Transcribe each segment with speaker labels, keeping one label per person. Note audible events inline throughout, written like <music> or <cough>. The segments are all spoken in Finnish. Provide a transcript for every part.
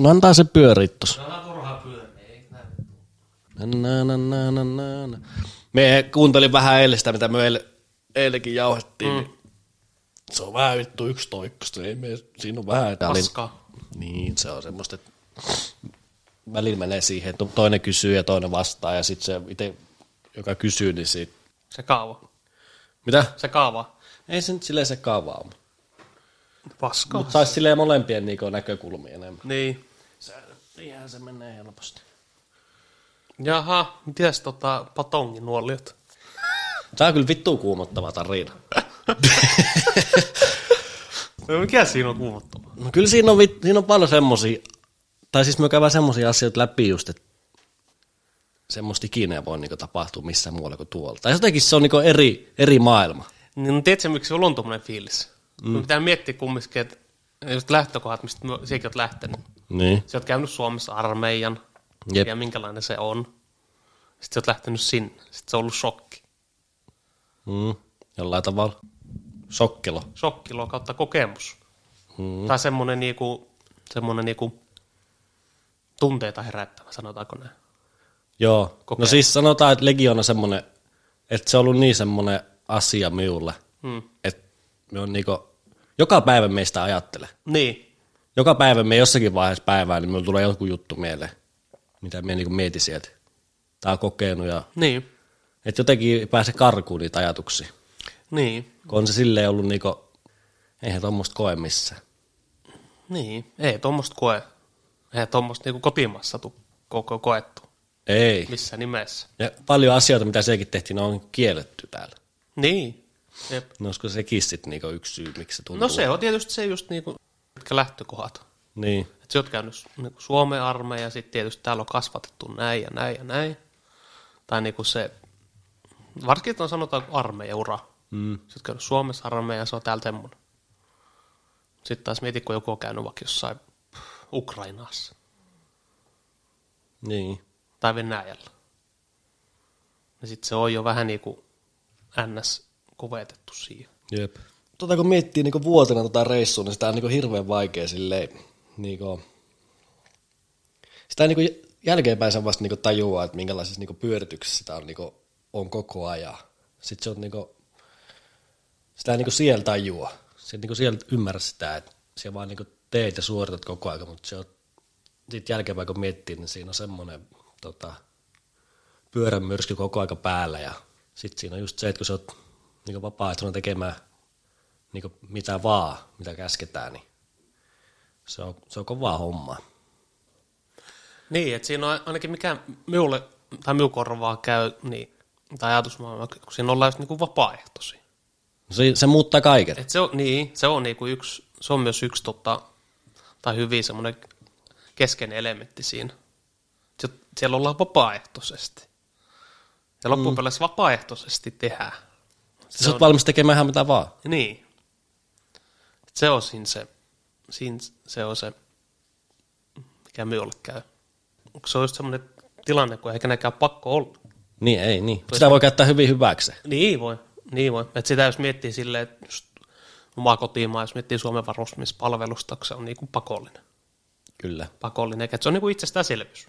Speaker 1: No antaa se pyöriä tossa. Na, na, na, na, na, na. Me kuuntelin vähän eilistä, mitä me eilen, eilenkin jauhettiin. Mm. Niin se on vähän vittu yksi toikkosta. Ei me, siinä on vähän... Oli-
Speaker 2: Paskaa.
Speaker 1: Niin, se on semmoista, että välillä menee siihen, että toinen kysyy ja toinen vastaa ja sitten se itse, joka kysyy, niin siitä...
Speaker 2: Se kaava.
Speaker 1: Mitä?
Speaker 2: Se kaava.
Speaker 1: Ei se nyt silleen se kaavaa, mutta
Speaker 2: Paskaa.
Speaker 1: mut saisi silleen molempien niinku näkökulmia enemmän.
Speaker 2: Niin.
Speaker 1: Niinhän se menee helposti.
Speaker 2: Jaha, mitäs tota patongin nuoliot?
Speaker 1: Tää on kyllä vittu kuumottava tarina. <laughs>
Speaker 2: No mikä siinä on kuumottavaa?
Speaker 1: No kyllä siinä on, vit- siinä on paljon semmosia, tai siis me käydään semmosia asioita läpi just, että semmoista ikinä ei voi niinku tapahtua missään muualla kuin tuolla. Tai jotenkin se on niinku eri, eri maailma.
Speaker 2: Niin, no tiedätkö, miksi sulla on tommonen fiilis? Mm. Pitää miettiä kumminkin, että just lähtökohdat, mistä me- sinäkin oot lähtenyt.
Speaker 1: Niin.
Speaker 2: Sä oot käynyt Suomessa armeijan,
Speaker 1: Jep.
Speaker 2: ja minkälainen se on. Sitten sä oot lähtenyt sinne. Sitten se on ollut shokki.
Speaker 1: Mm. Jollain tavalla. Sokkelo.
Speaker 2: Shokkilo kautta kokemus. Mm. Tai semmonen niinku, semmonen niinku tunteita herättävä, sanotaanko näin.
Speaker 1: Joo. No
Speaker 2: Kokemus.
Speaker 1: siis sanotaan, että Legion on semmonen, että se on ollut niin semmonen asia minulle,
Speaker 2: Mm.
Speaker 1: että me on niinku, joka päivä meistä ajattele.
Speaker 2: Niin,
Speaker 1: Joka päivä me jossakin vaiheessa päivää, niin minulla tulee joku juttu mieleen, mitä me niinku mietin sieltä. Tää on kokenut ja
Speaker 2: niin,
Speaker 1: että jotenkin pääse karkuun niitä ajatuksia.
Speaker 2: niin,
Speaker 1: Kun on se silleen ollut niinku, eihän tuommoista koe missään.
Speaker 2: niin. Ei tuommoista koe. Ei tuommoista niinku kotimaassa tu koko koettu.
Speaker 1: Ei.
Speaker 2: Missä nimessä.
Speaker 1: Ja paljon asioita, mitä sekin tehtiin, ne on kielletty täällä.
Speaker 2: Niin. Jep.
Speaker 1: No olisiko sekin sitten niinku yksi syy, miksi se tuntuu?
Speaker 2: No se on tietysti se just niinku, mitkä lähtökohdat.
Speaker 1: Niin.
Speaker 2: Että sä oot käynyt niinku Suomen armeija ja sitten tietysti täällä on kasvatettu näin ja näin ja näin. Tai niinku se, varsinkin että on sanotaan armeijaura.
Speaker 1: Mm.
Speaker 2: Sä oot käynyt Suomessa armeija ja se on täällä semmoinen. Sitten taas mietit, kun joku on käynyt vaikka jossain Ukrainassa
Speaker 1: Niin.
Speaker 2: tai Venäjällä. Ja sitten se on jo vähän niin kuin ns. kuvetettu siihen.
Speaker 1: Jep. Tota kun miettii niinku vuotena tota reissua, niin sitä on niinku hirveän vaikea silleen, niinku, sitä niinku jälkeenpäin sen vasta niinku tajuaa, että minkälaisessa niinku pyörityksessä sitä on, niinku, on koko ajan. Sitten se on niinku, sitä ei niinku siellä tajua. Se niinku siellä ymmärrä sitä, että siellä vaan teet ja suoritat koko ajan, mutta se on, sitten jälkeenpäin kun miettii, niin siinä on semmoinen tota, pyörän myrsky koko aika päällä ja sitten siinä on just se, että kun sä oot niin vapaaehtoinen tekemään niin mitä vaan, mitä käsketään, niin se on, se on kovaa hommaa.
Speaker 2: Niin, että siinä on ainakin mikä minulle tai minun korvaa käy, niin, tai ajatusmaailma, kun siinä ollaan just niinku vapaaehtoisia.
Speaker 1: Se, se muuttaa kaiken.
Speaker 2: Et se on, niin, se on, niinku yksi, se on myös yksi tota, tai hyvin semmoinen keskeinen elementti siinä. Siellä ollaan vapaaehtoisesti. Ja loppupeleissä vapaaehtoisesti tehdään.
Speaker 1: Se sä oot valmis tekemään ihan mitä vaan.
Speaker 2: Niin. Se on siinä se, siinä se on se, mikä minulle käy. Se on just semmoinen tilanne, kun ei kenekään pakko olla.
Speaker 1: Niin, ei niin. Sitä voi käyttää hyvin hyväksi.
Speaker 2: Niin voi, niin voi. Et sitä jos miettii silleen, että just omaa kotimaa, jos miettii Suomen varusmispalvelusta, se on niinku pakollinen.
Speaker 1: Kyllä.
Speaker 2: Pakollinen, eikä se on niinku itsestäänselvyys.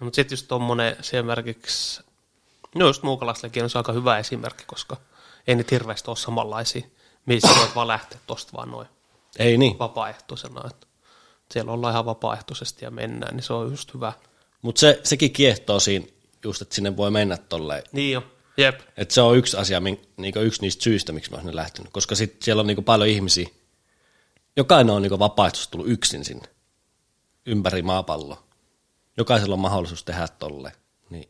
Speaker 2: No, mutta sitten just tommonen esimerkiksi, no just muukalaislakin on se aika hyvä esimerkki, koska ei niitä hirveästi ole samanlaisia, missä voit vaan lähteä tosta vaan noin
Speaker 1: Ei niin.
Speaker 2: vapaaehtoisena. Että siellä ollaan ihan vapaaehtoisesti ja mennään, niin se on just hyvä.
Speaker 1: Mutta se, sekin kiehtoo siinä just, että sinne voi mennä tolleen.
Speaker 2: Niin jo, jep.
Speaker 1: Että se on yksi asia, niinku yksi niistä syistä, miksi mä oon sinne lähtenyt. Koska sit siellä on niinku paljon ihmisiä. Jokainen on niinku vapaaehtoisesti tullut yksin sinne ympäri maapalloa. Jokaisella on mahdollisuus tehdä tolle. Niin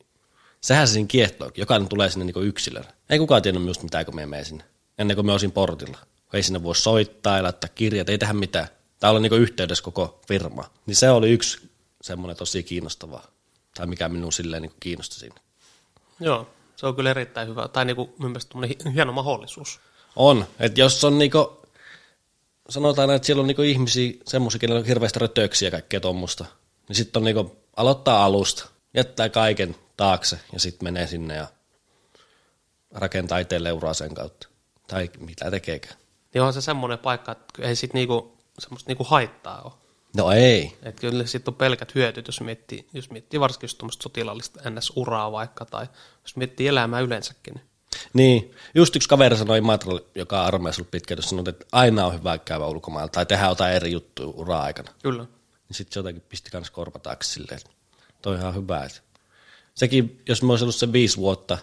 Speaker 1: sehän se siinä kiehtoo. Jokainen tulee sinne niinku yksilönä. Ei kukaan tiennyt minusta mitään, kun me menee sinne. Ennen kuin me olisin portilla. Ei sinne voi soittaa, ei laittaa kirjat, ei tehdä mitään. Tai olla niinku yhteydessä koko firma. Niin se oli yksi semmoinen tosi kiinnostavaa. Tai mikä minun silleen niinku kiinnosti siinä.
Speaker 2: Joo, se on kyllä erittäin hyvä. Tai niinku mun mielestä hieno mahdollisuus.
Speaker 1: On, että jos on niinku, sanotaan, että siellä on niinku ihmisiä, semmoisia, kenellä on hirveästi rötöksiä ja kaikkea tuommoista, niin sitten on niinku, aloittaa alusta, jättää kaiken taakse ja sitten menee sinne ja rakentaa itselleen uraa sen kautta. Tai mitä tekeekään.
Speaker 2: Niin on se semmoinen paikka, että ei sit niinku, semmoista niinku haittaa ole.
Speaker 1: No ei.
Speaker 2: Että kyllä sitten on pelkät hyötyt, jos miettii, jos miettii varsinkin tuommoista sotilaallista NS-uraa vaikka, tai jos miettii elämää yleensäkin. Niin.
Speaker 1: Niin, just yksi kaveri sanoi Imatralle, joka on armeijassa ollut pitkään, sanoi, että aina on hyvä käydä ulkomailla tai tehdä jotain eri juttuja ura aikana.
Speaker 2: Kyllä.
Speaker 1: Niin sitten se jotenkin pisti kans korvataksi silleen, että toi on ihan hyvä. Että sekin, jos mä olisin ollut se viisi vuotta,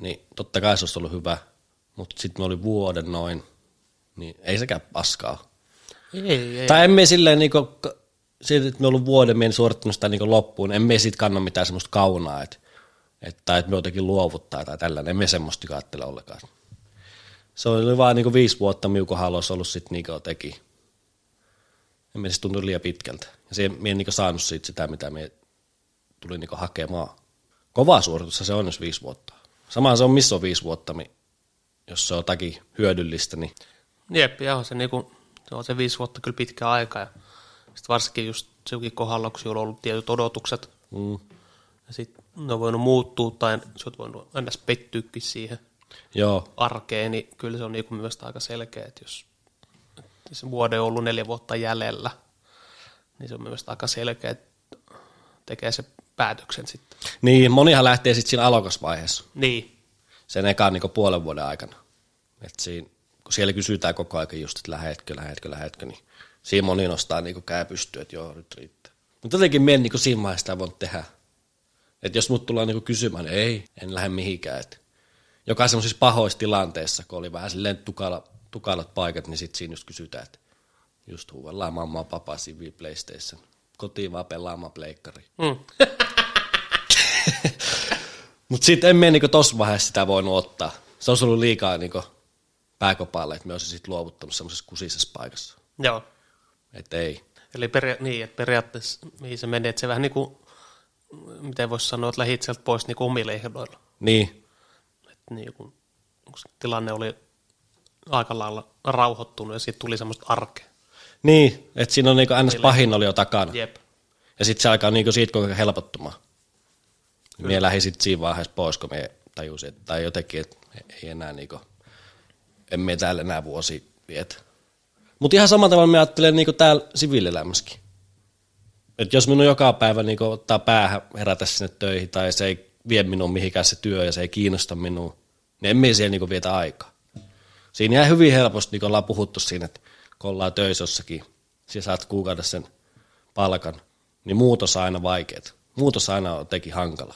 Speaker 1: niin totta kai se olisi ollut hyvä, mutta sitten mä olin vuoden noin, niin ei sekään paskaa.
Speaker 2: Ei, ei.
Speaker 1: Tai emme silleen niinku, siitä, että me ollut vuoden, me en suorittanut sitä niinku loppuun, emme siitä kanna mitään semmoista kaunaa, että, että, tai että me jotenkin luovuttaa tai tällainen, emme semmoista ajattele ollenkaan. Se oli vaan niinku viisi vuotta miukohan olisi ollut sitten niinku teki. Emme se tuntui liian pitkältä. Ja se, me en niinku saanut siitä sitä, mitä me tuli niinku hakemaan. Kovaa suoritusta se on, jos viisi vuotta. Sama se on, missä on viisi vuotta, niin jos se on jotakin hyödyllistä, niin
Speaker 2: Jep, ja on se, niinku, se on se viisi vuotta kyllä pitkä aika. Ja sitten varsinkin just sekin kohdalla, kun sinulla on ollut tietyt odotukset,
Speaker 1: mm,
Speaker 2: ja sitten ne on voinut muuttua, tai sä oot voinut ennäs pettyykin siihen
Speaker 1: joo,
Speaker 2: arkeen, niin kyllä se on niinku myös aika selkeä, että jos se vuoden on ollut neljä vuotta jäljellä, niin se on myös aika selkeä, että tekee se päätöksen sitten.
Speaker 1: Niin, monihan lähtee sitten siinä alokasvaiheessa,
Speaker 2: Niin,
Speaker 1: sen ekan niin puolen vuoden aikana. Et siinä, kun siellä kysytään koko ajan just, että lähetkö, lähetkö, lähetkö, niin siinä moni nostaa niin käy pystyyn, että joo, nyt riittää. Mutta jotenkin mien niin siinä vaiheessa sitä voinut tehdä. Että jos mut tullaan niin kysymään, niin ei, en lähde mihinkään. Et joka semmoisissa pahoissa tilanteissa, kun oli vähän silleen tukala, tukalat paikat, niin sitten siinä just kysytään, että just huuvellaan mammaa, papa, sivi, PlayStation. Kotiin vaan pelaamaan pleikkari.
Speaker 2: mm. <laughs>
Speaker 1: Mutta sitten en mene niinku tossa vaiheessa sitä voinut ottaa. Se olisi ollut liikaa niinku pääkopalle, että me olisin sitten luovuttanut semmoisessa kusisessa paikassa.
Speaker 2: joo.
Speaker 1: Että ei.
Speaker 2: Eli peria- niin, että periaatteessa mihin se menee, että se vähän niin kuin, miten voisi sanoa, että lähit sieltä pois niin kuin omille ehdoilla.
Speaker 1: Niin,
Speaker 2: Että niin kuin, tilanne oli aika lailla rauhoittunut ja siitä tuli semmoista arkea.
Speaker 1: niin että siinä on niinku ns. pahin oli jo takana.
Speaker 2: Jep.
Speaker 1: Ja sitten se alkaa niinku siitä koko helpottumaan. Mie lähdin sitten siinä vaiheessa pois, kun me tajusin, että, tai jotenkin, että ei enää niinku, en me täällä enää vuosi vietä. Mutta ihan samalla tavalla me ajattelen niinku täällä siviilielämässäkin. Että jos minun joka päivä niinku ottaa päähän herätä sinne töihin, tai se ei vie minun mihinkään se työ, ja se ei kiinnosta minua, niin emme siellä niinku vietä aikaa. Siinä jää hyvin helposti, niin kuin ollaan puhuttu siinä, että kun ollaan töissä jossakin, siellä saat kuukaudessa sen palkan, niin muutos on aina vaikeet. Muutos aina on teki hankala.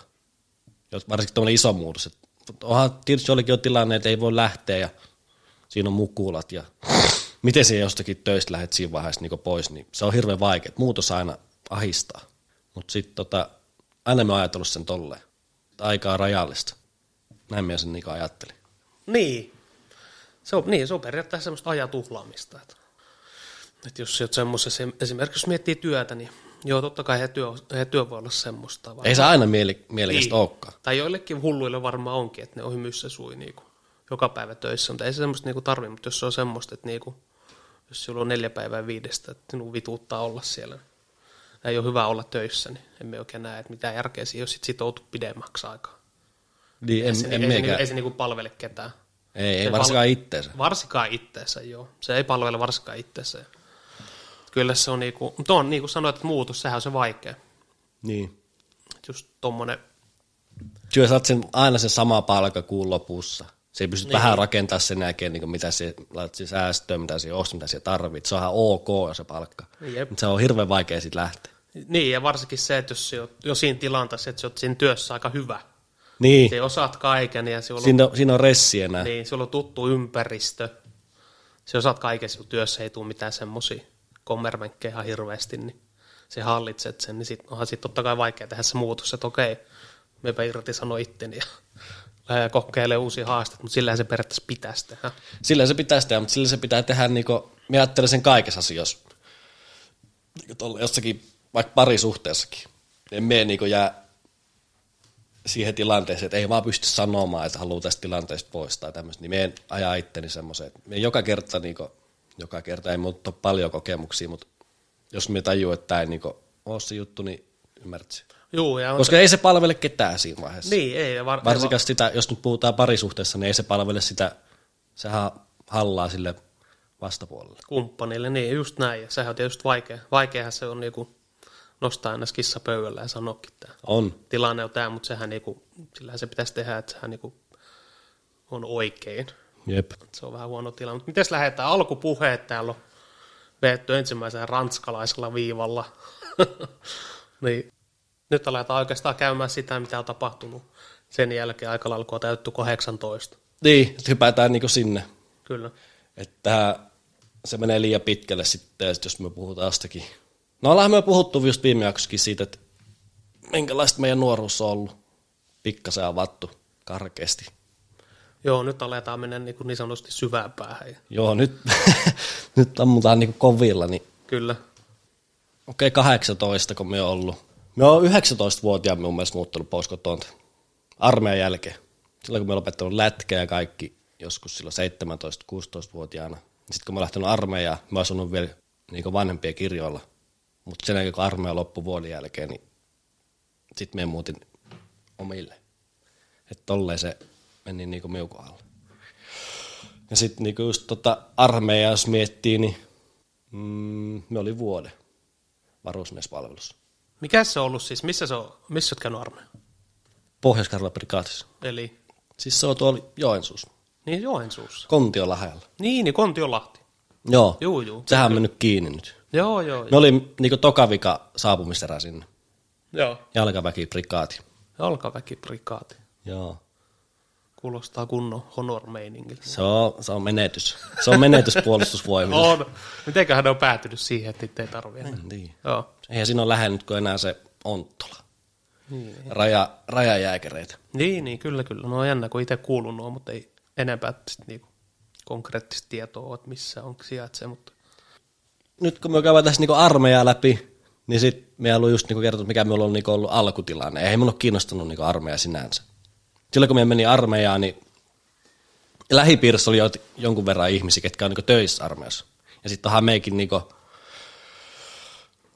Speaker 1: Jos varsinkin tuommoinen iso muutos. että onhan tietysti jollekin on tilanne, että ei voi lähteä ja siinä on mukulat ja miten se jostakin töistä lähdet siinä vaiheessa niin pois, niin se on hirveän vaikea. Muutos aina ahistaa. Mutta sitten tota, aina oon ajatellut sen tolleen. että Aika on rajallista. Näin minä sen niin ajattelin.
Speaker 2: Niin. Se on, niin, se on periaatteessa semmoista ajatuhlaamista. Että, että jos oot semmoisessa, esimerkiksi jos miettii työtä, niin joo, totta kai he työ, he työ voi olla semmoista.
Speaker 1: Ei se aina mielekästä
Speaker 2: Niin.
Speaker 1: olekaan.
Speaker 2: Tai joillekin hulluille varmaan onkin, että ne on hymyssä sui niinku, joka päivä töissä, mutta ei se semmoista niinku tarvi, mutta jos se on semmoista, että niinku, jos sulla on neljä päivää viidestä, että sinun vituuttaa olla siellä, ei ole hyvä olla töissä, niin emme oikein näe, että mitä järkeä siinä, jos sit sitoutu pidemmäksi aikaa.
Speaker 1: Niin, en,
Speaker 2: Ei se,
Speaker 1: en
Speaker 2: ei, se, niinku- ei se niinku palvele ketään.
Speaker 1: Ei, ei
Speaker 2: se
Speaker 1: varsinkaan
Speaker 2: pal-
Speaker 1: itteensä.
Speaker 2: Varsinkaan itteensä, joo. Se ei palvele varsinkaan itteensä. Kyllä se on niinku, mutta on niin kuin sanoit, että muutos, sehän on se vaikea.
Speaker 1: Niin.
Speaker 2: Just tommonen,
Speaker 1: Työ saat sen, aina sen sama palkka kuun lopussa. Se ei pysty
Speaker 2: Niin.
Speaker 1: vähän rakentaa sen jälkeen, niin mitä se laitat säästöön, mitä se ostaa, mitä se tarvit. Se on ihan ok se palkka.
Speaker 2: Jep.
Speaker 1: Mutta se on hirveän vaikea sitten lähteä.
Speaker 2: niin ja varsinkin se, että jos oot jo siinä tilanteessa, että sä oot siinä työssä aika hyvä,
Speaker 1: Niin,
Speaker 2: se osaat kaiken ja on,
Speaker 1: siinä on, siinä on ressi enää.
Speaker 2: niin, sulla on tuttu ympäristö, sä osaat kaiken sun työssä, ei tule mitään semmosia kommervenkkejä ihan hirveästi, niin se hallitset sen, niin sit, onhan sit totta kai vaikea tehdä se muutos, että okei, mepä irti sano itteni ja kokeilemaan uusia haasteita, mutta sillähän se periaatteessa pitäisi tehdä.
Speaker 1: Sillä se pitää tehdä, mutta sillä se pitää tehdä, niin kuin, minä ajattelen sen kaikessa asioissa. Niin kuin jossakin, vaikka parisuhteessakin. En mene niin jää siihen tilanteeseen, että ei vaan pysty sanomaan, että haluaa tästä tilanteesta pois tai tämmöistä, niin me en aja itteni semmoiseen. Me joka kerta, niin kuin, joka kerta ei muuta paljon kokemuksia, mutta jos me tajuu, että tämä ei niin kuin, ole se juttu, niin ymmärrät sen.
Speaker 2: Juu, ja on
Speaker 1: Koska ei se palvele ketään siinä vaiheessa.
Speaker 2: niin, ei, var,
Speaker 1: Varsinkaan sitä, jos nyt puhutaan parisuhteessa, niin ei se palvele sitä, sehän hallaa sille vastapuolelle.
Speaker 2: kumppanille, niin just näin. Ja sehän on tietysti vaikea. Vaikeahan se on niinku nostaa aina skissa pöydällä ja sanoakin tämä
Speaker 1: On.
Speaker 2: tilanne on tämä, mutta sehän niinku, sillähän se pitäisi tehdä, että sehän niinku on oikein.
Speaker 1: Jep.
Speaker 2: Se on vähän huono tilanne. Mutta miten lähdetään? Alkupuheet täällä on veetty ensimmäisellä ranskalaisella viivalla. <laughs> niin nyt aletaan oikeastaan käymään sitä, mitä on tapahtunut sen jälkeen aika lailla, kun on täytetty 18.
Speaker 1: Niin, että hypätään niinku sinne.
Speaker 2: Kyllä.
Speaker 1: Että se menee liian pitkälle sitten, jos me puhutaan jostakin. No ollaan me puhuttu just viime jaksossakin siitä, että minkälaista meidän nuoruus on ollut. Pikkasen avattu karkeasti.
Speaker 2: Joo, nyt aletaan mennä niin, kuin niin sanotusti syvään päähän.
Speaker 1: Joo, nyt, <laughs> nyt ammutaan niinku kovilla, niin
Speaker 2: Kyllä.
Speaker 1: okei, 18 kun me on ollut. Me on 19-vuotiaan mun mielestä muuttunut pois kotoa armeijan jälkeen. Silloin kun me lopettanut lätkä ja kaikki joskus silloin 17-16-vuotiaana. Sitten kun mä lähtenyt armeijaan, mä asunut vielä niin vanhempia kirjoilla. Mutta sen jälkeen kun armeija loppui vuoden jälkeen, niin sitten me muutin omille. Että tolleen se meni niin miukon alle. Ja sitten niinku just tota armeijaa, jos miettii, niin mm, me oli vuoden varusmiespalvelus.
Speaker 2: Mikä se on ollut siis? Missä se on? Missä olet käynyt armeijan?
Speaker 1: pohjois prikaatissa.
Speaker 2: Eli
Speaker 1: Siis se on tuolla Joensuussa,
Speaker 2: niin Joensuussa.
Speaker 1: Kontion lähellä.
Speaker 2: Niin, niin Kontiolahti.
Speaker 1: Joo,
Speaker 2: Juu, juu.
Speaker 1: sehän on mennyt kiinni nyt.
Speaker 2: Joo, joo.
Speaker 1: Me oli niinku tokavika saapumiserä sinne,
Speaker 2: Joo.
Speaker 1: jalkaväkiprikaati.
Speaker 2: Jalkaväkiprikaati.
Speaker 1: Joo.
Speaker 2: Kuulostaa kunnon honor-meiningiltä.
Speaker 1: Se on, se on menetys. Se on menetys puolustusvoimille.
Speaker 2: On. Mitenköhän ne on päätynyt siihen, että niitä ei tarvitse enää?
Speaker 1: Niin.
Speaker 2: Joo.
Speaker 1: Eihän siinä ole lähennyt kuin enää se Onttola. Raja, rajajääkäreitä.
Speaker 2: Niin, niin, kyllä, kyllä. No on jännä, kun itse kuulun nuo, mutta ei enempää sit niinku konkreettista tietoa että missä on sijaitsee, mutta
Speaker 1: Nyt kun me käydään tässä niinku armeijaa läpi, niin sit me ollut just niinku kertonut, mikä meillä on niinku ollut alkutilanne. Ei mun ole kiinnostunut niinku armeija sinänsä. Silloin kun me meni armeijaan, niin lähipiirissä oli jo- jonkun verran ihmisiä, ketkä on niinku töissä armeijassa. Ja sitten onhan meikin niinku,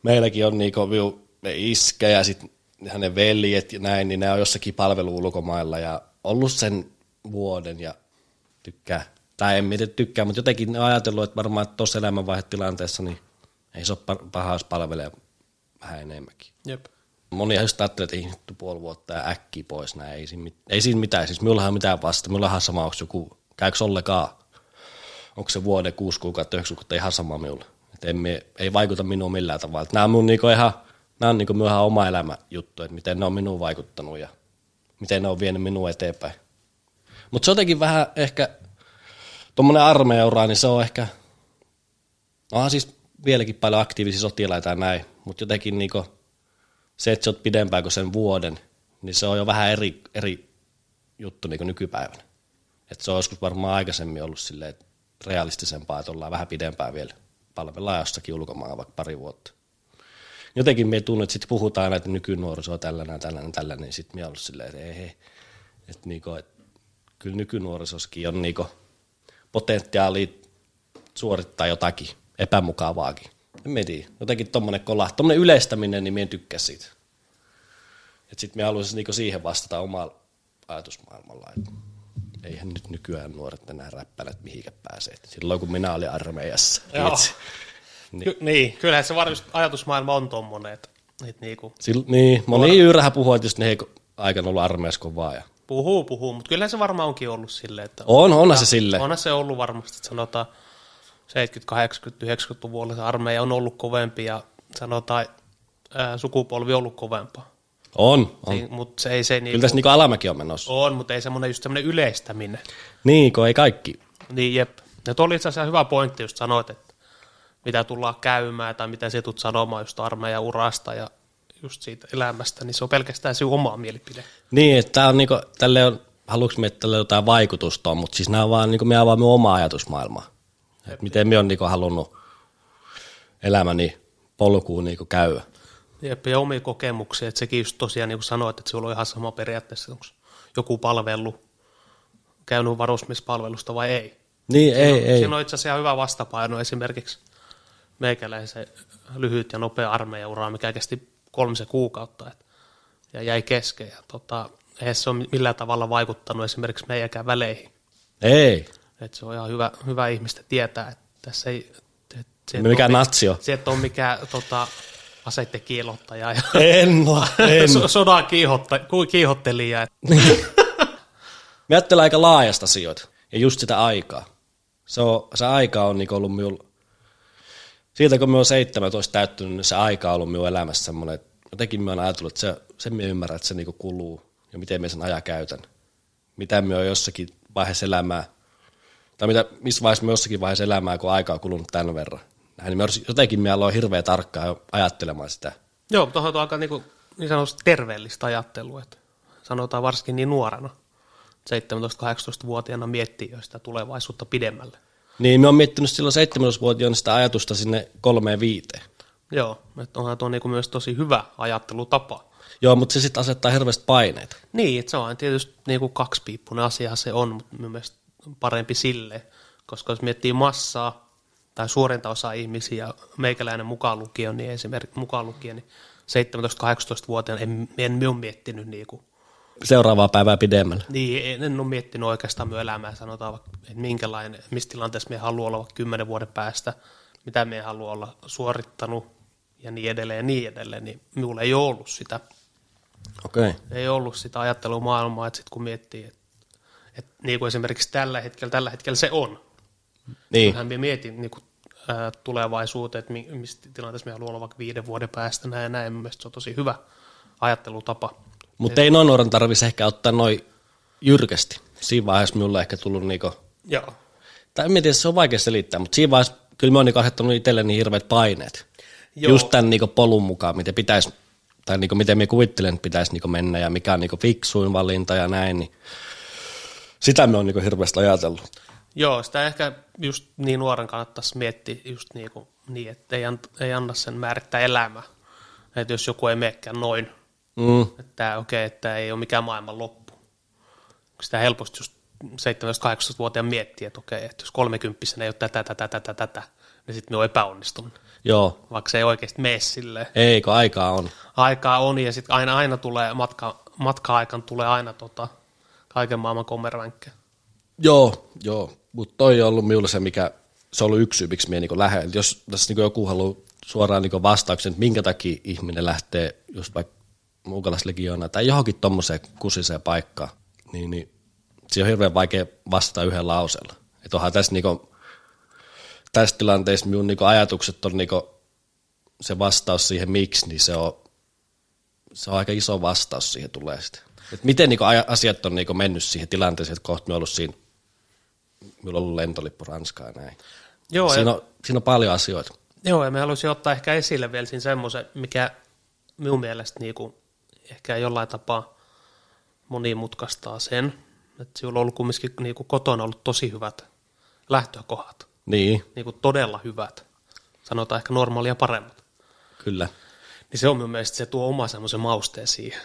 Speaker 1: meilläkin on niinku viu, ne iskä ja sitten hänen veljet ja näin, niin ne on jossakin palvelu ulkomailla ja ollut sen vuoden ja tykkää. Tai en mieti tykkää, mutta jotenkin ne on ajatellut, että varmaan että tuossa elämänvaihetilanteessa niin ei se ole pa- paha, jos palvelee vähän enemmänkin.
Speaker 2: jep.
Speaker 1: Moni just ajattelee, että ihmiset puoli vuotta ja äkkiä pois näin. Ei siinä, mit- ei siinä mitään. Siis minullahan mitään vasta. Minulla on ihan sama, onko joku, käykö ollenkaan. Onko se vuoden, kuusi kuukautta, yhdeksän kuukautta, ihan sama minulle. Et ei, ei vaikuta minuun millään tavalla. Et nämä on mun niinku ihan, nämä on niinku minun ihan oma elämä juttu, että miten ne on minuun vaikuttanut ja miten ne on vienyt minua eteenpäin. Mutta se jotenkin vähän ehkä, tuommoinen armeijaura, niin se on ehkä, onhan siis vieläkin paljon aktiivisia sotilaita ja näin, mutta jotenkin niinku, se, että sä oot pidempään kuin sen vuoden, niin se on jo vähän eri, eri juttu niin kuin nykypäivänä. Et se on joskus varmaan aikaisemmin ollut silleen, että realistisempaa, että ollaan vähän pidempään vielä. Palvellaan jossakin ulkomaan vaikka pari vuotta. Jotenkin me tunnen, että sitten puhutaan että nykynuoriso on tällainen, tällainen, tällainen, niin sitten me ollut silleen, että ei, ei. Että niinku, et, kyllä nykynuorisossakin on niinku potentiaalia suorittaa jotakin epämukavaakin. En mä tiedä. Jotenkin tommonen kola, tommonen yleistäminen, niin mä en tykkää siitä. Et sit me haluaisin niinku siihen vastata omalla ajatusmaailmalla, että eihän nyt nykyään nuoret enää räppälät mihinkä pääsee. Et Silloin kun minä olin armeijassa.
Speaker 2: Joo.
Speaker 1: tiedätkö?
Speaker 2: Niin. Ky- niin, kyllähän se varmasti ajatusmaailma on tommonen, että, että niinku,
Speaker 1: Sil, niin, moni yyrähän puhuu, että just ne heikko aikana ollut armeijassa kovaa. Ja...
Speaker 2: puhuu, puhuu, mutta kyllähän se varmaan onkin ollut silleen, että
Speaker 1: On, onhan se silleen.
Speaker 2: onhan se ollut varmasti, että sanotaan 70, 80, 90-luvulla se armeija on ollut kovempi ja sanotaan ää, sukupolvi on ollut kovempaa.
Speaker 1: On, on.
Speaker 2: Niin, mutta se ei se
Speaker 1: Kyllä
Speaker 2: niinku,
Speaker 1: tässä niinku alamäki on menossa.
Speaker 2: on, mutta ei semmoinen just semmoinen yleistäminen.
Speaker 1: Niin, kun ei kaikki.
Speaker 2: Niin jep. Ja tuo oli itse asiassa hyvä pointti, just sanoit, että mitä tullaan käymään tai mitä se tulet sanomaan just armeijan urasta ja just siitä elämästä, niin se on pelkästään sinun oma mielipide.
Speaker 1: Niin, että tää on niinku, tälle on, että tälle jotain vaikutusta mutta siis nämä on vaan, niinku, me minun oma ajatusmaailma. Et miten me on niinku halunnut elämäni polkuun niinku käydä.
Speaker 2: Jep, ja omia kokemuksia, että sekin just tosiaan niin kuin sanoit, että sulla on ihan sama periaatteessa, onko joku palvelu, käynyt varusmiespalvelusta vai ei.
Speaker 1: Niin, ei,
Speaker 2: Siinä on-
Speaker 1: ei.
Speaker 2: Siinä on itse asiassa ihan hyvä vastapaino esimerkiksi meikäläisen lyhyt ja nopea armeijaura, mikä kesti kolmisen kuukautta et, ja jäi kesken. Ja, tota, eihän se ole millään tavalla vaikuttanut esimerkiksi meidänkään väleihin.
Speaker 1: Ei.
Speaker 2: Et se on ihan hyvä, hyvä ihmistä tietää, että Tässä ei, te, se et
Speaker 1: Mikä
Speaker 2: ole-
Speaker 1: natsi on?
Speaker 2: Se et ole mikään tota, aseiden kiilottaja ja
Speaker 1: En oo, en.
Speaker 2: so, sodan kiihotta, kiihottelija. <laughs>
Speaker 1: Mä ajattelen aika laajasta asioita ja just sitä aikaa. Se, on, se aika on niin ollut minulla, siitä kun minä olen 17 täyttynyt, niin se aika on ollut minun elämässä semmoinen, että jotenkin minä olen ajatellut, että se, sen minä ymmärrän, että se niin kuluu ja miten minä sen ajan käytän. Mitä minä olen jossakin vaiheessa elämää, tai mitä, missä vaiheessa jossakin vaiheessa elämää, kun aika on kulunut tämän verran. Näin, niin olisin- jotenkin minä aloin hirveän tarkkaan ajattelemaan sitä.
Speaker 2: Joo, mutta on aika niin, kuin, niin sanotusti terveellistä ajattelua, että sanotaan varsinkin niin nuorena, 17-18-vuotiaana miettii jo sitä tulevaisuutta pidemmälle.
Speaker 1: Niin, minä olen miettinyt silloin 17-vuotiaana sitä ajatusta sinne kolmeen viiteen.
Speaker 2: Joo, että onhan tuo niin kuin myös tosi hyvä ajattelutapa.
Speaker 1: Joo, mutta se sitten asettaa hirveästi paineita.
Speaker 2: Niin, että se on tietysti niin kuin kaksipiippunen asia se on, mutta mielestä parempi sille, koska jos miettii massaa tai suurinta osaa ihmisiä, meikäläinen mukaan lukien, niin esimerkiksi mukaan lukien, niin 17-18-vuotiaana en, en minun miettinyt niin kuin,
Speaker 1: Seuraavaa päivää pidemmälle.
Speaker 2: niin, en, en ole miettinyt oikeastaan minun elämää, sanotaan vaikka, että minkälainen, missä tilanteessa me haluaa olla kymmenen vuoden päästä, mitä me haluaa olla suorittanut ja niin edelleen ja niin edelleen, niin minulla ei ollut sitä
Speaker 1: Okei. Okay.
Speaker 2: ei ollut sitä ajattelumaailmaa, että sitten kun miettii, että, että niin kuin esimerkiksi tällä hetkellä, tällä hetkellä se on.
Speaker 1: Niin.
Speaker 2: Hän mietin niin kuin, ää, tulevaisuuteen, että mi- mistä tilanteessa me haluaa olla vaikka viiden vuoden päästä näin ja näin. Mielestäni se on tosi hyvä ajattelutapa.
Speaker 1: Mutta ei noin nuoren tarvitsisi ehkä ottaa noin jyrkästi. Siinä vaiheessa minulla on ehkä tullut niinku,
Speaker 2: Joo.
Speaker 1: tai en tiedä, se on vaikea selittää, mutta siinä vaiheessa kyllä mä oon niinku asettanut itselleni hirveät paineet.
Speaker 2: Joo.
Speaker 1: Just tämän niinku polun mukaan, miten pitäisi, tai niinku miten minä kuvittelen, että pitäisi niinku mennä ja mikä on niinku fiksuin valinta ja näin, niin sitä me on niinku hirveästi ajatellut.
Speaker 2: Joo, sitä ehkä just niin nuoren kannattaisi miettiä just niin, kuin, niin että ei, ant, ei anna sen määrittää elämää. Että jos joku ei menekään noin,
Speaker 1: Mm.
Speaker 2: että okei, okay, että ei ole mikään maailman loppu. Sitä helposti just 17-18-vuotiaan miettii, että okei, että jos 30 ei ole tätä, tätä, tätä, tätä, niin sitten me on epäonnistunut.
Speaker 1: Joo,
Speaker 2: Vaikka se ei oikeasti mene silleen.
Speaker 1: eikö aikaa on.
Speaker 2: Aikaa on ja sitten aina, aina tulee, matka, matka-aikan tulee aina tota, kaiken maailman kommervänkkejä.
Speaker 1: Joo, joo. Mutta toi on ollut minulle se, mikä se on ollut yksi syy, miksi minä niinku lähden. Jos tässä niinku joku haluaa suoraan niinku vastauksen, että minkä takia ihminen lähtee just vaikka muukalaislegioonaan tai johonkin tommoseen kusiseen paikkaan, niin, niin se on hirveän vaikea vastata yhden lauseella. Että onhan tässä, niinku, tässä tilanteessa minun niinku ajatukset on niinku, se vastaus siihen miksi, niin se on, se on aika iso vastaus siihen tulee sitten. Et miten niinku asiat on niinku mennyt siihen tilanteeseen, että kohta me ollut siinä, minulla on ollut lentolippu Ranskaan ja näin.
Speaker 2: Joo,
Speaker 1: Siinä
Speaker 2: ja,
Speaker 1: on, siinä on paljon asioita.
Speaker 2: joo, ja me haluaisin ottaa ehkä esille vielä siinä semmoisen, mikä minun mielestä niinku, ehkä jollain tapaa monimutkaistaa sen, että sinulla on ollut kumminkin niinku kotona ollut tosi hyvät lähtökohdat,
Speaker 1: Niin,
Speaker 2: niinku todella hyvät, sanotaan ehkä normaalia paremmat.
Speaker 1: kyllä.
Speaker 2: Niin se on minun mielestä, se tuo oma semmoisen mausteen siihen,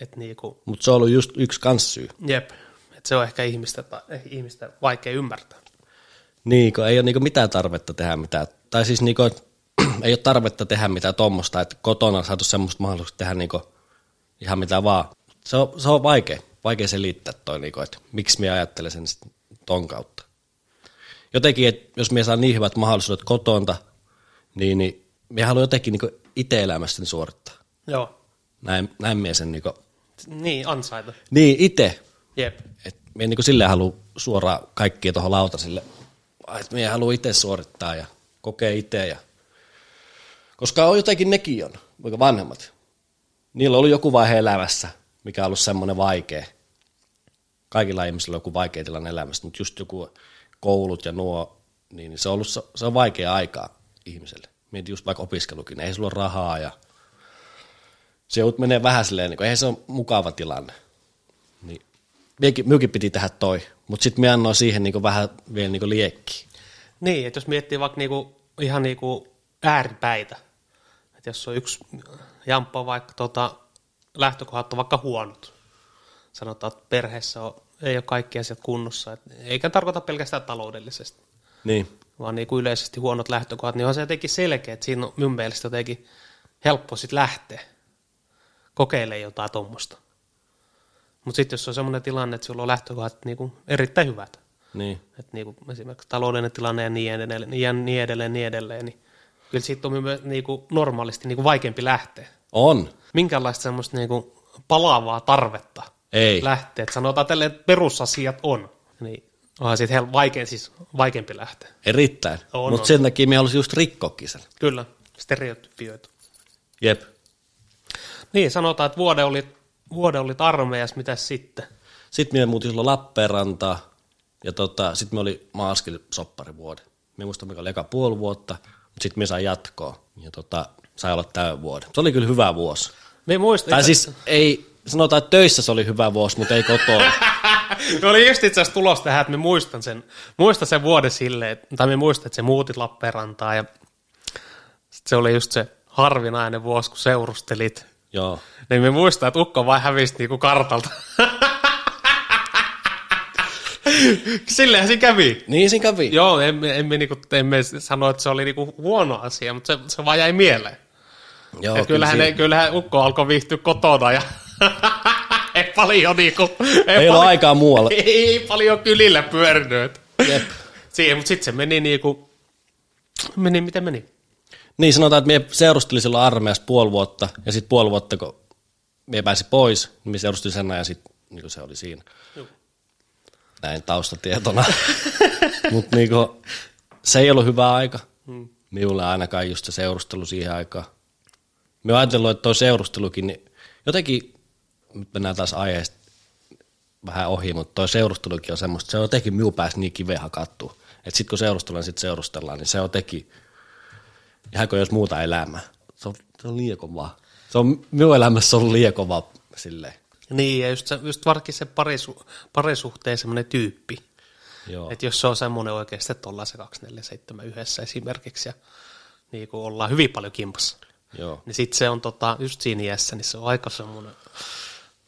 Speaker 2: että niinku,
Speaker 1: Mutta se on ollut just yksi kansssyy.
Speaker 2: jep, että se on ehkä ihmistä, eh, ihmistä vaikea ymmärtää.
Speaker 1: Niin, kun ei ole niinku mitään tarvetta tehdä mitään. Tai siis niinku, et <clears throat> ei ole tarvetta tehdä mitään tuommoista, että kotona on saatu semmoista mahdollisuutta tehdä niinku ihan mitä vaan. Se on, se on vaikea, vaikea selittää toi, niinku, että miksi minä ajattelen sen ton kautta. Jotenkin, että jos minä saan niin hyvät mahdollisuudet kotonta, niin, niin minä haluan jotenkin niinku itse elämässäni suorittaa.
Speaker 2: Joo,
Speaker 1: Näin, näin minä sen niinku,
Speaker 2: niin ansaita.
Speaker 1: niin itse,
Speaker 2: Jep,
Speaker 1: että minä niinku silleen halua suoraan kaikkia tuohon lautasille, että minä haluan itse suorittaa ja kokea itse. Ja... Koska on jotenkin nekin on, vaikka vanhemmat. Niillä on ollut joku vaihe elämässä, mikä on ollut semmoinen vaikea. Kaikilla ihmisillä on joku vaikea tilanne elämässä, mutta just joku koulut ja nuo, niin se on ollut se on vaikea aikaa ihmiselle. Mietin just vaikka opiskelukin, ei sulla ole rahaa ja se joudut menee vähän silleen, niin kuin, eihän se ole mukava tilanne. Niin minäkin, minunkin piti tehdä toi, mutta sitten minä annoin siihen niinku vähän vielä niinku liekkiä.
Speaker 2: Niin, että jos miettii vaikka niinku, ihan niinku ääripäitä, että jos on yksi jamppa vaikka tota, lähtökohdat on vaikka huonot, sanotaan, että perheessä on, ei ole kaikki asiat kunnossa, et, eikä tarkoita pelkästään taloudellisesti,
Speaker 1: Niin,
Speaker 2: vaan niinku yleisesti huonot lähtökohdat, niin on se jotenkin selkeä, että siinä on minun mielestä jotenkin helppo sitten lähteä kokeilemaan jotain tuommoista. Mutta sitten jos on semmoinen tilanne, että sulla on lähtökohdat niinku erittäin hyvät,
Speaker 1: Niin.
Speaker 2: Että niin kuin esimerkiksi taloudellinen tilanne ja niin edelleen, ja niin edelleen, niin edelleen, niin kyllä siitä on myös niin kuin normaalisti niin kuin vaikeampi lähteä.
Speaker 1: On.
Speaker 2: Minkälaista semmoista niin kuin palaavaa tarvetta
Speaker 1: Ei.
Speaker 2: lähteä. Että sanotaan tälle, että perusasiat on, niin onhan siitä hel- vaikein, siis vaikeampi lähteä.
Speaker 1: Erittäin. Mutta sen takia me halusin just rikkoakin sen.
Speaker 2: Kyllä, stereotypioitu.
Speaker 1: Jep.
Speaker 2: Niin, sanotaan, että vuode oli, vuode oli armeijassa, mitä sitten?
Speaker 1: Sitten me muutin silloin Lappeenrantaan ja tota, sitten me oli Maaskil sopparivuoden. Me muistan, mikä oli eka puoli vuotta, mutta sitten me sain jatkoa ja tota, sai olla täyden vuoden. Se oli kyllä hyvä vuosi.
Speaker 2: Me muistan,
Speaker 1: Tai siis ei, sanotaan, että töissä se oli hyvä vuosi, mutta ei kotona.
Speaker 2: Me <laughs> oli just itse asiassa tulos tähän, että me muistan sen, muistan sen vuoden silleen, että- tai me muistan, että se muutit Lappeenrantaan ja sit se oli just se harvinainen vuosi, kun seurustelit.
Speaker 1: Joo.
Speaker 2: Niin me muistan, että ukko vain hävisi niinku kartalta. Sillehän se kävi.
Speaker 1: Niin siinä kävi.
Speaker 2: Joo, emme, emme, niinku, emme sano, että se oli niinku huono asia, mutta se, se vaan jäi mieleen.
Speaker 1: Joo,
Speaker 2: Ja kyllähän,
Speaker 1: siinä-
Speaker 2: ne, kyllähän ukko alkoi viihtyä kotona ja <laughs> ei paljon niinku, ei,
Speaker 1: Ei
Speaker 2: paljon,
Speaker 1: aikaa muualla. <laughs>
Speaker 2: ei paljon kylillä pyörinyt.
Speaker 1: Jep.
Speaker 2: Siihen, mutta sitten se meni niinku, meni miten meni.
Speaker 1: Niin sanotaan, että me seurustelin silloin armeijassa puoli vuotta, ja sitten puoli vuotta, kun me pääsi pois, niin me seurustelin sen ajan, ja sitten niin se oli siinä.
Speaker 2: Joo.
Speaker 1: Näin taustatietona. <laughs> Mutta niin se ei ollut hyvä aika.
Speaker 2: Hmm.
Speaker 1: Minulle ainakaan just se seurustelu siihen aikaan. Me ajatellut, että toi seurustelukin, niin jotenkin, nyt mennään taas aiheesta vähän ohi, mutta toi seurustelukin on semmoista, se on jotenkin minun päässä niin kiveen hakattu. Että sitten kun seurustellaan, sitten seurustellaan, niin se on teki ihan kuin jos muuta elämää. Se on, se on liian kovaa. Se on, minun elämässä on liian kovaa silleen.
Speaker 2: Niin, ja just, just varsinkin se parisu, parisuhteen semmoinen tyyppi.
Speaker 1: Joo.
Speaker 2: Että jos se on semmoinen oikeasti, että ollaan se 247 yhdessä esimerkiksi ja niin kuin ollaan hyvin paljon kimpassa,
Speaker 1: Joo.
Speaker 2: niin sitten se on tota, just siinä iässä, niin se on aika semmoinen,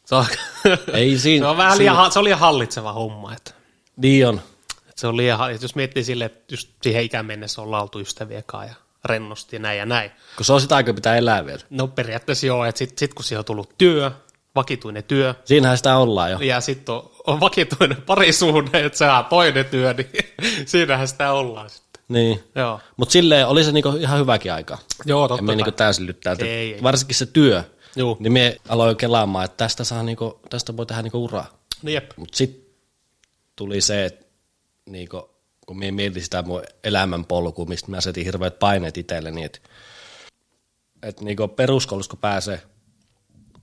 Speaker 2: se on,
Speaker 1: Ei <laughs> siinä-
Speaker 2: se on vähän
Speaker 1: siinä-
Speaker 2: liian, se on liian hallitseva homma, että,
Speaker 1: Niin on.
Speaker 2: että se on liian, että jos miettii silleen, että just siihen ikään mennessä ollaan oltu kanssa ja rennosti ja näin ja näin.
Speaker 1: Kun se on sitä aikaa pitää elää vielä.
Speaker 2: No periaatteessa joo, että sitten sit kun siihen on tullut työ, vakituinen työ,
Speaker 1: Siinähän sitä ollaan jo.
Speaker 2: ja sitten on, on vakituinen parisuhde, että se on toinen työ, niin <laughs> siinähän sitä ollaan sitten.
Speaker 1: Niin.
Speaker 2: Joo.
Speaker 1: Mutta silleen oli se niinku ihan hyväkin aika.
Speaker 2: Joo, totta kai.
Speaker 1: niinku täysin lyttää. että
Speaker 2: Ei, ei.
Speaker 1: Varsinkin se työ.
Speaker 2: Juu.
Speaker 1: Niin me aloin kelaamaan, että tästä, saa niinku, tästä voi tehdä niinku uraa.
Speaker 2: No jep.
Speaker 1: Mutta sitten tuli se, että niinku, kun me mietin sitä mun elämänpolkua, mistä mä asetin hirveät paineet itselleni, että et niinku peruskoulussa kun pääsee,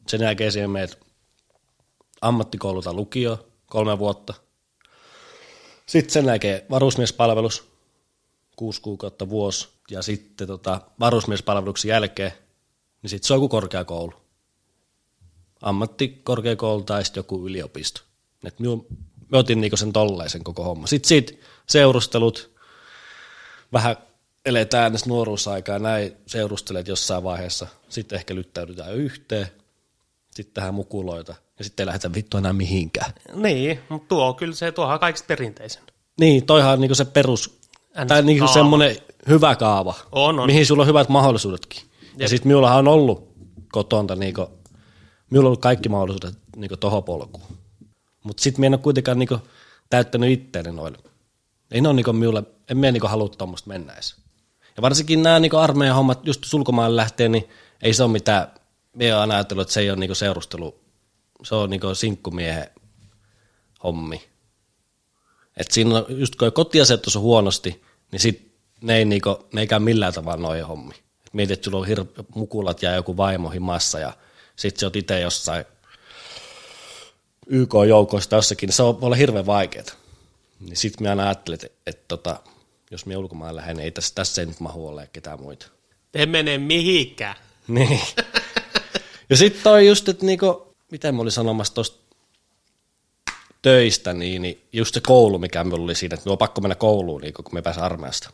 Speaker 1: sen jälkeen siihen meet ammattikoululta lukio kolme vuotta. Sitten sen jälkeen varusmiespalvelus, kuusi kuukautta vuosi, ja sitten tota, varusmiespalveluksen jälkeen, niin sitten se on joku korkeakoulu. Ammattikorkeakoulu tai sitten joku yliopisto. Et minun, me otin niinku sen tolleen koko homma. Sitten siitä seurustelut, vähän eletään edes nuoruusaikaa, näin seurustelet jossain vaiheessa, sitten ehkä lyttäydytään yhteen, sitten tähän mukuloita, ja sitten ei lähdetä vittu enää mihinkään.
Speaker 2: Niin, mutta tuo on kyllä se, tuohan on kaikista perinteisen.
Speaker 1: Niin, toihan on niinku se perus,
Speaker 2: Ns.
Speaker 1: tai niinku semmoinen hyvä kaava,
Speaker 2: On, on.
Speaker 1: mihin sulla on hyvät mahdollisuudetkin. Ja
Speaker 2: Jep.
Speaker 1: sitten minullahan on ollut kotonta, niinku, minulla on ollut kaikki mahdollisuudet niinku tohon polkuun. Mutta sitten minä en ole kuitenkaan niinku täyttänyt itteeni noille. Ei ne ole niinku minulle, en minä niinku halua tuommoista mennä edes. Ja varsinkin nämä niinku armeijan hommat, just sulkomaan lähtee, niin ei se ole mitään, minä olen ajatellut, että se ei ole niinku seurustelu, se on niinku sinkkumiehen hommi. Et siinä on, just kun kotiasetus on huonosti, niin sit ne ei, niinku, ne ei käy millään tavalla noihin hommi. Et mietit, että sulla on hir- mukulat ja joku vaimo himassa ja sit sä oot itse jossain YK-joukoista jossakin, niin se on, voi olla hirveän vaikeaa. Niin sit mä aina ajattelin, että, että tota, jos me ulkomaan lähden, niin ei tässä, tässä ei nyt mahu ole ketään muita.
Speaker 2: Ei mene mihinkään.
Speaker 1: Niin. ja sitten toi just, että niinku, mitä mä olin sanomassa tuosta töistä, niin, niin just se koulu, mikä minulla oli siinä, että minulla on pakko mennä kouluun, niin kun me pääsen armeijasta.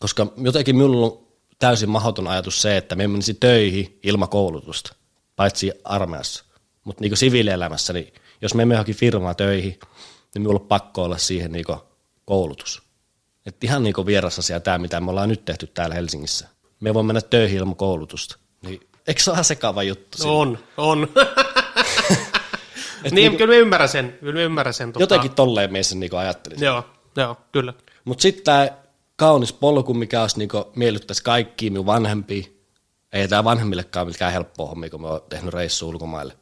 Speaker 1: Koska jotenkin minulla on täysin mahdoton ajatus se, että me menisin töihin ilman koulutusta, paitsi armeijassa. Mutta niin siviilielämässä, niin jos me emme johonkin firmaan töihin, niin minulla on pakko olla siihen niin koulutus. Et ihan niin vieras asia tämä, mitä me ollaan nyt tehty täällä Helsingissä. Me voi mennä töihin ilman koulutusta. Niin, eikö se ole sekava juttu? siinä?
Speaker 2: On, on. <laughs> niin, niin, kyllä mä ymmärrän sen. Kyllä mä ymmärrän sen tota...
Speaker 1: Jotenkin tolleen mies sen niinku ajattelisi.
Speaker 2: Joo, joo, kyllä.
Speaker 1: Mutta sitten tämä kaunis polku, mikä olisi niinku miellyttäisi kaikki minun vanhempia. Ei tämä vanhemmillekaan mikään helppoa hommi, kun mä oon tehnyt reissu ulkomaille.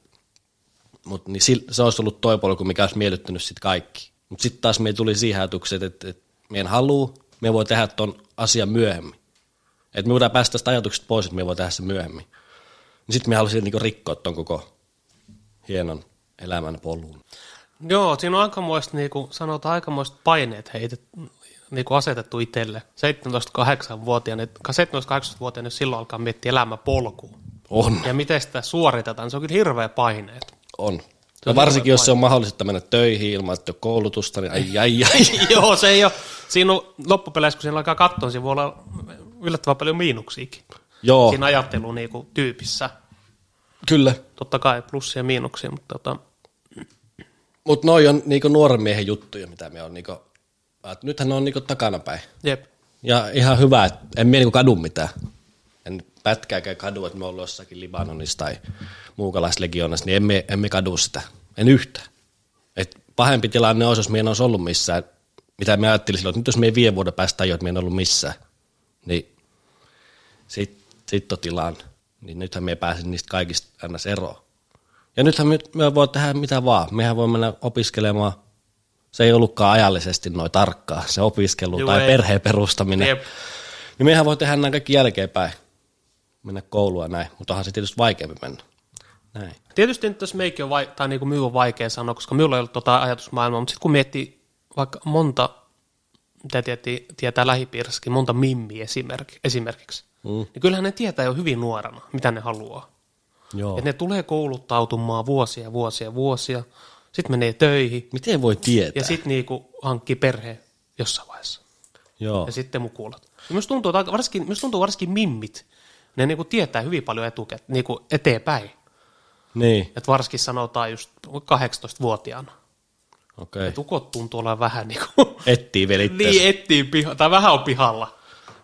Speaker 1: Mutta niin se olisi ollut toi polku, mikä olisi miellyttänyt sitten kaikki. Mutta sitten taas me tuli siihen ajatukseen, että, että me en halua, me voi tehdä ton asian myöhemmin. Että me voidaan päästä tästä ajatuksesta pois, että me voi tehdä se myöhemmin. Niin sitten me halusin niinku rikkoa ton koko hienon elämän polun.
Speaker 2: Joo, siinä on aikamoista, niin kuin sanotaan, aikamoista paineet heitet, niin kuin asetettu itselle. 17-8-vuotiaana, 17-18-vuotiaana, jos silloin alkaa miettiä elämäpolkua.
Speaker 1: On.
Speaker 2: Ja miten sitä suoritetaan, se on kyllä hirveä paineet.
Speaker 1: On. Ja varsinkin, jos se on mahdollista mennä töihin ilman, että koulutusta, niin ai ai ai. <laughs>
Speaker 2: Joo, se ei ole. Siinä on loppupeleissä, kun siinä alkaa katsoa, niin siinä voi olla yllättävän paljon miinuksiakin.
Speaker 1: Joo.
Speaker 2: Siinä ajattelu niin kuin, tyypissä.
Speaker 1: Kyllä.
Speaker 2: Totta kai plussia ja miinuksia, mutta tota...
Speaker 1: Mutta noi on niinku nuoren miehen juttuja, mitä me on niinku, nythän ne on niinku takanapäin.
Speaker 2: Jep.
Speaker 1: Ja ihan hyvä, että en mie niinku kadu mitään. Pätkääkään kadu, että me ollaan jossakin Libanonissa tai muukalaislegionassa, niin emme, emme kadu sitä. En yhtään. Et pahempi tilanne olisi, jos mie en olisi ollut missään. Mitä me ajattelin silloin, että nyt jos me viiden vuoden päästä jo, että me en ollut missään, niin sitten sit on tilanne. Niin nythän me pääsin niistä kaikista aina eroon. Ja nythän me, me voi tehdä mitä vaan. Mehän voi mennä opiskelemaan. Se ei ollutkaan ajallisesti noin tarkkaa, se opiskelu Juu, tai ei. perheen perustaminen. Jep. Niin mehän voi tehdä nämä kaikki jälkeenpäin. Mennä koulua näin, mutta onhan se tietysti vaikeampi mennä. Näin.
Speaker 2: Tietysti nyt jos meikin on, vai, tai niin kuin minun on vaikea sanoa, koska minulla ei ollut tuota ajatusmaailmaa, mutta sitten kun miettii vaikka monta, mitä tietää, tietää lähipiirissäkin, monta mimmiä esimerkiksi, mm. niin kyllähän ne tietää jo hyvin nuorena, mitä ne haluaa. Joo. Et ne tulee kouluttautumaan vuosia, vuosia, vuosia, sitten menee töihin.
Speaker 1: Miten voi tietää?
Speaker 2: Ja sitten niinku hankkii perhe jossain vaiheessa.
Speaker 1: Joo.
Speaker 2: Ja sitten mukulat. Ja myös tuntuu, varsinkin, myös tuntuu varsinkin mimmit, ne niinku tietää hyvin paljon etuket, niinku eteenpäin.
Speaker 1: Niin.
Speaker 2: Että varsinkin sanotaan just 18-vuotiaana.
Speaker 1: Okei. Okay.
Speaker 2: ukot tuntuu olla vähän niin kuin...
Speaker 1: Etsii velitteessä. <laughs>
Speaker 2: niin, etsii piha, tai vähän on pihalla.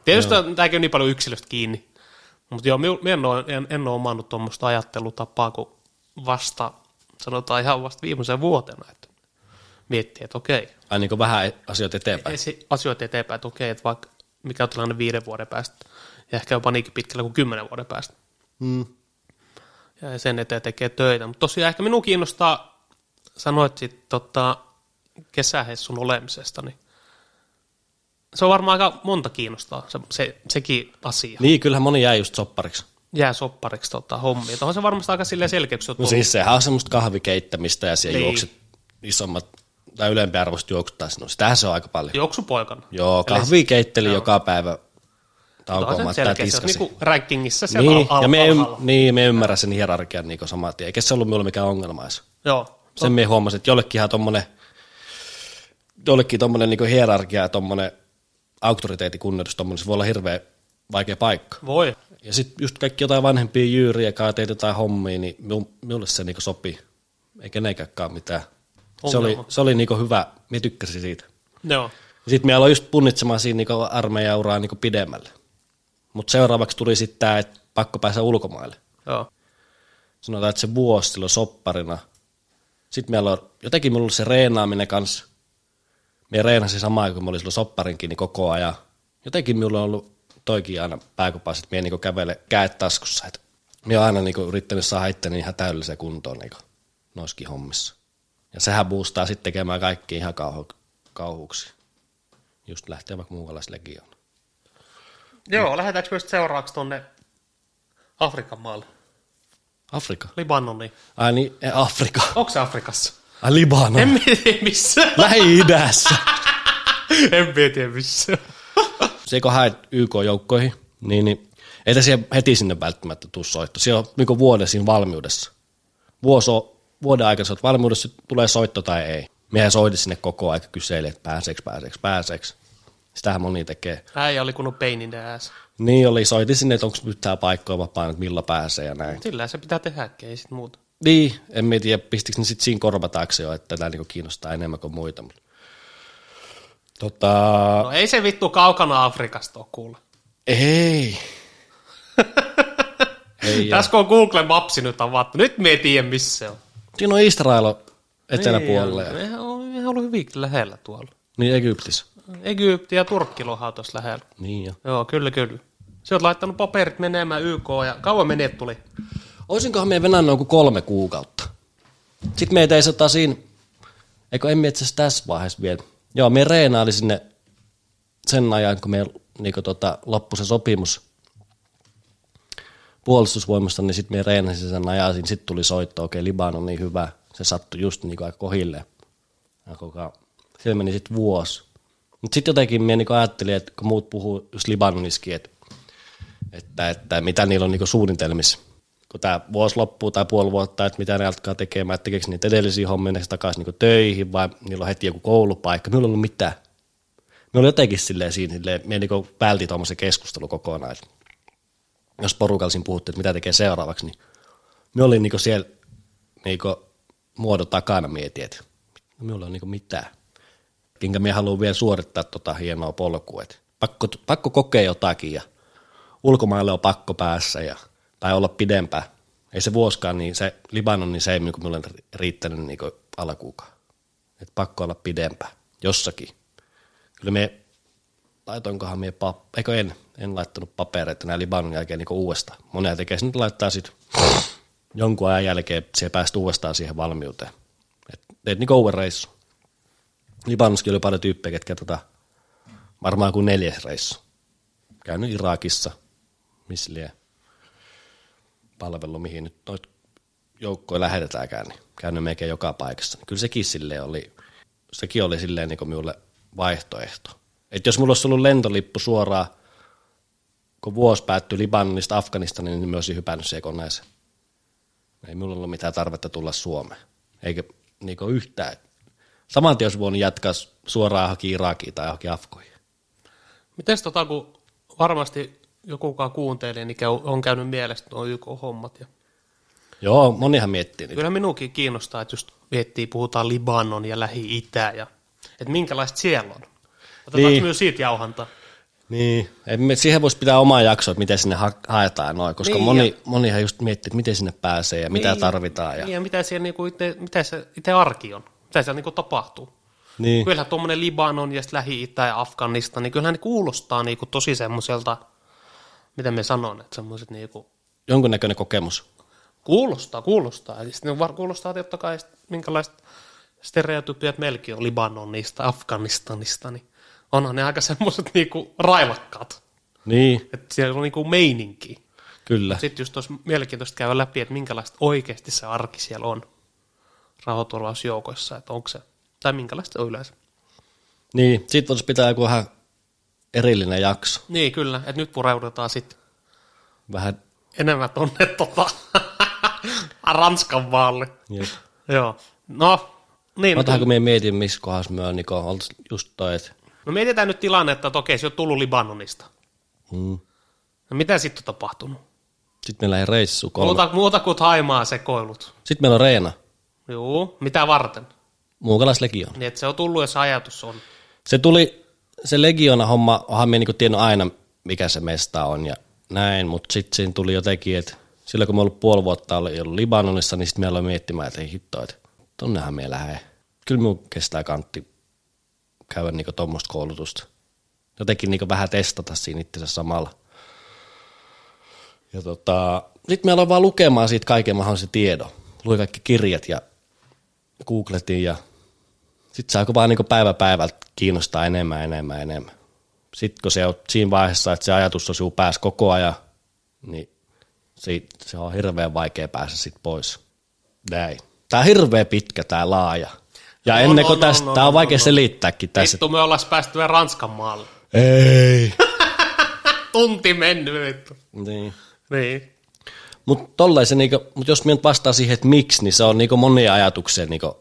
Speaker 2: Tietysti tämä on niin paljon yksilöstä kiinni. Mutta joo, minä en ole, en, en ole omannut tuommoista ajattelutapaa, kun vasta, sanotaan ihan vasta viimeisen vuotena, että miettii, että okei.
Speaker 1: Ai niin kuin vähän asioita eteenpäin.
Speaker 2: Asioita eteenpäin, että okei, että vaikka mikä on tilanne viiden vuoden päästä, ja ehkä jopa niinkin pitkällä kuin kymmenen vuoden päästä.
Speaker 1: Mm.
Speaker 2: Ja sen eteen tekee töitä. Mutta tosiaan ehkä minun kiinnostaa, sanoit sitten tota, kesähessun olemisesta, niin se on varmaan aika monta kiinnostaa, se, se, sekin asia.
Speaker 1: Niin, kyllähän moni jää just soppariksi.
Speaker 2: Jää soppariksi tota, hommia. Onhan se varmasti aika silleen selkeäksi.
Speaker 1: No siis sehän on semmoista kahvikeittämistä ja siellä niin. juokset isommat tai ylempi arvoiset juoksut. No sitähän se on aika paljon.
Speaker 2: Juoksupoikana.
Speaker 1: Joo, kahvi keitteli joka päivä
Speaker 2: taukoamatta ja tiskasi. Niin rankingissa se
Speaker 1: niin, al- ja me, al- niin, me ymmärrän sen hierarkian niin saman tien. Eikä se ollut minulle mikään ongelma edes.
Speaker 2: Joo.
Speaker 1: Sen me huomasin, että jollekin ihan tommonen, jollekin tommonen niin hierarkia ja tommonen auktoriteetikunnioitus tommonen, se voi olla hirveän vaikea paikka.
Speaker 2: Voi.
Speaker 1: Ja sitten just kaikki jotain vanhempia jyyriä, teet jotain hommia, niin minulle se niin sopii. Ei kenenkään mitään. Ongelma. Se oli, se oli niin hyvä, minä tykkäsin siitä.
Speaker 2: Joo.
Speaker 1: Sitten me aloin just punnitsemaan siinä niin armeijauraa niin pidemmälle. Mutta seuraavaksi tuli sitten tämä, että pakko päästä ulkomaille.
Speaker 2: Joo.
Speaker 1: Sanotaan, että se vuosi silloin sopparina. Sitten meillä on, jotenkin minulla se reenaaminen kanssa. Me reenasin samaan kuin mä olin silloin sopparinkin niin koko ajan. Jotenkin minulla on ollut toikin aina pääkopassa, että minä niin kävele käet taskussa. Että minä olen aina niin yrittänyt saada itteni ihan täydelliseen kuntoon niin noissakin hommissa. Ja sehän boostaa sitten tekemään kaikki ihan kauhu, kauhuksi. Just lähtee vaikka muukalaislegioon.
Speaker 2: Joo, no. lähdetäänkö myös seuraavaksi tuonne Afrikan maalle?
Speaker 1: Afrika?
Speaker 2: Libanoni.
Speaker 1: Ai niin, Afrika.
Speaker 2: Onko se Afrikassa?
Speaker 1: Ai Libanon.
Speaker 2: En tiedä missä.
Speaker 1: Lähi-idässä. <laughs>
Speaker 2: en tiedä missä. <laughs>
Speaker 1: se kun haet YK-joukkoihin, niin, niin ei tässä heti sinne välttämättä tuu soitto. Siellä on niin vuoden siinä valmiudessa. Vuosi on, vuoden aikana olet valmiudessa, tulee soitto tai ei. Mehän soitin sinne koko aika kyselee, että pääseekö, pääseekö, pääseekö. Sitähän moni tekee.
Speaker 2: Äijä oli kunnon pain in the ass.
Speaker 1: Niin oli, soiti sinne, että onko yhtään paikkoja vapaa, että millä pääsee ja näin.
Speaker 2: Sillä se pitää tehdä, ei sit muuta.
Speaker 1: Niin, en tiedä, pistikö ne sitten siinä korvataakse jo, että tämä niinku kiinnostaa enemmän kuin muita. Tota...
Speaker 2: No ei se vittu kaukana Afrikasta ole kuule.
Speaker 1: Ei. <laughs>
Speaker 2: ei Tässä kun on Google Maps nyt avattu, nyt me ei tiedä missä se on.
Speaker 1: Siinä on Israel eteläpuolelle.
Speaker 2: Niin,
Speaker 1: ja,
Speaker 2: ole, eihän ollut hyvinkin lähellä tuolla.
Speaker 1: niin Egyptissä.
Speaker 2: Egypti ja Turkki lohaa tuossa lähellä.
Speaker 1: Niin jo.
Speaker 2: Joo, kyllä, kyllä. Se oot laittanut paperit menemään YK ja kauan menet tuli.
Speaker 1: Olisinkohan me venannut joku kolme kuukautta. Sitten meitä ei sota siinä, eikö en itse asiassa tässä vaiheessa vielä. Joo, me reenaili sinne sen ajan, kun me niin tota, loppui se sopimus puolustusvoimasta, niin sitten me reenasin sen ajan, sitten tuli soitto, okei, Libanon on niin hyvä, se sattui just niin aika kohille. Ja koko, siellä meni sitten vuosi. Mutta sitten jotenkin minä niin ajattelin, että kun muut puhuu just Libanoniskin, että, että, että mitä niillä on niin suunnitelmissa, kun tämä vuosi loppuu tai puoli vuotta, että mitä ne alkaa tekemään, että tekeekö niitä edellisiä hommia, ne takaisin niin töihin vai niillä on heti joku koulupaikka. Minulla ei ollut mitään. Me oli jotenkin silleen siinä, silleen, me niin vältin tuommoisen keskustelu kokonaan, että jos porukalsin puhuttiin, että mitä tekee seuraavaksi, niin me olin niin siellä niin muodon takana mietin, että no, minulla on niin mitään. Enkä me haluan vielä suorittaa tota hienoa polkua, että pakko, pakko kokea jotakin ja ulkomaille on pakko päässä ja, tai olla pidempään. Ei se vuoskaan, niin se Libanon, niin se ei niin minulle riittänyt niin alkuukaan. Että pakko olla pidempään, jossakin. Kyllä me laitoinkohan me pap- eikö en, en laittanut papereita näin Libanon jälkeen niin uudestaan. Monia tekee nyt laittaa sitten jonkun ajan jälkeen, siihen päästä uudestaan siihen valmiuteen. Et, teet niin reissu. Libanoskin oli paljon tyyppejä, ketkä tota, varmaan kuin neljäs reissu. Käynyt Irakissa, missä lie palvelu, mihin nyt noit joukkoja lähetetäänkään, niin käynyt melkein joka paikassa. Kyllä sekin silleen oli, sekin oli silleen niin minulle vaihtoehto. Et jos mulla olisi ollut lentolippu suoraan, kun vuosi päättyi Libanonista Afganistaniin, niin mä olisin hypännyt siihen koneeseen. Ei mulla ollut mitään tarvetta tulla Suomeen. Eikä niin yhtään. Saman tien olisi voinut jatkaa suoraan haki Irakiin tai haki Afkoihin.
Speaker 2: Miten tota, kun varmasti jokukaan kuuntelee, niin on käynyt mielestä nuo YK-hommat. Ja...
Speaker 1: Joo, monihan miettii niitä.
Speaker 2: Kyllä minunkin kiinnostaa, että just miettii, puhutaan Libanon ja Lähi-Itä ja että minkälaista siellä on. Otetaan niin. myös siitä jauhantaa.
Speaker 1: Niin, me, siihen voisi pitää omaa jaksoa, että miten sinne ha- haetaan noin, koska niin, moni, ja... monihan just miettii, että miten sinne pääsee ja niin, mitä tarvitaan. Ja,
Speaker 2: niin, ja mitä, siellä niinku ite, mitä se itse arki on, mitä siellä niinku tapahtuu. Niin. Kyllähän tuommoinen Libanon ja Lähi-Itä ja Afganistan, niin kyllähän ne kuulostaa niinku tosi semmoiselta, miten me sanon, että semmoiset niinku...
Speaker 1: Jonkunnäköinen kokemus.
Speaker 2: Kuulostaa, kuulostaa. Ja sitten kuulostaa totta kai, minkälaiset stereotypiat melkein on Libanonista, Afganistanista, niin onhan ne aika semmoiset niinku railakkaat.
Speaker 1: Niin.
Speaker 2: Että siellä on niinku meininki.
Speaker 1: Kyllä.
Speaker 2: Sitten just olisi mielenkiintoista käydä läpi, että minkälaista oikeasti se arki siellä on rahoiturvausjoukoissa, että onko se, tai minkälaista on yleensä.
Speaker 1: Niin, sitten voisi pitää joku vähän erillinen jakso.
Speaker 2: Niin, kyllä, että nyt pureudutaan sitten
Speaker 1: vähän
Speaker 2: enemmän tuonne tota, <laughs> Ranskan maalle.
Speaker 1: Jep.
Speaker 2: Joo, no niin.
Speaker 1: Otahan kun me mietin, missä kohdassa me on, niin just toi, että...
Speaker 2: No mietitään nyt tilannetta, että okei, se on tullut Libanonista.
Speaker 1: Hmm.
Speaker 2: No mitä sitten on tapahtunut?
Speaker 1: Sitten meillä ei reissu kolme.
Speaker 2: Muuta, muuta kuin Haimaa sekoilut.
Speaker 1: Sitten meillä on Reena.
Speaker 2: Joo, mitä varten?
Speaker 1: Muukalaislegion.
Speaker 2: Niin, että se on tullut, jos ajatus on.
Speaker 1: Se tuli, se legiona homma, onhan me niinku tiennyt aina, mikä se mesta on ja näin, mutta sitten siinä tuli jotenkin, että silloin kun me ollut puoli vuotta ollut Libanonissa, niin sitten me aloin miettimään, että ei hitto, että tonnehan me lähde. Kyllä minun kestää kantti käydä niinku tuommoista koulutusta. Jotenkin niinku vähän testata siinä itsensä samalla. Ja tota, sitten me aloin vaan lukemaan siitä kaiken mahdollisen tiedon. Luin kaikki kirjat ja googletin ja sitten saako vaan niinku päivä päivältä kiinnostaa enemmän, enemmän, enemmän. Sitten kun se on siinä vaiheessa, että se ajatus on sinun päässä koko ajan, niin siitä, se on hirveän vaikea päästä sitten pois. Näin. Tämä on hirveän pitkä, tämä laaja. Ja no, ennen kuin no, tästä, no, tämä on vaikea no, selittääkin tässä.
Speaker 2: Vittu, me ollaan päästy vielä Ranskan maalle.
Speaker 1: Ei. <laughs>
Speaker 2: Tunti mennyt, vittu.
Speaker 1: Niin.
Speaker 2: Niin.
Speaker 1: Mutta niinku, mut jos minä vastaan siihen, että miksi, niin se on niinku monia ajatuksia niinku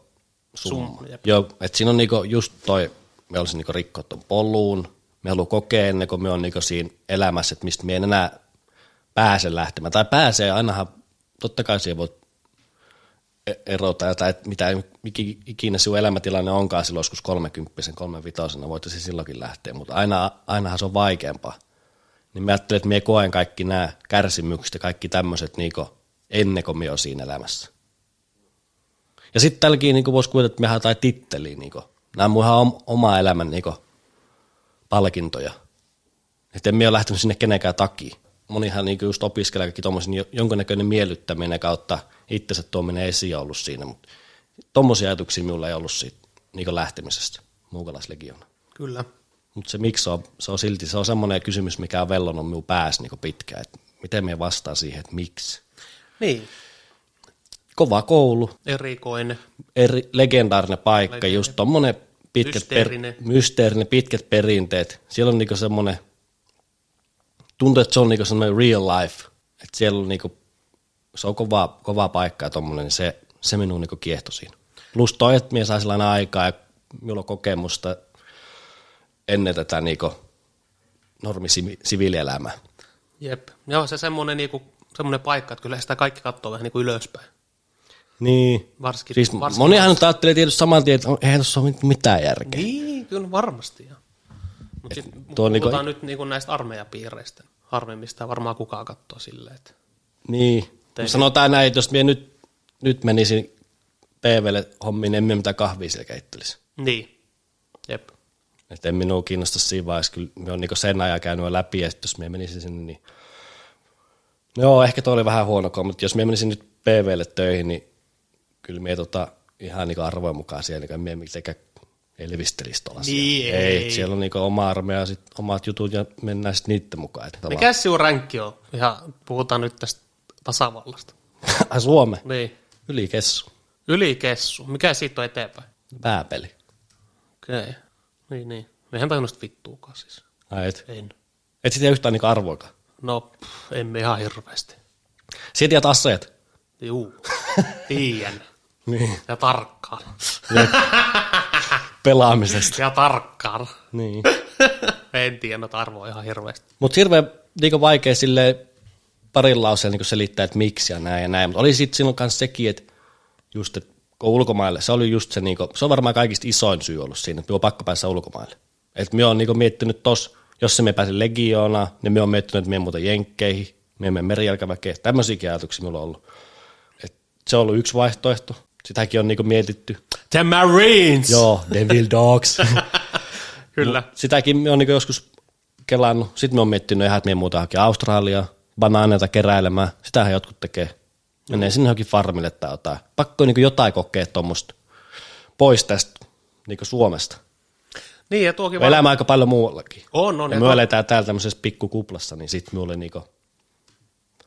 Speaker 1: summa.
Speaker 2: Summa.
Speaker 1: Joo, että siinä on niinku just toi, me olisin niinku rikkoa ton poluun, me haluan kokea ennen kuin me on niinku siinä elämässä, että mistä me en enää pääse lähtemään. Tai pääsee, ainahan, totta kai siihen voi e- erota, tai että mitä iki- ikinä sinun elämätilanne onkaan silloin joskus 30 35 voitaisiin silloinkin lähteä, mutta aina, ainahan se on vaikeampaa. Niin mä ajattelin, että minä koen kaikki nämä kärsimykset ja kaikki tämmöiset niin ennen kuin olen siinä elämässä. Ja sitten tälläkin niin voisi kuvitella, että me haetaan titteliä. Niin Nämä on mun ihan oma elämän niin palkintoja. Että en ole lähtenyt sinne kenenkään takia. Monihan niin just opiskelee kaikki tuommoisen jonkinnäköinen miellyttäminen kautta itsensä tuominen esiin ollut siinä, mutta tuommoisia ajatuksia minulla ei ollut siitä niin lähtemisestä muukalaislegiona.
Speaker 2: Kyllä.
Speaker 1: Mutta se miksi on, se on silti, se on semmoinen kysymys, mikä on vellonut minun päässä niin pitkään, että miten me vastaa siihen, että miksi.
Speaker 2: Niin.
Speaker 1: Kova koulu.
Speaker 2: Erikoinen.
Speaker 1: Eri, legendaarinen paikka, legendaarinen. just tommonen pitkät mysteerinen. Per, mysteerinen, pitkät perinteet. Siellä on niinku semmoinen, tuntuu, että se on niinku semmoinen real life. Että siellä on niinku, se on kova, kova paikka ja tommonen, niin se, se minun niinku kiehto siinä. Plus toi, että minä sain sellainen aikaa ja minulla on kokemusta ennen tätä niinku normi siviilielämää.
Speaker 2: Jep. Joo, se semmoinen, niinku, semmoinen paikka, että kyllä sitä kaikki katsoo vähän niinku ylöspäin.
Speaker 1: Niin.
Speaker 2: Varsinkin,
Speaker 1: siis
Speaker 2: varsinkin
Speaker 1: monihan nyt ajattelee tietysti saman tien, että eihän tuossa ole mitään järkeä.
Speaker 2: Niin, kyllä varmasti. Mutta sitten puhutaan niinku... nyt niinku näistä armeijapiireistä. Harvemmista varmaan kukaan katsoo silleen. Että...
Speaker 1: Niin. Tein... Sanotaan näin, että jos minä nyt, nyt menisin PVlle hommiin, en minä mitään kahvia siellä keittelisi.
Speaker 2: Niin.
Speaker 1: Että en minua kiinnosta siinä vaiheessa, kyllä me on niinku sen ajan käynyt läpi, ja jos minä menisin sinne, niin Joo, ehkä toi oli vähän huono mutta jos minä menisin nyt PVlle töihin, niin kyllä me tota, ihan niin arvojen mukaan siellä, niin me mitenkään elvistelisi tuolla
Speaker 2: niin,
Speaker 1: ei. ei. siellä on niin oma armeija, sit omat jutut ja mennään sitten niiden mukaan.
Speaker 2: Mikä sinun ränkki on? Ihan puhutaan nyt tästä tasavallasta. <laughs>
Speaker 1: Ai Suome?
Speaker 2: Niin.
Speaker 1: Ylikessu.
Speaker 2: Ylikessu. Mikä siitä on eteenpäin?
Speaker 1: Pääpeli.
Speaker 2: Okei. Okay. Niin, niin. Mehän tajunnut sitä vittuukaan siis.
Speaker 1: Ai et?
Speaker 2: En.
Speaker 1: Et sitten yhtään niinku arvoikaan?
Speaker 2: No, pff, emme ihan hirveästi.
Speaker 1: Siitä tiedät aseet?
Speaker 2: Juu, <laughs> tiedän.
Speaker 1: niin.
Speaker 2: Ja tarkkaan.
Speaker 1: Pelaamisesta.
Speaker 2: Ja tarkkaan.
Speaker 1: Niin. <laughs>
Speaker 2: en tiedä arvoa ihan hirveästi.
Speaker 1: Mutta hirveän niin vaikea sille parin lauseen niin selittää, että miksi ja näin ja näin. Mutta oli sitten silloin kanssa sekin, että just, että kun ulkomaille, se oli just se, niin kuin, se on varmaan kaikista isoin syy ollut siinä, että me on pakko päästä ulkomaille. Että me on niin miettinyt tos, jos se me pääse legioona, niin me on miettinyt, että me muuten jenkkeihin, me emme merijalkaväkeen. Tämmöisiäkin ajatuksia minulla on ollut. Et se on ollut yksi vaihtoehto. Sitäkin on niinku mietitty.
Speaker 2: The Marines!
Speaker 1: Joo, Devil Dogs. <laughs>
Speaker 2: Kyllä.
Speaker 1: Sitäkin me on niinku joskus kelannut. Sitten me on miettinyt ihan, että me muuta hakea Australiaa, banaaneita keräilemään. Sitähän jotkut tekee. Menee sinne johonkin farmille tai jotain. Pakko niinku jotain kokea tuommoista pois tästä niinku Suomesta.
Speaker 2: Niin, ja tuokin
Speaker 1: elämä aika paljon muuallakin.
Speaker 2: On, on.
Speaker 1: Ja, ja me to... eletään täällä tämmöisessä pikkukuplassa, niin sitten minulle niinku,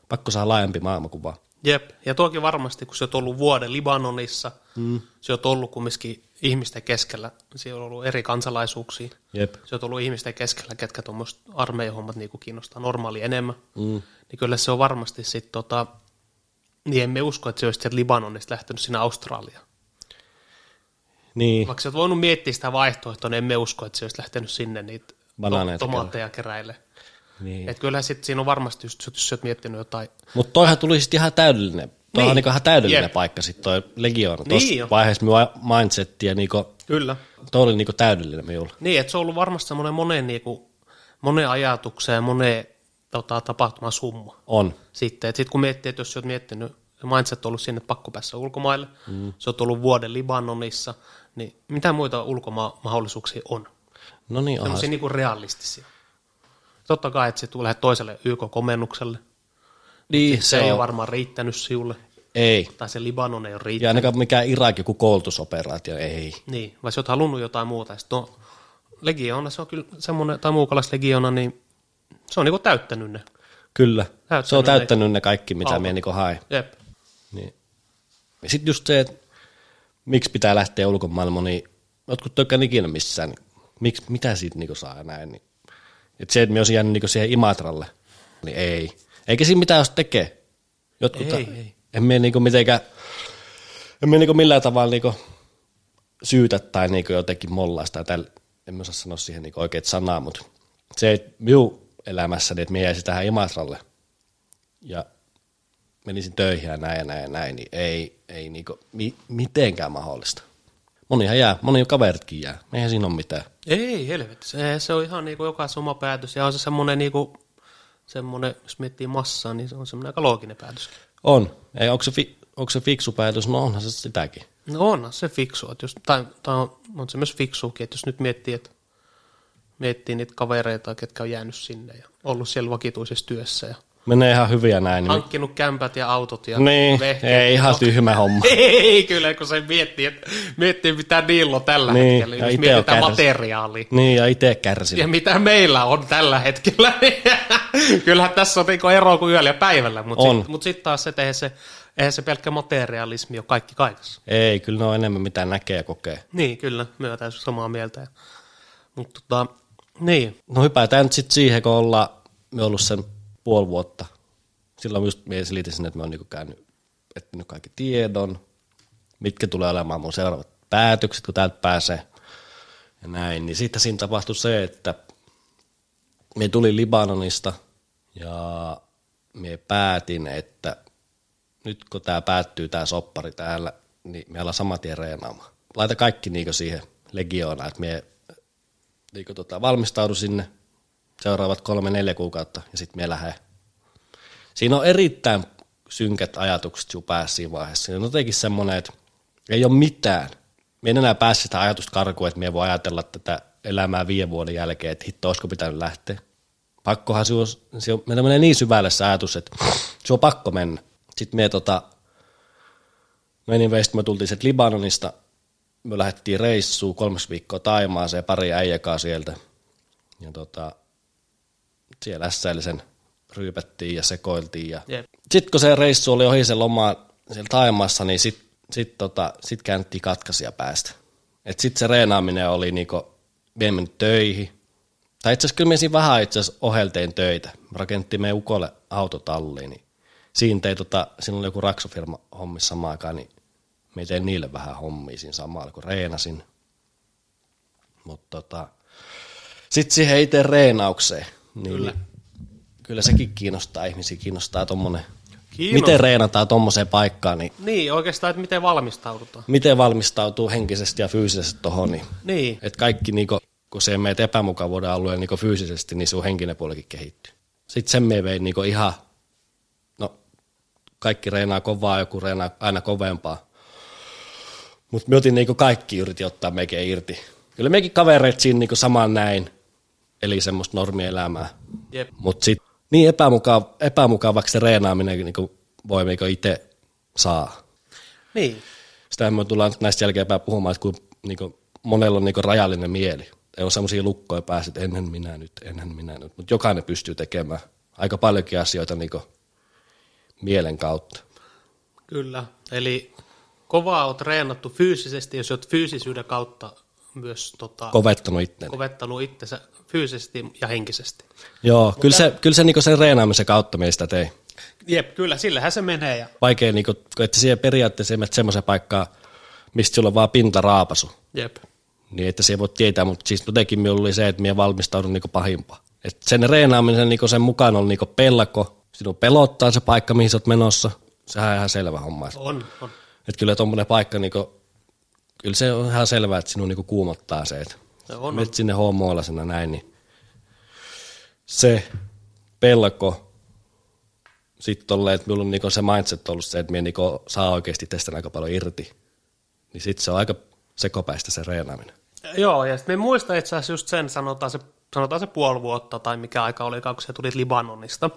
Speaker 1: pakko saada laajempi maailmankuva.
Speaker 2: Jep, ja tuokin varmasti, kun se on ollut vuoden Libanonissa, mm. se on ollut kumminkin ihmisten keskellä, siellä on ollut eri kansalaisuuksia.
Speaker 1: Jep.
Speaker 2: Se on ollut ihmisten keskellä, ketkä tuommoiset armeijahommat niinku kiinnostaa normaali enemmän. Mm. Niin kyllä se on varmasti sitten tota, niin emme usko, että se olisi sieltä Libanonista lähtenyt sinne Australiaan.
Speaker 1: Niin.
Speaker 2: Vaikka sä oot voinut miettiä sitä vaihtoehtoa, niin emme usko, että se olisi lähtenyt sinne niitä Banaaneita tomaatteja keräille.
Speaker 1: Niin.
Speaker 2: Et kyllä sitten siinä on varmasti just, jos sä oot miettinyt jotain.
Speaker 1: Mutta toihan tuli sitten ihan täydellinen. Tuo niin. on niinku ihan täydellinen yep. paikka sitten toi Legiona. Tuossa niin vaiheessa minun mindsetti ja niinku,
Speaker 2: kyllä.
Speaker 1: toi oli niinku täydellinen minulla.
Speaker 2: Niin, että se on ollut varmasti semmoinen monen, niinku, monen ajatuksen ja monen tota, tapahtuman summa.
Speaker 1: On.
Speaker 2: Sitten, että sit kun miettii, että jos sä oot miettinyt mindset on ollut sinne pakko päässä ulkomaille, mm. se on ollut vuoden Libanonissa, niin mitä muita ulkomahdollisuuksia on?
Speaker 1: No niin,
Speaker 2: Sellaisia niin kuin realistisia. Totta kai, että se tulee toiselle YK-komennukselle.
Speaker 1: Niin,
Speaker 2: se, se ei ole varmaan riittänyt sinulle.
Speaker 1: Ei.
Speaker 2: Tai se Libanon ei ole riittänyt.
Speaker 1: Ja ainakaan mikään Irak joku koulutusoperaatio, ei.
Speaker 2: Niin, vai sä oot halunnut jotain muuta. Sitten no, legiona, se on kyllä semmoinen, tai muukalaislegiona, niin se on niinku täyttänyt ne.
Speaker 1: Kyllä, täyttänyt se on täyttänyt ne, ne kaikki, mitä minä niinku hain.
Speaker 2: Jep.
Speaker 1: Niin. Ja sitten just se, että miksi pitää lähteä ulkomaille, niin jotkut tykkään ikinä missään, niin miksi, mitä siitä niinku saa näin. Niin. Että se, että me olisi jäänyt niinku siihen Imatralle, niin ei. Eikä siinä mitään jos tekee. Jotkut,
Speaker 2: ei, ta- ei.
Speaker 1: En mene niinku mitenkään, en mene niinku millään tavalla niinku syytä tai niinku jotenkin mollaista. Täl, en mä osaa sanoa siihen niinku oikeat sanaa, mutta se, että minun elämässäni, että minä jäisin tähän Imatralle ja menisin töihin ja näin ja näin ja näin, niin ei, ei niinku, mi, mitenkään mahdollista. Monihan jää, moni kaveritkin jää, eihän siinä ole mitään.
Speaker 2: Ei, helvetti, se, se on ihan niinku jokaisen oma päätös ja on se semmoinen, niinku, semmoinen, jos miettii massaa, niin se on semmoinen aika looginen päätös.
Speaker 1: On, ei, onko, se fi, onko se fiksu päätös, no onhan se sitäkin.
Speaker 2: No on se fiksu, että jos, tai, tai on, on se myös fiksuukin, että jos nyt miettii, että miettii niitä kavereita, ketkä on jäänyt sinne ja ollut siellä vakituisessa työssä ja
Speaker 1: Menee ihan hyviä näin. Niin...
Speaker 2: hankkinut kämpät ja autot ja
Speaker 1: Niin,
Speaker 2: vehkeet.
Speaker 1: ei ihan tyhmä homma. <laughs>
Speaker 2: Ei kyllä, kun se miettii, että miettii mitä niillä on tällä
Speaker 1: Niin,
Speaker 2: hetkellä,
Speaker 1: ja
Speaker 2: jos mietitään
Speaker 1: kärsi-
Speaker 2: materiaalia.
Speaker 1: Niin, ja itse kärsin.
Speaker 2: Ja mitä meillä on tällä hetkellä, <laughs> kyllähän tässä on niinku eroa kuin yöllä ja päivällä, mutta sitten mut sit taas se, eihän se, eihän se pelkkä materialismi ole kaikki kaikessa.
Speaker 1: Ei, kyllä ne on enemmän mitä näkee ja kokee.
Speaker 2: Niin, kyllä, me täysin samaa mieltä. Mutta tota, niin,
Speaker 1: No hypätään nyt sitten siihen, kun ollaan me ollut sen puoli vuotta. Silloin just me selitin sinne, että mä oon niinku käynyt, etsinyt kaikki tiedon, mitkä tulee olemaan mun seuraavat päätökset, kun täältä pääsee ja näin. Niin sitten siinä tapahtui se, että me tuli Libanonista ja me päätin, että nyt kun tämä päättyy, tämä soppari täällä, niin me ollaan saman tien reenaamaan. Laita kaikki niinku siihen legioonaan, että me niinku tota, valmistaudu sinne seuraavat kolme, neljä kuukautta ja sitten me lähden. Siinä on erittäin synkät ajatukset sun päässä siinä vaiheessa. Siinä on jotenkin semmoinen, että ei ole mitään. Me en enää pääse sitä ajatusta karkuun, että me voi ajatella tätä elämää viiden vuoden jälkeen, että hitto, olisiko pitänyt lähteä. Pakkohan se on, se on menee niin syvälle se ajatus, että se on pakko mennä. Sitten me tota, menin veistä, me tultiin sieltä Libanonista, me lähdettiin reissuun kolmes viikkoa Taimaaseen, pari äijäkaa sieltä. Ja tota, siellä ässäillisen ryypättiin ja sekoiltiin. Ja...
Speaker 2: Jep.
Speaker 1: Sitten kun se reissu oli ohi se loma siellä Taimaassa, niin sitten sit, tota, sit käännettiin katkaisia päästä. Et sitten se reenaaminen oli niinku, me töihin. Tai itse asiassa kyllä me vähän itse asiassa oheltein töitä. Me rakennettiin meidän ukolle autotalliin, niin siinä tein tota, siinä oli joku raksofirma hommissa samaan aikaan, niin me tein niille vähän hommia siinä samalla, kun reenasin. Mutta tota, sitten siihen itse reenaukseen, niin kyllä. kyllä sekin kiinnostaa ihmisiä, kiinnostaa tommonen,
Speaker 2: Kiinnostaa.
Speaker 1: miten reenataan tommoseen paikkaan, niin
Speaker 2: niin oikeastaan, että miten valmistaudutaan.
Speaker 1: miten valmistautuu henkisesti ja fyysisesti tohon, niin
Speaker 2: Niin,
Speaker 1: että kaikki, niinku, kun se meet epämukavuuden alueen niinku fyysisesti, niin sun henkinen puolikin kehittyy. Sitten sen me vein niinku ihan, no kaikki reenaa kovaa, joku reenaa aina kovempaa. Mutta me otin niinku kaikki yritin ottaa mekin irti. Kyllä mekin kavereet siinä niinku saman näin, eli semmoista normielämää.
Speaker 2: jep.
Speaker 1: Mutta sitten niin epämukav- epämukavaksi se reenaaminen niinku voi niinku itse saa.
Speaker 2: Niin,
Speaker 1: Sitä me tullaan näistä jälkeenpäin puhumaan, että kun niinku, monella on niinku rajallinen mieli. Ei ole semmoisia lukkoja päässä, että enhän minä nyt, enhän minä nyt. Mutta jokainen pystyy tekemään aika paljonkin asioita niinku mielen kautta.
Speaker 2: kyllä. Eli kovaa on treenattu fyysisesti, jos olet fyysisyyden kautta myös tota,
Speaker 1: Kovettanut itseäni.
Speaker 2: kovettanut itsensä fyysisesti ja henkisesti.
Speaker 1: Joo, kyllä se, kyllä se niinku sen reenaamisen kautta meistä tein.
Speaker 2: Jep, kyllä, sillähän se menee. Ja,
Speaker 1: Vaikea, niinku, että siihen periaatteessa ei mene semmoisen paikkaan, mistä sulla on vaan pintaraapasu.
Speaker 2: jep,
Speaker 1: niin että se ei voi tietää, mutta siis jotenkin minulla oli se, että minä valmistaudun niinku pahimpaan. Et sen reenaamisen niinku sen mukaan on niinku pelko, sinun pelottaa se paikka, mihin sä oot menossa, sehän on ihan selvä homma.
Speaker 2: on, on.
Speaker 1: Et kyllä tuommoinen paikka, niinku, kyllä se on ihan selvää, että sinun niinku kuumottaa se, että
Speaker 2: Se on,
Speaker 1: menet sinne homoilasena näin, niin se pelko, sitten tolleen, että minulla on niinku se mindset ollut se, että minä niinku saa oikeasti tästä aika paljon irti, niin sitten se on aika sekopäistä se reenaaminen.
Speaker 2: Joo, ja sitten muista itse asiassa just sen, sanotaan se, sanotaan se puoli vuotta tai mikä aika oli, kun sä tulit Libanonista.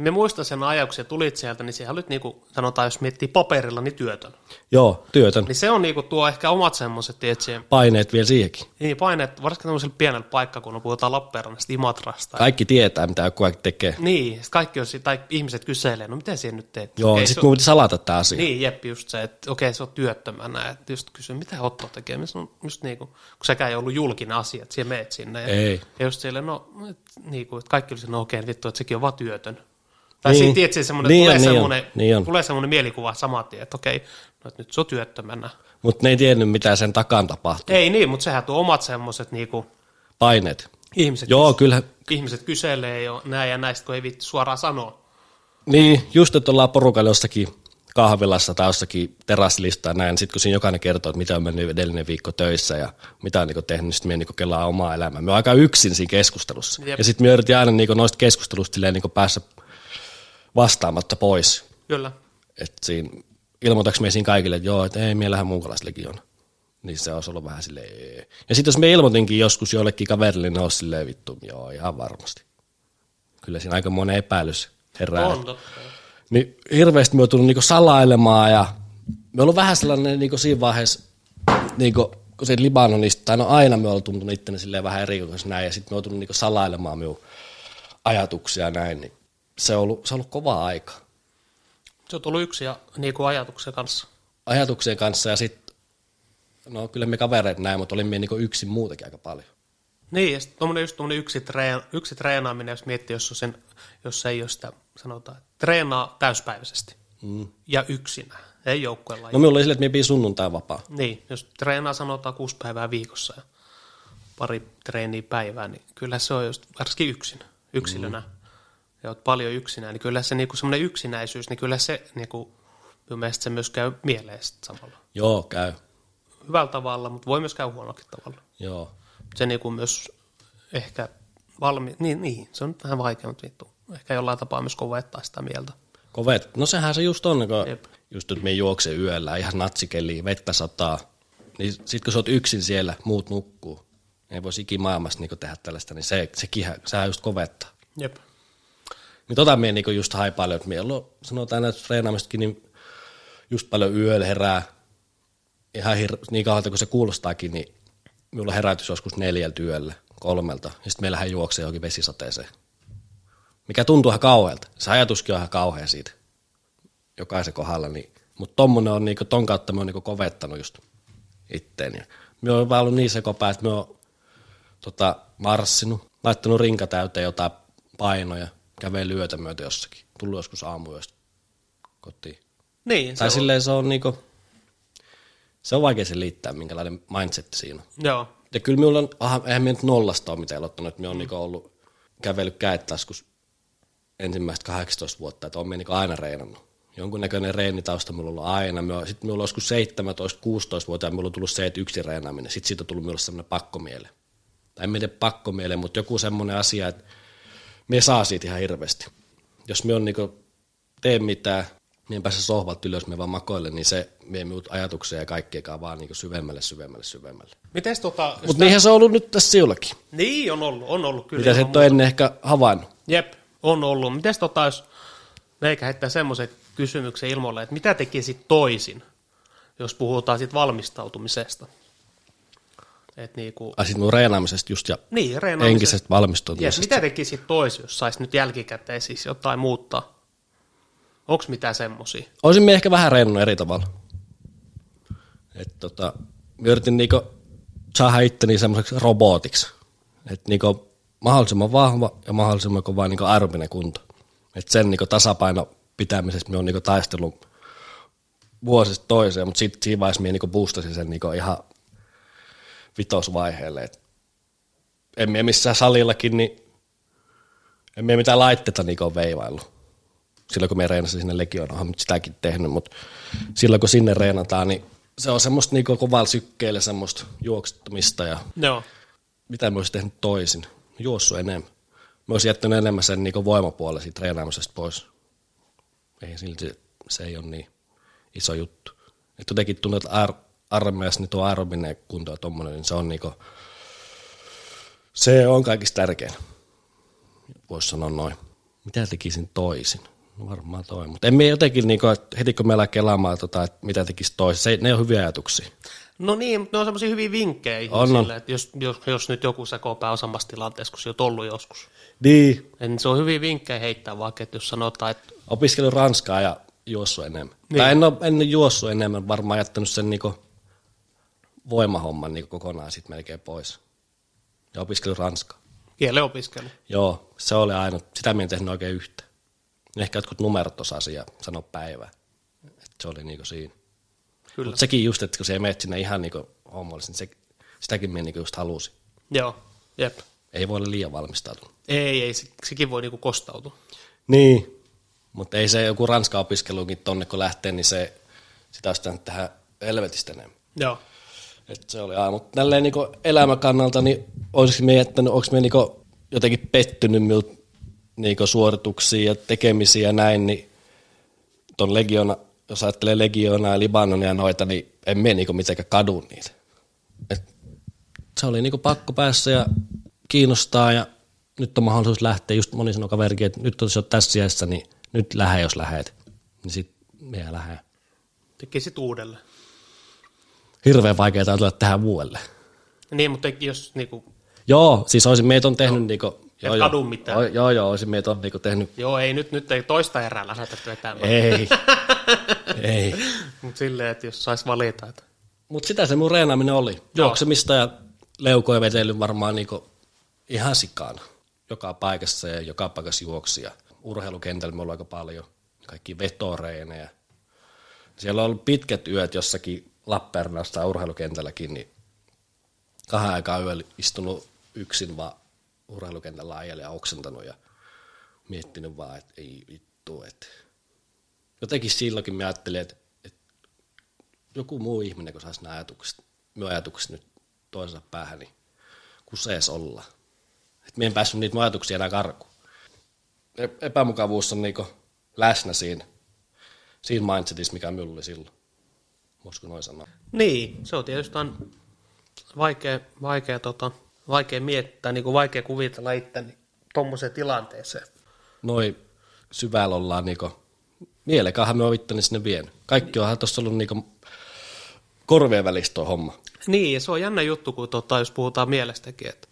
Speaker 2: Niin me muistan sen ajan, kun sä tulit sieltä, niin siellä olit niinku, sanotaan, jos miettii paperilla, niin työtön.
Speaker 1: Joo, työtön.
Speaker 2: Niin se on niinku tuo ehkä omat semmoiset, tietsä,
Speaker 1: Paineet vielä siihenkin.
Speaker 2: niin paineet, varsinkin tämmöisellä pienellä paikkakunnalla, puhutaan Lappeenrannasta, Imatrasta.
Speaker 1: Kaikki tietää, mitä joku tekee.
Speaker 2: Niin, sit kaikki on, si- tai ihmiset kyselee, no miten siellä nyt teet?
Speaker 1: Joo, okay, sitten mun piti salata tämä asia. Niin.
Speaker 2: Jep, just se, että okei, se on työttömänä, että just kysyy, mitä Otto tekee, missä on just niin kuin, kun sekään ei ollut julkinen asia, että siellä meet sinne. Ja,
Speaker 1: Ei.
Speaker 2: Ja just siellä, no, et, niin kuin, että kaikki oli no okei, vittu, että sekin on vaan työtön. Tai
Speaker 1: Niin.
Speaker 2: niin. siinä tietysti semmoinen,
Speaker 1: Niin
Speaker 2: tulee,
Speaker 1: on, niin on,
Speaker 2: semmoinen,
Speaker 1: niin on.
Speaker 2: tulee semmoinen mielikuva saman tien, että okei, no, että nyt se on työttömänä.
Speaker 1: Mutta ne ei tiennyt, mitä sen takaan tapahtuu.
Speaker 2: Ei niin, mutta sehän tuo omat semmoiset niin kuin,
Speaker 1: Paineet.
Speaker 2: ihmiset,
Speaker 1: Joo, kyllä.
Speaker 2: ihmiset kyselee jo näin ja näistä, kun ei viitti suoraan sanoa.
Speaker 1: Niin, just että ollaan porukalla jossakin kahvilassa tai jossakin terassilista ja näin. Sitten kun siinä jokainen kertoo, että mitä on mennyt edellinen viikko töissä ja mitä on niin tehnyt, niin sitten me niin kelaa omaa elämää. Me on aika yksin siinä keskustelussa.
Speaker 2: Jep.
Speaker 1: Ja sitten me yritin aina niin noista keskustelusta silleen, niin päässä vastaamatta pois.
Speaker 2: Kyllä.
Speaker 1: Et siinä ilmoitaks me siinä kaikille, että joo, että ei, meillähän muukalaislegiona. Niin se olisi ollut vähän silleen, "Ee." Ja sitten jos me ilmoitinkin joskus jollekin kaverille, niin olisi silleen vittu, joo, ihan varmasti. Kyllä siinä aika monen epäilys herää.
Speaker 2: On totta.
Speaker 1: Niin hirveästi me on tullut niinku salailemaan ja me ollut vähän sellainen niinku siinä vaiheessa, niinku, kun se Libanonista, tai no aina me on tuntunut itteni silleen vähän erikoisesti näin, ja sitten me on tullut niinku salailemaan minun ajatuksia ja näin, niin se on ollut, se on ollut kova aika
Speaker 2: Se on tullut yksi ja niin kuin ajatuksen kanssa.
Speaker 1: ajatuksien kanssa, ja sitten, no kyllä me kavereet näin, mutta olin me niinku yksin muutenkin aika paljon.
Speaker 2: Niin, ja sitten tuommoinen just tuommoinen yksi, treen, yksi treenaaminen, jos miettii, jos, sen, jos ei ole sitä, sanotaan, treenaa täyspäiväisesti mm. ja yksinä, ei joukkueella.
Speaker 1: No minulla oli silleen, että pii sunnuntai vapaa.
Speaker 2: Niin, jos treenaa sanotaan kuusi päivää viikossa ja pari treeniä päivää, niin kyllä se on just varsinkin yksin, yksilönä. Mm. Ja oot paljon yksinään, niin kyllä se niinku semmoinen yksinäisyys, niin kyllä se niinku, minun mielestä se myös käy mieleen samalla.
Speaker 1: Joo, käy.
Speaker 2: Hyvällä tavalla, mutta voi myös käydä huonokin tavalla.
Speaker 1: Joo.
Speaker 2: Se niinku myös ehkä valmi... Niin, niin, se on vähän vaikea, mutta vittu. Ehkä jollain tapaa myös kovettaa sitä mieltä.
Speaker 1: Kovet. No sehän se just on, kun
Speaker 2: Jep.
Speaker 1: just nyt me juokse yöllä, ihan natsikeli, vettä sataa. Niin sit kun sä oot yksin siellä, muut nukkuu. Ei voisi ikin maailmassa niinku tehdä tällaista, niin se, sekin, sehän just kovettaa.
Speaker 2: Jep.
Speaker 1: Niin tota mie niinku just haipailen, että mie ollut, sanotaan näitä treenaamistakin, niin just paljon yöllä herää. Ihan hir- niin kauan, kun se kuulostaakin, niin minulla herätys joskus neljältä yöllä, kolmelta. Ja sitten meillähän juoksee johonkin vesisateeseen. Mikä tuntuu ihan kauhealta. Se ajatuskin on ihan kauhea siitä. Jokaisen kohdalla. Niin. Mutta tommonen on niinku, ton kautta me on niinku kovettanut just itteeni. Me on vaan ollut niin sekopää, että me on tota, marssinut, laittanut rinka täyteen jotain painoja, kävely yötä myötä jossakin. Tullut joskus aamuyöstä kotiin.
Speaker 2: Niin, se
Speaker 1: Tai
Speaker 2: on.
Speaker 1: silleen se on niinku, se on vaikea se liittää, minkälainen mindset siinä on.
Speaker 2: Joo.
Speaker 1: Ja kyllä minulla on, aha, eihän minä nyt nollasta ole mitään aloittanut, että minä olen niinku ollut kävellyt käet taskus ensimmäistä 18 vuotta, että olen minä niinku aina reenannut. Jonkunnäköinen reenitausta minulla on ollut aina. Sitten minulla on joskus 17-16 vuotta ja minulla on tullut se, että yksi reenaaminen. Sitten siitä on tullut minulle semmoinen pakkomiele. Tai en tiedä pakkomiele, mutta joku semmoinen asia, että me saa siitä ihan hirveästi. Jos me on niinku, tee mitään, niin en pääse sohvalta ylös, me vaan makoille, niin se vie minut ajatuksia ja kaikkea vaan niinku syvemmälle, syvemmälle, syvemmälle.
Speaker 2: Mites tota...
Speaker 1: Mutta niinhän se on ollut nyt tässä siullakin.
Speaker 2: Niin, on ollut, on ollut kyllä.
Speaker 1: Mitä se et ole ennen ehkä havainnut.
Speaker 2: Jep, on ollut. Mites tota, jos meikä heittää semmoisen kysymyksen ilmoille, että mitä tekisit toisin, jos puhutaan siitä valmistautumisesta? Et niinku,
Speaker 1: Ai sit mun reenaamisesta just ja
Speaker 2: niin,
Speaker 1: henkisestä valmistautumisesta.
Speaker 2: mitä tekisit toisin, jos sais nyt jälkikäteen siis jotain muuttaa? Onko mitään semmosia?
Speaker 1: Olisin me ehkä vähän reenannut eri tavalla. Et tota, yritin niinku saada itteni semmoiseksi robotiksi. Että niinku mahdollisimman vahva ja mahdollisimman kova niinku aerobinen kunto. Et sen niinku tasapaino pitämisessä me on niinku taistellut vuosista toiseen, mutta sitten siinä vaiheessa minä niinku boostasin sen niinku ihan vitosvaiheelle. Et en minä missään salillakin, niin en minä mitään laitteita niinku ole veivaillut silloin kun me reenasin sinne Legioon, nyt sitäkin tehnyt, mutta silloin kun sinne reenataan, niin se on semmoista niinku kovalla sykkeellä semmoista juoksuttamista ja
Speaker 2: Joo.
Speaker 1: mitä mä olisin tehnyt toisin. Juossut enemmän. Mä olisin jättänyt enemmän sen niinku voimapuolen siitä treenaamisesta pois. Ei silti, se ei ole niin iso juttu. Et jotenkin tuntuu, että armeijassa niin tuo aerobinen kunto ja tommonen, niin se on niinku, se on kaikista tärkein. Voisi sanoa noin. Mitä tekisin toisin? No varmaan toi, mutta emme jotenkin niinku, heti kun meillä kelaamaan, tota, että mitä tekisi toisin. Se, ne on hyviä ajatuksia.
Speaker 2: No niin, mutta ne on semmoisia hyviä vinkkejä
Speaker 1: On,
Speaker 2: ihmisille,
Speaker 1: on.
Speaker 2: että jos, jos, jos, nyt joku sekopää on samassa tilanteessa, kun se on ollut joskus.
Speaker 1: Niin.
Speaker 2: Niin se on hyviä vinkkejä heittää vaikka, että jos sanotaan, että
Speaker 1: Opiskellut ranskaa ja juossut enemmän.
Speaker 2: Niin.
Speaker 1: Tai en ole, en ole juossut enemmän, varmaan jättänyt sen niinku voimahomman niinku kokonaan sit melkein pois. Ja opiskellut ranskaa.
Speaker 2: kielen opiskelu.
Speaker 1: Joo, se oli ainut. Sitä minä en tehnyt oikein yhtä. Ehkä jotkut numerot osasi ja sano päivää. Et se oli niinku siinä.
Speaker 2: Kyllä.
Speaker 1: Mutta sekin just, että kun se menet sinne ihan niinku hommallisin, se, sitäkin minä niinku just halusin.
Speaker 2: Joo, jep.
Speaker 1: Ei voi olla liian valmistautunut.
Speaker 2: Ei, ei, se- sekin voi niinku kostautua.
Speaker 1: Niin. Mutta ei se joku ranska-opiskelukin tonne kun lähtee, niin se, sitä olisi tehdä helvetistä enemmän.
Speaker 2: Joo.
Speaker 1: Et se oli aivan. Mutta tälleen niinku elämän kannalta, niin olisiko me jättänyt, onko me niinku jotenkin pettynyt minut niinku suorituksiin ja tekemisiin ja näin, niin ton Legiona jos ajattelee Legionaa ja Libanonia ja noita, niin en mene niinku mitenkään kadu niitä. Et se oli niinku pakko päässä ja kiinnostaa ja nyt on mahdollisuus lähteä. Just moni sanoi kaverikin, että nyt on, tässä iässä, niin nyt lähde, jos lähet. Niin sit meidän lähde.
Speaker 2: Tekisit uudelleen.
Speaker 1: Hirveän vaikeaa tulla tähän vuodelle.
Speaker 2: Niin, mutta jos niinku,
Speaker 1: Joo, siis olisin meitä on tehnyt niinku... Joo, joo,
Speaker 2: kadu mitään.
Speaker 1: Joo, joo, joo, olisin meitä on niinku tehnyt...
Speaker 2: joo ei nyt, nyt ei toista erää lähdetty vetämään.
Speaker 1: Ei, <laughs> ei.
Speaker 2: Mutta silleen, että jos sais valita, että
Speaker 1: Mutta sitä se mun reenaaminen oli. Juoksemista ja leukoja vetely varmaan niinku ihan sikana. Joka paikassa ja joka paikassa juoksia. Urheilukentällä me ollaan aika paljon. Kaikki vetoreinejä. Siellä on ollut pitkät yöt jossakin Lappeenrannassa urheilukentälläkin, niin kahden aikaa yöllä istunut yksin vaan urheilukentällä ajelle ja oksentanut ja miettinyt vaan, että ei vittu, että jotenkin silloinkin mä ajattelin, että, että joku muu ihminen, kun saisi nämä ajatukset, minun ajatukset nyt toisensa päähän, niin kun se edes olla. Että minä en päässyt niitä ajatuksia enää karkuun. E- Epämukavuus on niinku läsnä siinä, siinä mindsetissa, mikä minulla oli silloin. Voisiko noin sanoa?
Speaker 2: Niin, se on tietysti vaikea, vaikea, tota, vaikea miettiä, niin kuin vaikea kuvitella itteni tuommoiseen tilanteeseen.
Speaker 1: Noin syvällä ollaan niinku, mielekaahan me on itteni sinne vienyt. Kaikki onhan tuossa ollut niinku korvien välistä homma.
Speaker 2: Niin, ja se on jännä juttu, kun tota, jos puhutaan mielestäkin, että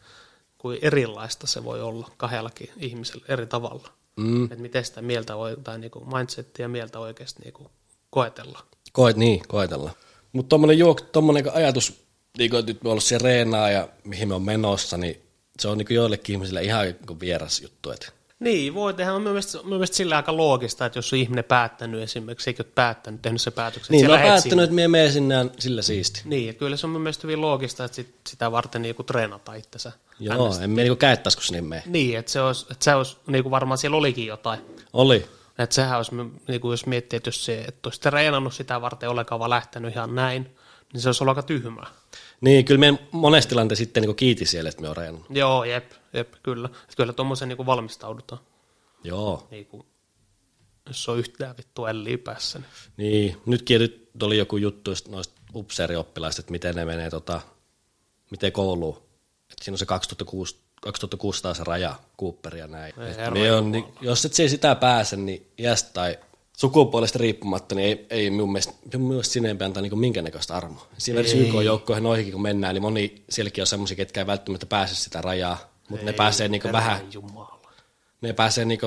Speaker 2: kuin erilaista se voi olla kahdellakin ihmisellä eri tavalla.
Speaker 1: Mm.
Speaker 2: Että miten sitä mieltä voi, tai niinku mindsettiä mieltä oikeasti niinku koetella.
Speaker 1: Koet niin, koetella. Mutta tommonen, juok, tommonen ajatus, niin että nyt me ollaan siellä reenaa ja mihin me on menossa, niin se on niin joillekin ihmisille ihan niin vieras juttu. Että
Speaker 2: Niin, voi tehdä. On mielestäni, mielestäni sillä aika loogista, että jos on ihminen päättänyt esimerkiksi, eikö ole päättänyt, tehnyt se päätöksen,
Speaker 1: niin,
Speaker 2: että
Speaker 1: mä oon päättänyt,
Speaker 2: sinne.
Speaker 1: että me menen sinne sillä siisti.
Speaker 2: Niin, ja kyllä se on mun mielestä hyvin loogista, että sit, sitä varten niin treenata itsensä.
Speaker 1: Joo, en me niinku käyttäisi, kun sinne mene.
Speaker 2: Niin, että se olisi, että se olisi niin kuin varmaan siellä olikin jotain.
Speaker 1: Oli.
Speaker 2: Että sehän olisi, niin kuin jos miettii, että jos se, että olisi treenannut sitä varten ollenkaan vaan lähtenyt ihan näin, niin se olisi ollut aika tyhmää.
Speaker 1: Niin, kyllä me monesti tilanteessa sitten niin kiiti siellä, että me on reenannut.
Speaker 2: Joo, jep, jep, kyllä. Että kyllä tuommoisen niin valmistaudutaan,
Speaker 1: Joo.
Speaker 2: niin kuin, jos on yhtään vittu elliä päässä. Niin.
Speaker 1: Niin, nytkin nyt oli joku juttu noista upseerioppilaista, että miten ne menee, tota, miten kouluun. Et siinä on se 2006, 2006 se raja, Cooper ja näin.
Speaker 2: Ei
Speaker 1: Et on, niin, jos et se sitä pääse, niin iästä tai sukupuolesta riippumatta, niin ei, ei minun mielestä, minun mielestä sinne ei antaa niin minkäännäköistä armoa. Esimerkiksi YK-joukkoihin noihinkin kun mennään, niin moni sielläkin on semmoisia, ketkä ei välttämättä pääse sitä rajaa, mutta ne pääsee niin vähän,
Speaker 2: Jumala.
Speaker 1: ne pääsee niin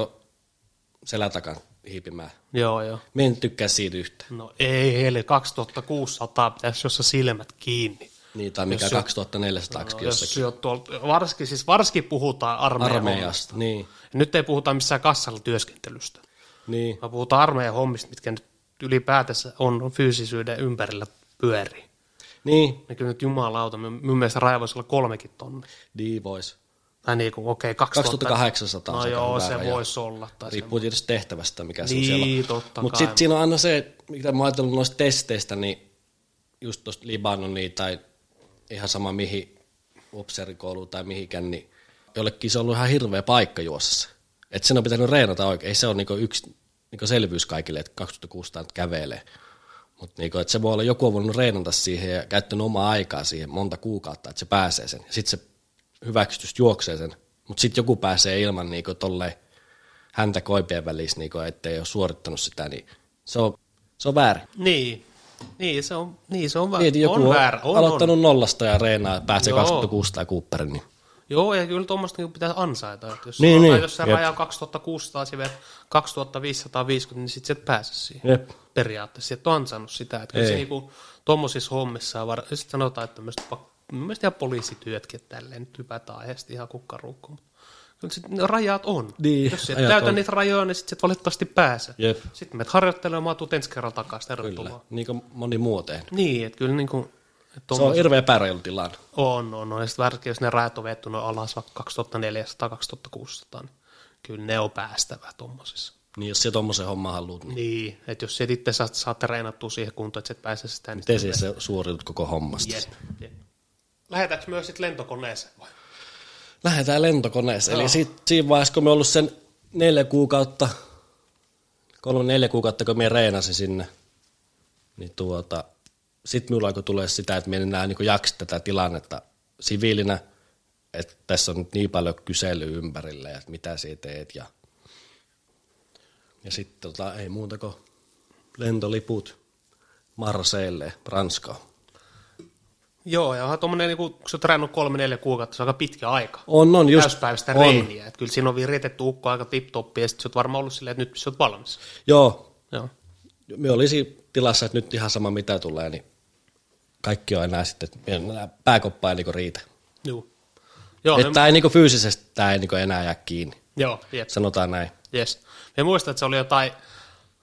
Speaker 1: selän takan hiipimään.
Speaker 2: Joo, joo.
Speaker 1: Minä en tykkää siitä yhtään.
Speaker 2: No ei, eli 2600 pitäisi jossa silmät kiinni.
Speaker 1: Niin, tai mikä
Speaker 2: Jos se-
Speaker 1: 2400
Speaker 2: No, jos
Speaker 1: jossakin.
Speaker 2: se on tuolta, varsinkin, siis varsinkin puhutaan armeijan.
Speaker 1: Armeijasta, niin.
Speaker 2: Nyt ei puhuta missään kassalla työskentelystä,
Speaker 1: niin.
Speaker 2: vaan puhutaan armeijan hommista, mitkä nyt ylipäätänsä on fyysisyyden ympärillä pyörii.
Speaker 1: Niin,
Speaker 2: Ja kyllä nyt jumalauta, minun mielestä raja voisi olla kolmekin tonne.
Speaker 1: niin vois.
Speaker 2: Tai niin kuin, okei, 2000.
Speaker 1: 2800 on
Speaker 2: No
Speaker 1: se
Speaker 2: joo, se
Speaker 1: raja.
Speaker 2: voisi olla. Tai
Speaker 1: Riippuu tietysti tehtävästä, mikä se
Speaker 2: Niin,
Speaker 1: on siellä.
Speaker 2: totta
Speaker 1: Mutta sitten siinä on aina se, mitä mä oon ajatellut noista testeistä, niin just tuosta Libanonia tai ihan sama mihin upseerikouluun tai mihinkään, niin jollekin se on ollut ihan hirveä paikka juossa. Että sen on pitänyt reenata oikein. Ei se ole niinku yksi niinku selvyys kaikille, että 2600 nyt kävelee. Mutta niinku, se voi olla, joku on voinut reenata siihen ja käyttänyt omaa aikaa siihen monta kuukautta, että se pääsee sen. Sitten se hyväksytys juoksee sen. Mutta sitten joku pääsee ilman niinku tolleen häntä koipien välissä, niinku, ettei ole suorittanut sitä, niin se on, se on väärin.
Speaker 2: Niin, niin se on, niin se on,
Speaker 1: Mieti, joku
Speaker 2: on
Speaker 1: on,
Speaker 2: väärä. On,
Speaker 1: aloittanut
Speaker 2: on.
Speaker 1: nollasta ja reenaa ja pääsee
Speaker 2: Joo.
Speaker 1: 2600 Cooperin, niin
Speaker 2: Joo, ja kyllä tuommoista niin pitää ansaita. Että jos,
Speaker 1: Niin,
Speaker 2: niin,
Speaker 1: niin,
Speaker 2: jos se
Speaker 1: jep.
Speaker 2: raja on 2600, se vie 2550, niin sitten se et pääse siihen.
Speaker 1: Jep.
Speaker 2: Periaatteessa, et ole ansainnut sitä. Että kyllä se niinku, tuommoisissa hommissa, var- sitten sanotaan, että pak- mun mielestä ihan poliisityötkin, että tälleen nyt hypätään aiheesta ihan kukkaruukkuun. Kyllä sit ne rajat on.
Speaker 1: Niin,
Speaker 2: Jos et täytä
Speaker 1: on.
Speaker 2: niitä rajoja, niin sitten et valitettavasti pääse.
Speaker 1: Jep.
Speaker 2: Sitten menet harjoittelemaan, tuut ensi kerralla takaisin, tervetuloa.
Speaker 1: kyllä, niin kuin moni muu on tehnyt.
Speaker 2: Niin, että kyllä niinku, että
Speaker 1: Se on hirveä tilanne.
Speaker 2: on, on, on. Ja sitten varsinkin, jos ne rajat on vetty noin alas vaikka 2400-2600, niin kyllä ne on päästävä tuommoisissa.
Speaker 1: Niin jos se tommosen homman haluat, niin
Speaker 2: Niin, että jos et itse saat, saat treenattua siihen kuntoon, että et pääse sitä, niin
Speaker 1: miten siis se suoriudut koko hommasta?
Speaker 2: Jep, jep. Lähetäänkö myös sitten lentokoneeseen vai?
Speaker 1: Lähdetään lentokoneeseen. Eli sit, siinä vaiheessa, kun me ollut sen neljä kuukautta, kolme neljä kuukautta, kun me reenasin sinne, Niin tuota, sitten minulla alkoi tulee sitä, että minä en enää niin jaksa tätä tilannetta siviilinä, että tässä on nyt niin paljon kysely ympärillä että mitä sinä teet ja, ja sitten tota, ei muuta kuin lentoliput Marseille, Ranskaan.
Speaker 2: Joo, ja onhan tuommoinen, niin kun sä treenannut kolme, neljä kuukautta, se on aika pitkä aika.
Speaker 1: On, on, just.
Speaker 2: Täyspäiväistä
Speaker 1: on.
Speaker 2: reeniä. Että kyllä siinä on viritetty ukko aika tip-toppi, ja sitten sä oot varmaan ollut silleen, että nyt sä oot valmis.
Speaker 1: Joo,
Speaker 2: Joo.
Speaker 1: me olisi tilassa, että nyt ihan sama mitä tulee, niin kaikki on enää sitten, että enää pääkoppa ei niinku riitä.
Speaker 2: Joo. Joo,
Speaker 1: Että tämä ei niinku fyysisesti tää ei niinku enää jää kiinni,
Speaker 2: joo, jep.
Speaker 1: sanotaan näin.
Speaker 2: Yes. Me muistan, että se oli jotain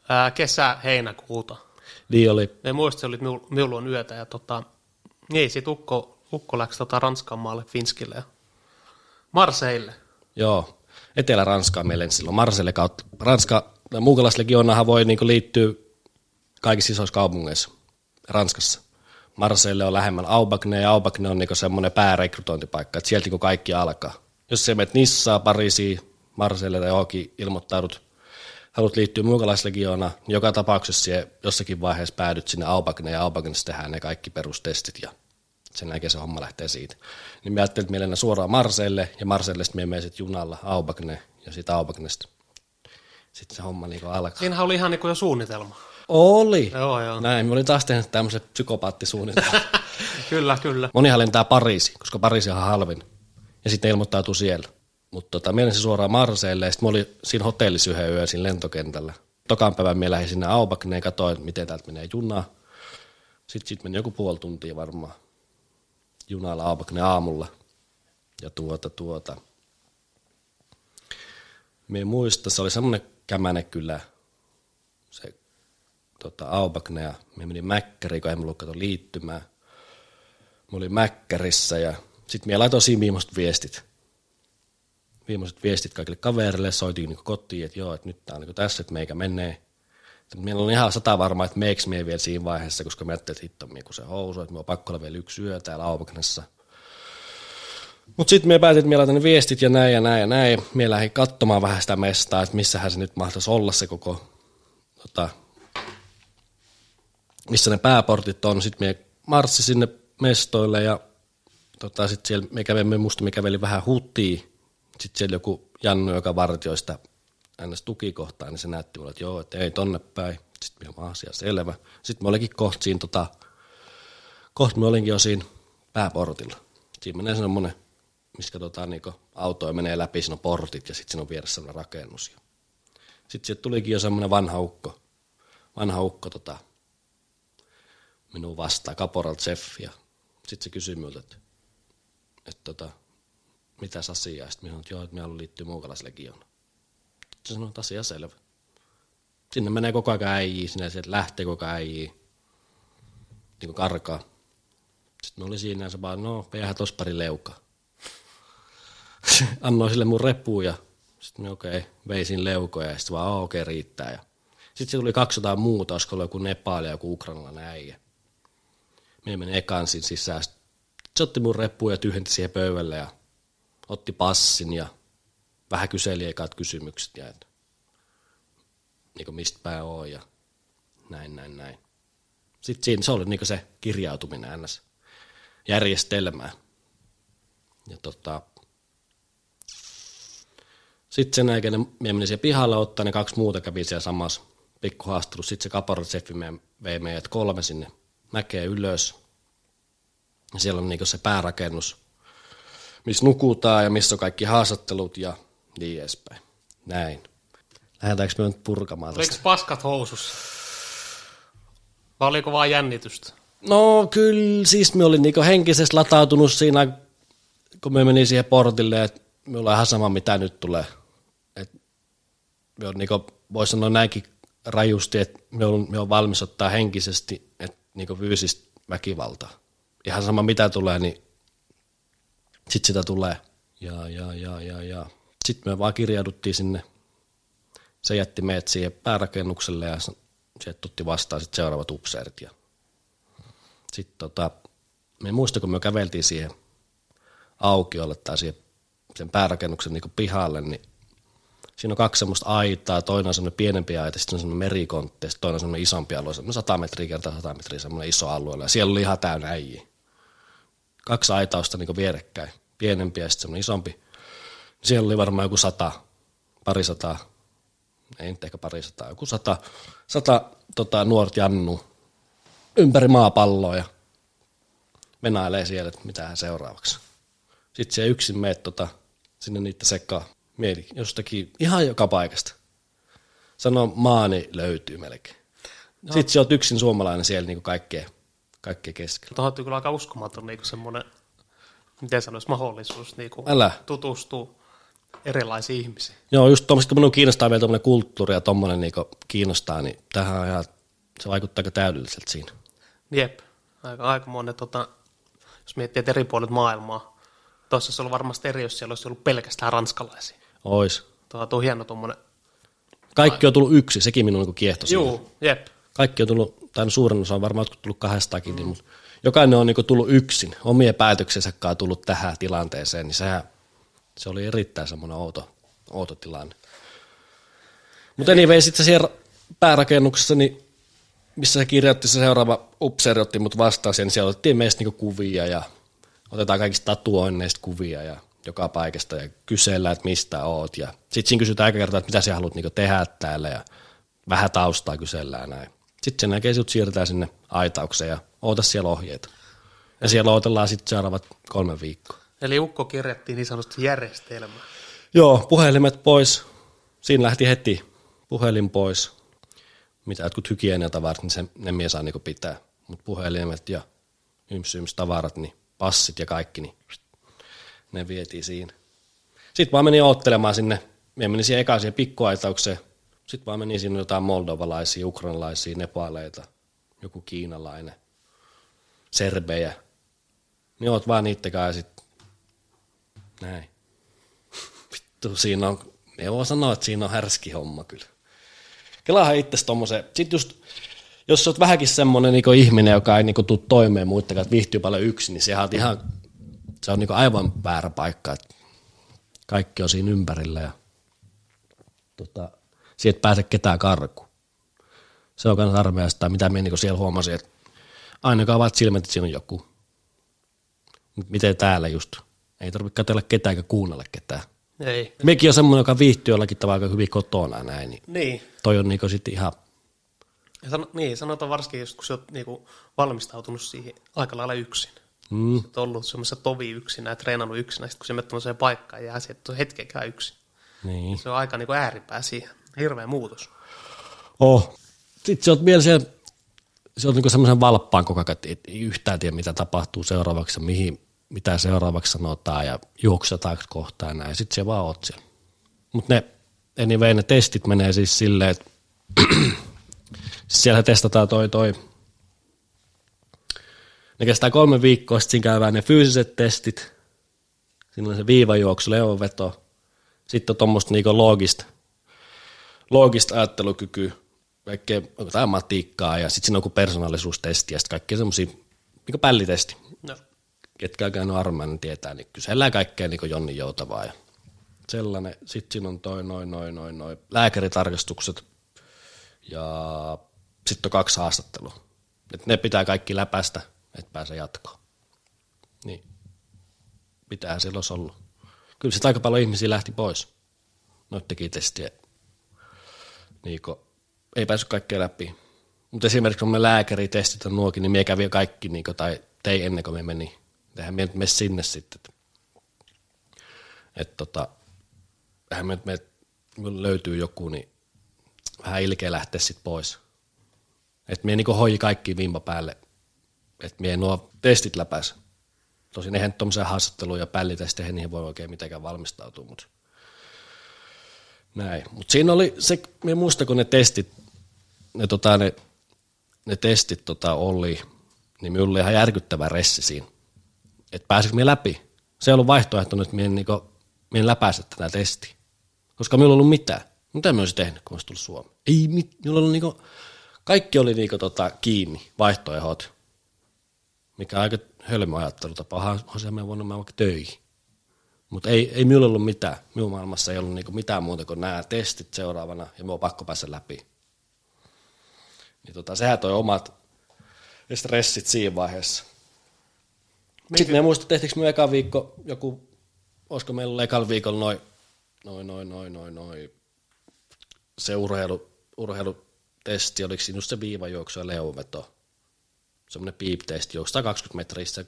Speaker 2: ää, kesä-heinäkuuta.
Speaker 1: Niin oli,
Speaker 2: Me muistan, että se oli miul- minulla yötä ja tota, niin, sit ukko, ukko läksi tota Ranskan maalle Finskille ja Marseille.
Speaker 1: joo, Etelä-Ranskaan meillä ensin silloin Marselle kautta. Ranska, muukalaislegionahan voi niinku liittyä kaikissa isoissa kaupungeissa Ranskassa. Marseille on lähemmän Aubagne ja Aubagne on niinku semmoinen päärekrytointipaikka, että sieltä niinku kaikki alkaa. Jos sä menet Nissaa, Pariisiin, Marseille tai johonkin ilmoittaudut, haluat liittyä muukalaislegioonaan, niin joka tapauksessa jossakin vaiheessa päädyt sinne Aubagne ja Aubagnessa tehdään ne kaikki perustestit ja sen jälkeen se homma lähtee siitä. Niin me ajattelin, että me suoraan Marseille ja Marseillesta me menemme sitten junalla Aubagne ja sitten Aubagnesta. Sitten se homma niinku alkaa.
Speaker 2: Siinähän oli ihan niin kuin jo suunnitelma.
Speaker 1: Oli.
Speaker 2: Joo, joo.
Speaker 1: Näin, mä olin taas tehnyt tämmöisen psykopaattisuunnitelman. <laughs>
Speaker 2: kyllä, kyllä.
Speaker 1: Monihan lentää Pariisi, koska Pariisi on halvin. Ja sitten ilmoittautuu siellä. Mutta tota, mä lensin suoraan Marseille ja sitten mä olin siinä hotellissa yhden yön siinä lentokentällä. Tokan päivän mä lähdin sinne Aubagneen ja katsoin, miten täältä menee junaa. Sitten sit meni joku puoli tuntia varmaan junalla Aubagne aamulla. Ja tuota, tuota. Me muista, se oli semmoinen kämäne kyllä, se tota, Aubagne ja me meni Mäkkäriin, kun ei mulla ollut liittymää. Mä olin Mäkkärissä ja sitten me laitoin siinä viimeiset viestit. Viimeiset viestit kaikille kavereille, soitin niin kotiin, että joo, että nyt tää on niin tässä, että meikä menee. Meillä oli ihan sata varmaa, että meiks me vielä siinä vaiheessa, koska me ajattelin, että hitto, kun se housu, että me on pakko olla vielä yksi yö täällä Aubagnessa. Mutta sitten me päätin, että me laitan viestit ja näin ja näin ja näin. Me lähdin katsomaan vähän sitä mestaa, että missähän se nyt mahtaisi olla se koko, tota, missä ne pääportit on. Sitten me marssi sinne mestoille ja tota, sitten siellä me kävimme, musta me kävelin vähän hutiin. Sitten siellä joku Jannu, joka vartioi sitä ns. tukikohtaa, niin se näytti mulle, että joo, että ei tonne päin. Sitten me asia selvä. Sitten me olikin kohta siinä, tota, kohta me olinkin jo siinä pääportilla. Siinä menee semmoinen, missä tota, niinku, autoja menee läpi, siinä on portit ja sitten siinä on vieressä semmoinen rakennus. Sitten sieltä tulikin jo semmoinen vanha ukko, vanha ukko tota, minun vastaan, Caporal Jeff, ja sitten se kysyi minulta, että, että tota, mitäs asiaa, sitten minä sanoin, että joo, että minä haluan liittyä muukalaislegioon. Se sanoi, että asia selvä. Sinne menee koko ajan äijii, sinne sieltä lähtee koko ajan äijii, niin kuin karkaa. Sitten oli siinä ja se vaan, no, veähän tos pari leukaa. <laughs> Annoin sille mun repuun ja sitten okei, okay, veisin leukoja ja sitten vaan, okei, okay, riittää. Ja sitten se tuli 200 muuta, olisiko ollut joku Nepal ja joku ukrainalainen äijä. Me meni ekan siinä sisään. Sitten se otti mun reppuun ja tyhjenti siihen pöydälle ja otti passin ja vähän kyseli ekat kysymykset ja että niin mistä päin on ja näin, näin, näin. Sitten siinä se oli niin se kirjautuminen ns. järjestelmään. Ja tota, sitten sen jälkeen me menin siihen pihalle ottaa, ne kaksi muuta kävi siellä samassa pikkuhaastelussa. Sitten se kaporaseffi vei meidät kolme sinne mäkeen ylös. Ja siellä on niin se päärakennus, missä nukutaan ja missä on kaikki haastattelut ja niin edespäin. Näin. Lähdetäänkö me nyt purkamaan
Speaker 2: Oliko
Speaker 1: tästä?
Speaker 2: paskat housussa? Vai oliko vaan jännitystä?
Speaker 1: No kyllä, siis me olin niinku henkisesti latautunut siinä, kun me menin siihen portille, että me ollaan ihan sama mitä nyt tulee. Et me on niinku, voisi sanoa näinkin rajusti, että me on, me on valmis ottaa henkisesti, että niinku fyysistä väkivaltaa. Ihan sama mitä tulee, niin sit sitä tulee. Ja, ja, ja, ja, ja. Sitten me vaan kirjauduttiin sinne. Se jätti meidät siihen päärakennukselle ja sieltä tutti vastaan sit seuraavat upseerit. Ja sitten tota, me muista, kun me käveltiin siihen aukiolle tai siihen sen päärakennuksen niin pihalle, niin Siinä on kaksi semmoista aitaa, toinen on semmoinen pienempi aita, sitten on semmoinen merikontti, ja sitten toinen on semmoinen isompi alue, semmoinen 100 metriä kertaa 100 metriä, semmoinen iso alue, ja siellä oli ihan täynnä äijiä. Kaksi aitausta niin vierekkäin, pienempi ja sitten semmoinen isompi. Siellä oli varmaan joku sata, pari sataa, ei nyt ehkä pari sataa, joku sata, sata tota, nuort jannu ympäri maapalloa ja venailee siellä, että mitä seuraavaksi. Sitten se yksin meet tota, sinne niitä sekaan. Mieti jostakin ihan joka paikasta. Sano maani löytyy melkein. No. Sitten sä oot yksin suomalainen siellä niin kaikkea, kaikkea keskellä.
Speaker 2: Tuohon on kyllä aika uskomaton niin semmoinen, miten sanoisi, mahdollisuus niin
Speaker 1: Älä.
Speaker 2: tutustua erilaisiin ihmisiin.
Speaker 1: Joo, just tuommoista, kun minun kiinnostaa vielä tuommoinen kulttuuri ja tuommoinen niin kiinnostaa, niin tähän on ihan, se vaikuttaa aika täydelliseltä siinä.
Speaker 2: Jep, aika, aika monen, tota, jos miettii, että eri puolet maailmaa, tuossa olisi ollut varmasti eri, jos siellä olisi ollut pelkästään ranskalaisia.
Speaker 1: Ois.
Speaker 2: Tuo on hieno tuommoinen.
Speaker 1: Kaikki on tullut yksi, sekin minun niin kiehtoi.
Speaker 2: Joo, jep.
Speaker 1: Kaikki on tullut, tai no suurin osa on varmaan tullut kahdestakin, niin, mutta jokainen on niin tullut yksin, omien päätöksensä tullut tähän tilanteeseen, niin sehän, se oli erittäin semmoinen outo, outo tilanne. Mutta anyway, sitten siellä päärakennuksessa, niin missä se kirjoitti, se seuraava upseeri otti mut vastaan niin siellä otettiin meistä niinku kuvia ja otetaan kaikista tatuoinneista kuvia ja joka paikasta ja kysellään, että mistä oot. Ja sitten siinä kysytään aika kertaa, että mitä sä haluat niinku tehdä täällä ja vähän taustaa kysellään näin. Sitten sen jälkeen siirretään sinne aitaukseen ja oota siellä ohjeita. Ja siellä odotellaan sitten seuraavat kolme viikkoa.
Speaker 2: Eli ukko kirjattiin niin sanotusti järjestelmä.
Speaker 1: Joo, puhelimet pois. Siinä lähti heti puhelin pois. Mitä jotkut hygieniatavarat, niin se, ne mies saa niinku pitää. Mutta puhelimet ja yms, yms tavarat, niin passit ja kaikki, niin ne vietiin siinä. Sitten vaan menin oottelemaan sinne. Minä menin siihen ekaiseen pikkuaitaukseen. Sitten vaan menin sinne jotain moldovalaisia, ukrainalaisia, nepaleita, joku kiinalainen, serbejä. Niin oot vaan niitten kanssa sit näin. Vittu, siinä on, ne voi sanoa, että siinä on härski homma kyllä. Kelaahan itse tommosen, sit just, jos oot vähänkin semmonen niin ihminen, joka ei niin tuu toimeen muittakaan, että viihtyy paljon yksin, niin sehän on ihan, se on niin aivan väärä paikka, että kaikki on siinä ympärillä ja tota, sieltä pääse ketään karku. Se on myös armeijasta, mitä minä niin siellä huomasin, että ainakaan ovat silmät, että siinä on joku. Miten täällä just? Ei tarvitse katsella ketään eikä kuunnella ketään.
Speaker 2: Ei.
Speaker 1: Mekin on semmoinen, joka viihtyy jollakin tavalla aika hyvin kotona näin. Niin,
Speaker 2: niin.
Speaker 1: Toi on niinku sitten ihan...
Speaker 2: Ja san, niin, sanotaan varsinkin, just, kun sä oot niinku valmistautunut siihen aika lailla yksin.
Speaker 1: Mm.
Speaker 2: Sä oot ollut semmoisessa tovi yksin ja treenannut yksin, ja sitten kun sä menet tuollaiseen paikkaan ja jää sieltä hetkenkään yksin.
Speaker 1: Niin.
Speaker 2: Se on aika niinku ääripää siihen. Hirveä muutos.
Speaker 1: Oh. Sitten sä oot vielä siellä, se on niinku semmoisen valppaan koko ajan, että ei yhtään tiedä, mitä tapahtuu seuraavaksi, mihin, mitä seuraavaksi sanotaan ja juoksetaanko kohtaan näin. Sitten se vaan oot siellä. Mutta ne, anyway, ne testit menee siis silleen, että <clears throat> siellä testataan toi, toi ne kestää kolme viikkoa, sitten siinä käydään ne fyysiset testit, siinä on se viivajuoksu, leuanveto, sitten on tuommoista niinku loogista, loogista ajattelukykyä, kaikkea matikkaa ja sitten siinä on joku persoonallisuustesti ja sitten kaikkea semmoisia, niin pällitesti. Ketkä on käynyt armeijan, niin tietää, niin kysellään kaikkea niin Jonni Joutavaa ja sellainen. Sitten siinä on toi noin, noin, noin, noin lääkäritarkastukset ja sitten on kaksi haastattelua. Et ne pitää kaikki läpäistä, että pääsee jatkoon. Niin, pitää silloin ollut. Kyllä sitten aika paljon ihmisiä lähti pois noittekin testiä. Niin ei päässyt kaikkea läpi. Mutta esimerkiksi kun me lääkäritestit on nuokin, niin me kävi kaikki, niin tai tein ennen kuin me meni eihän me mene sinne sitten. Että tota, eihän me, me löytyy joku, niin vähän ilkeä lähteä sitten pois. Että me niinku hoi kaikki vimpa päälle, että me nuo testit läpäis. Tosin eihän tuommoisia haastatteluja ja pällitesteihin niihin voi oikein mitenkään valmistautua, mutta näin. Mutta siinä oli se, me muista kun ne testit, ne, tota, ne, ne testit tota, oli, niin minulla oli ihan järkyttävä ressi siinä että pääsikö minä läpi. Se ei ollut vaihtoehto, että minä en, niin minä en läpäise tätä testiä. Koska minulla ei ollut mitään. Mitä minä olisin tehnyt, kun olisin tullut Suomeen? Ei, minulla ollut niin kuin, kaikki oli niin kuin, tota, kiinni, vaihtoehdot. Mikä aika hölmö ajattelutapa. Onhan se voinut mennä vaikka töihin. Mutta ei, ei minulla ollut mitään. Minun maailmassa ei ollut niinku mitään muuta kuin nämä testit seuraavana ja minua on pakko päästä läpi. Niin tota, sehän toi omat stressit siinä vaiheessa. Sitten me muista, tehtiinkö me eka viikko joku, olisiko meillä ollut ekalla viikolla noin, noin, noin, noin, noin, noin, se urheilu, urheilutesti, oliko siinä just se viivajuoksu ja leuveto, semmoinen piip-testi, juoksu 120 metriä, se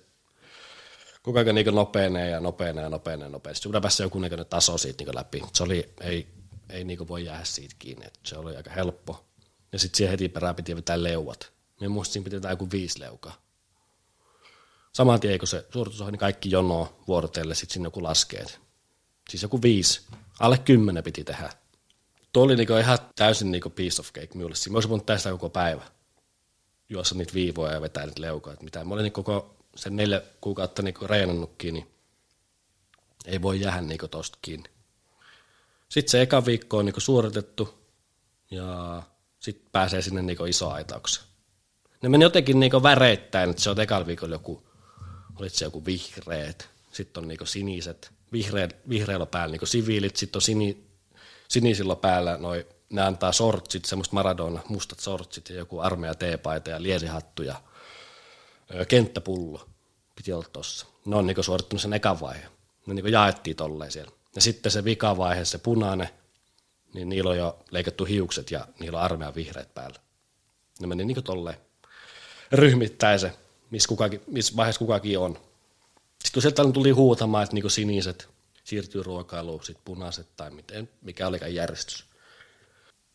Speaker 1: koko ajan niin nopeenee ja nopeenee ja nopeenee ja nopeenee. Sitten päässä joku näköinen taso siitä niin läpi. Se oli, ei, ei niin voi jäädä siitä kiinni, että se oli aika helppo. Ja sitten siihen heti perään piti vetää leuat. Me muistin, siinä piti vetää joku viisi leukaa. Saman tien, kun se suoritus on, niin kaikki jono vuorotelle, sitten sinne joku laskee. Siis joku viisi, alle kymmenen piti tehdä. Tuo oli niinku ihan täysin niinku piece of cake minulle. Siinä olisi voinut tästä koko päivä. Juossa niitä viivoja ja vetää niitä leukaa. mitä. Mä olin niin koko sen neljä kuukautta niinku reenannutkin, niin ei voi jäädä niinku tosta kiinni. Sitten se eka viikko on niinku suoritettu ja sitten pääsee sinne niinku iso aitaukseen. Ne meni jotenkin niinku väreittäin, että se on ekalla viikolla joku, olit se joku vihreät, sitten on niinku siniset, vihreät, vihreällä päällä niinku siviilit, sitten on sini, sinisillä päällä noi, ne antaa sortsit, semmoista Maradona, mustat sortsit ja joku armeija teepaita ja liesihattu ja kenttäpullo piti olla tossa. Ne on niinku suorittanut sen ekan vaihe. Ne niinku jaettiin tolleen siellä. Ja sitten se vikavaihe, se punainen, niin niillä on jo leikattu hiukset ja niillä on armeijan vihreät päällä. Ne meni niinku tolleen ryhmittäin se, missä, kukakin, missä vaiheessa kukakin on. Sitten kun sieltä tuli huutamaan, että niinku siniset siirtyy ruokailuun, sitten punaiset tai miten, mikä olikaan järjestys.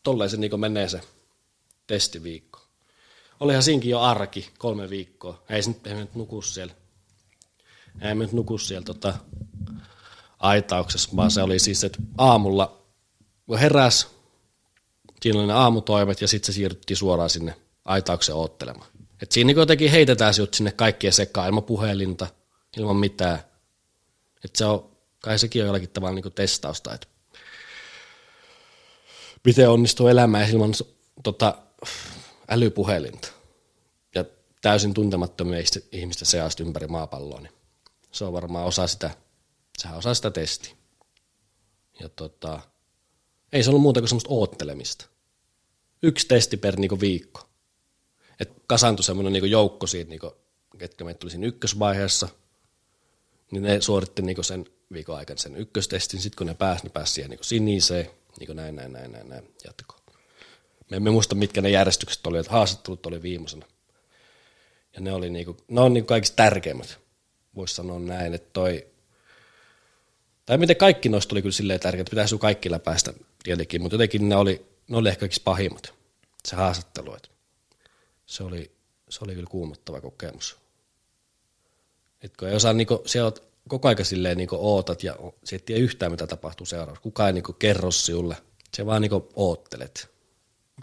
Speaker 1: Tolleen se niinku menee se testiviikko. Olihan siinkin jo arki, kolme viikkoa. Ei se nyt, ei nyt nuku siellä. Ei nyt nuku siellä tota, aitauksessa, vaan se oli siis, että aamulla heräs, siinä oli ne aamutoimet ja sitten se siirryttiin suoraan sinne aitauksen oottelemaan. Et siinä niin jotenkin heitetään sinut sinne kaikkien sekaan ilman puhelinta, ilman mitään. Et se on, kai sekin on jollakin tavalla niin testausta, että miten onnistuu elämään ilman tota, älypuhelinta ja täysin tuntemattomia ihmisten seasta ympäri maapalloa, niin se on varmaan osa sitä, sehän osaa sitä testiä. Ja tota, ei se ollut muuta kuin semmoista oottelemista. Yksi testi per niinku viikko. Et kasantui semmoinen niinku joukko siitä, niinku, ketkä meitä tuli siinä ykkösvaiheessa, niin ne suoritti niinku sen viikon aikana sen ykköstestin. Sitten kun ne pääsi, ne pääsi siihen niinku siniseen, niinku näin, näin, näin, näin, näin, jatko. Me emme muista, mitkä ne järjestykset oli, että haastattelut oli viimeisenä. Ja ne, oli niinku, ne on niinku kaikista tärkeimmät. Voisi sanoa näin, että toi, tai miten kaikki noista oli kyllä silleen tärkeää, että pitäisi kaikki läpäistä tietenkin, mutta jotenkin ne oli, ne oli ehkä kaikista pahimmat, se haastattelu. Että se, oli, se oli kyllä kuumottava kokemus. Et kun ei osaa, niin kuin, siellä koko ajan silleen niin ootat ja se ei tiedä yhtään, mitä tapahtuu seuraavaksi. Kukaan ei niin kerro sinulle, se vaan niin oottelet.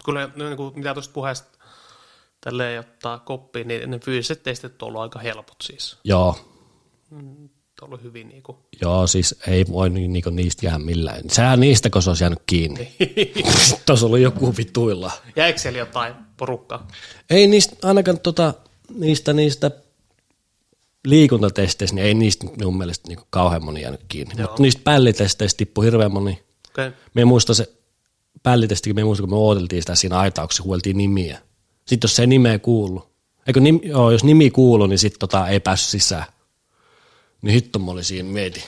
Speaker 2: Kyllä niin kuin, mitä tuosta puheesta tälleen ottaa koppiin, niin ne fyysiset testit on ollut aika helpot siis.
Speaker 1: Joo.
Speaker 2: Ollut hyvin niin kuin.
Speaker 1: Joo, siis ei voi niinku niistä jää millään. Sehän niistä, kun se olisi jäänyt kiinni. <laughs> Tuossa oli joku vituilla.
Speaker 2: Jäikö siellä jotain porukkaa?
Speaker 1: Ei niistä, ainakaan tota, niistä, niistä liikuntatesteistä, niin ei niistä minun mielestä niin kauhean moni jäänyt kiinni. Mutta niistä pällitesteistä tippui hirveän moni.
Speaker 2: Okay.
Speaker 1: Me muista se pällitesti, me muista, kun me odoteltiin sitä siinä aitauksessa, huoltiin nimiä. Sitten jos se nimeä kuulu, eikö nim, joo, jos nimi kuuluu, niin sitten tota ei päässyt sisään. Niin hitto mä olin siinä mieti.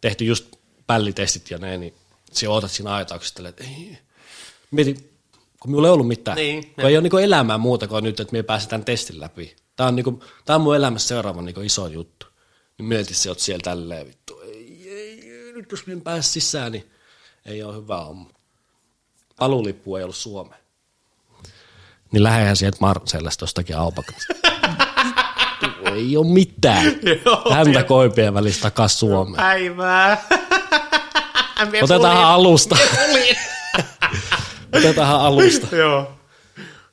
Speaker 1: Tehty just pällitestit ja näin, niin se ootat siinä aitauksessa, että ei. Mieti, kun minulla ei ollut mitään.
Speaker 2: Niin,
Speaker 1: kun ei ole niin elämää muuta kuin nyt, että me pääsetään testin läpi. Tämä on, niin kuin, tämä on mun elämässä seuraava niin iso juttu. Niin mietit, että oot siellä tälleen vittu. Ei, ei, ei, nyt jos minä pääs sisään, niin ei ole hyvä homma. Paluulippu ei ollut Suomeen. Niin lähdehän sieltä Marcellasta jostakin aupakasta. <laughs> ei ole mitään. <laughs> Häntä koipien välistä takas Suomeen.
Speaker 2: Päivää. <laughs> <laughs>
Speaker 1: Otetaan alusta. Otetaan alusta.
Speaker 2: Joo.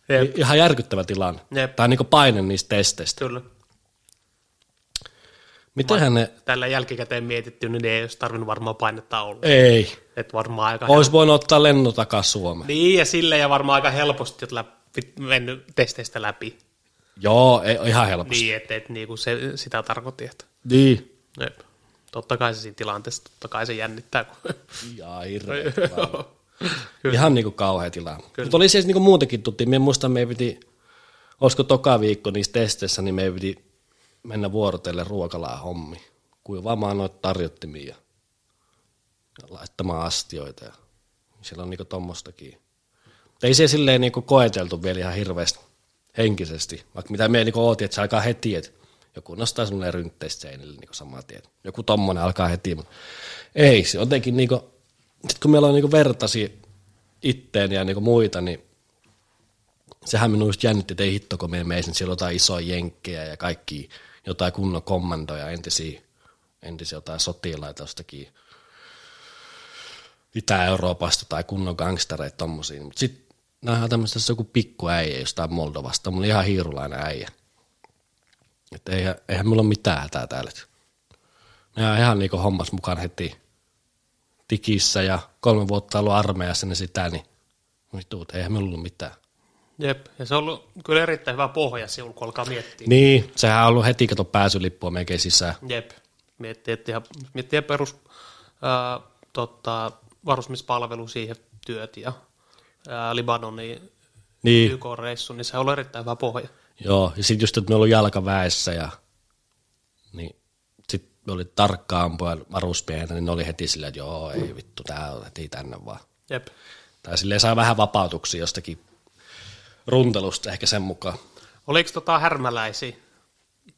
Speaker 2: Jep.
Speaker 1: Ihan järkyttävä tilanne.
Speaker 2: Jep.
Speaker 1: Tai niin paine niistä testeistä.
Speaker 2: Kyllä.
Speaker 1: Mitenhän ne...
Speaker 2: Tällä jälkikäteen mietitty, niin ei olisi tarvinnut varmaan painetta olla.
Speaker 1: Ei.
Speaker 2: Et varmaan aika
Speaker 1: Olisi voinut ottaa lennon takaisin Suomeen.
Speaker 2: Niin, ja sille ja varmaan aika helposti läpi, mennyt testeistä läpi.
Speaker 1: Joo, ei, ihan helposti.
Speaker 2: Niin, että et, niinku se, sitä tarkoitti. Että.
Speaker 1: Niin.
Speaker 2: Jep. Totta kai se siinä tilanteessa, totta kai se jännittää. Kun...
Speaker 1: Ja hirveä tilanne. <laughs> Ihan niinku kauhea tilanne. Mutta oli siis niinku muutenkin tuttiin. Mie muistan, me piti, olisiko toka viikko niissä testeissä, niin me piti mennä vuorotelle ruokalaa hommi. Kuivaamaan noita tarjottimia ja, ja laittamaan astioita. Ja siellä on niinku tommostakin. Ei se silleen niinku koeteltu vielä ihan hirveästi henkisesti, vaikka mitä me niinku ootin, että se alkaa heti, että joku nostaa semmoinen ryntteistä seinille niinku samaa tien. Joku tommonen alkaa heti, mutta ei, se jotenkin niinku, sit kun meillä on niinku vertasi itteen ja niinku muita, niin sehän minun just jännitti, että ei hitto, kun me meisin siellä jotain isoja jenkkejä ja kaikki jotain kunnon kommandoja, entisiä, entisiä jotain sotilaita jostakin Itä-Euroopasta tai kunnon gangstereita tommosia. Mutta sitten nähdään tämmöistä joku pikku äijä jostain Moldovasta, mulla oli ihan hiirulainen äijä. Että eihän, eihän mulla ole mitään hätää täällä. Ja ihan niinku hommas mukaan heti tikissä ja kolme vuotta ollut armeijassa niin sitä, niin vittu, eihän minulla ollut mitään.
Speaker 2: Jep, ja se on ollut kyllä erittäin hyvä pohja sinulla, kun alkaa miettiä.
Speaker 1: Niin, sehän on ollut heti kato pääsylippua melkein sisään.
Speaker 2: Jep, miettii, että ihan, miettii perus ää, tota, varusmispalvelu siihen työt ja ää, Libanonin
Speaker 1: Niin,
Speaker 2: YK-reissu, niin se on ollut erittäin hyvä pohja.
Speaker 1: joo, ja sitten just, että me ollut jalkaväessä ja niin sitten me oli tarkkaan ampuja varusmiehenä, niin ne oli heti silleen, että joo, ei vittu, tää on heti tänne vaan.
Speaker 2: Jep.
Speaker 1: Tai silleen saa vähän vapautuksia jostakin runtelusta ehkä sen mukaan.
Speaker 2: Oliko tota härmäläisiä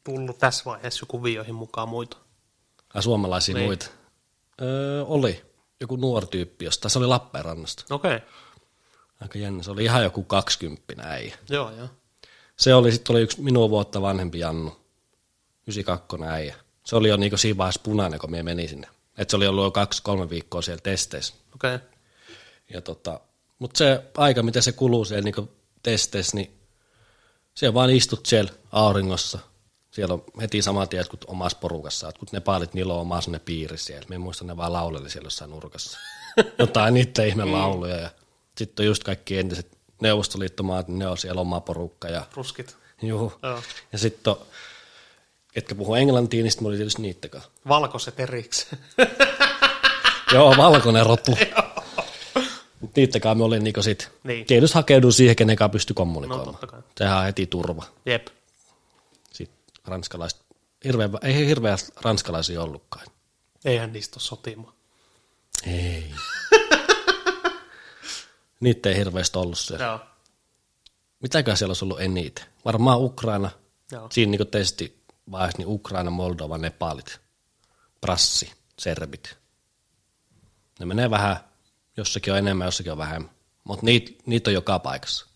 Speaker 2: tullut tässä vaiheessa kuvioihin mukaan muita?
Speaker 1: Ja suomalaisia
Speaker 2: Niin.
Speaker 1: muita. Öö, oli joku nuori tyyppi jostain, se oli Lappeenrannasta.
Speaker 2: Okei, okay.
Speaker 1: Aika jännä, se oli ihan joku kaksikymppinen äijä.
Speaker 2: joo joo.
Speaker 1: Se oli, sitten oli yksi minua vuotta vanhempi Jannu, 92 äijä. Se oli jo niinku siinä vaiheessa punainen, kun me meni sinne. Et se oli ollut jo kaksi-kolme viikkoa siellä testeissä.
Speaker 2: Okei, okay.
Speaker 1: Ja tota, mutta se aika, mitä se kuluu siellä niinku testeissä, niin siellä vaan istut siellä auringossa. Siellä on heti saman tien kuin omassa porukassa. Et kun ne paalit, niillä on oma sellainen piiri siellä. Me muistan, ne vaan lauleli siellä jossain nurkassa. <laughs> Jotain niiden ihme lauluja. Ja sitten on just kaikki entiset neuvostoliittomaat, niin ne on siellä oma porukka. Ja,
Speaker 2: ruskit.
Speaker 1: juu.
Speaker 2: Joo.
Speaker 1: ja sitten on, ketkä puhuu englantia, niin sitten oli tietysti niittäkään.
Speaker 2: Valkoiset erikseen. <laughs>
Speaker 1: Joo, valkoinen rotu. <laughs> Niittäkään me olin niinku sit,
Speaker 2: Niin.
Speaker 1: tietysti hakeudun siihen, kenen kanssa pystyi
Speaker 2: no
Speaker 1: kommunikoimaan.
Speaker 2: kai.
Speaker 1: Sehän on heti turva.
Speaker 2: Jep.
Speaker 1: Sitten ranskalaiset, hirveän, ei hirveä ranskalaisia ollutkaan.
Speaker 2: Eihän niistä ole sotimaan.
Speaker 1: Ei. <laughs> Niitä ei hirveästi ollut siellä.
Speaker 2: Joo.
Speaker 1: Mitäkään siellä olisi ollut eniten? Varmaan Ukraina.
Speaker 2: Joo.
Speaker 1: Siinä niin testi vaiheessa niin Ukraina, Moldova, Nepalit, Prassi, Serbit. Ne menee vähän, jossakin on enemmän, jossakin on vähemmän. Mutta niitä niit on joka paikassa.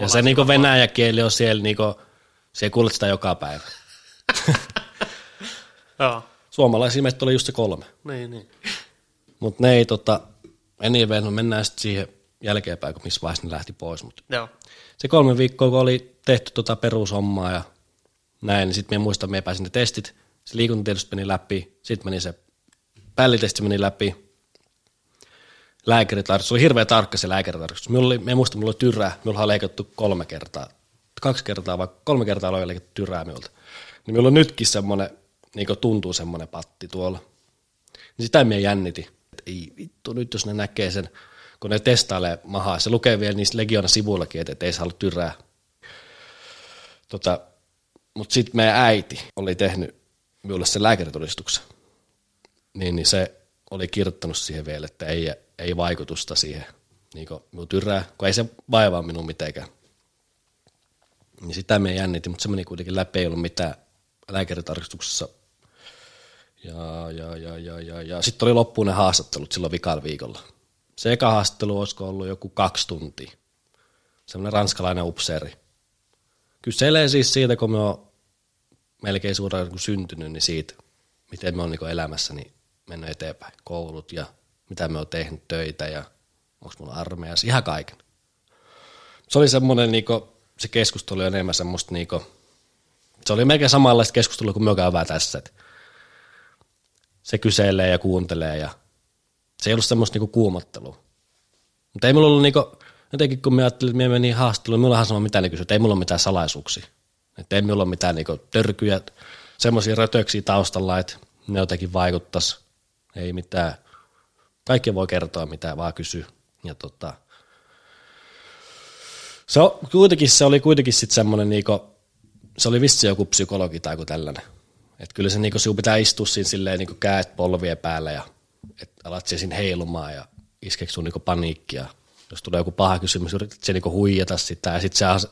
Speaker 1: Ja se niinku
Speaker 2: varmaan-
Speaker 1: venäjä kieli on siellä, niinku, siellä kuulet sitä joka päivä. <laughs>
Speaker 2: Joo.
Speaker 1: Suomalaisia meistä oli just se kolme.
Speaker 2: Niin, niin.
Speaker 1: Mutta ne ei tota, anyway, no mennään sitten siihen jälkeenpäin, kun missä vaiheessa ne lähti pois. Mut
Speaker 2: Joo.
Speaker 1: se kolme viikkoa, kun oli tehty tota perushommaa ja näin, niin sitten me muistan, me pääsin ne testit. Se liikunta tietysti meni läpi, sitten meni se pällitesti meni läpi. Lääkäritarkastus, se oli hirveän tarkka se lääkäritarkastus. Minulla oli, me muistan, mulla oli tyrää, minulla on leikattu kolme kertaa, kaksi kertaa vai kolme kertaa oli leikattu tyrää minulta. Niin minulla on nytkin semmoinen, niin tuntuu semmoinen patti tuolla. Niin sitä me jännitin. Et Ei vittu, nyt jos ne näkee sen, kun ne testailee mahaa, se lukee vielä niistä Legiona sivuillakin, että et ei saa olla tyrää. Tota, Mutta sitten meidän äiti oli tehnyt minulle sen lääkäritodistuksen. Niin, niin se oli kirjoittanut siihen vielä, että ei, ei vaikutusta siihen niin minun tyrää, kun ei se vaivaa minun mitenkään. Niin sitä me jännitin, mutta se meni kuitenkin läpi, ei ollut mitään lääkäritarkistuksessa ja, ja, ja, ja, ja, ja. sitten oli loppuun ne haastattelut silloin vikalla viikolla. Se eka haastattelu olisiko ollut joku kaksi tuntia. Semmoinen ranskalainen upseeri. Kyselee siis siitä, kun me on melkein suoraan niin syntynyt, niin siitä, miten me on niin elämässäni mennyt eteenpäin. Koulut ja mitä me on tehnyt töitä ja onko mulla armeijassa, ihan kaiken. Se oli semmoinen, niin se keskustelu oli enemmän semmoista, niin kuin, se oli melkein samanlaista keskustelua kuin me käydään tässä. Että se kyselee ja kuuntelee ja se ei ollut semmoista niinku kuumottelua. Mutta ei mulla ollut niinku, jotenkin kun mä ajattelin, että mä menin haastatteluun, mulla on sama mitä ne kysyy, että ei mulla ole mitään salaisuuksia. Että ei mulla ole mitään niinku törkyjä, semmoisia rötöksiä taustalla, että ne jotenkin vaikuttaisi. Ei mitään. Kaikki voi kertoa, mitä vaan kysyy. Ja tota, se, on, kuitenkin, se oli kuitenkin sitten semmoinen, niinku, se oli vissi joku psykologi tai joku tällainen. Että kyllä se niinku, sinun pitää istua siinä silleen niinku käet polvien päällä ja et alat siinä heilumaan ja iskeekö sun niinku paniikkia. Jos tulee joku paha kysymys, yrität se niinku huijata sitä ja sitten se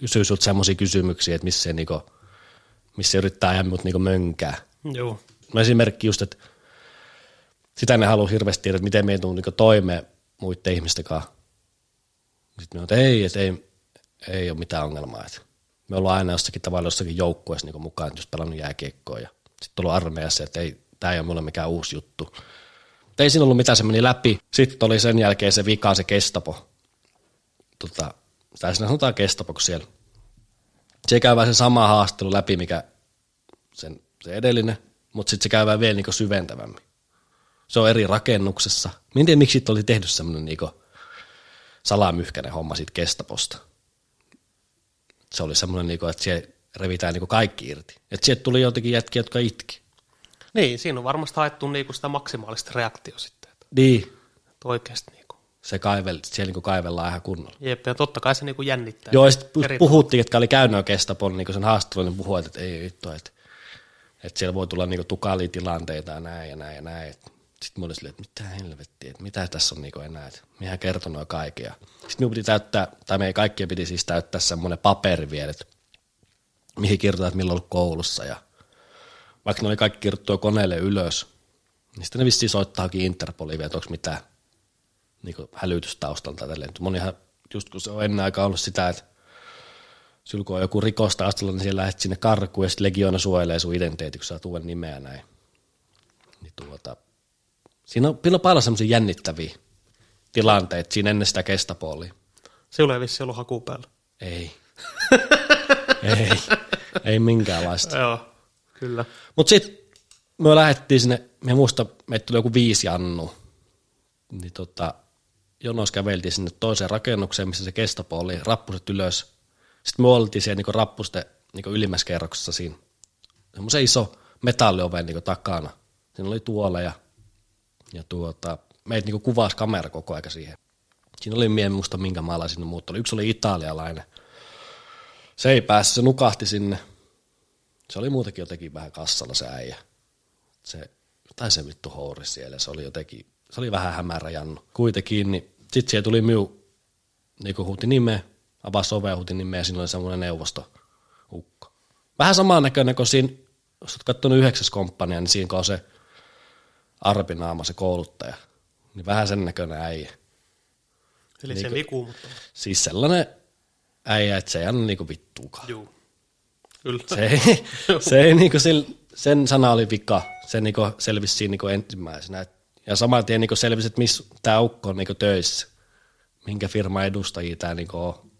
Speaker 1: kysyy sinulta semmoisia kysymyksiä, että missä se, niinku, missä se yrittää ajaa mut niinku mönkää.
Speaker 2: Joo.
Speaker 1: No esimerkki just, että sitä ne haluaa hirveästi tiedä, että miten me tuu niinku toimeen muiden ihmisten kanssa. Sitten me on, että ei, että ei, ei ole mitään ongelmaa. Että me ollaan aina jossakin tavalla jossakin joukkueessa niin mukaan, jos pelannut jääkiekkoa ja sitten ollut armeijassa, että ei, tämä ei ole mulle mikään uusi juttu. Mutta ei siinä ollut mitään, se meni läpi. Sitten oli sen jälkeen se vika, se kestapo. Tota, tai siinä sanotaan kestapo, kun siellä. Se käy se sama haastelu läpi, mikä sen, se edellinen, mutta sitten se käy vielä niin syventävämmin. Se on eri rakennuksessa. Mä en tiedä, miksi oli tehty semmoinen niin salamyhkäinen homma siitä kestaposta. Se oli semmoinen, niin että siellä revitään niin kaikki irti. Että sieltä tuli jotenkin jätkiä, jotka itki.
Speaker 2: Niin, siinä on varmasti haettu niinku sitä maksimaalista reaktio sitten. Että
Speaker 1: Niin.
Speaker 2: oikeasti niinku.
Speaker 1: Se kaivel, siellä niin kaivellaan ihan kunnolla.
Speaker 2: Jep, ja totta kai se niinku jännittää.
Speaker 1: Joo, ja sitten puhuttiin, että oli käynyt kestapon niin sen haastattelun, niin puhuivat, että ei vittu, että, että siellä voi tulla niin tukalia tilanteita ja näin ja näin ja näin. Sitten mulla oli silleen, että mitä helvettiä, että mitä tässä on niin enää, että minähän kertonut jo kaikkea. Sitten minun piti täyttää, tai meidän kaikkien piti siis täyttää semmoinen paperi vielä, että mihin kirjoitetaan, että milloin ollut koulussa ja vaikka ne oli kaikki kirjoittua koneelle ylös, niin sitten ne vissiin soittaakin Interpoliin vielä, että onko mitään niin hälytystaustalta tai tälleen. Monihan, just kun se on ennen aikaa ollut sitä, että Sulla kun on joku rikos taustalla, niin siellä lähdet sinne karkuun ja sitten legioona suojelee sun identiteetti, kun saa uuden nimeä näin. Niin tuota, siinä on, on paljon semmoisia jännittäviä tilanteita siinä ennen sitä kestapolia.
Speaker 2: Sinulla ei vissi ollut haku päällä.
Speaker 1: Ei. <laughs> ei. Ei minkäänlaista.
Speaker 2: Joo, kyllä.
Speaker 1: Mutta sitten me lähdettiin sinne, me muista, meitä tuli joku viisi Jannu, niin tota, jonossa käveltiin sinne toiseen rakennukseen, missä se kestapo oli, rappuset ylös. Sitten me oltiin siellä niinku rappusten niinku ylimmässä kerroksessa siinä. Semmoisen iso metallioven niinku takana. Siinä oli tuolla ja, ja tuota, meitä niinku kuvasi kamera koko aika siihen. Siinä oli mie minkä maalainen sinne muut oli. Yksi oli italialainen. Se ei päässyt, se nukahti sinne. Se oli muutenkin jotenkin vähän kassalla se äijä. Se, tai se vittu houri siellä, se oli jotenkin, se oli vähän hämärä Jannu. Kuitenkin, niin sitten siellä tuli miu, niinku huuti nimeä, avasi ove huuti nimeä ja siinä oli semmoinen neuvosto ukko. Vähän samaan näköinen kuin siinä, jos olet katsonut yhdeksäs komppania, niin siinä on se Arpinaama, se kouluttaja. Niin vähän sen näköinen äijä.
Speaker 2: Eli
Speaker 1: Niin
Speaker 2: se
Speaker 1: kuin-
Speaker 2: viku, mutta
Speaker 1: Siis sellainen äijä, että se ei anna niinku vittuukaan.
Speaker 2: juu. Kyllä.
Speaker 1: Se ei, se ei niinku sil, sen sana oli vika. Se niinku selvisi siinä niinku ensimmäisenä. Ja saman tien niinku selvisi, että missä tämä ukko on niinku töissä. Minkä firman edustajia tämä niinku on.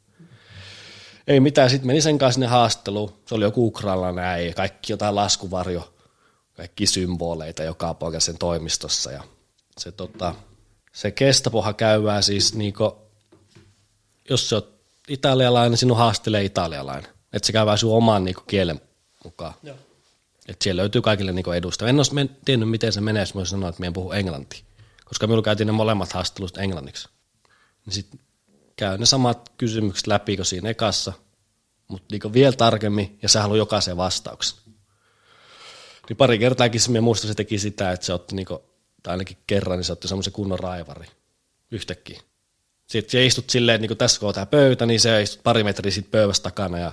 Speaker 1: Ei mitään, sitten meni sen kanssa sinne haastatteluun. Se oli joku ukrainalainen äijä, kaikki jotain laskuvarjo, kaikki symboleita joka poika sen toimistossa. Ja se, tota, se kestapoha käydään siis niinku, jos se on italialainen, sinun haastelee italialainen. Että se käy sun oman niinku kielen mukaan.
Speaker 2: Joo.
Speaker 1: Että siellä löytyy kaikille niinku edusta. En olisi tiennyt, miten se menee, jos mä sanonut, että meidän puhu englantia. Koska minulla käytiin ne molemmat haastattelut englanniksi. Niin sitten käy ne samat kysymykset läpi kuin siinä ekassa, mutta niinku vielä tarkemmin, ja se haluaa jokaisen vastauksen. Niin pari kertaakin se, muistan, se teki sitä, että se otti niinku, tai ainakin kerran, niin se otti semmoisen kunnon raivari yhtäkkiä. Sitten sä istut silleen, että niin tässä kun on tämä pöytä, niin se istut pari metriä siitä pöydästä takana ja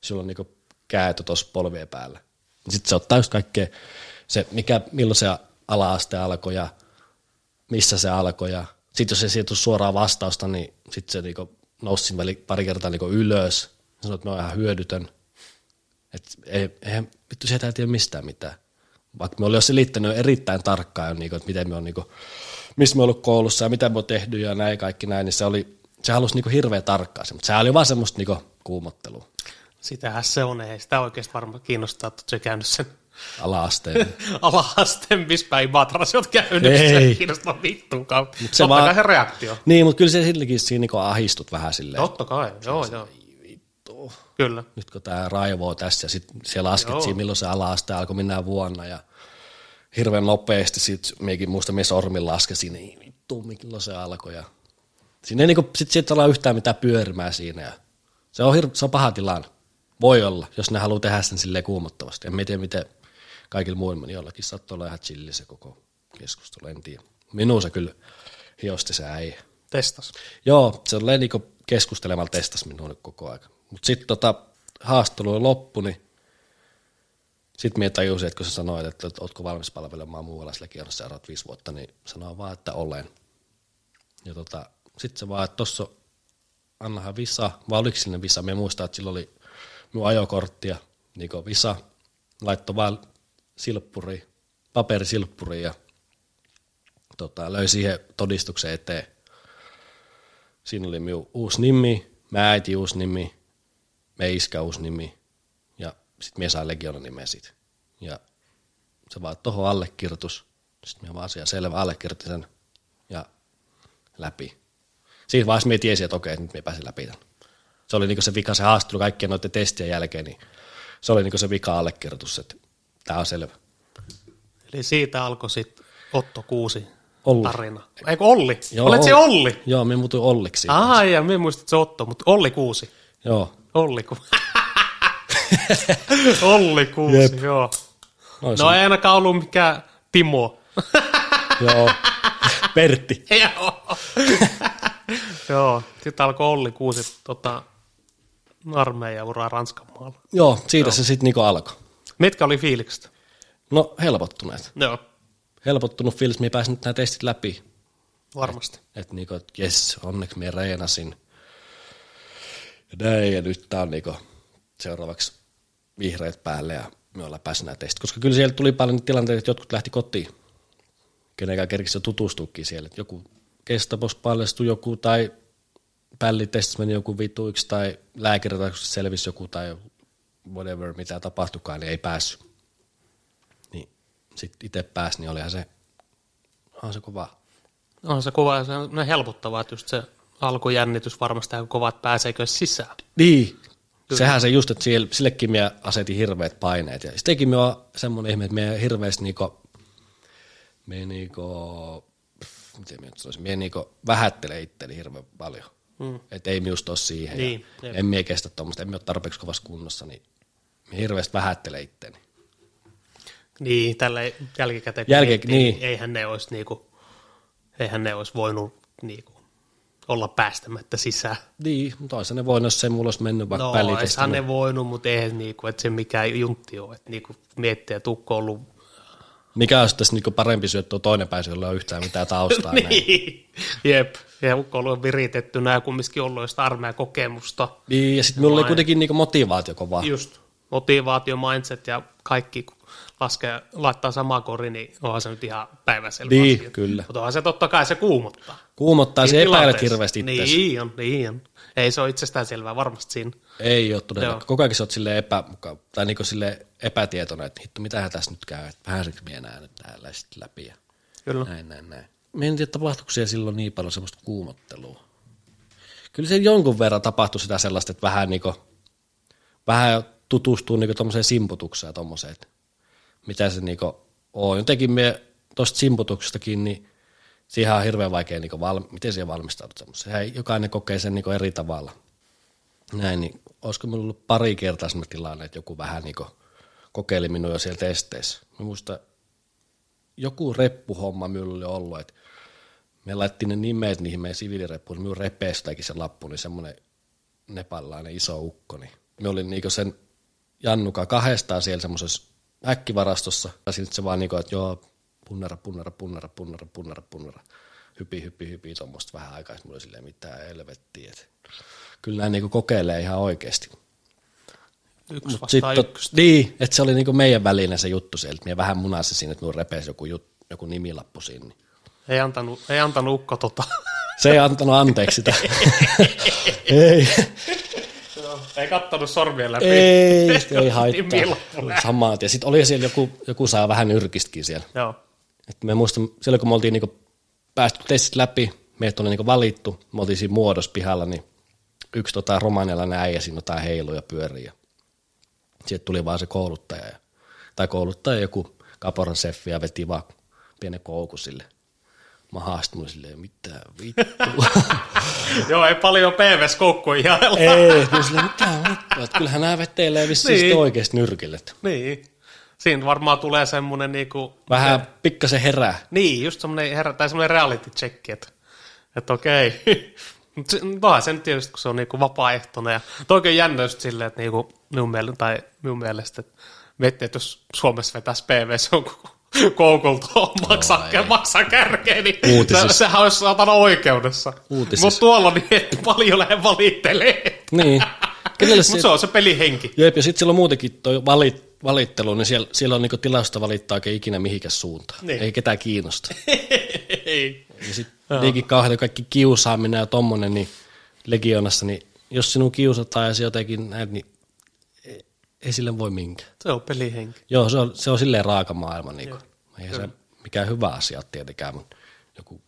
Speaker 1: sulla on niin kääntö tuossa polvien päällä. Sitten se ottaa just kaikkea, se, mikä, milloin se ala-aste alkoi ja missä se alkoi. Ja sitten jos ei sieltä suoraa vastausta, niin sitten se niin nousi pari kertaa niin ylös. Sanoi, että ne on ihan hyödytön. Et ei, eihän, vittu sieltä ei tiedä mistään mitään. Vaikka me oli jo selittänyt erittäin tarkkaan, niin kuin, että miten me on, niin kuin, missä me ollut koulussa ja mitä me on tehnyt ja näin kaikki näin, niin se, oli, se halusi niin kuin hirveän tarkkaan. Mutta se oli vaan semmoista niin kuin, kuumottelua
Speaker 2: Sitähän se on, ei sitä oikeasti varmaan kiinnostaa, että se käynyt sen
Speaker 1: ala-asteen. <laughs>
Speaker 2: ala-asteen, missä päin Matrasi olet käynyt,
Speaker 1: Ei.
Speaker 2: se ei kiinnostaa vittuunkaan.
Speaker 1: se
Speaker 2: Totta
Speaker 1: vaan-
Speaker 2: se reaktio.
Speaker 1: niin, mutta kyllä se silläkin siinä niin ahistut vähän silleen.
Speaker 2: Totta kai, joo, joo.
Speaker 1: Vittu.
Speaker 2: Kyllä.
Speaker 1: Nyt kun tämä raivoo tässä ja sitten siellä lasket
Speaker 2: Joo.
Speaker 1: siinä, milloin se ala-aste alkoi minä vuonna ja hirveän nopeasti, sit meikin muista me sormin laskesin, niin vittu, milloin se alkoi. Ja siinä ei niinku, sit, sit olla yhtään mitään pyörimää siinä. Ja se, on hir- se on paha tilanne. Voi olla, jos ne haluaa tehdä sen silleen kuumottavasti. En tiedä, miten kaikilla muilla meni jollakin. Saattoi olla ihan chilli se koko keskustelu, en tiedä. Minun se kyllä hiosti se äijä.
Speaker 2: Testas.
Speaker 1: Joo, se oli niinku keskustelemalla testas minua nyt koko aika. Mutta sitten tota, haastelu loppu, niin sitten minä tajusin, että kun sä sanoit, että, että ootko valmis palvelemaan muualla sillä kierrossa seuraavat viisi vuotta, niin sanoin vaan, että olen. Ja tota, sitten se vaan, että tossa annahan visa, vai oliko sinne visa, me muistan, että sillä oli minun ajokorttia, niin kuin visa, laittoi vaan silppuri, paperisilppuri ja tota, löi siihen todistuksen eteen. Siinä oli minun uusi nimi, mä äiti uusi nimi, me iskä uusi nimi ja sitten minä sain Legionan nimeä sit. Ja se vaan tuohon allekirjoitus. Sitten minä vaan siellä selvä allekirjoitin sen ja läpi. Siinä vaiheessa minä tiesin, että okei, nyt minä pääsin läpi tämän. Se oli niinku se vika, se haastelu kaikkien noiden testien jälkeen, niin se oli niinku se vika allekirjoitus, että tämä on selvä.
Speaker 2: Eli siitä alkoi sitten Otto Kuusi
Speaker 1: Olli.
Speaker 2: tarina. Eikö Olli?
Speaker 1: Joo,
Speaker 2: Olet se Olli?
Speaker 1: Joo, minä muutuin Olliksi.
Speaker 2: Ah, ja minä muistin, että se Otto, mutta Olli Kuusi.
Speaker 1: Joo,
Speaker 2: Olli Kuusi. <laughs> Olli Kuusi,
Speaker 1: Jep.
Speaker 2: joo.
Speaker 1: noin
Speaker 2: No ei ainakaan ollut mikään Timo. <laughs>
Speaker 1: Joo, <laughs> Pertti.
Speaker 2: joo. joo, sitten alkoi Olli Kuusi tota, armeijan uraa Ranskan maalla.
Speaker 1: Joo, siitä se sitten niinku alkoi.
Speaker 2: Mitkä oli fiilikset?
Speaker 1: No helpottuneet.
Speaker 2: Joo,
Speaker 1: Helpottunut fiilis, minä pääsin nyt nämä testit läpi.
Speaker 2: varmasti.
Speaker 1: Että niinku, et jes, onneksi minä reenasin. Ja näin, ja nyt tää on niinku seuraavaksi vihreät päälle ja me ollaan päässyt nämä testit. Koska kyllä siellä tuli paljon tilanteita, että jotkut lähti kotiin. Kenenkään kerkisi jo tutustuukin siellä. Että joku kestapos paljastui joku tai pällitestissä meni joku vituiksi tai lääkäritarkastuksessa selvisi joku tai whatever, mitä tapahtukaan, niin ei päässyt. Niin sitten itse pääsi, niin olihan se, on se kova.
Speaker 2: On se kova ja se on helpottavaa, että just se alkujännitys varmasti aika kova, että pääseekö sisään.
Speaker 1: Niin. Sehän se just, että sillekin minä asetin hirveät paineet. Ja sittenkin minä on semmoinen ihme, että minä hirveästi niinku, minä niinku, miten minä nyt sanoisin, minä niinku vähättelen itteni hirveän paljon. Mm. Että ei minusta ole siihen.
Speaker 2: Niin,
Speaker 1: ja en minä kestä tuommoista, en minä ole tarpeeksi kovassa kunnossa, niin minä hirveästi vähättelen itteni.
Speaker 2: Niin, tällä jälkikäteen kun
Speaker 1: Jälki-
Speaker 2: miettii,
Speaker 1: niin.
Speaker 2: eihän ne olisi niinku, eihän ne olisi voinut niinku olla päästämättä sisään.
Speaker 1: Niin, mutta olisi ne voinut, jos se mulla olisi mennyt vaikka
Speaker 2: No, olisihan ne voinut, mutta eihän niinku, että se mikään juntti ole, että niinku miettii, että ukko on ollut
Speaker 1: Mikä olisi tässä niinku parempi syöttö toinen pääsy, jolla ei ole yhtään mitään taustaa. <laughs>
Speaker 2: niin, jep, ja ukko on ollut viritettynä ja kumminkin ollut sitä armeijan kokemusta.
Speaker 1: Niin, ja sitten minulla oli kuitenkin niinku motivaatio kova.
Speaker 2: Just motivaatio, mindset ja kaikki, kun laskee, laittaa sama kori, niin onhan se nyt ihan päiväselvä
Speaker 1: Niin,
Speaker 2: asia.
Speaker 1: kyllä.
Speaker 2: Mutta onhan se totta kai se kuumottaa.
Speaker 1: Kuumottaa, se
Speaker 2: Siinä
Speaker 1: epäilet hirveästi itseäsi.
Speaker 2: Niin on, niin on. Ei se ole itsestään selvää varmasti siinä.
Speaker 1: Ei ole todella. Koko ajan sä oot silleen, epämuka, tai niinku silleen epätietoinen, että hitto, mitähän tässä nyt käy, että pääseekö minä enää nyt täällä sitten läpi ja
Speaker 2: Kyllä.
Speaker 1: näin, näin, näin. Mä en tiedä, tapahtuiko siellä silloin niin paljon semmoista kuumottelua. Kyllä se jonkun verran tapahtui sitä sellaista, että vähän niinku, vähän tutustuu niinku tommoseen simputukseen ja tommoseen, että mitä se niinku on. Jotenkin me tosta simputuksestakin, niin siihen on hirveän vaikea, niinku val, miten siihen valmistaudut semmoiseen. Jokainen kokee sen niinku eri tavalla. Näin, niin olisiko minulla ollut pari kertaa semmoinen tilanne, että joku vähän niinku kokeili minua jo siellä testeissä. Mä muistan, joku reppuhomma minulla oli ollut, että me laitettiin ne nimet niihin meidän siviilireppuun, minun repeestäkin se lappu, niin semmoinen nepalainen iso ukko, niin me olin niinku sen Jannuka kahdestaan siellä semmoisessa äkkivarastossa, ja sitten se vaan niinku, että joo, punnara, punnara, punnara, punnara, punnara, punnara, hypi, hypi, hypi, tuommoista vähän aikaa, sitten mulla silleen mitään helvettiä, että kyllä nämä niinku kokeilee ihan oikeasti.
Speaker 2: Yksi
Speaker 1: Mut sit,
Speaker 2: yksi.
Speaker 1: niin, että se oli niinku meidän välinen se juttu sieltä, minä vähän munasin siinä, että minun repesi joku, jut, joku nimilappu siinä. Niin.
Speaker 2: Ei antanut, ei antanut ukko tota.
Speaker 1: Se ei antanut anteeksi sitä. <laughs> ei,
Speaker 2: ei kattonut sormien läpi.
Speaker 1: ei, ei
Speaker 2: Niin
Speaker 1: haittaa.
Speaker 2: milloin?
Speaker 1: Samaa. Ja sitten oli siellä joku, joku saa vähän nyrkistäkin siellä.
Speaker 2: Joo.
Speaker 1: Et me muistan, silloin kun me oltiin niinku päästy testit läpi, meitä oli niinku valittu, me oltiin siinä muodossa pihalla, niin yksi tota romanialainen äijä siinä jotain heiluja pyörii. Ja sieltä tuli vaan se kouluttaja, ja, tai kouluttaja joku Kaporan seffi ja veti vaan pienen koukun sille. Mä haastuin silleen, mitä <laughs> vittu.
Speaker 2: Joo, ei paljon PVS-koukkuja jaella.
Speaker 1: Ei, mä silleen, mitä vittu. Että kyllähän nämä veteilee vissiin
Speaker 2: Niin.
Speaker 1: oikeasti nyrkille.
Speaker 2: Niin. Siinä varmaan tulee semmoinen niinku...
Speaker 1: Vähän pikkasen herää.
Speaker 2: Niin, just semmoinen, herra, tai semmoinen reality check, että, että okei. <laughs> Vähän sen tietysti, kun se on niinku vapaaehtoinen. Ja toi oikein jännä just silleen, että niinku minun, mielestä, tai minun mielestä, että miettii, että jos Suomessa vetäisi PVS on koukulta maksaa,
Speaker 1: ei.
Speaker 2: maksaa kärkeen, niin
Speaker 1: Uutisissa.
Speaker 2: se, sehän olisi saatana oikeudessa.
Speaker 1: Uutisissa.
Speaker 2: Mutta tuolla niin, että paljon lähde valittelee.
Speaker 1: Niin. <laughs>
Speaker 2: Mutta se on se pelihenki.
Speaker 1: Jep, ja sitten siellä on muutenkin toi valit, valittelu, niin siellä, siellä on niinku tilausta valittaa oikein ikinä mihikäs suuntaan.
Speaker 2: Niin.
Speaker 1: Ei ketään kiinnosta. <laughs>
Speaker 2: Ei.
Speaker 1: Ja sitten niinkin kauhean kaikki kiusaaminen ja tommonen, niin legionassa, niin jos sinun kiusataan ja se jotenkin näin, niin ei, sille voi minkään.
Speaker 2: Se on pelihenki.
Speaker 1: Joo, se on, se on silleen raaka maailma. Niin kuin. Eihän se mikään hyvä asia tietenkään, mutta joku,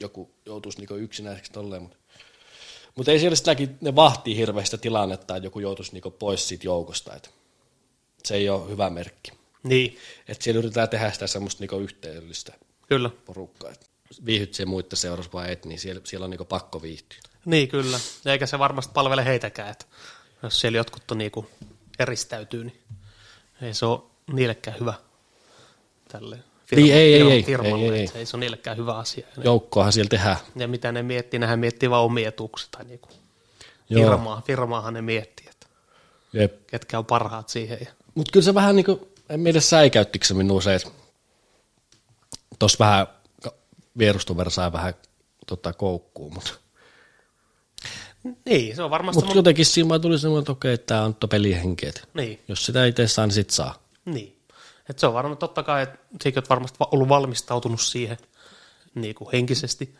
Speaker 1: joku joutuisi niin yksinäiseksi tolleen. Mutta, mutta ei siellä sitäkin, ne vahtii hirveästi tilannetta, että joku joutuisi niin pois siitä joukosta. Että se ei ole hyvä merkki.
Speaker 2: Niin,
Speaker 1: Että siellä yritetään tehdä sitä semmoista niin yhteisöllistä
Speaker 2: kyllä.
Speaker 1: porukkaa. Että viihdyt siellä muiden seurassa vai et, niin siellä, siellä on niin pakko viihtyä.
Speaker 2: Niin, kyllä. Eikä se varmasti palvele heitäkään, että jos siellä jotkut on niinku eristäytyy, niin ei se ole niillekään hyvä tälle
Speaker 1: Niin, ei, ei,
Speaker 2: firma-
Speaker 1: ei,
Speaker 2: firmalle,
Speaker 1: ei, ei,
Speaker 2: että se ei se ole niillekään hyvä asia. Ne,
Speaker 1: Joukkoahan siellä tehdään.
Speaker 2: ja mitä ne miettii, nehän miettii vaan omia etuuksia tai niinku firmaa, firmaahan ne miettii, että
Speaker 1: Jep.
Speaker 2: ketkä on parhaat siihen.
Speaker 1: Mutta kyllä se vähän niin kuin, en miedä säikäyttikö se minua se, että tuossa vähän vierustuversa sai vähän tota, koukkuun, mutta
Speaker 2: niin, se on varmasti
Speaker 1: mut
Speaker 2: mun...
Speaker 1: jotenkin siinä vaan tuli semmoinen, että okei, tämä on että
Speaker 2: Niin,
Speaker 1: jos sitä itse saa, niin sit saa.
Speaker 2: niin. Et se on varmaan totta kai, että sekin olet varmasti va- ollut valmistautunut siihen niin kuin henkisesti,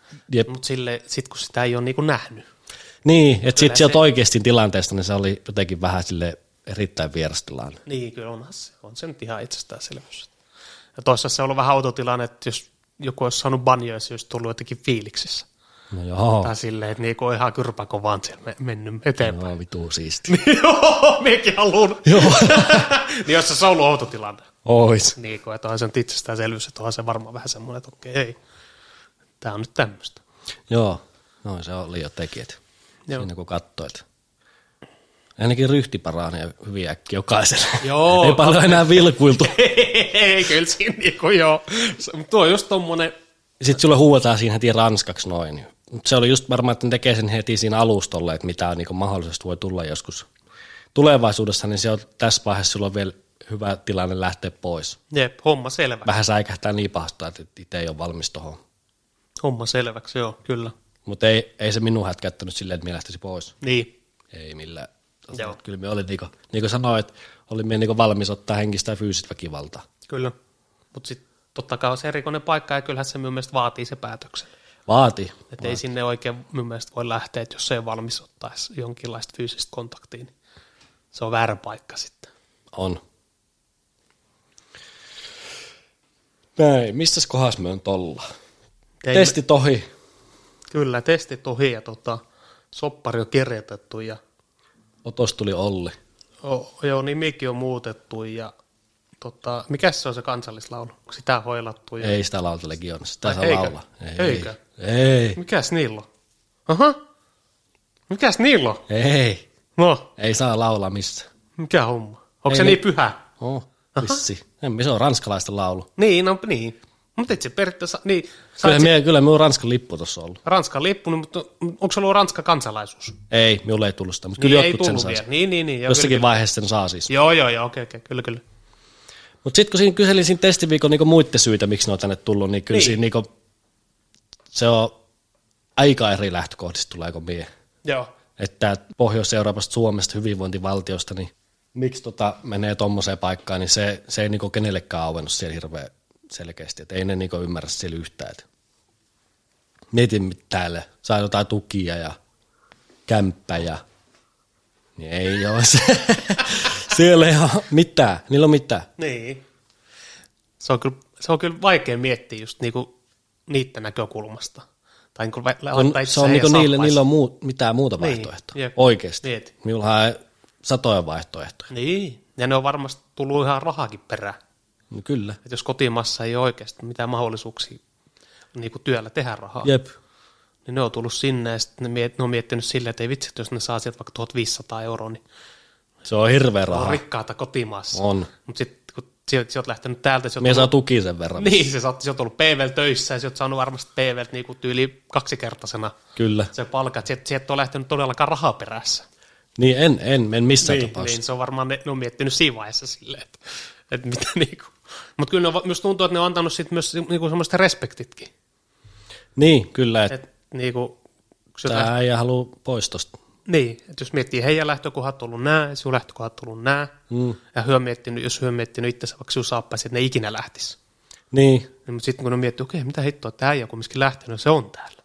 Speaker 2: mutta sitten kun sitä ei ole niin kuin nähnyt,
Speaker 1: Niin, että sitten sieltä
Speaker 2: se-
Speaker 1: oikeasti tilanteesta, niin se oli jotenkin vähän sille erittäin vierastilanne.
Speaker 2: Niin, kyllä onhan se. On se nyt ihan itsestäänselvyys. Ja toisessa se on ollut vähän autotilanne, että jos joku olisi saanut banjoja, se olisi tullut jotenkin fiiliksissä.
Speaker 1: No joo,
Speaker 2: Tai silleen, että niinku ihan kyrpäko vaan siellä me- mennyt eteenpäin.
Speaker 1: joo vitu siisti. <laughs>
Speaker 2: Joo, minäkin haluan.
Speaker 1: joo, <laughs>
Speaker 2: niin jos se on ollut autotilanne,
Speaker 1: ois.
Speaker 2: niin kuin, että onhan se nyt itsestäänselvyys, että onhan se varmaan vähän semmoinen, että okei, ei, tämä on nyt tämmöistä.
Speaker 1: Joo, no se oli jo tekijät.
Speaker 2: Joo.
Speaker 1: Siinä kun katsoi, että ainakin ryhti paranee hyvin äkkiä jokaiselle. <laughs>
Speaker 2: Joo.
Speaker 1: Ei paljon enää vilkuiltu.
Speaker 2: ei, kyllä siinä niinku joo. Se- Mutta tuo on just tommonen,
Speaker 1: Sitten sulle huudetaan siinä heti ranskaksi noin. Se oli just varmaan, että ne tekee sen heti siinä alustolla, että mitä niin mahdollisesti voi tulla joskus tulevaisuudessa, niin se on tässä vaiheessa sulla on vielä hyvä tilanne lähteä pois.
Speaker 2: jep, homma selvä.
Speaker 1: Vähän säikähtää niin pahasta, että itse ei ole valmis tuohon.
Speaker 2: Homma selväksi, joo, kyllä.
Speaker 1: Mutta ei, ei se minun hätkäyttänyt silleen, että minä lähtisin pois.
Speaker 2: Niin,
Speaker 1: Ei millään.
Speaker 2: Joo.
Speaker 1: Kyllä me oli, niin kuin, niin kuin sanoin, että olimme niin valmis ottaa henkistä ja fyysistä väkivaltaa.
Speaker 2: kyllä. Mutta sitten totta kai on se erikoinen paikka ja kyllähän se minun mielestä vaatii se päätöksen.
Speaker 1: Vaati.
Speaker 2: Että ei sinne oikein minun mielestä voi lähteä, että jos ei valmis edes jonkinlaista fyysistä kontaktia, niin se on väärä paikka sitten.
Speaker 1: On. Näin, missäs kohdassa me on tolla?
Speaker 2: Ei-
Speaker 1: Testit ohi.
Speaker 2: Kyllä, testit ohi ja tota, soppari on kirjoitettu ja
Speaker 1: Otos tuli Olli.
Speaker 2: oh, joo, nimikin on muutettu ja tota, mikä se on se kansallislaulu? Onko sitä hoilattu? Ja...
Speaker 1: Ei sitä lauta legionassa. Sitä saa laulaa.
Speaker 2: Eikö?
Speaker 1: Ei.
Speaker 2: Mikäs niillä on? Aha. Mikäs niillä on?
Speaker 1: Ei.
Speaker 2: No,
Speaker 1: Ei saa laulaa missään.
Speaker 2: mikä homma? Onko
Speaker 1: Ei
Speaker 2: se
Speaker 1: ni-
Speaker 2: niin pyhä?
Speaker 1: Oh, vissi. En, se on ranskalaista laulu.
Speaker 2: Niin, no niin. Mutta et se periaatteessa, niin,
Speaker 1: Kyllä, me, kyllä on Ranskan lippu tuossa ollut.
Speaker 2: Ranskan lippu, niin, mutta onko sulla ollut Ranska kansalaisuus?
Speaker 1: Ei, minulle ei tullut sitä, mutta kyllä
Speaker 2: niin, ei
Speaker 1: jotkut sen
Speaker 2: tullut
Speaker 1: saa.
Speaker 2: vielä. Niin, niin, niin.
Speaker 1: Jossakin
Speaker 2: kyllä,
Speaker 1: vaiheessa sen saa siis.
Speaker 2: kyllä. Joo, joo, joo, okei, okei, kyllä, kyllä.
Speaker 1: Mutta sitten kun siinä kyselin siinä testiviikon niinku muiden syitä, miksi ne on tänne tullut, niin kyllä
Speaker 2: Niin.
Speaker 1: niin. siinä niinku, se on aika eri lähtökohdista tuleeko mie.
Speaker 2: Joo.
Speaker 1: Että Pohjois-Euroopasta, Suomesta, hyvinvointivaltiosta, niin miksi tota menee tommoseen paikkaan, niin se, se ei niinku kenellekään auennut siellä hirveän selkeästi. Että ei ne niinku ymmärrä siellä yhtään. Et mietin täällä, saa jotain tukia ja kämppä ja niin ei ole se. <laughs> siellä ei ole mitään, niillä on mitään.
Speaker 2: Niin. Se on kyllä, se on kyllä vaikea miettiä just niinku niiden näkökulmasta. Tai niinku
Speaker 1: on, se on niinku niille, niillä on muu, mitään muuta
Speaker 2: Niin,
Speaker 1: vaihtoehtoa.
Speaker 2: jep.
Speaker 1: Oikeasti.
Speaker 2: Mieti.
Speaker 1: Minulla on satoja vaihtoehtoja.
Speaker 2: Niin, ja ne on varmasti tullut ihan rahakin perään.
Speaker 1: No kyllä.
Speaker 2: Että jos kotimassa ei ole oikeasti mitään mahdollisuuksia niin kuin työllä tehdä rahaa,
Speaker 1: Jep.
Speaker 2: niin ne on tullut sinne ja sitten ne, miet, ne on miettinyt silleen, että ei vitsi, että jos ne saa sieltä vaikka 1500 euroa, niin
Speaker 1: Se on hirveä
Speaker 2: on
Speaker 1: raha.
Speaker 2: rikkaata kotimaassa.
Speaker 1: On.
Speaker 2: Mutta sitten kun sä, sä oot lähtenyt täältä, sä oot
Speaker 1: Mies saa tuki sen verran.
Speaker 2: niin, sä, sä oot ollut PVL töissä ja sä oot saanut varmasti PVL niinku tyyli kaksikertaisena
Speaker 1: Kyllä.
Speaker 2: se palkka, että sä, et- sä et ole lähtenyt todellakaan rahaa perässä.
Speaker 1: Niin en, en, en missään
Speaker 2: Niin,
Speaker 1: tapauksessa.
Speaker 2: niin, se on varmaan, ne, ne on miettinyt siinä vaiheessa silleen, että, että mitä <laughs> niinku. Mutta kyllä ne on, myös tuntuu, että ne on antanut sit myös niinku semmoista respektitkin.
Speaker 1: Niin, kyllä. Et
Speaker 2: Että niinku,
Speaker 1: Tää ei halua pois tosta.
Speaker 2: Niin, että jos miettii heidän lähtökohdat on ollut nää, ja sinun lähtökohdat on ollut nää,
Speaker 1: Mm.
Speaker 2: ja hyö miettinyt, jos hyö miettinyt itsensä vaikka sinun saappaisi, että ne ikinä lähtisi.
Speaker 1: Niin,
Speaker 2: Niin, mutta sitten kun ne miettii, okei, mitä hittoa, tämä äijä on kumminkin lähtenyt, se on täällä.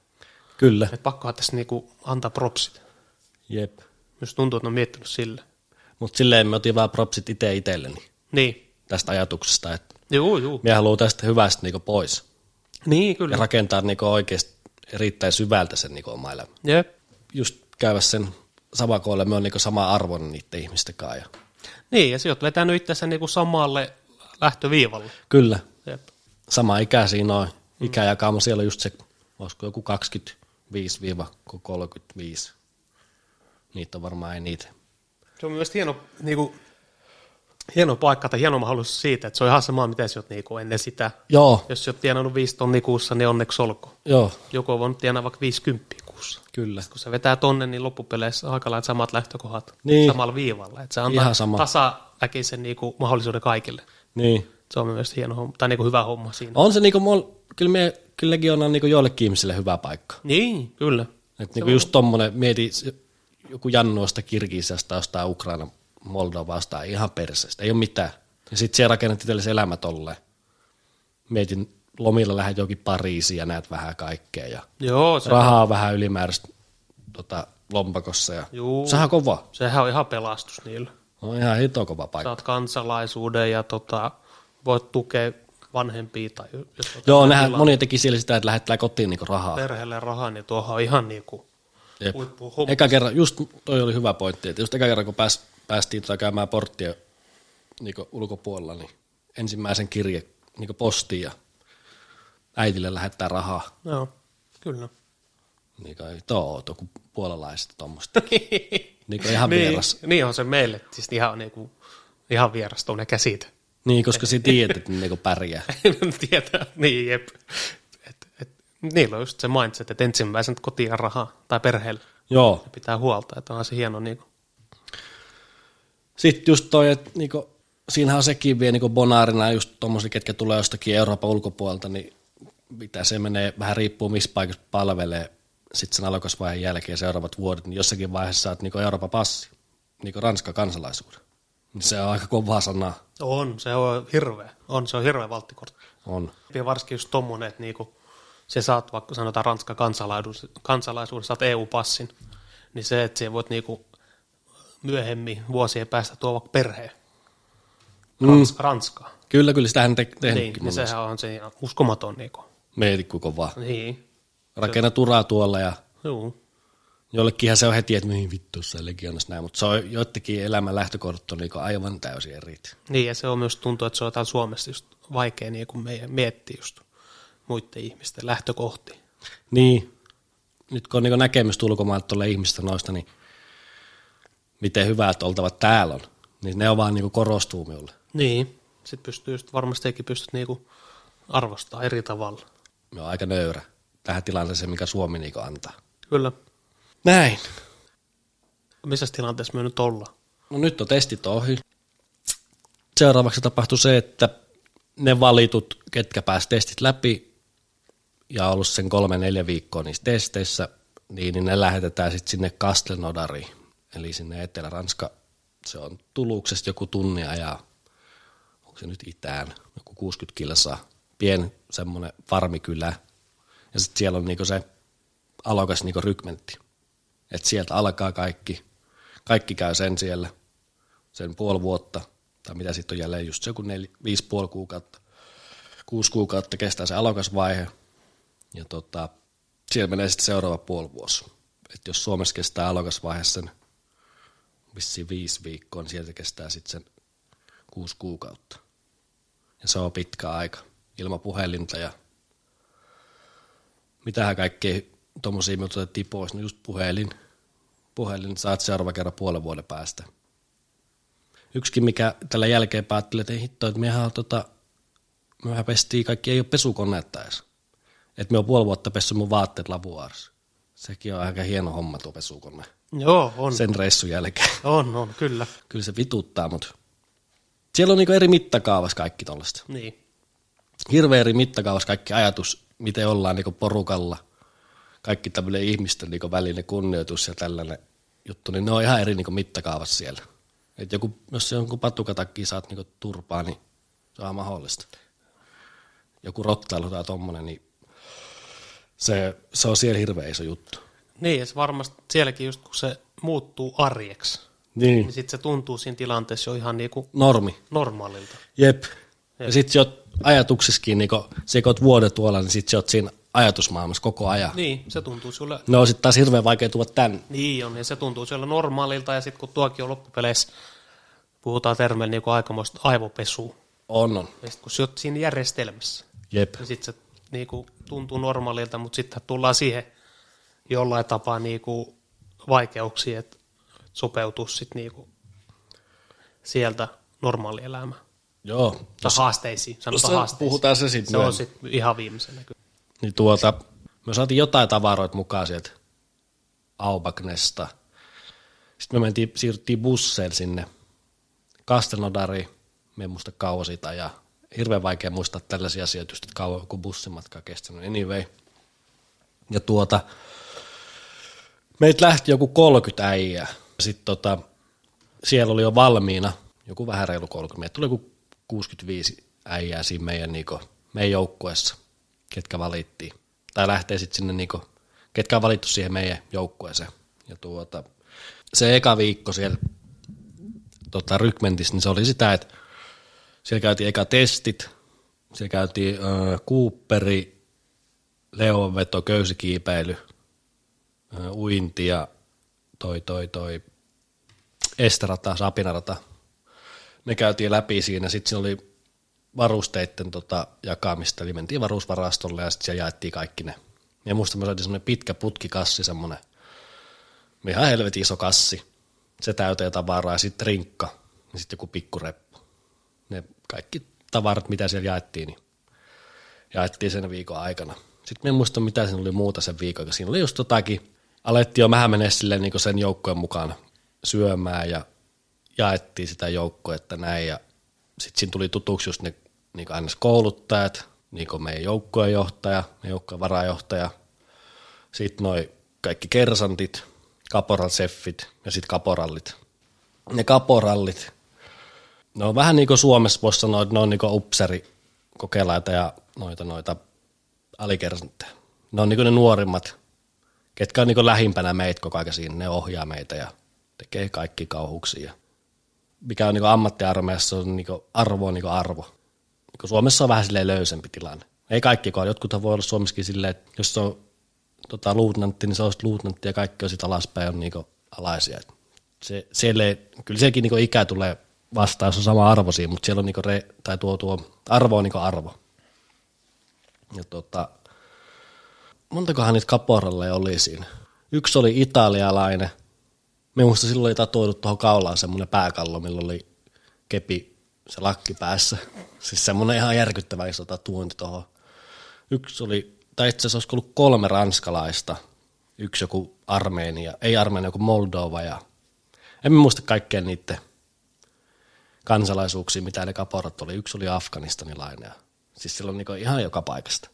Speaker 1: kyllä.
Speaker 2: Että pakkohan tässä niinku antaa propsit.
Speaker 1: Jep.
Speaker 2: Myös tuntuu, että ne on miettinyt sille.
Speaker 1: Mutta silleen me otin vaan propsit itse itselleni
Speaker 2: Niin.
Speaker 1: tästä ajatuksesta, että
Speaker 2: Juu, juu.
Speaker 1: minä haluan tästä hyvästä niinku pois
Speaker 2: Niin,
Speaker 1: ja
Speaker 2: kyllä.
Speaker 1: rakentaa niinku oikeasti erittäin syvältä sen niinku oma elämä.
Speaker 2: Jep.
Speaker 1: Just käydä sen samakoille, me on niinku sama arvon niiden ihmisten kanssa. Ja
Speaker 2: Niin, ja sä oot vetänyt itsensä niinku samalle lähtöviivalle.
Speaker 1: kyllä,
Speaker 2: Jep.
Speaker 1: sama ikäisiä noin. Ikäjakauma siellä on just se, olisiko joku 25-35. Niitä on varmaan ei niitä.
Speaker 2: Se on myös hieno, niinku, hieno paikka tai hieno mahdollisuus siitä, että se on ihan sama, miten sä oot niinku ennen sitä.
Speaker 1: Joo,
Speaker 2: Jos sä oot tienannut 5 tonnia kuussa, niin onneksi olkoon.
Speaker 1: joo,
Speaker 2: Joku on voinut tienaa vaikka 50 kuussa.
Speaker 1: kyllä.
Speaker 2: Kun se vetää tonne, niin loppupeleissä aika lailla samat lähtökohdat
Speaker 1: Niin.
Speaker 2: samalla viivalla. Että se antaa
Speaker 1: Ihan sama.
Speaker 2: tasaväkisen niinku mahdollisuuden kaikille.
Speaker 1: Niin.
Speaker 2: Se on myös hieno homma, tai niinku hyvä homma siinä.
Speaker 1: On se niinku, mol, kyllä, me, kyllä Legiona on niinku joillekin ihmisille hyvä paikka.
Speaker 2: Niin, kyllä.
Speaker 1: Et niinku just tommonen, mieti joku Jannuosta Kirgisiasta jostain Ukraina Moldovasta, ihan perseestä, ei ole mitään. Ja sit siellä rakennat itsellesi elämä tolleen. Mietin, lomilla lähdet jokin Pariisiin ja näet vähän kaikkea ja
Speaker 2: Joo, se,
Speaker 1: rahaa vähän ylimääräistä tota, lompakossa. Ja
Speaker 2: Juu.
Speaker 1: Sehän on kova.
Speaker 2: sehän on ihan pelastus niillä.
Speaker 1: On ihan hito kova paikka.
Speaker 2: Saat kansalaisuuden ja tota, voit tukea vanhempia tai jos
Speaker 1: Joo, nehän moni teki siellä sitä, että lähettää kotiin niinku rahaa.
Speaker 2: perheelle rahaa, niin tuohon on ihan niinku huippu.
Speaker 1: Eka kerran, just toi oli hyvä pointti, että just eka kerran kun pääs, päästiin tota käymään porttia niin ulkopuolella, niin ensimmäisen kirje niin postiin ja äitille lähettää rahaa.
Speaker 2: Joo, kyllä.
Speaker 1: Niin kai too, kun puolalaiset tuommoista. <laughs> niin kuin ihan
Speaker 2: niin,
Speaker 1: vieras.
Speaker 2: niin on se meille, siis ihan, niinku, ihan vieras tuonne käsite.
Speaker 1: Niin, koska sä tiedät, että ne niinku pärjää. <laughs>
Speaker 2: Tietää, niin jep. Et, et, niillä on just se mindset, että ensimmäisen kotiin rahaa tai perheelle
Speaker 1: Joo.
Speaker 2: pitää huolta, että on se hieno niinku.
Speaker 1: Sitten just toi, että niinku, siinähän on sekin vielä niinku bonaarina just tuommoisia, ketkä tulee jostakin Euroopan ulkopuolelta, niin mitä se menee, vähän riippuu missä paikassa palvelee sitten sen alokasvaiheen jälkeen seuraavat vuodet, niin jossakin vaiheessa saat niinku Euroopan passi, niinku Ranska kansalaisuuden. Niin se on aika kova sana.
Speaker 2: On, se on hirveä. On, se on hirveä valttikortti.
Speaker 1: On.
Speaker 2: Ja varsinkin just tommonen, että niinku, se saat vaikka sanotaan Ranskan kansalaisuuden, kansalaisuuden saat EU-passin, niin se, että voit niinku myöhemmin vuosien päästä tuoda vaikka perheen Rans- Ranskaan.
Speaker 1: Kyllä, kyllä sitähän te- tehnytkin.
Speaker 2: Niin, niin sehän on se uskomaton. Niinku.
Speaker 1: Kuinka kova.
Speaker 2: Niin,
Speaker 1: Rakennat uraa tuolla ja
Speaker 2: Juu.
Speaker 1: jollekinhan se on heti, että mihin vittu se legionassa näin, mutta se on joidenkin elämän lähtökohdat on niinku aivan täysin eri.
Speaker 2: Niin, ja se on myös tuntuu, että se on täällä Suomessa just vaikea niin kuin meidän miettiä just muiden ihmisten lähtökohtia.
Speaker 1: Niin, nyt kun on niin näkemystä ulkomailta tuolle ihmistä noista, niin miten hyvät oltavat täällä on, niin ne on vaan niin korostuu minulle.
Speaker 2: Niin. Sitten pystyy just, varmastikin pystyt niinku arvostaa eri tavalla.
Speaker 1: Me on aika nöyrä tähän tilanteeseen, mikä Suomi niin antaa.
Speaker 2: Kyllä.
Speaker 1: Näin.
Speaker 2: Missä tilanteessa me nyt ollaan?
Speaker 1: No nyt on testit ohi. Seuraavaksi tapahtui se, että ne valitut, ketkä pääsivät testit läpi ja ollut sen kolme neljä viikkoa niissä testeissä, niin, niin ne lähetetään sitten sinne Kastelnodariin, eli sinne Etelä-Ranska. Se on Tuluksesta joku tunnia ja onko se nyt itään, joku 60 kilsaa, pieni semmoinen farmikylä. Ja sitten siellä on niinku se alokas niinku rykmentti. että sieltä alkaa kaikki, kaikki käy sen siellä, sen puoli vuotta, tai mitä sitten on jälleen just se joku nel, viisi puoli kuukautta, kuusi kuukautta kestää se alokasvaihe, ja tota, siellä menee sitten seuraava puoli vuosi. Et jos Suomessa kestää alokasvaihe sen vissiin viisi viikkoa, niin sieltä kestää sitten sen kuusi kuukautta. Ja se on pitkä aika. Ilman puhelinta ja mitähän kaikkea tuommoisia me otettiin pois. No just puhelin. Puhelin saat seuraava kerran puolen vuoden päästä. Yksikin, mikä tällä jälkeen päätteli, että ei hitto, että mehän, tota, mehän pestiin kaikki, ei ole pesukoneetta edes. Että me on puoli vuotta pessy mun vaatteet lavuaarissa. Sekin on aika hieno homma tuo pesukone.
Speaker 2: Joo, on.
Speaker 1: Sen reissun jälkeen.
Speaker 2: On, on, kyllä.
Speaker 1: Kyllä se vituttaa, mutta siellä on niinku eri mittakaavassa kaikki tollaista.
Speaker 2: Niin.
Speaker 1: Hirveän eri mittakaavassa kaikki ajatus, miten ollaan niinku porukalla. Kaikki tämmöinen ihmisten niinku välinen kunnioitus ja tällainen juttu, niin ne on ihan eri niinku mittakaavassa siellä. Et joku, jos se jonkun patukatakki saat niinku turpaa, niin se on mahdollista. Joku rottailu tai tommonen, niin se, se on siellä hirveän iso juttu.
Speaker 2: Niin, ja se varmasti sielläkin just kun se muuttuu arjeksi,
Speaker 1: Niin.
Speaker 2: niin sitten se tuntuu siinä tilanteessa jo ihan niinku
Speaker 1: Normi.
Speaker 2: normaalilta.
Speaker 1: Jep. Ja sit sä oot ajatuksissakin, niin kun sä kun vuoden tuolla, niin sit sä oot siinä ajatusmaailmassa koko ajan.
Speaker 2: Niin, se tuntuu sulle,
Speaker 1: No sit taas hirveän vaikea tulla tänne.
Speaker 2: niin on, ja se tuntuu sulle normaalilta, ja sitten kun tuokin on loppupeleissä, puhutaan termeillä niinku aikamoista aivopesua,
Speaker 1: On, on.
Speaker 2: ja sit kun sä oot siinä järjestelmässä,
Speaker 1: Jep.
Speaker 2: niin sitten se niinku, tuntuu normaalilta, mutta sitten tullaan siihen jollain tapaa niinku, vaikeuksia, että sopeutua sitten niinku, sieltä normaalielämään.
Speaker 1: Joo.
Speaker 2: Tai haasteisiin, sanotaan
Speaker 1: se-
Speaker 2: haasteisiin.
Speaker 1: puhutaan se sit
Speaker 2: Se on
Speaker 1: myöhemmin.
Speaker 2: sitten ihan viimeisenä kyllä.
Speaker 1: Niin tuota, me saatiin jotain tavaroita mukaan sieltä Aubaknesta. Sitten me mentiin, siirryttiin busseilla sinne Kastelnodariin. Me muista kauan siitä ja hirveän vaikea muistaa tällaisia asioita, just, että kauan joku bussimatka on kestänyt. Anyway. Ja tuota, meitä lähti joku 30 äijää. Sitten tota, siellä oli jo valmiina joku vähän reilu 30. Meitä tuli joku 65 äijää siinä meidän, niinku, meidän joukkueessa, ketkä valittiin. Tai lähtee sitten sinne, niinku, ketkä on valittu siihen meidän joukkueeseen. Ja tuota, se eka viikko siellä tota, rykmentissä, niin se oli sitä, että siellä käytiin eka testit, siellä käytiin äh, Cooperi, leonveto, köysikiipeily, äh, uinti ja toi, toi, toi esterata, sapinarata. Ne käytiin läpi siinä, sitten siinä oli varusteiden tota, jakamista, eli mentiin varusvarastolle ja sitten siellä jaettiin kaikki ne. Ja muista me saatiin semmoinen pitkä putkikassi, semmoinen ihan helvetin iso kassi. Se täyteen tavaraa ja sitten rinkka ja sitten joku pikkureppu. Ne kaikki tavarat, mitä siellä jaettiin, niin jaettiin sen viikon aikana. Sitten me en muista, mitä siinä oli muuta sen viikon, siinä oli just jotakin, alettiin jo vähän silleen niin sen joukkojen mukaan syömään ja jaettiin sitä joukkoetta näin ja sitten siinä tuli tutuksi just ne niin aina kouluttajat, niin kuin meidän joukkojen johtaja, meidän joukkojen varajohtaja, sitten noi kaikki kersantit, kaporalseffit ja sitten kaporallit. Ne kaporallit, ne on vähän niin kuin Suomessa voisi sanoa, että ne on niin kuin upseri kokelaita ja noita, noita alikersantteja. Ne on niin kuin ne nuorimmat, ketkä on niin kuin lähimpänä meitä koko ajan siinä, ne ohjaa meitä ja tekee kaikki kauhuksia. Mikä on niin ammattiarmeijassa on niin arvo on niin arvo. Niin Suomessa on vähän löysempi tilanne. Ei kaikki, kun jotkut voi olla Suomessakin silleen, että jos se on tota, luutnantti, niin se on luutnantti ja kaikki on sitten alaspäin on niin alaisia. Se, siellä kyllä sekin niin ikä tulee vastaan, jos on sama arvo siinä, mutta siellä on niin re, tai tuo, tuo arvo on niin arvo. Ja tota, montakohan niitä kaporalleja oli siinä. Yksi oli italialainen. Me muista silloin oli tatuoitu tuohon kaulaan semmoinen pääkallo, millä oli kepi se lakki päässä. <laughs> Siis semmoinen ihan järkyttävä iso tatuointi tuohon. Yksi oli, tai itse asiassa olisiko ollut kolme ranskalaista. Yksi joku Armeenia, ei Armeenia, joku Moldova ja en muista kaikkea niiden kansalaisuuksia, mitä ne kaporat oli. Yksi oli afganistanilainen siis silloin niin ihan joka paikasta.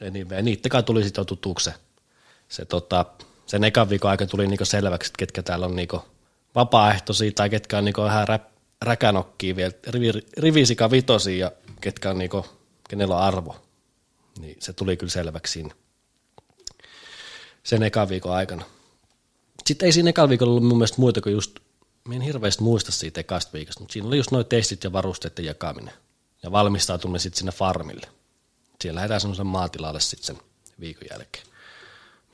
Speaker 1: Ja niin, kanssa tuli sitten tutuksi se, se tota, sen ekan viikon aika tuli niinku selväksi, että ketkä täällä on niinku vapaaehtoisia tai ketkä on niinku vähän rä, räkänokkia vielä, rivi, rivisika vitosia ja ketkä on niinku, kenellä on arvo. Niin se tuli kyllä selväksi siinä sen ekan viikon aikana. Sitten ei siinä ekan viikolla ollut mun mielestä muita kuin just, mä en hirveästi muista siitä ekasta viikosta, mutta siinä oli just noin testit ja varusteiden jakaminen ja valmistautuminen sitten sinne farmille. Siellä lähdetään semmoisen maatilalle sitten sen viikon jälkeen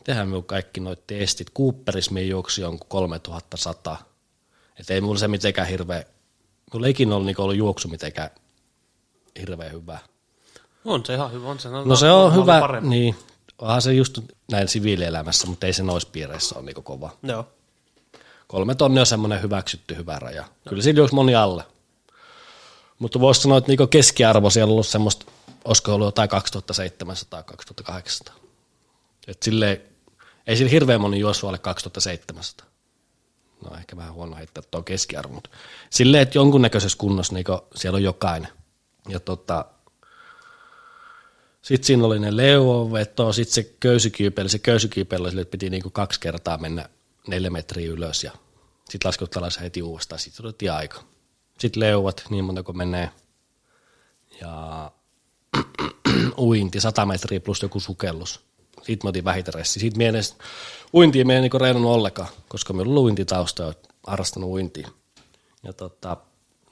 Speaker 1: tehdään minun kaikki noit testit. Cooperissa minä juoksi jonkun 3100. Että ei mulla se mitenkään hirveä, mulla ei ikinä ollut, niin ollut juoksu mitenkään hirveän hyvä.
Speaker 2: On se ihan hyvä, on se.
Speaker 1: No se on hyvä,
Speaker 2: Parempi.
Speaker 1: niin. Onhan se just näin siviilielämässä, mutta ei se noissa piireissä ole niin kova.
Speaker 2: Joo.
Speaker 1: Kolme tonnia on semmoinen hyväksytty hyvä raja. Kyllä siinä juoksi moni alle. Mutta voisi sanoa, että niinku keskiarvo siellä on ollut semmoista, olisiko ollut jotain 2700-2800. Et silleen, ei sillä hirveän moni juossut alle 2700. No ehkä vähän huono heittää tuo keskiarvo, mutta silleen, että jonkunnäköisessä kunnossa niinku siellä on jokainen. Ja tota, sitten siinä oli ne leuonveto, sitten se köysykyypeli, se köysykyypeli sille piti niinku kaksi kertaa mennä neljä metriä ylös ja sitten laskut alas heti uudestaan, sitten otettiin aika. Sitten leuvat, niin monta kuin menee. Ja <clears throat> uinti, 100 metriä plus joku sukellus. Siitä mä otin vähitä ressi. Siitä mie edes, uintia mie en niinku reenannut ollenkaan, koska me ollut uintitausta ja harrastanut uintia. Ja tota,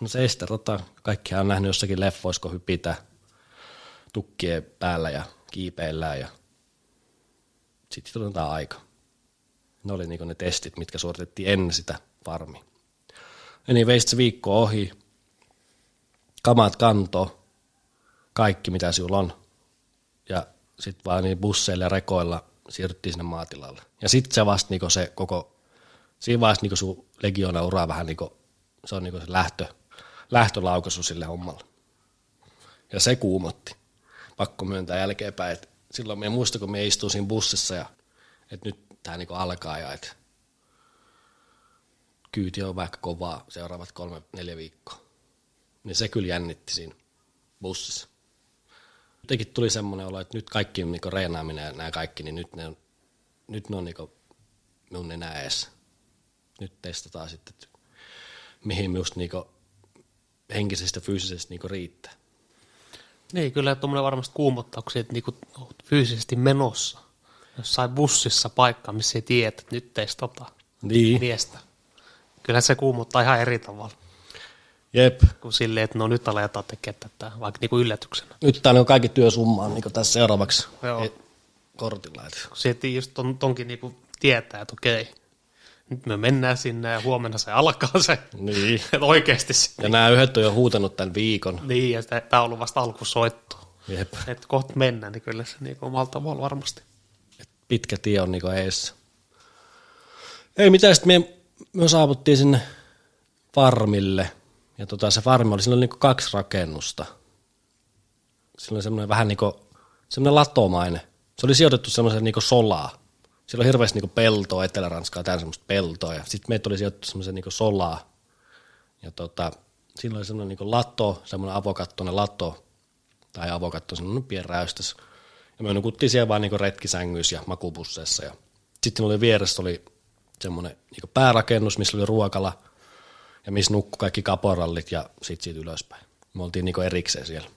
Speaker 1: no se este, tota, kaikkihan on nähnyt jossakin leffoissa, kun hypitä tukkien päällä ja kiipeillään ja sitten otetaan aika. Ne oli niinku ne testit, mitkä suoritettiin ennen sitä farmia. Anyway, se viikko ohi, kamat kanto, kaikki mitä sinulla on. Sitten vaan niin busseilla ja rekoilla siirryttiin sinne maatilalle. Ja sitten se vasta niinku se koko, siinä vaiheessa niinku sun legiona ura vähän niinku, se on niinku se lähtö, lähtölaukaisu sille hommalle. Ja se kuumotti. Pakko myöntää jälkeenpäin, että silloin me muista, kun me istuin siinä bussissa ja että nyt tämä niinku alkaa ja että kyyti on vaikka kovaa seuraavat kolme, neljä viikkoa. Niin se kyllä jännitti siinä bussissa. Jotenkin tuli semmoinen olo, että nyt kaikki niinku reenaaminen ja nämä kaikki, niin nyt ne on, nyt ne on niinku minun enää edes. Nyt testataan sitten, että mihin minusta niinku henkisesti ja fyysisesti niinku riittää.
Speaker 2: Niin, kyllä tuommoinen varmasti kuumottaa, kun siitä niinku oot fyysisesti menossa. Jossain bussissa paikka, missä ei tiedä, että nyt testataan
Speaker 1: Niin,
Speaker 2: miestä. Kyllä se kuumottaa ihan eri tavalla
Speaker 1: jep.
Speaker 2: kuin silleen, että no nyt aletaan tekemään tätä, vaikka niinku yllätyksenä.
Speaker 1: Nyt tämä on kaikki työsummaa niin tässä seuraavaksi
Speaker 2: Joo.
Speaker 1: e- kortilla. Et.
Speaker 2: Kun just ton, tonkin niinku tietää, että okei, nyt me mennään sinne ja huomenna se alkaa se,
Speaker 1: Niin. <laughs>
Speaker 2: että oikeasti se.
Speaker 1: Ja nämä yhdet on jo huutanut tämän viikon.
Speaker 2: Niin, ja tämä on ollut vasta alkusoitto.
Speaker 1: Jep.
Speaker 2: Että kohta mennään, niin kyllä se niinku omalla tavalla varmasti.
Speaker 1: pitkä tie on niinku eessä. Ei mitään, sitten me, me saavuttiin sinne farmille. Ja tota, se farmi oli, siinä oli niinku kaksi rakennusta. Siinä oli semmoinen vähän niinku, semmoinen latomainen. Se oli sijoitettu semmoiseen niinku solaa. Siellä on hirveästi niinku peltoa, Etelä-Ranskaa, täällä semmoista peltoa. Ja sitten meitä oli sijoitettu semmoiseen niinku solaa. Ja tota, siinä oli semmoinen niinku lato, semmoinen avokattoinen lato. Tai avokatto, semmoinen pieni räystäs. Ja me nukuttiin siellä vaan niinku retkisängyissä ja makubusseissa. Ja sitten oli vieressä oli semmoinen niinku päärakennus, missä oli ruokala ja missä nukkui kaikki kaporallit ja sitten siitä ylöspäin. Me oltiin niinku erikseen siellä.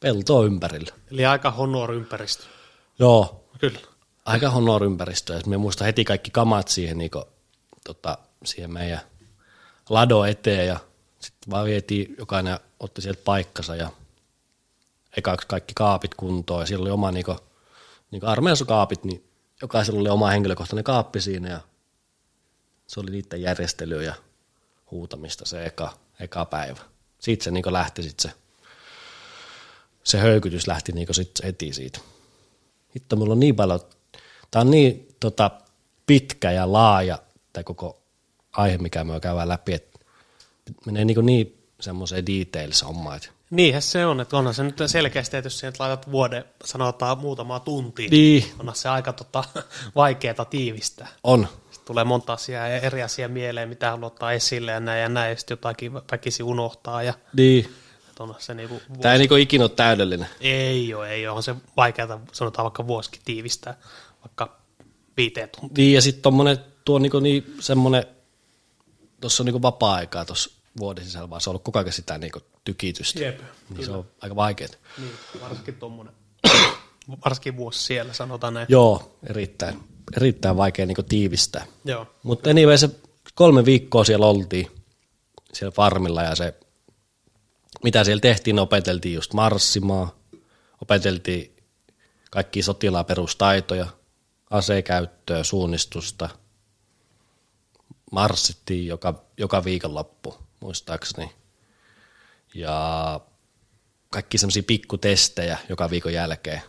Speaker 1: Peltoa ympärillä.
Speaker 2: Eli aika honor ympäristö.
Speaker 1: Joo,
Speaker 2: Kyllä.
Speaker 1: aika honor ympäristö. Me muista heti kaikki kamat siihen, niinku, tota, siihen meidän lado eteen ja sitten vaan vietiin, jokainen otti sieltä paikkansa ja ekaksi kaikki kaapit kuntoon ja siellä oli oma niinku, niinku armeijassa kaapit, niin jokaisella oli oma henkilökohtainen kaappi siinä ja se oli niiden järjestelyä ja huutamista se eka, eka päivä. Siitä se niinku lähti sit se, se höykytys lähti niinku sit heti siitä. Hitto, mulla on niin paljon, tää on niin tota, pitkä ja laaja tämä koko aihe, mikä me käydään läpi, että menee niin, niin semmoiseen details hommaan, että
Speaker 2: Niinhän se on, että onhan se nyt selkeästi, että jos sieltä laitat vuoden, sanotaan muutamaa tuntia,
Speaker 1: Niin.
Speaker 2: onhan se aika tota, <laughs> vaikeaa tiivistää.
Speaker 1: on.
Speaker 2: Tulee monta asiaa ja eri asiaa mieleen, mitä haluaa ottaa esille ja näin ja näin, ja sitten jotakin väkisin unohtaa. Ja,
Speaker 1: Niin.
Speaker 2: se niinku vuosi.
Speaker 1: Tämä ei niinku ikinä ole täydellinen.
Speaker 2: Ei ole, ei ole. On se vaikeaa, sanotaan vaikka vuosikin tiivistää, vaikka viiteen tuntiin.
Speaker 1: Niin, ja sitten tommonen, tuo niinku niin semmonen, tuossa on niinku vapaa-aikaa tuossa vuoden sisällä, vaan se on ollut koko ajan sitä niinku tykitystä.
Speaker 2: Jep,
Speaker 1: Niin se on aika vaikeaa.
Speaker 2: Niin, varsinkin tuommoinen. varsinkin vuosi siellä, sanotaan näin.
Speaker 1: Joo, erittäin, erittäin vaikea niinku tiivistää.
Speaker 2: Joo.
Speaker 1: Mutta anyway, se kolme viikkoa siellä oltiin siellä farmilla ja se, mitä siellä tehtiin, opeteltiin just marssimaan, opeteltiin kaikki sotilaan perustaitoja, asekäyttöä, suunnistusta, marssittiin joka, joka viikonloppu, muistaakseni. Ja kaikki semmoisia pikkutestejä joka viikon jälkeen.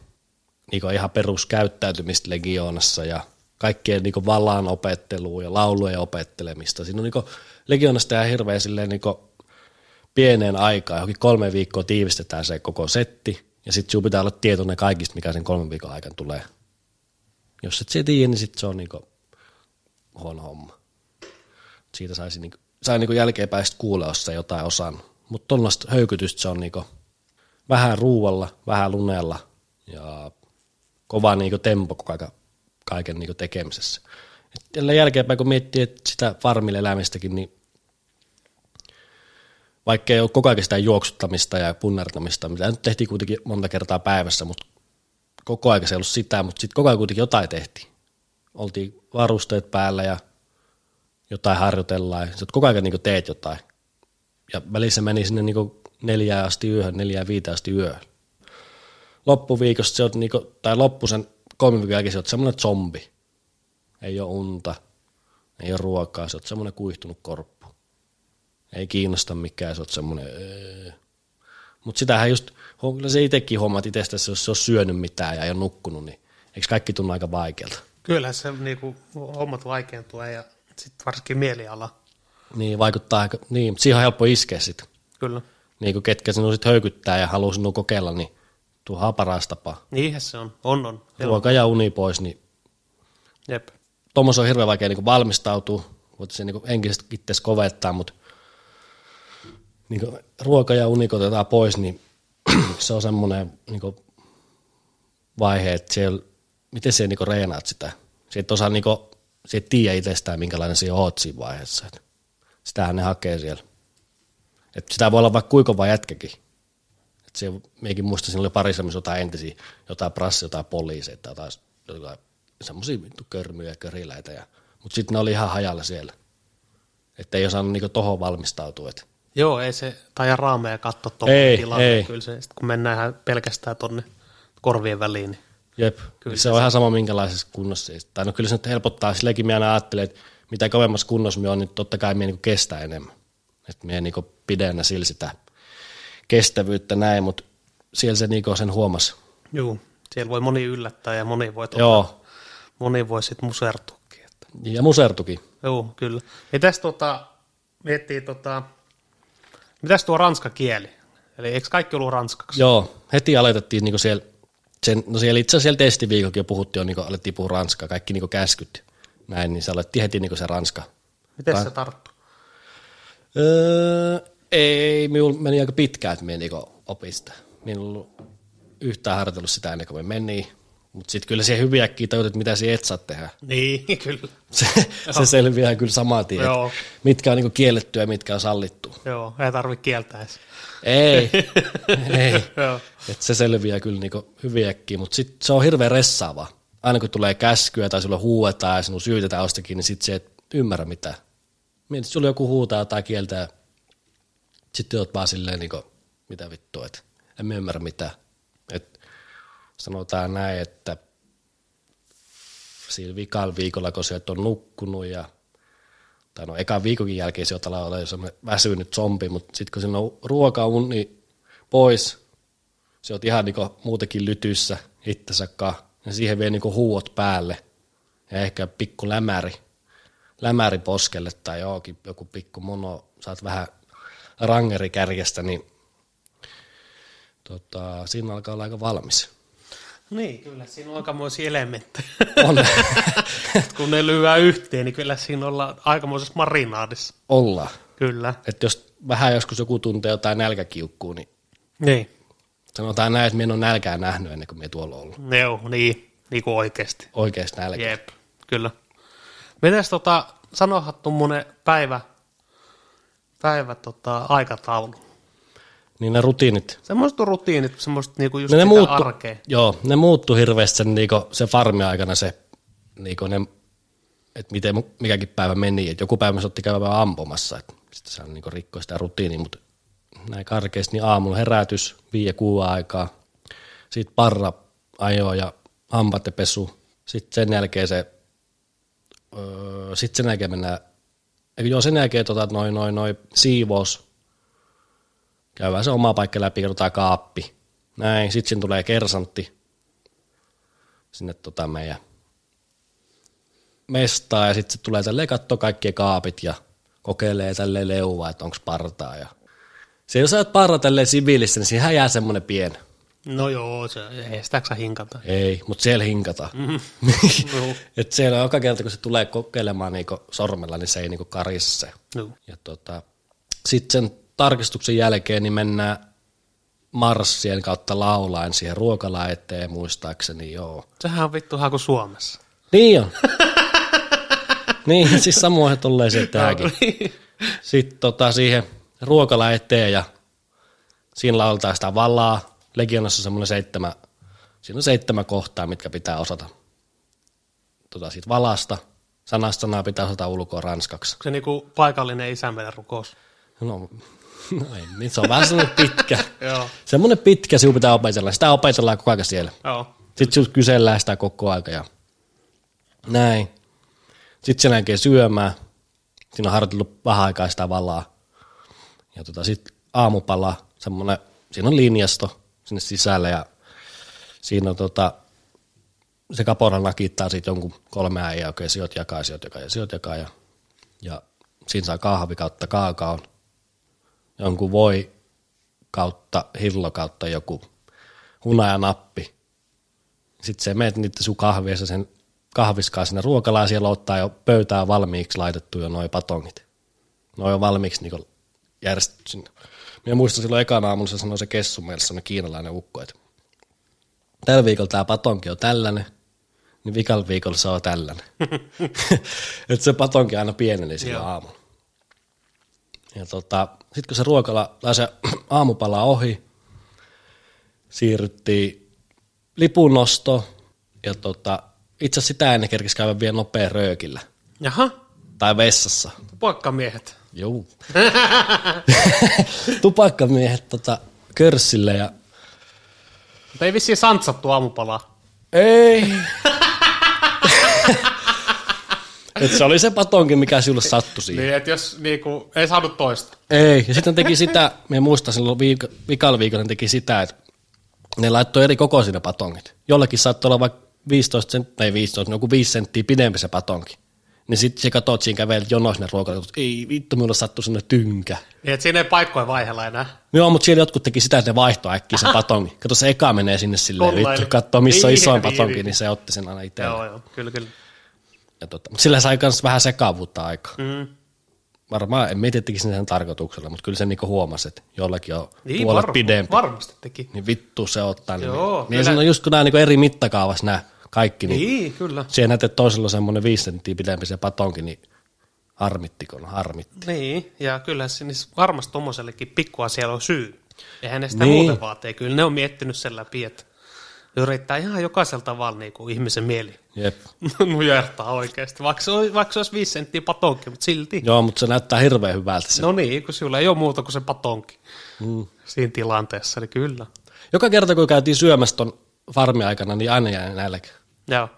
Speaker 1: Niin ihan peruskäyttäytymistä legioonassa ja kaikkien niin vallan opettelua ja laulujen opettelemista. Siinä on niin legioonasta tehdään hirveän silleen niin pieneen aikaan, johonkin kolme viikkoa tiivistetään se koko setti, ja sitten sinun pitää olla tietoinen kaikista, mikä sen kolmen viikon aikana tulee. Jos et se tiedä, niin sitten se on niin huono homma. Siitä saisi niin, sai niin jälkeenpäin kuulla, jos jotain osannut. Mutta tuollaista höykytystä se on niin vähän ruualla, vähän lunella ja kova niin tempo koko ajan kaiken niin tekemisessä. Et jälkeenpäin kun miettii että sitä farmille elämistäkin, niin vaikka ei ole koko ajan sitä juoksuttamista ja punnertamista, mitä nyt tehtiin kuitenkin monta kertaa päivässä, mutta koko ajan se ei ollut sitä, mutta sitten koko ajan kuitenkin jotain tehtiin. Oltiin varusteet päällä ja jotain harjoitellaan, ja koko ajan niin teet jotain. Ja välissä meni sinne niin neljään asti yöhön, neljään viiteen asti yöhön. Loppuviikosta se on, niin kuin, tai loppusen kolmen viikon jälkeen se on semmoinen zombi. Ei ole unta, ei ole ruokaa, se on semmoinen kuihtunut korppu. Ei kiinnosta mikään, se on semmoinen... Öö. Mutta sitähän just, kyllä se itsekin huomaat itsestä, jos se on syönyt mitään ja ei ole nukkunut, niin eikö kaikki tunnu aika vaikealta?
Speaker 2: Kyllä se niinku, hommat vaikeentuu ja sitten varsinkin mieliala.
Speaker 1: Niin, vaikuttaa aika, niin, siihen on helppo iskeä sitten.
Speaker 2: Kyllä.
Speaker 1: Niin kuin ketkä sinun sitten höykyttää ja haluaa sinun kokeilla, niin tuohan paras tapa.
Speaker 2: Niinhän se on, on, on.
Speaker 1: Ruoka ja uni pois, niin
Speaker 2: Jep.
Speaker 1: tuommoisen on hirveän vaikea niin valmistautua, voit se niin henkisesti itse kovettaa, mutta niin ruoka ja uni otetaan pois, niin <clears throat> se on semmoinen niin vaihe, että siellä, miten se niin reenaat sitä. Se et osaa, niin kuin, se et tiedä itsestään, minkälainen se oot siinä vaiheessa. Et sitähän ne hakee siellä. Et sitä voi olla vaikka kuinka kova jätkäkin. Se, meikin muista, siinä oli pari semmoisia jotain entisiä, jotain prassi, jotain poliiseja, jotain, jotain semmoisia körmyjä ja köriläitä. Ja, mutta sitten ne oli ihan hajalla siellä. Että ei osannut niinku tohon valmistautua. Et.
Speaker 2: Joo, ei se taja raameja katsoa tuohon tilanne. Ei. Kyllä se, sit kun mennään pelkästään tuonne korvien väliin. Niin
Speaker 1: Jep, kyllä se, se on ihan sama minkälaisessa kunnossa. Tai no kyllä se nyt helpottaa, silläkin minä aina ajattelen, että mitä kovemmassa kunnossa me on, niin totta kai minä niin kestää enemmän. Että minä niin pidennä sillä sitä kestävyyttä näin, mutta siellä se niin sen huomasi.
Speaker 2: Joo, siellä voi moni yllättää ja moni voi, tuota, Joo. Moni voi sitten musertukin. Että.
Speaker 1: Ja musertukin.
Speaker 2: Joo, kyllä. Mitäs tuota, miettii tota, mitäs tuo ranska kieli? Eli eikö kaikki ollut ranskaksi?
Speaker 1: Joo, heti aloitettiin niin siellä, sen, no siellä itse asiassa siellä testiviikokin jo puhuttiin, jo, niin alettiin puhua ranskaa, kaikki niin käskyt näin, niin se alettiin heti niin se ranska.
Speaker 2: Miten se tarttu?
Speaker 1: Öö, ei, minulla meni aika pitkään, että minä niin opista. Minulla yhtään harjoitellut sitä ennen kuin me meni, mutta sitten kyllä se hyvin äkkiä tajut, että mitä sinä et saa tehdä. <laughs>
Speaker 2: Niin, kyllä.
Speaker 1: Se, se selviää kyllä saman tien, Joo. mitkä on niinku kiellettyä ja mitkä on sallittu.
Speaker 2: Joo, ei tarvitse kieltää edes.
Speaker 1: Ei, <laughs> ei. Et se selviää kyllä niinku hyvin äkkiä, mutta sitten se on hirveän ressaava. Aina kun tulee käskyä tai sulle huuetaan ja sinun syytetään ostakin, niin sitten se et ymmärrä mitään. Mietit, sulla joku huutaa tai kieltää, sitten oot vaan silleen, niin kuin, mitä vittua, että en ymmärrä mitään. Et sanotaan näin, että sillä vikalla viikolla, kun sä on nukkunut ja tai no ekan viikonkin jälkeen se on olla semmoinen väsynyt zombi, mutta sitten kun siinä on ruokauni pois, se on ihan niin muutenkin lytyssä itsensä ja siihen vie niin huuot päälle ja ehkä pikku lämäri, lämäri poskelle tai johonkin joku pikku mono, saat vähän rangerikärjestä, niin tota, siinä alkaa olla aika valmis.
Speaker 2: Niin, kyllä siinä on aikamoisia elementtejä. On. <laughs> Kun ne lyödään yhteen, niin kyllä siinä ollaan aikamoisessa marinaadissa.
Speaker 1: Ollaan.
Speaker 2: Kyllä.
Speaker 1: Että jos vähän joskus joku tuntee jotain nälkäkiukkuu, niin,
Speaker 2: niin.
Speaker 1: sanotaan näin, että minä en ole nälkää nähnyt ennen kuin minä tuolla ollut.
Speaker 2: Joo, niin, niin kuin oikeasti.
Speaker 1: Oikeasti nälkä.
Speaker 2: Jep, kyllä. Mites tota, sanohat tuommoinen päivä, päivä tota, aikataulu?
Speaker 1: Niin ne rutiinit.
Speaker 2: Semmoiset rutiinit, semmoiset niinku just ne,
Speaker 1: muuttu,
Speaker 2: arkea.
Speaker 1: Joo, ne muuttu hirveästi sen, niinku, se farmi aikana se, niinku ne, että miten mikäkin päivä meni. Et joku päivä se otti käydä vähän ampumassa, että sitten se niinku rikkoi sitä rutiinia, mutta näin karkeasti, niin aamulla herätys, viie kuua aikaa, sitten parra ajo ja hampatepesu, sitten sen jälkeen se, öö, sitten sen jälkeen mennään, eikö joo, sen jälkeen tota, noin, noin, noin siivous, Käydään se oma paikka läpi, katsotaan kaappi. Näin, sitten siinä tulee kersantti sinne tota meidän mestaa ja sitten se tulee tälleen katsoa kaikki kaapit ja kokeilee tälleen leuvaa, että onko partaa. Ja... Se jos sä oot parra tälleen siviilissä, niin siihen jää semmoinen pieni.
Speaker 2: No joo, se ei sitä saa hinkata.
Speaker 1: Ei, mutta siellä hinkataan. Mm-hmm. <laughs> Et siellä joka kerta, kun se tulee kokeilemaan niinku sormella, niin se ei niinku karissa se.
Speaker 2: Joo.
Speaker 1: Ja tota, sitten sen tarkistuksen jälkeen niin mennään marssien kautta laulaen siihen ruokalaan eteen muistaakseni, joo.
Speaker 2: Sehän on vittu haku Suomessa.
Speaker 1: Niin on. <laughs> niin, siis samoin tulee se tämäkin. Sitten tota, siihen ruokala eteen ja siinä lauletaan sitä valaa. Legionassa on semmoinen seitsemän, siinä on seitsemän kohtaa, mitkä pitää osata tota, siitä valasta. Sanasta sanaa pitää osata ulkoa ranskaksi.
Speaker 2: Onko se niinku paikallinen isänmeidän rukous?
Speaker 1: No, no ei, niin se on vähän semmoinen pitkä. <laughs>
Speaker 2: Joo.
Speaker 1: semmoinen pitkä sinun pitää opetella. Sitä opetellaan koko ajan siellä.
Speaker 2: Joo.
Speaker 1: Sitten sinut kysellään sitä koko aika ja näin. Sitten sen jälkeen syömään. Siinä on harjoitellut vähän aikaa sitä valaa. Ja tota, sitten aamupala, semmoinen, siinä on linjasto sinne sisälle ja siinä on tota, se kapora nakittaa siitä jonkun kolme äijää, okei, sijoit jakaa, sijoit jakaa ja sijoit jakaa. Ja, ja siinä saa kahvi kautta kaakaon, jonkun voi kautta hillo kautta joku hunajanappi. Sitten se meet niitä sun kahviessa sen kahviskaa sinne ruokalaan siellä ottaa jo pöytään valmiiksi laitettu jo noin patongit. Ne on valmiiksi niin järjestetty sinne. Minä muistan silloin ekana aamulla se sanoi se kessu meille sellainen kiinalainen ukko, että tällä viikolla tämä patonki on tällainen, niin vikalla viikolla se on tällainen. <laughs> että se patonki aina pieneni silloin
Speaker 2: Joo.
Speaker 1: aamulla. Ja tota, sitten kun se ruokala, tai se <clears throat> aamupala ohi, siirryttiin lipunnosto ja tota, itse asiassa sitä ennen kerkisi käydä vielä nopea röökillä
Speaker 2: Jaha,
Speaker 1: tai vessassa.
Speaker 2: poikkamiehet.
Speaker 1: Joo. <laughs> Tupakkamiehet tota, körssille ja
Speaker 2: Mutta ei vissiin santsattu aamupalaa.
Speaker 1: ei. <laughs> Et se oli se patonki, mikä sinulle sattui siihen.
Speaker 2: Niin, että jos niinku, ei saanut toista.
Speaker 1: Ei, ja sitten teki sitä, me muistan silloin viik- vikalla viikolla ne teki sitä, että ne laittoi eri kokoisia ne patongit. Jollekin saattoi olla vaikka 15 senttiä, ei 15, joku 5 senttiä pidempi se patonki. Niin sitten se katsot siinä kävelit jonoissa ne ruokalat, että ei vittu, minulle sattui sinne tynkä.
Speaker 2: Niin, että siinä ei paikkoja vaihella enää.
Speaker 1: Joo, mutta siellä jotkut teki sitä, että ne vaihtoi äkkiä se patongi. Kato, se eka menee sinne silleen, vittu, katsoo missä on
Speaker 2: Niin,
Speaker 1: isoin
Speaker 2: niin,
Speaker 1: patonki,
Speaker 2: niin.
Speaker 1: niin se otti sen aina itse.
Speaker 2: Joo, joo, kyllä, kyllä.
Speaker 1: Ja tota, mutta sillä sai myös vähän sekavuutta aikaa.
Speaker 2: Mm.
Speaker 1: Varmaan, en mieti, tekisi sen tarkoituksella, mutta kyllä se niinku huomasi, että jollakin on
Speaker 2: Niin,
Speaker 1: puolet
Speaker 2: varma-
Speaker 1: pidempi.
Speaker 2: varmasti teki.
Speaker 1: Niin vittu se ottaa. Niin,
Speaker 2: Joo,
Speaker 1: niin siinä on just kun nämä niin eri mittakaavassa nämä kaikki, niin, niin.
Speaker 2: Kyllä.
Speaker 1: siihen näet, että toisella on semmoinen viisi senttiä pidempi se patonki, niin harmittiko, no harmitti.
Speaker 2: Niin, ja kyllä se niin varmasti tommosellekin pikkuasialla on syy. Eihän ne sitä
Speaker 1: Niin.
Speaker 2: muuten vaatee. Kyllä ne on miettinyt sen läpi, että yrittää ihan jokaisella tavalla niin kuin ihmisen mieli
Speaker 1: Jep. <laughs>
Speaker 2: nujertaa oikeasti. Vaikka se, olisi, vaikka se olisi viisi senttiä patonki, mutta silti.
Speaker 1: Joo, mutta se näyttää hirveän hyvältä se.
Speaker 2: No niin, kun sinulla ei ole muuta kuin se patonki mm. siinä tilanteessa, niin kyllä.
Speaker 1: Joka kerta, kun käytiin syömässä ton farmi-aikana, niin aina jäi nälkä.
Speaker 2: Joo,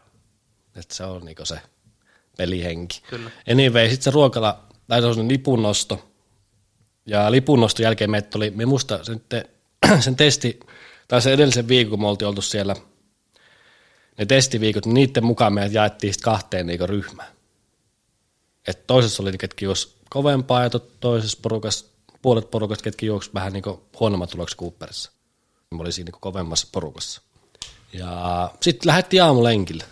Speaker 1: Että se on niinku se pelihenki.
Speaker 2: Kyllä.
Speaker 1: Anyway, sitten se ruokala, tai se on se lipunnosto. Ja lipunnoston jälkeen meitä oli, me muista sen, te, <clears throat> sen testi, tai sen edellisen viikon, kun me oltiin oltu siellä, ne testiviikot, niin niiden mukaan meidät jaettiin sitten kahteen niinku ryhmään. Et toisessa oli, ketkä juosi kovempaa, ja to- toisessa porukassa, puolet porukasta, ketkä juoksi vähän niinku huonommat tulokset Cooperissa. Me oli siinä niinku kovemmassa porukassa. Ja sitten lähdettiin aamulenkille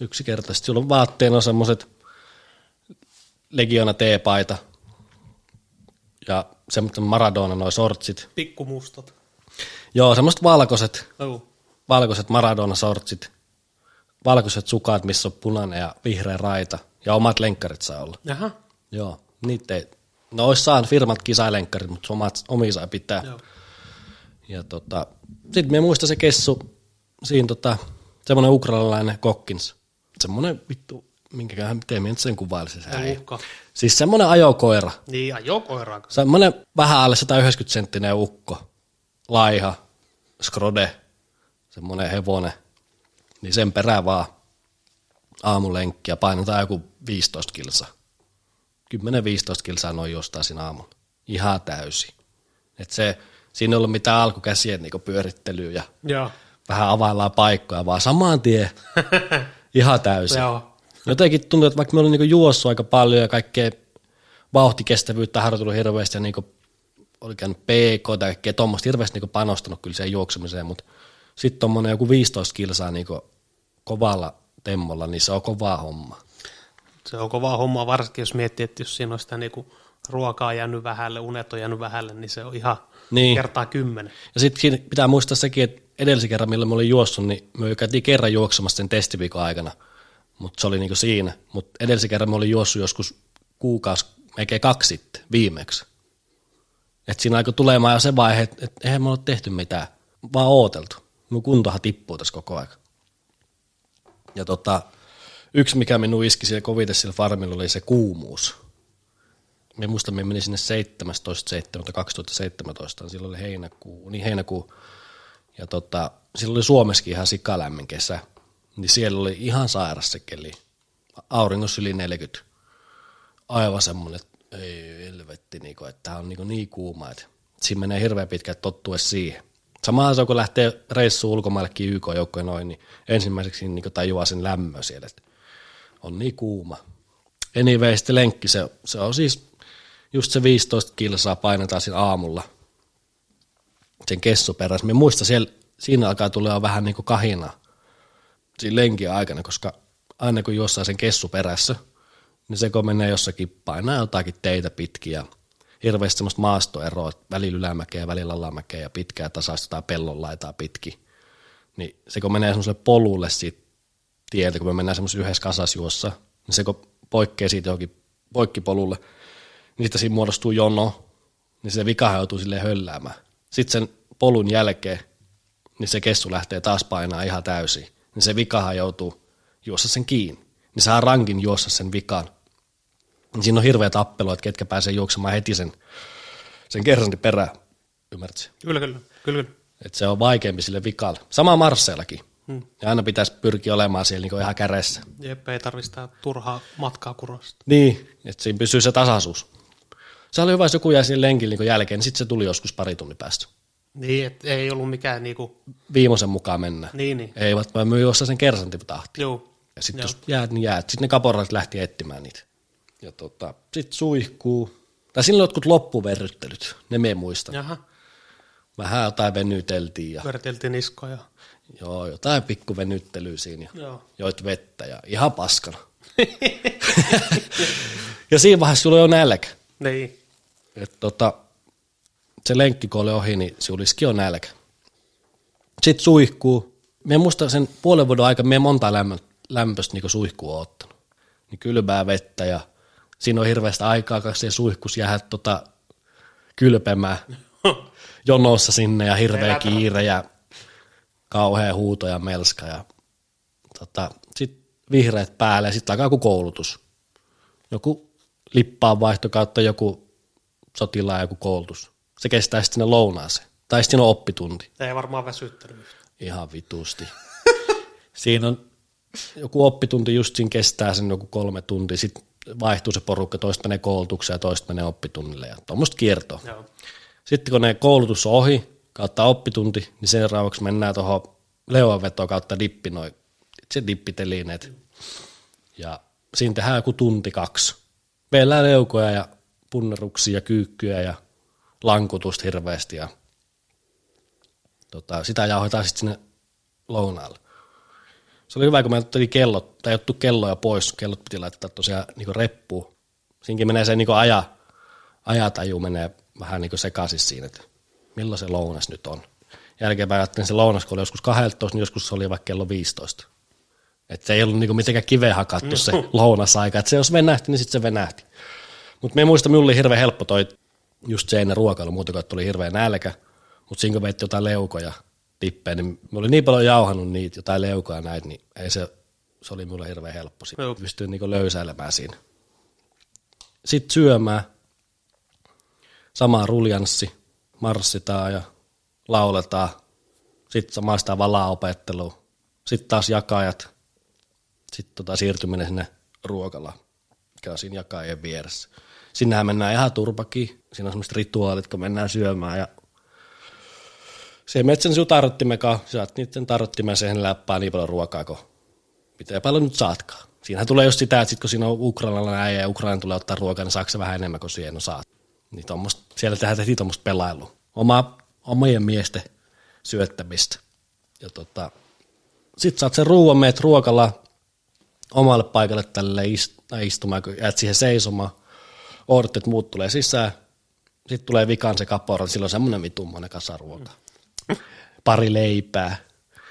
Speaker 1: yksinkertaisesti. Sulla on vaatteena semmoiset Legiona T-paita ja semmoinen Maradona noin sortsit.
Speaker 2: pikkumustat.
Speaker 1: Joo, semmoiset valkoiset,
Speaker 2: Joo.
Speaker 1: valkoiset Maradona sortsit, valkoiset sukat, missä on punainen ja vihreä raita ja omat lenkkarit saa olla.
Speaker 2: Jaha,
Speaker 1: Joo, niitä ei, no ois saanut firmat kisailenkkarit, mutta omat, omia sai pitää.
Speaker 2: joo.
Speaker 1: Ja tota, sitten me muista se kessu, siinä tota, semmoinen ukrainalainen kokkins. Semmoinen vittu, minkäköhän, miten minä nyt sen kuvailisin se äijä. Siis semmoinen ajokoira.
Speaker 2: Niin, ajo koiraan.
Speaker 1: Semmoinen vähän alle 190 senttinen ukko. Laiha, skrode, semmoinen hevonen. Niin sen perään vaan aamulenkki ja painetaan joku 15 kilsa. 10-15 kilsaa noin jostain siinä aamulla. Ihan täysi. Et se, siinä ei ollut mitään alkukäsien niinku pyörittelyä ja
Speaker 2: Joo.
Speaker 1: Vähän availlaan paikkoja, vaan saman tien <laughs> ihan täysin.
Speaker 2: Joo.
Speaker 1: Jotenkin tuntuu, että vaikka me olin niinku juossut aika paljon ja kaikkea vauhtikestävyyttä harjoitellut hirveästi ja niinku oli käynyt PK tai kaikkea tuommoista hirveästi niinku panostanut kyllä siihen juoksemiseen, mutta sitten tuommoinen joku 15 kilsaa niinku kovalla temmolla, niin se on kovaa homma.
Speaker 2: Se on kovaa hommaa, varsinkin jos miettii, että jos siinä on sitä niinku ruokaa jäänyt vähälle, unet on jäänyt vähälle, niin se on ihan
Speaker 1: Niin.
Speaker 2: kertaa kymmenen.
Speaker 1: Ja sitten pitää muistaa sekin, että edellisen kerran, millä mä olin juossut, niin me käytiin kerran juoksemassa sen testiviikon aikana, mutta se oli niinku siinä. Mutta edellisen kerran mä olin juossut joskus kuukausi, melkein kaksi sitten, viimeksi. Et siinä alkoi tulemaan jo se vaihe, että et eihän me ole tehty mitään, vaan ooteltu. Mun kuntohan tippuu tässä koko ajan. Ja tota, yksi, mikä minun iski siellä koviten sillä farmilla, oli se kuumuus. Mä muistan, mä menin sinne 17.7.2017, niin silloin oli heinäkuu, niin heinäkuu, ja tota, silloin oli Suomessakin ihan sikalämmin kesä, niin siellä oli ihan sairas se keli. Auringossa yli 40. Aivan semmoinen, että ei helvetti, niin kuin, että tämä on niin, niin kuuma, että siinä menee hirveän pitkä, että tottuu edes siihen. Samaan se kun lähtee reissuun ulkomaillekin YK-joukkoja noin, niin ensimmäiseksi niin tajuaa sen lämmön siellä, että on niin kuuma. Anyway, sitten lenkki, se, se on siis just se 15 kilsaa painetaan siinä aamulla sen kessuperässä. Me muista siellä, siinä alkaa tulla vähän niin kuin kahina siinä lenkin aikana, koska aina kun jossain sen kessuperässä, niin se kun menee jossakin painaa jotakin teitä pitkin ja hirveästi semmoista maastoeroa, että välillä ylämäkeä välillä alamäkeä ja pitkää tasaista pellon laitaa pitkin, niin se kun menee semmoiselle polulle siitä tieltä, kun me mennään semmoisessa yhdessä kasasjuossa, niin se kun poikkeaa siitä johonkin poikkipolulle, niin sitten siinä muodostuu jono, niin se vika joutuu silleen hölläämään. Sitten sen polun jälkeen, niin se kessu lähtee taas painaa ihan täysin, niin se vikahan joutuu juossa sen kiinni. Niin saa rankin juossa sen vikan. Niin siinä on hirveä tappelu, että ketkä pääsee juoksemaan heti sen, sen kersantin perään. Ymmärrätkö?
Speaker 2: Kyllä, kyllä, kyllä, kyllä.
Speaker 1: Että se on vaikeampi sille vikalle. Sama Marseillakin. Hmm. Ja aina pitäisi pyrkiä olemaan siellä niin ihan kädessä.
Speaker 2: Jep, ei tarvista turhaa matkaa kurosta.
Speaker 1: Niin, että siinä pysyy se tasaisuus. Se oli hyvä, jos joku jäi sinne lenkille niin jälkeen, niin sitten se tuli joskus pari tunnin päästä.
Speaker 2: Niin, et ei ollut mikään niinku,
Speaker 1: Viimeisen mukaan mennä.
Speaker 2: niin, niin.
Speaker 1: Ei, vaan myy juossa sen kersantitahti.
Speaker 2: Joo.
Speaker 1: Ja sitten jos jäät, niin jäät. Sitten ne kaporaiset lähti etsimään niitä. Ja tota, sitten suihkuu. Tai silloin jotkut loppuverryttelyt, ne me muistan.
Speaker 2: Jaha,
Speaker 1: Vähän jotain venyteltiin ja
Speaker 2: pyöriteltiin niskoja.
Speaker 1: joo, jotain pikku venyttelyä siinä. Ja
Speaker 2: Joo.
Speaker 1: joit vettä ja ihan paskana. <laughs> ja siinä vaiheessa sulla on jo nälkä.
Speaker 2: Niin.
Speaker 1: Et tota, se lenkki kun oli ohi, niin se olisikin jo nälkä. Sitten suihkuu. Me muista sen puolen vuoden aikana, me monta lämmö, lämpöistä niin suihkua ottanut. Niin kylmää vettä ja siinä on hirveästi aikaa, kun se suihkus jää tota, kylpemään <laughs> jonossa sinne ja hirveä kiire ja kauhea huuto ja melska. Ja, tota, sitten vihreät päälle ja sitten alkaa joku koulutus. Joku lippaanvaihto kautta joku sotilaan joku koulutus. Se kestää sitten sinne lounaaseen. Tai sitten on oppitunti.
Speaker 2: Ei varmaan väsyttänyt.
Speaker 1: Ihan vitusti. <laughs> siinä on joku oppitunti just siinä kestää sen joku kolme tuntia. Sitten vaihtuu se porukka, toista menee koulutukseen ja toista menee oppitunnille ja tuommoista kiertoa.
Speaker 2: Joo.
Speaker 1: Sitten kun ne koulutus on ohi, kautta oppitunti, niin seuraavaksi mennään tuohon leuanvetoon kautta dippi, noi, se dippitelineet. Ja siinä tehdään joku tunti kaksi. Meillä leukoja ja punneruksia ja kyykkyjä ja lankutusta hirveästi ja tota, sitä jauhetaan sitten sinne lounaalle. Se oli hyvä, kun me otettiin kellot, tai ottu kelloja pois, kellot piti laittaa tosiaan niin reppuun. Siinkin menee se niin aja, ajataju menee vähän niin sekaisin siinä, että milloin se lounas nyt on. Jälkeenpäin ajattelin se lounas, kun oli joskus 12, niin joskus se oli vaikka kello 15. Että se ei ollut niin mitenkään kiveen hakattu se lounasaika. Että se jos venähti, niin sitten se venähti. Mutta me muista, minulle oli hirveän helppo toi just se ennen ruokailu, muuta kuin, että tuli hirveä nälkä. Mutta siinä kun veitti jotain leukoja tippejä, niin me oli niin paljon jauhannut niitä, jotain leukoja näitä, niin ei se, se oli mulle hirveän helppo. Siinä
Speaker 2: Joo.
Speaker 1: pystyi niin löysäilemään siinä. Sitten syömään. Sama ruljanssi. Marssitaan ja lauletaan. Sitten samaa sitä valaopettelua. Sitten taas jakajat. Sitten tota siirtyminen sinne ruokalaan, mikä on siinä jakajien vieressä. Sinnehän mennään ihan turpakin. Siinä on semmoiset rituaalit, kun mennään syömään ja se metsän sinun tarrottimekaan, saat niiden tarrottimen siihen läppää niin paljon ruokaa, kun mitä paljon nyt saatkaan. Siinähän tulee just sitä, että sit kun siinä on ukrainalainen äijä ja Ukraina tulee ottaa ruokaa, niin saako vähän enemmän kuin siihen on saat. Niin tommost, siellä tehdään tehtiin tuommoista pelailua. Oma, omien miesten syöttämistä. Ja tota, sit saat sen ruoan, meet ruokalla omalle paikalle tälle ist- istumaan, kun jäät siihen seisomaan, odotat, että muut tulee sisään, sitten tulee vikaan se kapora, niin silloin on semmoinen vitummoinen kasa ruokaa. Pari leipää.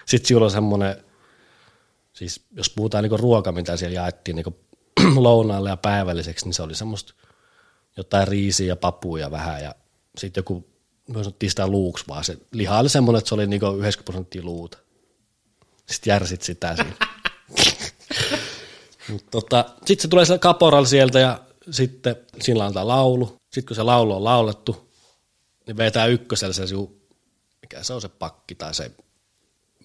Speaker 1: Sitten silloin on semmoinen, siis jos puhutaan niinku ruoka, mitä siellä jaettiin niinku <clears throat> lounaalle ja päivälliseksi, niin se oli semmoista jotain riisiä ja papuja vähän ja sitten joku, me sanottiin sitä luuksi vaan, se liha oli semmoinen, että se oli niinku 90 prosenttia luuta. Sitten järsit sitä siinä. <laughs> Tota, sitten se tulee kaporalla sieltä ja sitten sillä antaa laulu. Sitten kun se laulu on laulettu, niin vetää ykkösellä se, mikä se on se pakki tai se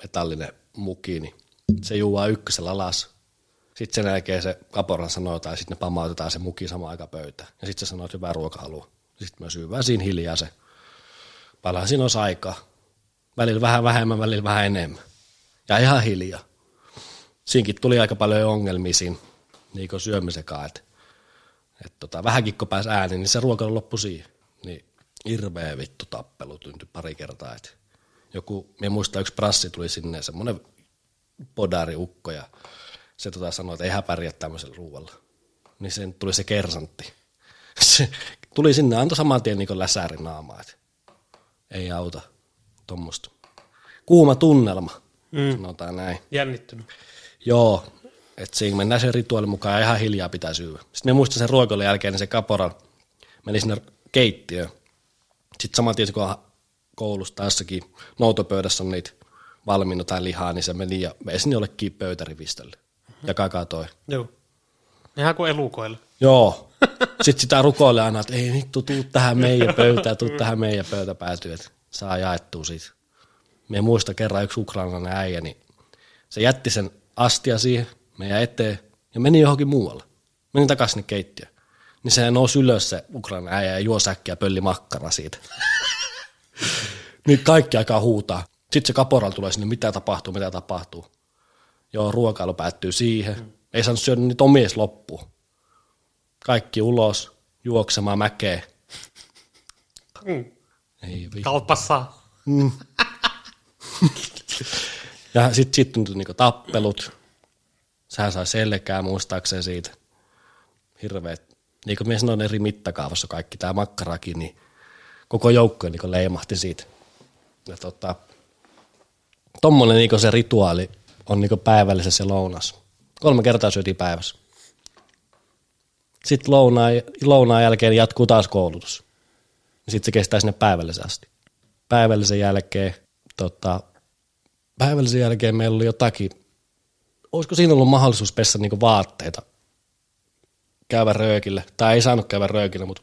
Speaker 1: metallinen muki, niin se juua ykkösellä alas. Sitten sen jälkeen se kaporan sanoo, tai sitten ne pamautetaan se muki samaan aikaan pöytään. Ja sitten se sanoo, että hyvää ruokahalua. Sitten mä syvään siinä hiljaa se. Paljon siinä olisi aikaa. Välillä vähän vähemmän, välillä vähän enemmän. Ja ihan hiljaa. Siinkin tuli aika paljon ongelmia siinä niin syömisekaan, että et tota, vähänkin kun pääsi ääni, niin se ruokailu loppui siihen. Niin hirveä vittu tappelu tyntyi pari kertaa. Et joku, minä muistan, yksi prassi tuli sinne, semmoinen podari ukko, ja se tota sanoi, että ei hän pärjää tämmöisellä ruualla. Niin sen tuli se kersantti. <laughs> Se tuli sinne, antoi saman tien niin läsärin naamaa, että ei auta tuommoista. Kuuma tunnelma, mm. sanotaan näin.
Speaker 2: Jännittynyt.
Speaker 1: Joo, että siinä mennään sen rituaalin mukaan ja ihan hiljaa pitää syödä. Sitten me muistan sen ruokailun jälkeen, niin se kaporan meni sinne keittiöön. Sitten saman tien, kun koulussa tai jossakin noutopöydässä on niitä valmiina tai lihaa, niin se meni ja vei sinne jollekin pöytärivistölle. Mm-hmm. Ja kakatoi.
Speaker 2: Joo. Ihan kuin elukoille.
Speaker 1: Joo. <laughs> Sitten sitä rukoilee aina, että ei vittu, tuu tähän meidän pöytään, tuu tähän meidän pöytäpäätyyn, että saa jaettua siitä. Me muista kerran yksi ukrainalainen äijä, niin se jätti sen astia siihen meidän eteen ja meni johonkin muualle. Meni takaisin sinne keittiöön. Niin se nousi ylös se Ukraina äijä ja juo säkkiä pölli makkara siitä. <laughs> niin kaikki aikaa huutaa. Sitten se kaporal tulee sinne, mitä tapahtuu, mitä tapahtuu. Joo, ruokailu päättyy siihen. Mm. Ei saanut syödä niitä omies loppuun. Kaikki ulos, juoksemaan mäkeen.
Speaker 2: Mm. Ei, Kalpassa. Mm. <laughs>
Speaker 1: ja sitten sit tuntui niinku tappelut. Sehän sai selkää muistaakseni siitä. Hirveet. Niin kuin minä sanoin eri mittakaavassa kaikki, tämä makkarakin, niin koko joukko niin leimahti siitä. Ja tota, tommonen niin se rituaali on niin päivällisessä lounas. Kolme kertaa syötiin päivässä. Sitten lounaan, lounaan jälkeen jatkuu taas koulutus. Sitten se kestää sinne päivällisen asti. Päivällisen jälkeen, tota, päivällisen jälkeen meillä oli jotakin, olisiko siinä ollut mahdollisuus pessä niinku vaatteita käydä röökille, tai ei saanut käydä röökille, mutta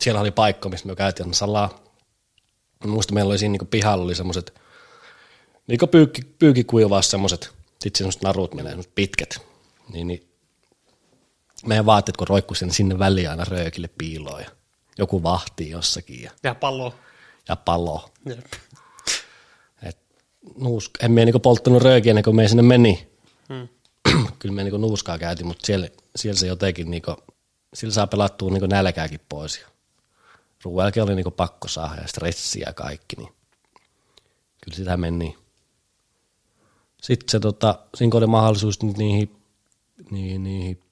Speaker 1: siellä oli paikka, missä me käytiin salaa. Muista meillä oli siinä niinku pihalla oli semmoiset, niinku pyykki, pyykikuivaa semmoiset, sitten semmoiset narut menee, semmoiset pitkät. Niin, niin meidän vaatteet, kun roikkuu sinne, sinne väliin aina röökille piiloon ja joku vahtii jossakin. Ja,
Speaker 2: ja pallo.
Speaker 1: Ja pallo. Jep. Nuus, en me niinku polttanut röökiä ennen kuin me sinne meni. Hmm. <clears throat> Kyllä me niinku nuuskaa käytiin, mutta siellä, siellä se jotenkin, niinku, sillä saa pelattua niinku nälkääkin pois. Ruoan oli niinku pakko saada ja stressiä ja kaikki, niin kyllä sitä meni. Sitten se, tota, siinä oli mahdollisuus niihin, niihin, niihin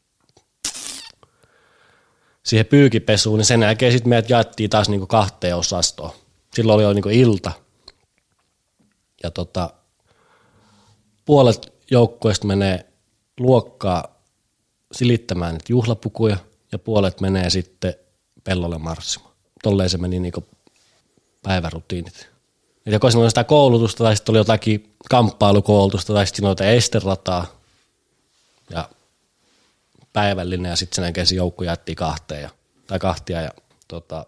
Speaker 1: siihen pyykipesuun, niin sen jälkeen sitten meidät jaettiin taas niinku kahteen osastoon. Silloin oli jo niinku ilta. Ja tota, puolet joukkoista menee luokkaa silittämään niitä juhlapukuja ja puolet menee sitten pellolle marssimaan. Tolleen se meni niinku päivärutiinit. Et joko siinä oli sitä koulutusta tai sitten oli jotakin kamppailukoulutusta tai sitten noita esterataa ja päivällinen ja sitten sen jälkeen se joukko jätti kahteen ja, tai kahtia. Ja, tota,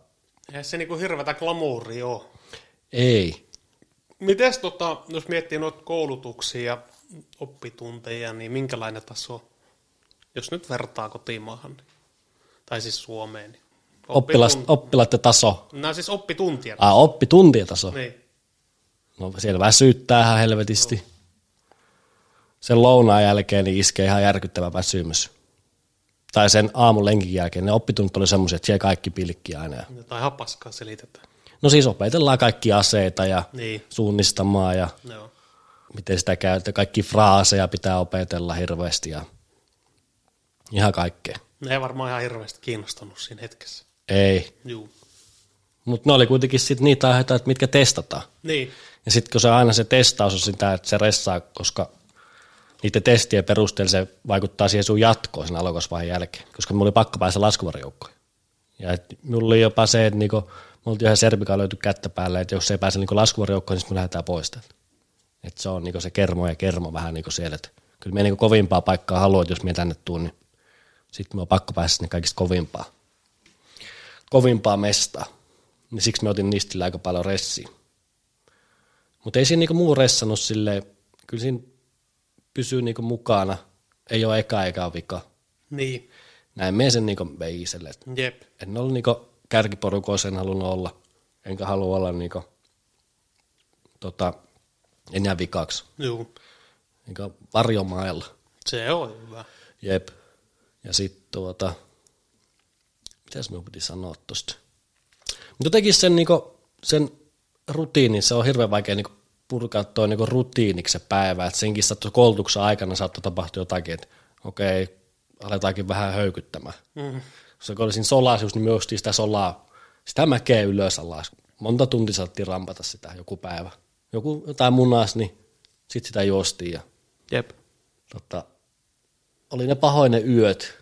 Speaker 2: Eihän se niinku hirveätä glamuuri ole.
Speaker 1: Ei.
Speaker 2: Mites tota, jos miettii noita koulutuksia ja oppitunteja, niin minkälainen taso, jos nyt vertaa kotimaahan, niin, tai siis Suomeen, niin
Speaker 1: Oppilas, oppilaiden taso.
Speaker 2: Nämä on siis oppituntien.
Speaker 1: Ah, oppituntien taso.
Speaker 2: Niin.
Speaker 1: No siellä väsyttää ihan helvetisti. Sen lounaan jälkeen niin iskee ihan järkyttävä väsymys. Tai sen aamun lenkin jälkeen. Ne oppitunnit oli semmoisia, että siellä kaikki pilkki aina.
Speaker 2: Jotain ihan paskaa selitetään.
Speaker 1: No siis opetellaan kaikki aseita ja
Speaker 2: Niin.
Speaker 1: suunnistamaan ja
Speaker 2: Joo.
Speaker 1: miten sitä käytetään. Kaikki fraaseja pitää opetella hirveästi ja ihan kaikkea.
Speaker 2: Ne ei varmaan ihan hirveästi kiinnostanut siinä hetkessä.
Speaker 1: Ei.
Speaker 2: Juu.
Speaker 1: Mutta ne oli kuitenkin sit niitä aiheita, että mitkä testataan.
Speaker 2: Niin.
Speaker 1: Ja sitten kun se aina se testaus on sitä, että se ressaa, koska niiden testien perusteella se vaikuttaa siihen sun jatkoon sen alokasvaiheen jälkeen, koska mulla oli pakko päästä laskuvarjoukkoon. Ja et mulla oli jopa se, että niinku, mulla oli ihan serbikaa löyty kättä päällä, että jos ei pääse niinku laskuvarjoukkoon, niin me lähdetään pois täältä. Et se on niinku se kermo ja kermo vähän niinku siellä, että kyllä me niinku kovimpaa paikkaa haluan, että jos me tänne tuun, niin sitten me on pakko päästä sinne kaikista kovimpaa, kovimpaa mestaa. Niin siksi me otin niistä aika paljon ressiä. Mutta ei siinä niinku muu ressannut silleen, kyllä siinä pysyy niinku mukana, ei ole eka eikä vika.
Speaker 2: Niin.
Speaker 1: Näin me sen niinku veiselle.
Speaker 2: Jep.
Speaker 1: En ollut niinku kärkiporukoissa, en halunnut olla, enkä halua olla niinku, tota, enää vikaksi,
Speaker 2: Juu.
Speaker 1: niinku varjomailla.
Speaker 2: Se on hyvä.
Speaker 1: Jep. Ja sitten tuota, mitäs minun piti sanoa tosta? Mutta jotenkin sen, niinku, sen rutiinin, se on hirveän vaikea niinku, purkaa toi niinku, rutiiniksi se päivä, että senkin saattoi koulutuksen aikana saattoi tapahtua jotakin, että okei, aletaankin vähän höykyttämään.
Speaker 2: Mm.
Speaker 1: Se kun olisin solaisuus, niin me ostiin sitä solaa, sitä mäkeä ylös alas. Monta tuntia saatiin rampata sitä joku päivä. Joku jotain munas, niin sitten sitä juostiin ja
Speaker 2: Jep.
Speaker 1: tota, oli ne pahoinen yöt,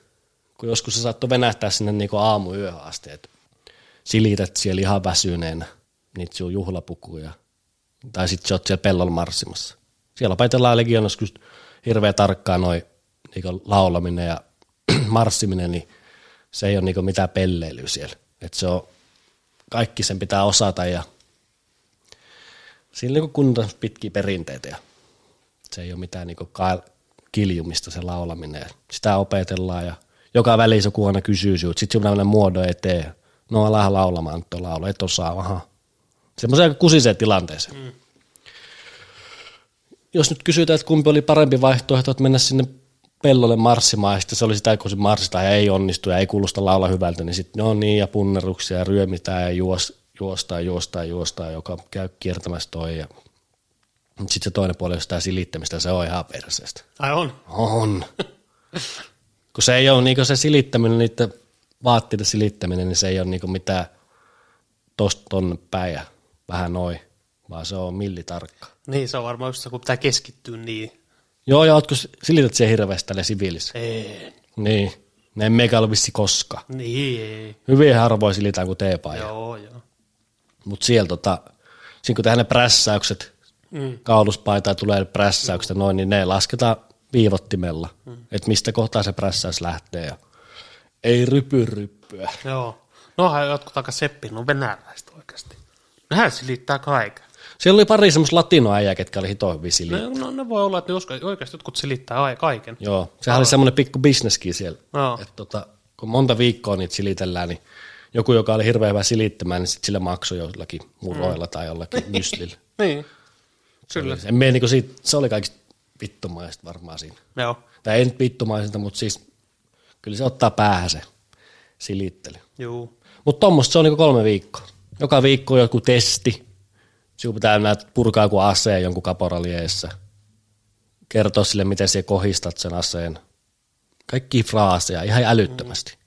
Speaker 1: kun joskus se saattoi venähtää sinne niinku aamuyöhön asti, että silität siellä ihan väsyneenä niitä sun juhlapukuja, tai sitten sä oot siellä pellolla marssimassa. Siellä opetellaan legionassa just hirveän tarkkaan noin niinku laulaminen ja <clears throat> marssiminen, niin se ei ole niinku mitään pelleilyä siellä. Et se on, kaikki sen pitää osata ja siinä on niinku kunnon pitkiä perinteitä ja se ei ole mitään niinku ka- kiljumista se laulaminen. Ja Sitä opetellaan ja joka välissä joku aina kysyy sinut. Sitten sinun muodon eteen. No alahan laulamaan tuo laulu, et osaa, aha. Semmoiseen aika kusiseen tilanteeseen. Mm. Jos nyt kysytään, että kumpi oli parempi vaihtoehto, että mennä sinne pellolle marssimaan, ja sitten se oli sitä, kun se marssitaan ja ei onnistu ja ei kuulosta laula hyvältä, niin sitten no niin, ja punneruksia ja ryömitään ja juos, juostaan, juostaan, juostaan, joka käy kiertämässä toi. Ja... Sitten se toinen puoli on sitä silittämistä, se on ihan perseestä.
Speaker 2: Ai on.
Speaker 1: On. <laughs> kun se ei ole niin se silittäminen, niiden vaatteiden silittäminen, niin se ei ole niin mitään tosta tonne päin ja vähän noin, vaan se on millitarkka.
Speaker 2: Niin, se on varmaan just se, kun pitää keskittyä niin.
Speaker 1: Joo, ja ootko silität siihen hirveästi tälle siviilissä?
Speaker 2: Ei.
Speaker 1: Niin. Ne ei meikä ole vissi koska.
Speaker 2: Niin.
Speaker 1: Hyvin harvoin silitään kuin teepaja.
Speaker 2: Joo, joo.
Speaker 1: Mutta siellä tota, siinä kun tehdään ne prässäykset,
Speaker 2: Mm.
Speaker 1: kauluspaitaa tulee prässäykset ja noin, niin ne lasketaan viivottimella, mm. että mistä kohtaa se prässäys lähtee. Ja ei rypy ryppyä.
Speaker 2: Joo. Nohan jotkut aika seppi, no venäläiset oikeasti. Nehän silittää kaiken.
Speaker 1: Siellä oli pari semmoista latinoäijää, ketkä oli hito hyvin.
Speaker 2: No, no, ne voi olla, että ne oikeasti jotkut silittää ai- kaiken.
Speaker 1: Joo, sehän oli semmoinen pikku bisneskin siellä.
Speaker 2: Joo.
Speaker 1: Et tota, kun monta viikkoa niitä silitellään, niin joku, joka oli hirveän hyvä silittämään, niin sitten sille maksoi jollakin muroilla tai jollakin <laughs> myslillä.
Speaker 2: Niin. Kyllä.
Speaker 1: En mene, niin siitä, se oli kaikista vittumaista varmaan siinä.
Speaker 2: Joo.
Speaker 1: Tai ei nyt vittumaisilta, mutta siis kyllä se ottaa päähän se silittely.
Speaker 2: Juu.
Speaker 1: Mutta tuommoista se on niinku kolme viikkoa. Joka viikko on joku testi. Sinun pitää näet purkaa joku aseen jonkun kaporalieessä. Kertoa sille, miten sinä kohistat sen aseen. Kaikki fraaseja, ihan älyttömästi. Mm.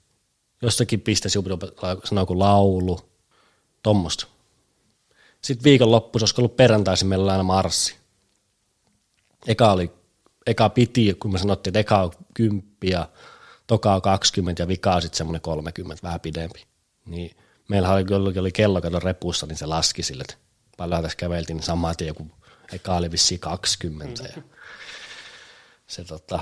Speaker 1: Jossakin pisteessä sinun pitää sanoa joku laulu. Tuommoista. Sitten viikon loppuun, olisiko ollut perjantaisin, meillä oli aina marssi. Eka, oli, eka piti, kun me sanottiin, että eka on 10 ja toka on 20 ja vika on sitten semmoinen 30, vähän pidempi. Niin meillä oli, oli, oli kello kato repussa, niin se laski sille, että paljon tässä käveltiin, niin samaan tien joku eka oli vissiin 20. Ja se tota,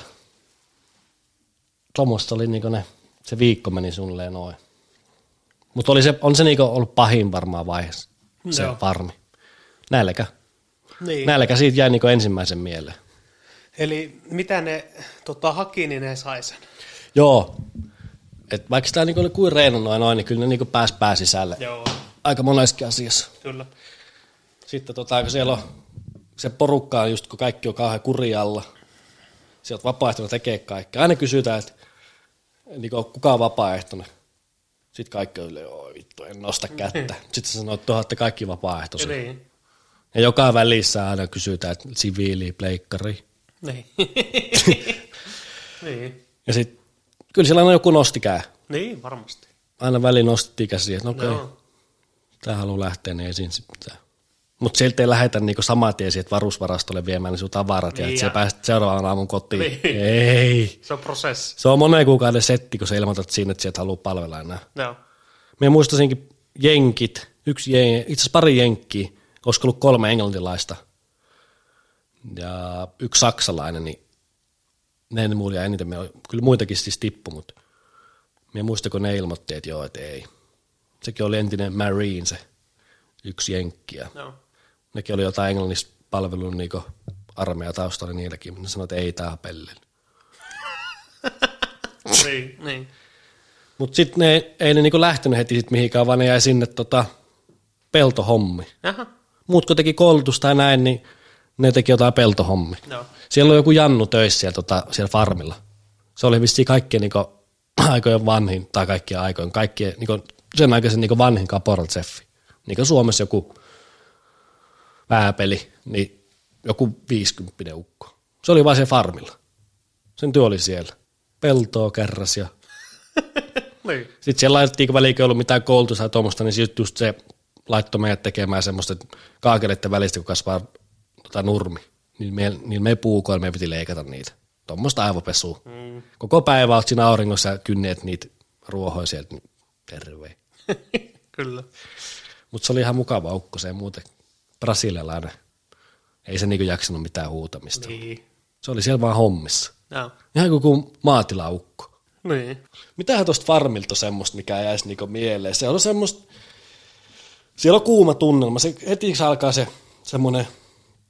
Speaker 1: tuommoista oli niinku ne, se viikko meni suunnilleen noin. Mutta oli se, on se niinku ollut pahin varmaan vaiheessa, se
Speaker 2: Joo.
Speaker 1: farmi. Nälkä.
Speaker 2: Niin.
Speaker 1: Nälkä siitä jäi niinku ensimmäisen mieleen.
Speaker 2: Eli mitä ne tota, haki, niin ne sai sen.
Speaker 1: Joo, Et vaikka sitä niinku oli kuin reenannut ja noin, niin kyllä ne niinku pääsi pää sisälle.
Speaker 2: Joo,
Speaker 1: Aika monessakin asiassa.
Speaker 2: kyllä.
Speaker 1: Sitten tota, kun siellä on se porukka on just kun kaikki on kauhean kurialla, sieltä vapaaehtoinen tekee kaikkea. Aina kysytään, että niin kuin, kuka on vapaaehtoinen. Sitten kaikki on oi vittu, en nosta kättä. <laughs> Sitten sä sanoo, että olette kaikki vapaaehtoisia.
Speaker 2: Niin.
Speaker 1: Ja joka välissä aina kysytään, että siviili, pleikkari.
Speaker 2: Niin. <laughs> niin.
Speaker 1: Ja sitten kyllä siellä aina joku nosti kää.
Speaker 2: Niin, varmasti.
Speaker 1: Aina väliin nostettiin käsiä, että no okei, okay,
Speaker 2: Joo.
Speaker 1: tämä haluaa lähteä, niin ei siinä sit mitään. Mutta sieltä ei lähetä niinku samaa tien sieltä varusvarastolle viemään ne sun tavarat ja
Speaker 2: Niin ja-
Speaker 1: pääset seuraavan aamun kotiin.
Speaker 2: Niin.
Speaker 1: Ei.
Speaker 2: Se on prosessi.
Speaker 1: Se on monen kuukauden setti, kun sä ilmoitat sinne, että sieltä haluaa palvella enää.
Speaker 2: Joo.
Speaker 1: Me muistaisinkin jenkit, yksi jen, itse asiassa pari jenkkiä, olisiko ollut kolme englantilaista ja yksi saksalainen, niin ne mulla eniten, me, kyllä muitakin siis tippu, mutta me muista, kun ne ilmoitti, että joo, että ei. Sekin oli entinen Marine se yksi jenkki ja
Speaker 2: Joo.
Speaker 1: Nekin oli jotain englannista palvelun niin armeija taustalla niilläkin, mutta ne sanoi, että ei tää pelle. <laughs>
Speaker 2: niin, niin.
Speaker 1: Mutta sitten ne ei ne niinku lähtenyt heti sit mihinkään, vaan ne jäi sinne tota peltohommi.
Speaker 2: Jaha.
Speaker 1: Muut kun teki koulutusta ja näin, niin ne teki jotain peltohommi.
Speaker 2: Joo.
Speaker 1: Siellä on joku Jannu töissä siellä, tota, siellä farmilla. Se oli vissiin kaikkien niinku, <clears throat> aikojen vanhin, tai kaikkien aikojen, kaikkien niinku, sen aikaisen niinku vanhin caporal cheffi. Niin kuin Suomessa joku vääpeli, niin joku 50 ukko. Se oli vain siellä farmilla. Sen työ oli siellä. Peltoa kerras ja <laughs>
Speaker 2: Niin.
Speaker 1: sitten siellä laitettiin, kun väliin ei ollut mitään koulutusta tai tuommoista, niin sitten just se laittoi meidät tekemään semmoista kaakeleiden välistä, kun kasvaa tota nurmi. Niin me, niin me puukoilla meidän piti leikata niitä. Tuommoista aivopesua. Mm. Koko päivä olet siinä auringossa ja kynneet niitä ruohoja sieltä, niin terve. <laughs>
Speaker 2: Kyllä.
Speaker 1: Mutta se oli ihan mukava ukko se muuten. Brasilialainen. Ei se niinku jaksanut mitään huutamista.
Speaker 2: Niin.
Speaker 1: Se oli siellä vaan hommissa.
Speaker 2: Joo.
Speaker 1: Ihan kuin maatilaukko.
Speaker 2: Niin.
Speaker 1: Mitähän tuosta farmilta on semmoista, mikä jäisi niinku mieleen? Se on semmoista, siellä on kuuma tunnelma. Se, heti se alkaa se semmoinen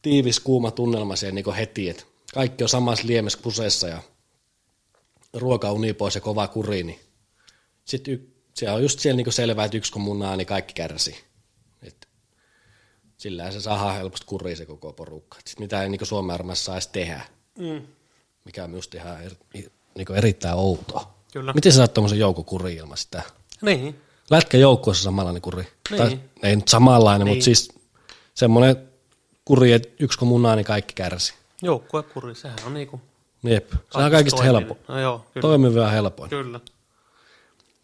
Speaker 1: tiivis kuuma tunnelma siellä niinku heti, että kaikki on samassa liemessä kusessa ja ruoka uni pois ja kova kuri, niin sitten y- se on just siellä niinku selvää, että yksi kun munaa, niin kaikki kärsii. Sillä se saa helposti kuriin se koko porukka. Et sit mitä ei niinku Suomen armeijassa saisi tehdä,
Speaker 2: Mm.
Speaker 1: mikä on just ihan er, niinku erittäin outoa.
Speaker 2: Kyllä.
Speaker 1: Miten sä saat tuommoisen joukon kuriin ilman sitä?
Speaker 2: Niin.
Speaker 1: Lätkä joukkueessa samanlainen kuri.
Speaker 2: Niin.
Speaker 1: Tai, ei nyt samanlainen,
Speaker 2: Niin.
Speaker 1: mutta siis semmoinen kuri, että yksi kun munaa, niin kaikki kärsi.
Speaker 2: Joukkuekuri, sehän on niinku...
Speaker 1: Jep. Se on kaikista
Speaker 2: toimivin.
Speaker 1: helpo.
Speaker 2: No joo, kyllä.
Speaker 1: Toimiva ja helpoin.
Speaker 2: Kyllä.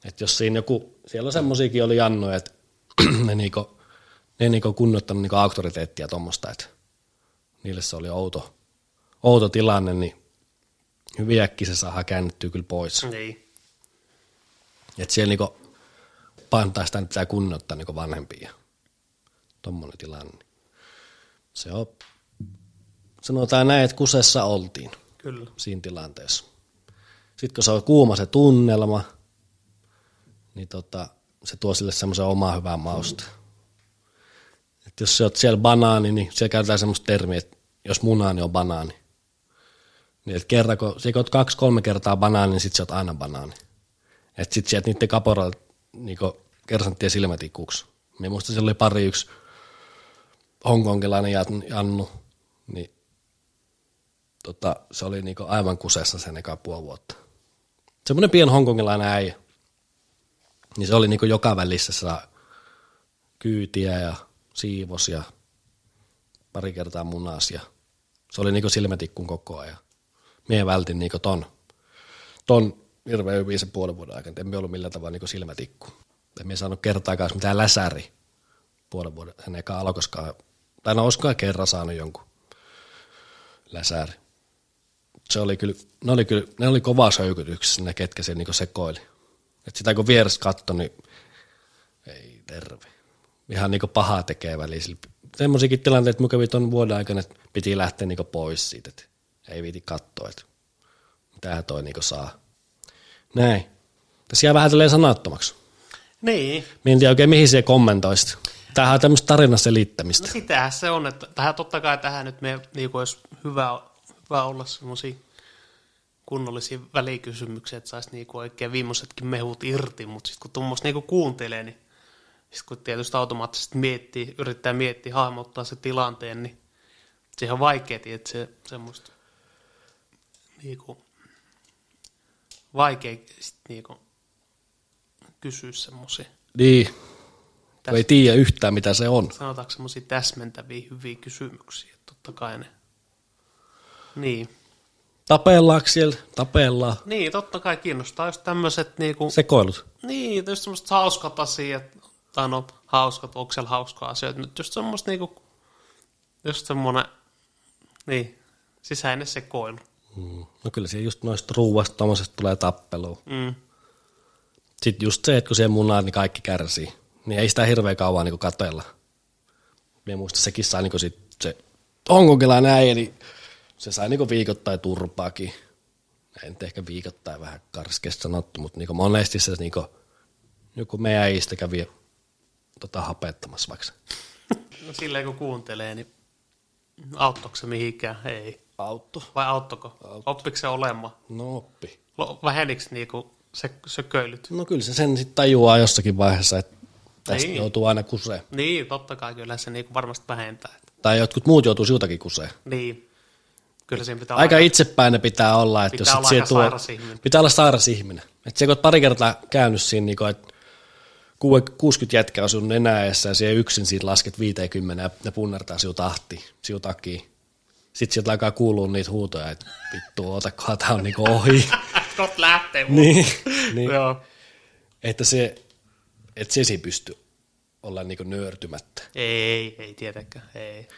Speaker 1: Et jos siinä joku, siellä on semmosiakin oli jannoja, että <clears throat> ne, niinku, ei niinku kunnioittanut niinku auktoriteettia tuommoista, että niille se oli outo, outo tilanne, niin hyvin äkkiä se saadaan käännettyä kyllä pois.
Speaker 2: Niin.
Speaker 1: Että siellä niinku pantaa sitä, pitää kunnioittaa niinku vanhempia. Tuommoinen tilanne. Se on, sanotaan näin, että kusessa oltiin
Speaker 2: Kyllä.
Speaker 1: siinä tilanteessa. Sitten kun se on kuuma se tunnelma, niin tota, se tuo sille semmoisen omaa hyvää mausta. Et jos sä oot siellä banaani, niin siellä käytetään semmoista termiä, että jos munaani on banaani. Niin että kerran, kun sä oot kaksi-kolme kertaa banaani, niin sit sä oot aina banaani. Että sit sieltä niiden kaporalla niin kersanttien silmätikuksi. Mä muistan, siellä oli pari yksi hongkongilainen Jan- Jannu, niin tota, se oli niinku aivan kusessa sen eka puoli vuotta. Semmoinen pien hongkongilainen äijä. Niin se oli niinku joka välissä saa kyytiä ja siivos ja pari kertaa munas ja se oli niinku silmätikkun koko ajan. Mie vältin niinku ton, ton hirveän hyvin sen puolen vuoden aikana. En ollut millään tavalla niinku silmätikku. En me saanut kertaakaan mitään läsäri puolen vuoden, sen eka alkoskaan. Tai no olisikohan kerran saanut jonkun läsäri. Se oli kyllä, ne oli kyllä, ne oli kovaa höykytyksessä ne, ketkä siellä niinku sekoili. Et sitä kun vieressä katsoi, niin ei terve. Ihan niinku pahaa tekee väliin. Semmoisiakin tilanteita, että mä kävin tuon vuoden aikana, että piti lähteä niinku pois siitä, että ei viiti katsoa, että mitähän toi niinku saa. Näin. Tässä jää vähän tälleen sanattomaksi.
Speaker 2: Niin.
Speaker 1: Tiedä oikein mihin se kommentoisit. Tämähän on tämmöistä tarinan selittämistä.
Speaker 2: No sitähän se on, että tähän totta kai tähän nyt me niinku olisi hyvä, hyvä olla semmoisia kunnollisia välikysymyksiä, että saisi niinku oikein viimeisetkin mehut irti, mutta sitten kun tuommoista niinku kuuntelee, niin sitten kun tietysti automaattisesti miettii, yrittää miettiä, hahmottaa se tilanteen, niin se on vaikea, että se semmoista niinku, vaikea sit niinku kysyä semmoisia,
Speaker 1: Niin, kun ei tiedä yhtään mitä se on.
Speaker 2: sanotaanko semmoisia täsmentäviä hyviä kysymyksiä, että totta kai ne. Niin.
Speaker 1: Tapellaanko siellä? Tapellaan.
Speaker 2: Niin, totta kai kiinnostaa just tämmöiset niinku,
Speaker 1: Sekoilut.
Speaker 2: niin, just semmoiset hauskat asiat, tai no hauskat, onko siellä hauskaa asioita, mutta just semmoista niinku, just semmoinen, niin, sisäinen sekoilu.
Speaker 1: Mm. No kyllä siellä just noista ruuasta tommosesta tulee tappelua.
Speaker 2: Mm.
Speaker 1: Sitten just se, että kun siellä munaa, niin kaikki kärsii. Niin ei sitä hirveän kauan niin katella. Minä muistan, sekin sai niin sit se onkokilainen äijä, niin se sai niin viikoittain turpaakin. Nyt ehkä viikoittain vähän karskesti sanottu, mutta niin monesti se niin joku meidän äijistä kävi tota, hapettamassa vaikka. <laughs>
Speaker 2: No, silleen kun kuuntelee, niin auttoiko se mihinkään? Ei.
Speaker 1: Autto.
Speaker 2: Vai auttoko? Oppiko se olemaan?
Speaker 1: No oppi.
Speaker 2: Vähenikö niinku se, sököilyt?
Speaker 1: No kyllä se sen sitten tajuaa jossakin vaiheessa, että tästä
Speaker 2: Niin.
Speaker 1: joutuu aina kuseen.
Speaker 2: Niin, totta kai kyllä se niinku varmasti vähentää.
Speaker 1: Tai jotkut muut joutuu siltakin kuseen.
Speaker 2: Niin. Kyllä siinä pitää
Speaker 1: Aika
Speaker 2: olla
Speaker 1: itsepäinen pitää olla, että
Speaker 2: Pitää
Speaker 1: jos
Speaker 2: olla aika
Speaker 1: tuo,
Speaker 2: sairas ihminen.
Speaker 1: pitää olla sairas ihminen. Että se kun oot pari kertaa käynyt siinä, niin kuin, että 60 jätkää on sun nenäessä ja siihen yksin siitä lasket 50 ja ne punnertaa sinun tahti, sinun takia. Sitten sieltä alkaa kuulua niitä huutoja, että vittu, otakohan tää on niinku ohi. <laughs>
Speaker 2: Tot lähtee.
Speaker 1: niin, <laughs> niin,
Speaker 2: Joo.
Speaker 1: että se, että se ei pysty olla niinku nöörtymättä.
Speaker 2: Ei, ei tietenkään, ei.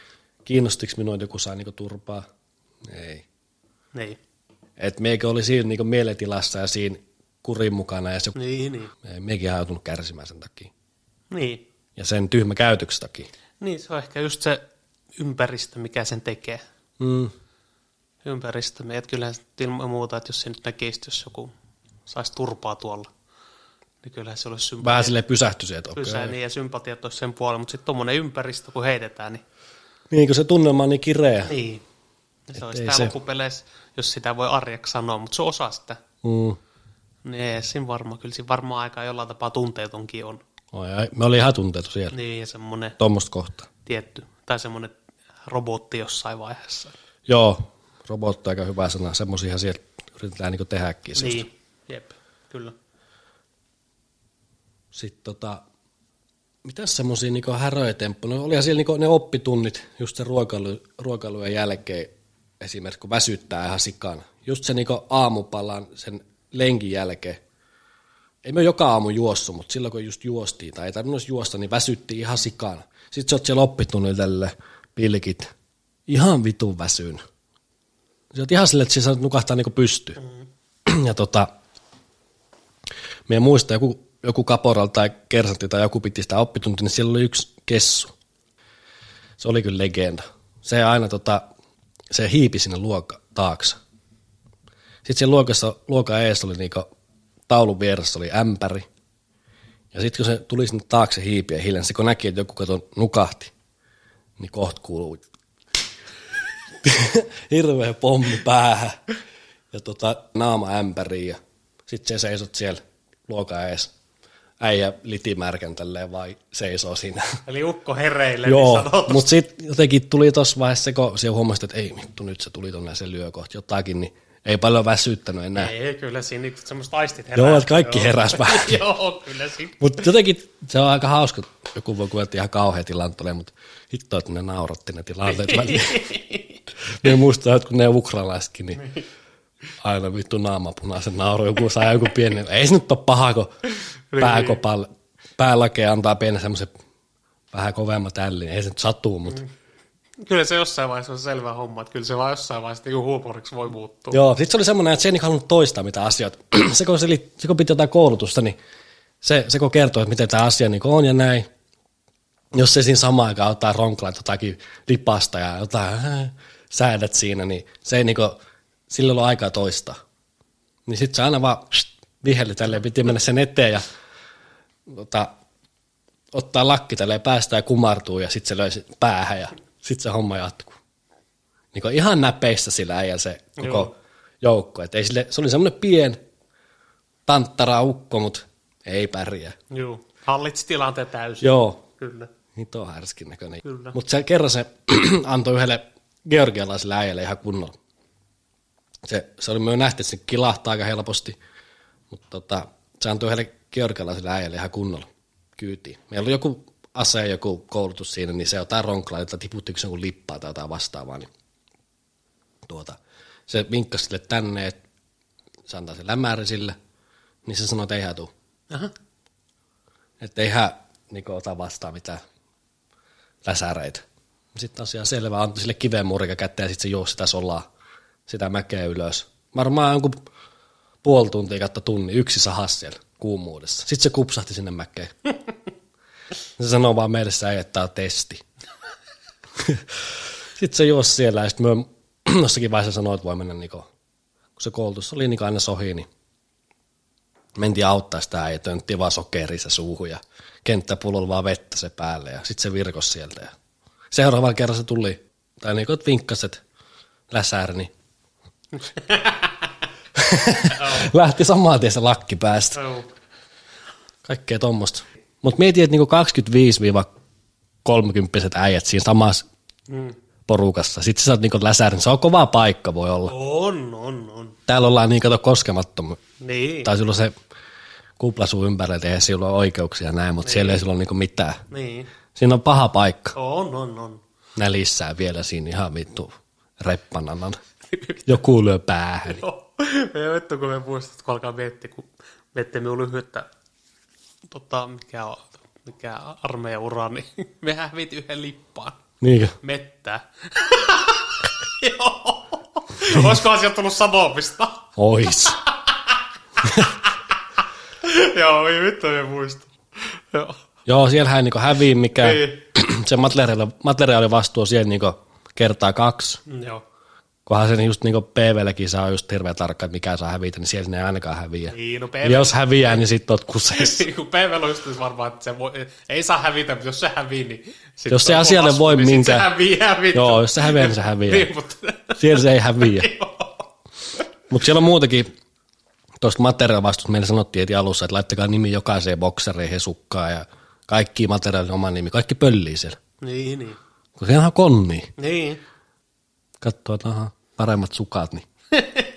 Speaker 1: Kiinnostiko minua, joku saa niinku turpaa? Ei.
Speaker 2: Niin.
Speaker 1: Et meikä oli siinä niinku mieletilassa ja siinä kurin mukana ja se,
Speaker 2: Niin, niin.
Speaker 1: meikin on joutunut kärsimään sen takia.
Speaker 2: Niin.
Speaker 1: Ja sen tyhmä käytöksen takia.
Speaker 2: Niin, se on ehkä just se ympäristö, mikä sen tekee.
Speaker 1: Mm.
Speaker 2: Ympäristö. Että kyllähän se ilman muuta, että jos se nyt näkisi, jos joku saisi turpaa tuolla, niin kyllähän se olisi sympatia.
Speaker 1: Vähän silleen pysähtyi että okei.
Speaker 2: Pysää niin ja sympatiat olisi sen puolella, mutta sitten tuommoinen ympäristö, kun heitetään, niin
Speaker 1: Niin, kun se tunnelma on niin kireä.
Speaker 2: Niin. Se on
Speaker 1: ei
Speaker 2: sitä
Speaker 1: se-
Speaker 2: loppupeleissä, jos sitä voi arjeksi sanoa, mutta se osaa sitä.
Speaker 1: Mm.
Speaker 2: Niin ei siinä varmaan, kyllä siinä varmaan aika jollain tapaa tunteetonkin on.
Speaker 1: Oi, ai, me oli ihan tunteetu siellä.
Speaker 2: Niin ja semmoinen
Speaker 1: Tuommoista kohtaa.
Speaker 2: tietty, tai semmoinen robotti jossain vaiheessa.
Speaker 1: Joo, robotti aika hyvä sana. Semmoisiahan siellä yritetään niinku tehdäkin. Niin.
Speaker 2: Niin, jep, kyllä.
Speaker 1: Sitten tota, mitäs semmoisia niinku häröjä temppuja? No olihan siellä niinku ne oppitunnit just sen ruokailu, ruokailujen jälkeen esimerkiksi, kun väsyttää ihan sikana. Just se niinku aamupalan sen lenkin jälkeen. Ei me joka aamu juossu, mutta silloin kun just juostiin tai ei tarvinnut juosta, niin väsyttiin ihan sikana. Sitten sä oot siellä oppitunnilla tälle pilkit. Ihan vitun väsyn. Sä oot ihan silleen, että sä saat nukahtaa niinku pysty. Mm. Ja tota, Meidän muista joku, joku kaporal tai kersantti tai joku piti sitä oppituntia, niin siellä oli yksi kessu. Se oli kyllä legenda. Se aina tota, se hiipi sinne luoka taakse. Sitten siellä luokassa, luokan eessä oli niinku, taulun vieressä oli ämpäri. Ja sitten kun se tuli sinne taakse hiipiä hiljan, se kun näki, että joku kato nukahti, niin kohta kuuluu <laughs> hirveä pommi päähän ja tota, naama ämpäriin ja sitten se seisot siellä luokan ees. Äijä litimärkän tälleen vai seisoo siinä.
Speaker 2: Eli ukko hereille,
Speaker 1: Joo,
Speaker 2: niin
Speaker 1: mutta sitten jotenkin tuli tuossa vaiheessa kun se huomasi, että ei vittu, nyt se tuli tuonne ja se lyö kohta jotakin, niin ei paljon väsyttänyt enää.
Speaker 2: Ei, kyllä siinä niinku semmoiset aistit herää.
Speaker 1: Joo, että kaikki heräs vähän. <laughs>
Speaker 2: Joo, kyllä siinä.
Speaker 1: Mutta jotenkin se on aika hauska, joku voi kuvata ihan kauhean tilanne, mutta hitto, että ne nauratti ne tilanteet välillä. ne muistaa, että kun ne ukrainalaisetkin, niin aina vittu naamapunaisen nauru, joku saa joku pieni, ei se nyt ole paha, kun pääkopalle, päälakeen antaa pienen semmoisen vähän kovemman tällin, ei se nyt satuu, mutta
Speaker 2: Kyllä se jossain vaiheessa on selvä homma, että kyllä se vaan jossain vaiheessa niinku huumoriksi voi muuttua.
Speaker 1: Joo, sitten se oli semmoinen, että se ei niinku halunnut toistaa mitä asioita. <clears throat> se, kun, se, se, kun piti jotain koulutusta, niin se, se kun kertoo, että miten tämä asia niin on ja näin, jos se siinä samaan aikaan ottaa ronklaan jotakin lipasta ja jotain äh, säädät siinä, niin se ei niinku, sillä ollut aikaa toistaa. Niin sitten se aina vaan pst, vihelli tälleen, piti mennä sen eteen ja tota, ottaa lakki tälleen päästä ja kumartuu ja sitten se löi sit päähän ja sitten se homma jatkuu. Niin ihan näpeissä sillä äijä se koko
Speaker 2: Joo.
Speaker 1: joukko. Et ei sille, se oli semmoinen pien tanttara ukko, mutta ei pärjää.
Speaker 2: Joo. Hallitsi tilanteen täysin.
Speaker 1: Joo,
Speaker 2: Kyllä.
Speaker 1: niin tuo härskin näköinen.
Speaker 2: Kyllä.
Speaker 1: Mutta se kerran se <clears throat> antoi yhdelle georgialaiselle äijälle ihan kunnolla. Se, se oli myös nähty, että se kilahtaa aika helposti, mutta tota, se antoi yhdelle georgialaiselle äijälle ihan kunnolla kyytiin. Meillä oli joku ase ja joku koulutus siinä, niin se jotain ronklaa, että tiputtiko se joku lippaa tai jotain vastaavaa, niin tuota, se vinkkasi sille tänne, että se antaa sen lämäri sille, niin se sanoi, että ei hän tuu.
Speaker 2: Aha.
Speaker 1: Että ei hän niin ota vastaan mitään läsäreitä. Sitten tosiaan selvä, antoi sille kiveen murika käteen ja sitten se juosi sitä solaa, sitä mäkeä ylös. Varmaan jonkun puoli tuntia kautta tunni, yksi sahas siellä kuumuudessa. Sitten se kupsahti sinne mäkeen. <laughs> se sanoo vaan meille että on testi. sitten se juosi siellä ja sitten me jossakin vaiheessa sanoi, että voi mennä niinku, kun se koulutus oli niinku aina sohi, niin mentiin auttaa sitä ja töntti vaan sokeri se suuhun ja kenttäpullolla vaan vettä se päälle ja sitten se virkos sieltä. Ja seuraavalla kerralla se tuli, tai niin kuin läsääri, niin <laughs> lähti samaan tien se lakki päästä. Kaikkea tuommoista. Mutta mietin, että niinku 25-30 äijät siinä samassa
Speaker 2: Mm.
Speaker 1: porukassa. Sitten sä saat niinku läsäärin, se on kova paikka voi olla.
Speaker 2: On, on, on.
Speaker 1: Täällä ollaan niin kato koskemattomia.
Speaker 2: Niin.
Speaker 1: Tai silloin se kuplasuu ympärillä, eihän sillä ole oikeuksia näin, mutta siellä ei sillä ole niinku mitään.
Speaker 2: Niin.
Speaker 1: Siinä on paha paikka.
Speaker 2: On, on, on.
Speaker 1: Nälissään vielä siinä ihan vittu reppananan. Joku lyö päähän.
Speaker 2: Joo. Ja vittu, kun me muistat, kun alkaa miettiä, kun miettii minun lyhyttä, tota, mikä on, mikä armeijan ura, niin <laughs> me hävit yhden lippaan.
Speaker 1: Niinkö?
Speaker 2: Mettää. <laughs> Joo. Olisikohan sieltä tullut sanomista?
Speaker 1: Ois. <laughs>
Speaker 2: Joo, ei vittu, ei muista. Joo.
Speaker 1: Joo, siellähän ei niinku häviä mikään.
Speaker 2: Niin. <clears throat>
Speaker 1: Se materiaali, materiaali vastuu siellä niinku kertaa kaksi.
Speaker 2: Joo.
Speaker 1: Kunhan se just niinku PVlläkin saa just hirveän tarkka, että mikä saa hävitä, niin siellä ne ei ainakaan häviä.
Speaker 2: Niin, no PV,
Speaker 1: jos häviää, niin sitten oot kuseessa. <laughs>
Speaker 2: kun PV on just varmaan, että se voi, ei saa hävitä, mutta jos se hävii, niin... sit
Speaker 1: Jos se
Speaker 2: on
Speaker 1: asialle voi
Speaker 2: niin sit
Speaker 1: minkä-
Speaker 2: Se häviää, vittu.
Speaker 1: Joo, jos se häviää, niin se häviää.
Speaker 2: niin, mutta... <laughs>
Speaker 1: Siellä se ei häviä. <laughs> Mutta siellä on muutakin, tuosta materiaalivastuusta meille sanottiin heti alussa, että laittakaa nimi jokaiseen boksereihin, sukkaan ja kaikki materiaalin oma nimi, kaikki pöllii siellä.
Speaker 2: Niin, niin.
Speaker 1: Kun siellä on konni,
Speaker 2: Niin.
Speaker 1: aha, paremmat sukat, niin <laughs>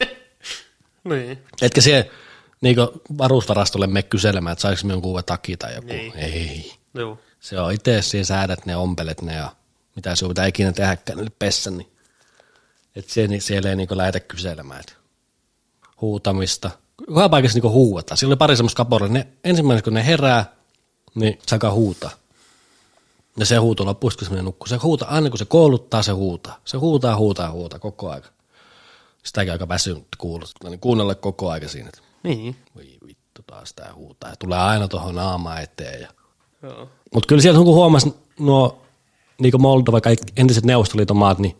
Speaker 2: Niin.
Speaker 1: Etkä se niinku varusvarastolle mene kyselemään, että saisi jonkun uuden taki tai joku.
Speaker 2: Niin.
Speaker 1: Ei.
Speaker 2: Joo.
Speaker 1: Se on itse siinä säädät ne, ompelet ne ja mitä sinun pitää ikinä tehdäkään niille pessä, niin et se, niin siellä ei niinku lähdetä kyselemään. Et huutamista. Joka paikassa niinku huuataan. Siellä oli pari semmoista kaporia. Ne, ensimmäisenä kun ne herää, niin se alkaa huutaa. Ja se huuto loppuu, kun se nukkuu. Se huutaa, aina kun se kouluttaa, se huutaa. Se huutaa, huutaa, huutaa koko aika. Sitäkin aika väsynyt kuulla, niin kuunnella koko aika siinä,
Speaker 2: Niin.
Speaker 1: voi vittu taas tää huutaa. Ja tulee aina tuohon naama eteen. Ja... Mutta kyllä siellä kun huomasi nuo niin Moldova, kaikki entiset Neuvostoliiton maat, niin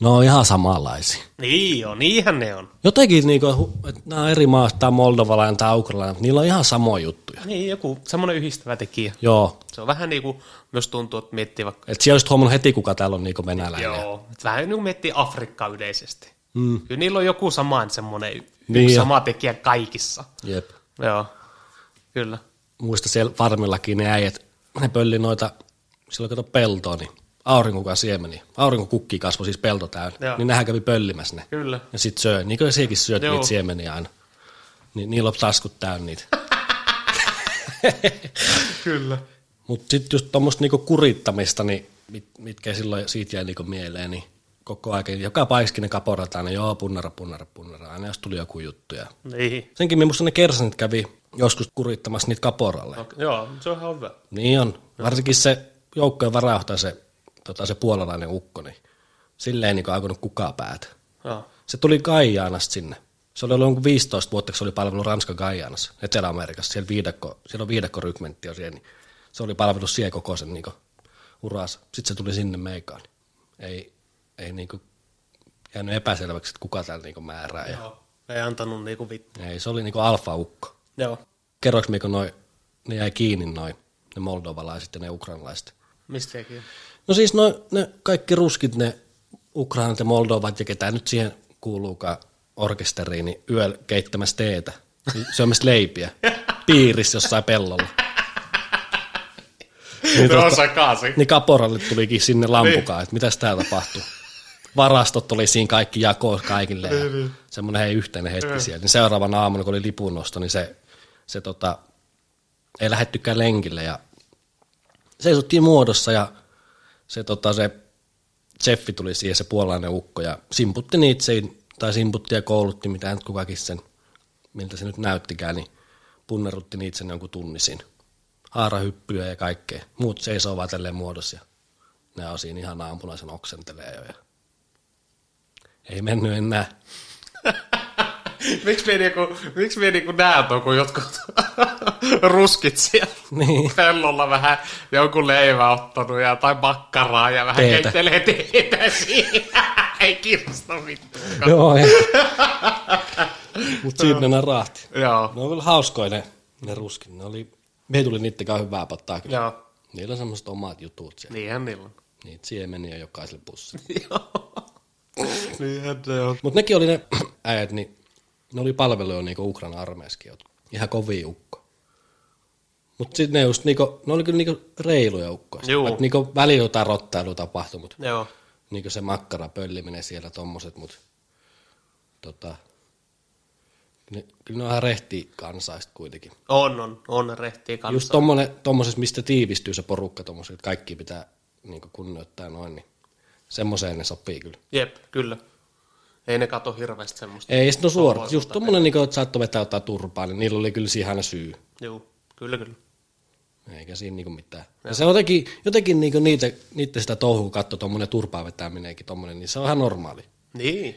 Speaker 1: ne on ihan samanlaisia.
Speaker 2: Niin joo, niinhän ne on.
Speaker 1: Jotenkin, niin kuin, että nämä on eri maasta, tämä on moldovalainen, tämä on ukrainalainen, mutta niillä on ihan samoja juttuja.
Speaker 2: Niin, joku semmoinen yhdistävä tekijä.
Speaker 1: Joo,
Speaker 2: Se on vähän niin kuin, myös tuntuu, että miettii vaikka...
Speaker 1: että siellä olisi huomannut heti, kuka täällä on niin venäläinen.
Speaker 2: Joo, että vähän niin kuin miettii Afrikkaa yleisesti.
Speaker 1: Mm.
Speaker 2: Kyllä niillä on joku samaan semmoinen,
Speaker 1: Niin
Speaker 2: niin yksi
Speaker 1: jo.
Speaker 2: sama tekijä kaikissa.
Speaker 1: Jep.
Speaker 2: Joo, kyllä.
Speaker 1: Muista siellä farmillakin ne äijät, ne pölli noita, silloin kato peltoa, niin aurinkokukan siemeni, aurinkokukki kasvoi siis pelto täynnä,
Speaker 2: Joo.
Speaker 1: niin nehän kävi pöllimässä ne.
Speaker 2: Kyllä.
Speaker 1: Ja sit söi, niin kuin sekin syöt
Speaker 2: Joo.
Speaker 1: niitä siemeniä aina. Niin niillä on taskut täynnä niitä. <laughs>
Speaker 2: Kyllä.
Speaker 1: Mutta sitten just tuommoista niinku kurittamista, niin mit, mitkä silloin siitä jäi niinku mieleen, niin koko ajan, joka paikaskin ne kaporataan, niin joo, punnara, punnara, punnara, aina jos tuli joku juttu. Ja
Speaker 2: Niin.
Speaker 1: senkin minusta ne kersanit kävi joskus kurittamassa niitä kaporalle.
Speaker 2: Okay. Joo, se on ihan hyvä.
Speaker 1: Niin on. Varsinkin se joukkojen varajohtaja, se, tota, se puolalainen ukko, niin sille ei niinku aikonut kukaan päätä.
Speaker 2: Joo.
Speaker 1: Se tuli Gaianasta sinne. Se oli ollut jonkun 15 vuotta, kun se oli palvellut Ranskan Gaianassa, Etelä-Amerikassa. Siellä, viidakko, siellä on viidakkorykmentti siellä, niin se oli palvellut siellä koko sen niin uransa. Sitten se tuli sinne meikaan. Ei, ei niin jäänyt epäselväksi, että kuka täällä niin määrää. Ja,
Speaker 2: Joo. Ei antanut niinku vittu.
Speaker 1: ei, se oli niin alfa-ukko.
Speaker 2: Joo.
Speaker 1: Kerroks kun noi, ne jäi kiinni noin, ne moldovalaiset ja ne ukrainalaiset.
Speaker 2: Mistäkin?
Speaker 1: No siis no, ne kaikki ruskit, ne Ukrainat ja Moldovat ja ketä nyt siihen kuuluukaan, orkesteriin, niin yöllä keittämässä teetä, syömässä leipiä, piirissä jossain pellolla. <laughs> Niin,
Speaker 2: kaasi.
Speaker 1: niin kaporalle tulikin sinne lampukaan, että mitäs tää tapahtuu. Varastot oli siinä kaikki jako kaikille ja semmoinen hei yhteinen hetki siellä. Niin seuraavan aamuna, kun oli lipunnosto, niin se, se tota, ei lähettykään lenkille ja seisottiin muodossa ja se, tota, se cheffi tuli siihen, se puolalainen ukko ja simputti niitä tai simputti ja koulutti, mitä nyt kukakin sen, miltä se nyt näyttikään, niin punnerutti niitä sen jonkun tunnisin. Haarahyppyjä ja kaikkea. Muut seisoo vaan tälleen muodossa ja ne on siinä ihan ampunaisen oksentelee jo. Ja ei mennyt enää. <laughs> <laughs>
Speaker 2: Miksi me niinku, miksi me niinku näet on, kun jotkut <laughs> ruskit siellä
Speaker 1: Niin.
Speaker 2: pellolla vähän jonkun leivä ottanut ja, tai makkaraa ja vähän
Speaker 1: Teetä.
Speaker 2: keittelee teetä siinä. <laughs> Ei kiinnosta vittu.
Speaker 1: Joo, ei. Mutta siinä mennään rahti.
Speaker 2: Joo.
Speaker 1: Ne on kyllä hauskoja ne, ne ruskin. Ne oli, me tuli kanssa hyvää pattaa kyllä.
Speaker 2: Joo.
Speaker 1: Niillä on semmoiset omat jutut siellä.
Speaker 2: Niinhän niillä on.
Speaker 1: Niitä siemeniä jokaiselle bussille.
Speaker 2: Joo. Niinhän se on.
Speaker 1: Mutta nekin oli ne <clears throat> äijät, niin ne oli palveluja niinku Ukraina armeiskin, jotkut. ihan kovia ukko. Mutta sitten ne just niinku, ne oli kyllä niinku reiluja ukkoja. Vaikka niinku välillä jotain rottailua tapahtui, mutta
Speaker 2: Joo.
Speaker 1: niinku se makkara pölliminen siellä tommoset, mutta tota, ne, kyllä ne on ihan rehti kansaista kuitenkin.
Speaker 2: On, on. On rehtiä kanssa.
Speaker 1: Just tommonen, tommosessa, mistä tiivistyy se porukka tommoset, että kaikki pitää niinku kunnioittaa noin, niin semmoiseen ne sopii kyllä.
Speaker 2: Jep, kyllä. Ei ne kato hirveästi semmoista.
Speaker 1: Ei sit no suorat. Just tommonen, niinku, että saattoi vetää jotain turpaa, niin niillä oli kyllä siihen aina syy.
Speaker 2: Joo, kyllä, kyllä.
Speaker 1: Eikä siinä niinku mitään. Ja se on jotenkin, jotenkin niinku niitä, niitä sitä touhua, kun katsoo tuommoinen turpaa vetäminenkin tommonen, niin se on ihan normaali.
Speaker 2: Niin,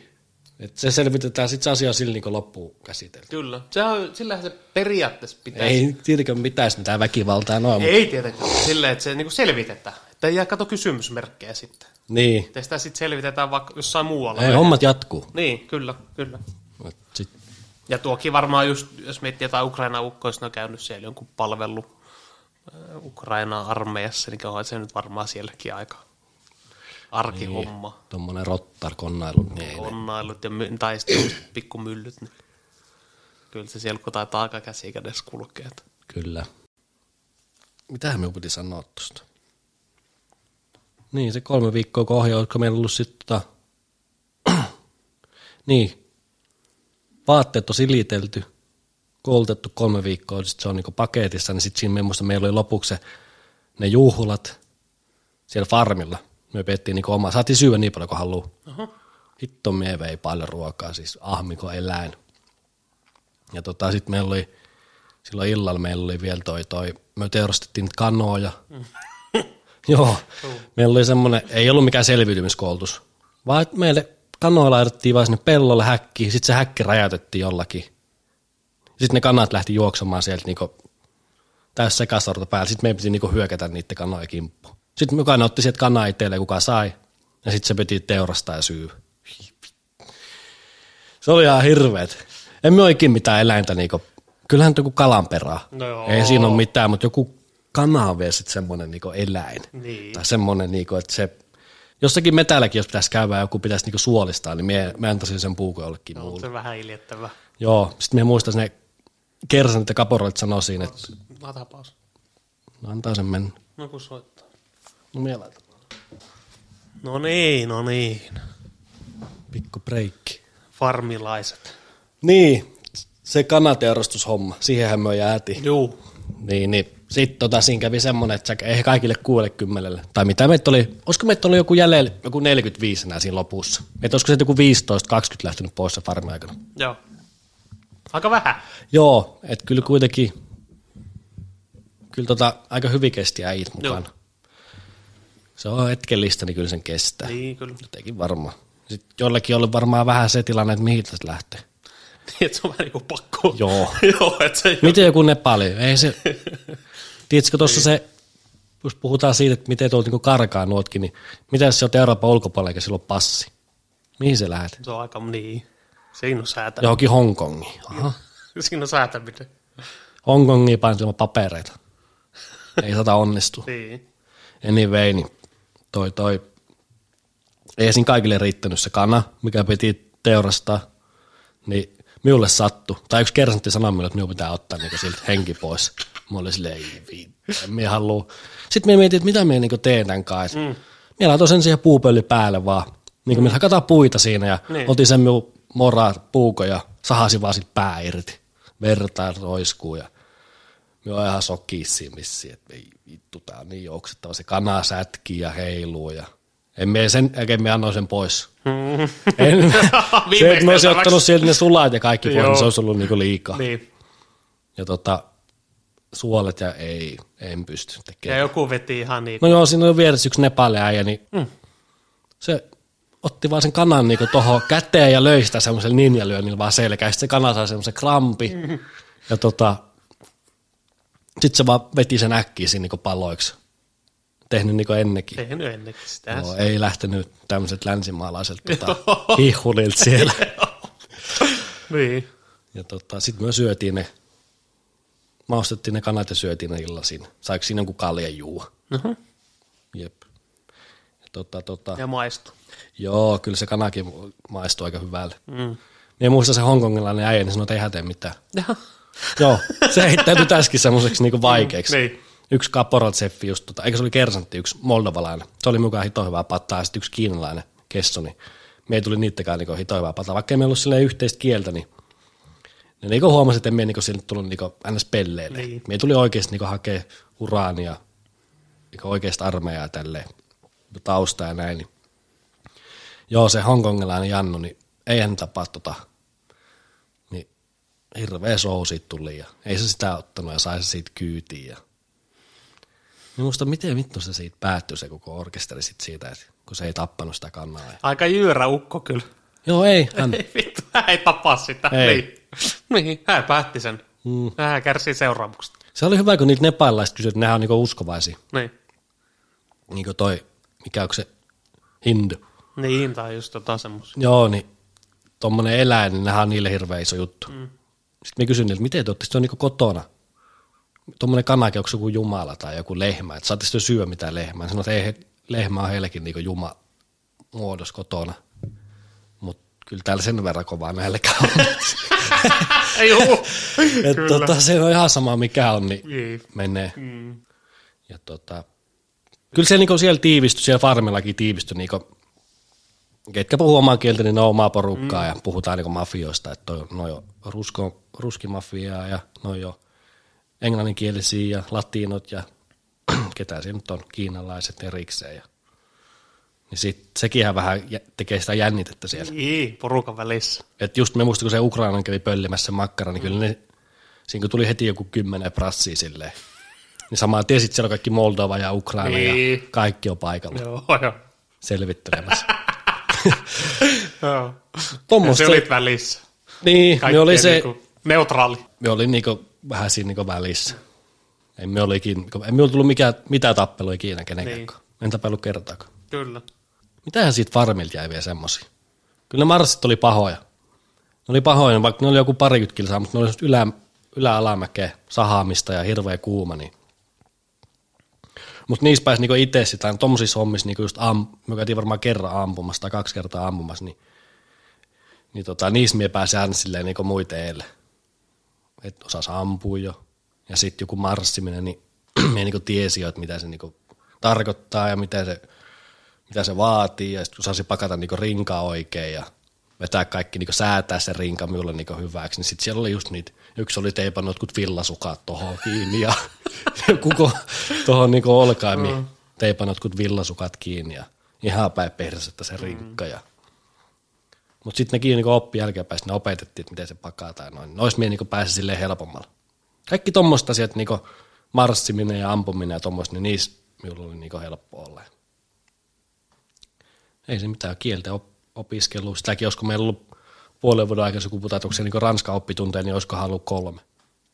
Speaker 1: Et se selvitetään, sit se asia on sillä niinku loppuun käsitelty.
Speaker 2: kyllä. Se on, sillähän se periaatteessa pitäisi.
Speaker 1: Ei tietenkään pitäisi mitään väkivaltaa noin, mutta
Speaker 2: Ei tietenkään. Silleen, että se niinku selvitetään. Että ei jää kato kysymysmerkkejä sitten.
Speaker 1: Niin.
Speaker 2: Että sitä sitten selvitetään vaikka jossain muualla.
Speaker 1: Ei, hommat jatkuu.
Speaker 2: Niin, kyllä, kyllä.
Speaker 1: Sit,
Speaker 2: Ja tuokin varmaan just, jos miettii jotain Ukraina ukkoista, ne on käynyt siellä jonkun palvelu äh, Ukraina armeijassa, niin onhan se nyt varmaan sielläkin aika arkihomma. Niin.
Speaker 1: tommonen rottar konnailu, niin ei ne.
Speaker 2: Onnailut ja my- tai sitten pikkumyllyt, niin kyllä se siellä kun taitaa aika käsi kädessä kulkea. että-
Speaker 1: Kyllä. Mitähän me piti sanoa tuosta? Niin, se kolme viikkoa kun ohjaa, olisiko meillä ollut sitten tota... <clears throat> niin, vaatteet on silitelty, koulutettu kolme viikkoa, sitten se on niinku paketissa, niin sitten siinä me muista meillä oli lopuksi se, ne juhlat siellä farmilla. Me pettiin niinku omaa, saatiin syödä niin paljon kuin haluaa. Hitto me vei paljon ruokaa, siis ahmiko eläin. Ja tota, sitten meillä oli, silloin illalla meillä oli vielä toi, toi me teurastettiin kanoja. Joo, meillä oli semmoinen, ei ollut mikään selviytymiskoulutus, vaan että meille kanoja laitettiin vaan sinne pellolle häkkiin, sitten se häkki räjäytettiin jollakin. Sitten ne kanat lähti juoksemaan sieltä niinku täys sekasorto päällä, sitten meidän piti niinku hyökätä niiden kanoja kimppuun. Sitten jokainen otti sieltä kanaa itselleen, kuka sai, ja sitten se piti teurastaa ja syy. Se oli ihan hirveet. En me oikein mitään eläintä niinku, kyllähän joku kalanperää.
Speaker 2: No joo.
Speaker 1: Ei siinä ole mitään, mutta joku kana on vielä sitten semmoinen niinku eläin.
Speaker 2: Niin.
Speaker 1: Tai semmoinen, niinku, että se, jossakin metälläkin, jos pitäisi käydä ja joku pitäisi niinku suolistaa, niin me, me antaisin sen puukon jollekin
Speaker 2: No,
Speaker 1: muulle.
Speaker 2: se vähän iljettävä.
Speaker 1: Joo, sitten me muistan, ne kersanit ja kaporalit sanoi siinä, että
Speaker 2: Latapaus.
Speaker 1: no antaa sen mennä.
Speaker 2: No kun soittaa.
Speaker 1: No mie laitan.
Speaker 2: No niin, no niin.
Speaker 1: Pikku breikki.
Speaker 2: Farmilaiset.
Speaker 1: Niin, se kanateurastushomma, siihenhän me jäätiin.
Speaker 2: Juu.
Speaker 1: Niin, niin. Sitten tota, siinä kävi semmoinen, että ei kaikille kuule kymmenelle. Tai mitä meitä oli, olisiko meitä oli joku jäljellä, joku 45 enää siinä lopussa. Että olisiko se joku 15-20 lähtenyt pois se farmin aikana.
Speaker 2: Joo. Aika vähän.
Speaker 1: Joo, että kyllä kuitenkin, kyllä tota, aika hyvin kesti äijät mukaan.
Speaker 2: Joo.
Speaker 1: Se on hetkellistä, niin kyllä sen kestää.
Speaker 2: Niin, kyllä.
Speaker 1: Jotenkin varmaan. Sitten jollekin oli varmaan vähän se tilanne, että mihin tästä lähtee.
Speaker 2: Niin, että se on vähän niin kuin pakko.
Speaker 1: Joo. <laughs>
Speaker 2: Joo, että se
Speaker 1: Miten joku Nepali? Ei se, <laughs> tiedätkö tuossa se, jos puhutaan siitä, että miten tuolta niinku karkaa nuotkin, niin mitä jos se on Euroopan ulkopuolella eikä sillä passi? Mihin se lähdet?
Speaker 2: Se on aika niin. Siinä on säätä.
Speaker 1: Johonkin Hongkongiin. Aha. <laughs>
Speaker 2: Siinä on säätäminen.
Speaker 1: Hongkongiin painat ilman papereita. Ei sata onnistu.
Speaker 2: Niin.
Speaker 1: Anyway, niin toi, toi, ei siinä kaikille riittänyt se kana, mikä piti teurastaa. Niin minulle sattu. Tai yksi kersantti sanoi minulle, että minun pitää ottaa niin siltä henki pois. Mä olin silleen, ei en minä halua. Sitten me mietin, että mitä minä niin teen tämän kanssa. Mm. Minä laitoin sen siihen puupölli päälle vaan. Niin kuin mm. me hakataan puita siinä ja niin. otin sen minun moraa puuko ja sahasi vaan sit pää irti. Verta roiskuu ja me on ihan sokissa missä, että ei vittu, tää on niin jouksettava. Se kana sätkii ja heiluu ja en me sen jälkeen me annoin sen pois. Mm. <laughs> En, <laughs> se, että me olisin ottanut sieltä ne sulat ja kaikki pois, niin se olisi ollut niinku liikaa. Niin. Ja tota, suolet ja ei, en pysty tekemään.
Speaker 2: Ja joku veti ihan niin.
Speaker 1: No joo, siinä on vieressä yksi nepaleäijä, niin mm. se otti vaan sen kanan niinku tuohon käteen ja löi sitä semmoisella ninjalyönnillä vaan selkään. Sitten se kana sai semmoisen krampi. Mm. Ja tota, sitten se vaan veti sen äkkiä siinä niinku paloiksi. Tehnyt niinku ennenkin.
Speaker 2: Tehnyt ennenkin sitä.
Speaker 1: Joo, ei lähtenyt tämmöiset länsimaalaiset tota, <laughs> hihulilta siellä. <laughs>
Speaker 2: niin.
Speaker 1: Ja tota, sitten me syötiin ne, maustettiin ne kanat ja syötiin ne illasin. Saiko siinä jonkun kaljan juua?
Speaker 2: Uh-huh.
Speaker 1: Jep. Ja, tota, tota,
Speaker 2: ja maistu.
Speaker 1: Joo, kyllä se kanakin maistuu aika hyvälle. Mm. Niin muista se hongkongilainen äijä, niin sanoi, että ei hätää mitään. Joo, se heittäytyi tässäkin semmoiseksi niinku vaikeaksi.
Speaker 2: Mm, niin.
Speaker 1: Yksi kaporaltseffi just, tota, eikö se oli kersantti, yksi moldovalainen. Se oli mukaan hito hyvää pattaa, ja sitten yksi kiinalainen kesso, niin me ei tuli niittekään niinku hito hyvää pattaa. Vaikka ei meillä ollut silleen yhteistä kieltä, niin ne niinku huomasi, että emme niinku sinne tullut niinku ns. pelleille. Niin. Me tuli oikeasti niinku hakea uraania, niinku oikeasta armeijaa tälleen, tausta ja näin. Niin. Joo, se hongkongilainen Jannu, niin eihän tapaa tota, niin hirveä show siitä tuli ja ei se sitä ottanut ja sai se siitä kyytiin ja Minusta miten vittu se siitä päättyi se koko orkesteri sit siitä, että kun se ei tappanut sitä kannaa.
Speaker 2: Aika jyyrä ukko kyllä.
Speaker 1: Joo, ei. <laughs>
Speaker 2: Hän... Ei vittu, hän ei tapaa sitä. Ei. Niin. niin, hän päätti sen. Mm. Hän kärsii seuraamuksesta.
Speaker 1: Se oli hyvä, kun niitä nepailaiset kysyivät, että nehän on niinku uskovaisia.
Speaker 2: Niin.
Speaker 1: Niin kuin toi, mikä onko se, hindu.
Speaker 2: Niin, tai just tota semmoisia.
Speaker 1: Joo, niin tommonen eläin, niin nehän on niille hirveä iso juttu. Mm. Sitten me kysyin niiltä, miten te olette, se on niinku kotona tuommoinen kanake, onko joku jumala tai joku lehmä, että saatte syö mitään lehmää. Sanoin, että ei, lehmä on heillekin niin juma muodossa kotona. Mutta kyllä täällä sen verran kovaa näillekään on. <laughs> <laughs> Että tota, se on ihan sama mikä on, niin Jee. menee. Mm. Ja tota, kyllä se niin siellä tiivistyi, siellä farmillakin tiivistyi, niin kuin, ketkä puhuu omaa kieltä, niin ne on omaa porukkaa mm. ja puhutaan niin mafioista, että toi, no jo rusko, ruskimafiaa ja no jo englanninkielisiä ja latinot ja <clears throat> ketä siinä nyt on, kiinalaiset erikseen. Ja, niin sit, sekinhän vähän tekee sitä jännitettä siellä.
Speaker 2: Niin, porukan välissä.
Speaker 1: Et just me muistin, kun se Ukrainan kävi pöllimässä makkara, niin mm. kyllä ne, siinä kun tuli heti joku kymmenen prassia silleen, niin samaan tiesit, siellä on kaikki Moldova ja Ukraina niin. ja kaikki on paikalla.
Speaker 2: Joo, joo.
Speaker 1: Selvittelemässä. <laughs>
Speaker 2: joo. Tuommoista. Se olit välissä.
Speaker 1: Niin, Kaikki me oli se...
Speaker 2: Niinku neutraali.
Speaker 1: Me oli niinku vähän siinä niin välissä. Ei me ole ikinä, ei me ole tullut mikään, mitään tappelua ikinä kenenkään. Niin. En tapellut kertaakaan.
Speaker 2: Kyllä.
Speaker 1: Mitähän siitä farmilta jäi vielä semmosia? Kyllä ne marssit oli pahoja. Ne oli pahoja, vaikka ne oli joku parikymmentä kilsaa, mutta ne oli ylä, ylä-alamäkeä, sahaamista ja hirveä kuuma. Niin. Mutta niissä pääsi niinku itse sitä, tuommoisissa hommissa niinku just am, me käytiin varmaan kerran ampumassa tai kaksi kertaa ampumassa, niin, niin tota, niissä me pääsin aina silleen niinku muita eilen että osasi ampua jo. Ja sitten joku marssiminen, niin <clears throat> me niin tiesi jo, että mitä se niin tarkoittaa ja mitä se, mitä se vaatii. Ja sitten osasi pakata niin rinkaa oikein ja vetää kaikki, niin säätää se rinka minulle niin hyväksi. Niin sitten siellä oli just niitä, yksi oli teipannut jotkut villasukat tuohon kiinni ja <laughs> kuko tuohon niin olkaimiin mm. teipannut jotkut villasukat kiinni ja ihan päin persettä se rinkka. Ja mutta sitten nekin niin oppi jälkeenpäin, ne opetettiin, että miten se pakataan. Noin. Nois mie niin pääsi silleen helpommalla. Kaikki tuommoista asiat, niin marssiminen ja ampuminen ja tuommoista, niin niissä minulla oli niin helppo olla. Ei se mitään kieltä op- opiskellut. Sitäkin, olisiko meillä ollut puolen vuoden aikana sukuputatuksen niin ranskan oppitunteja, niin olisiko halunnut kolme.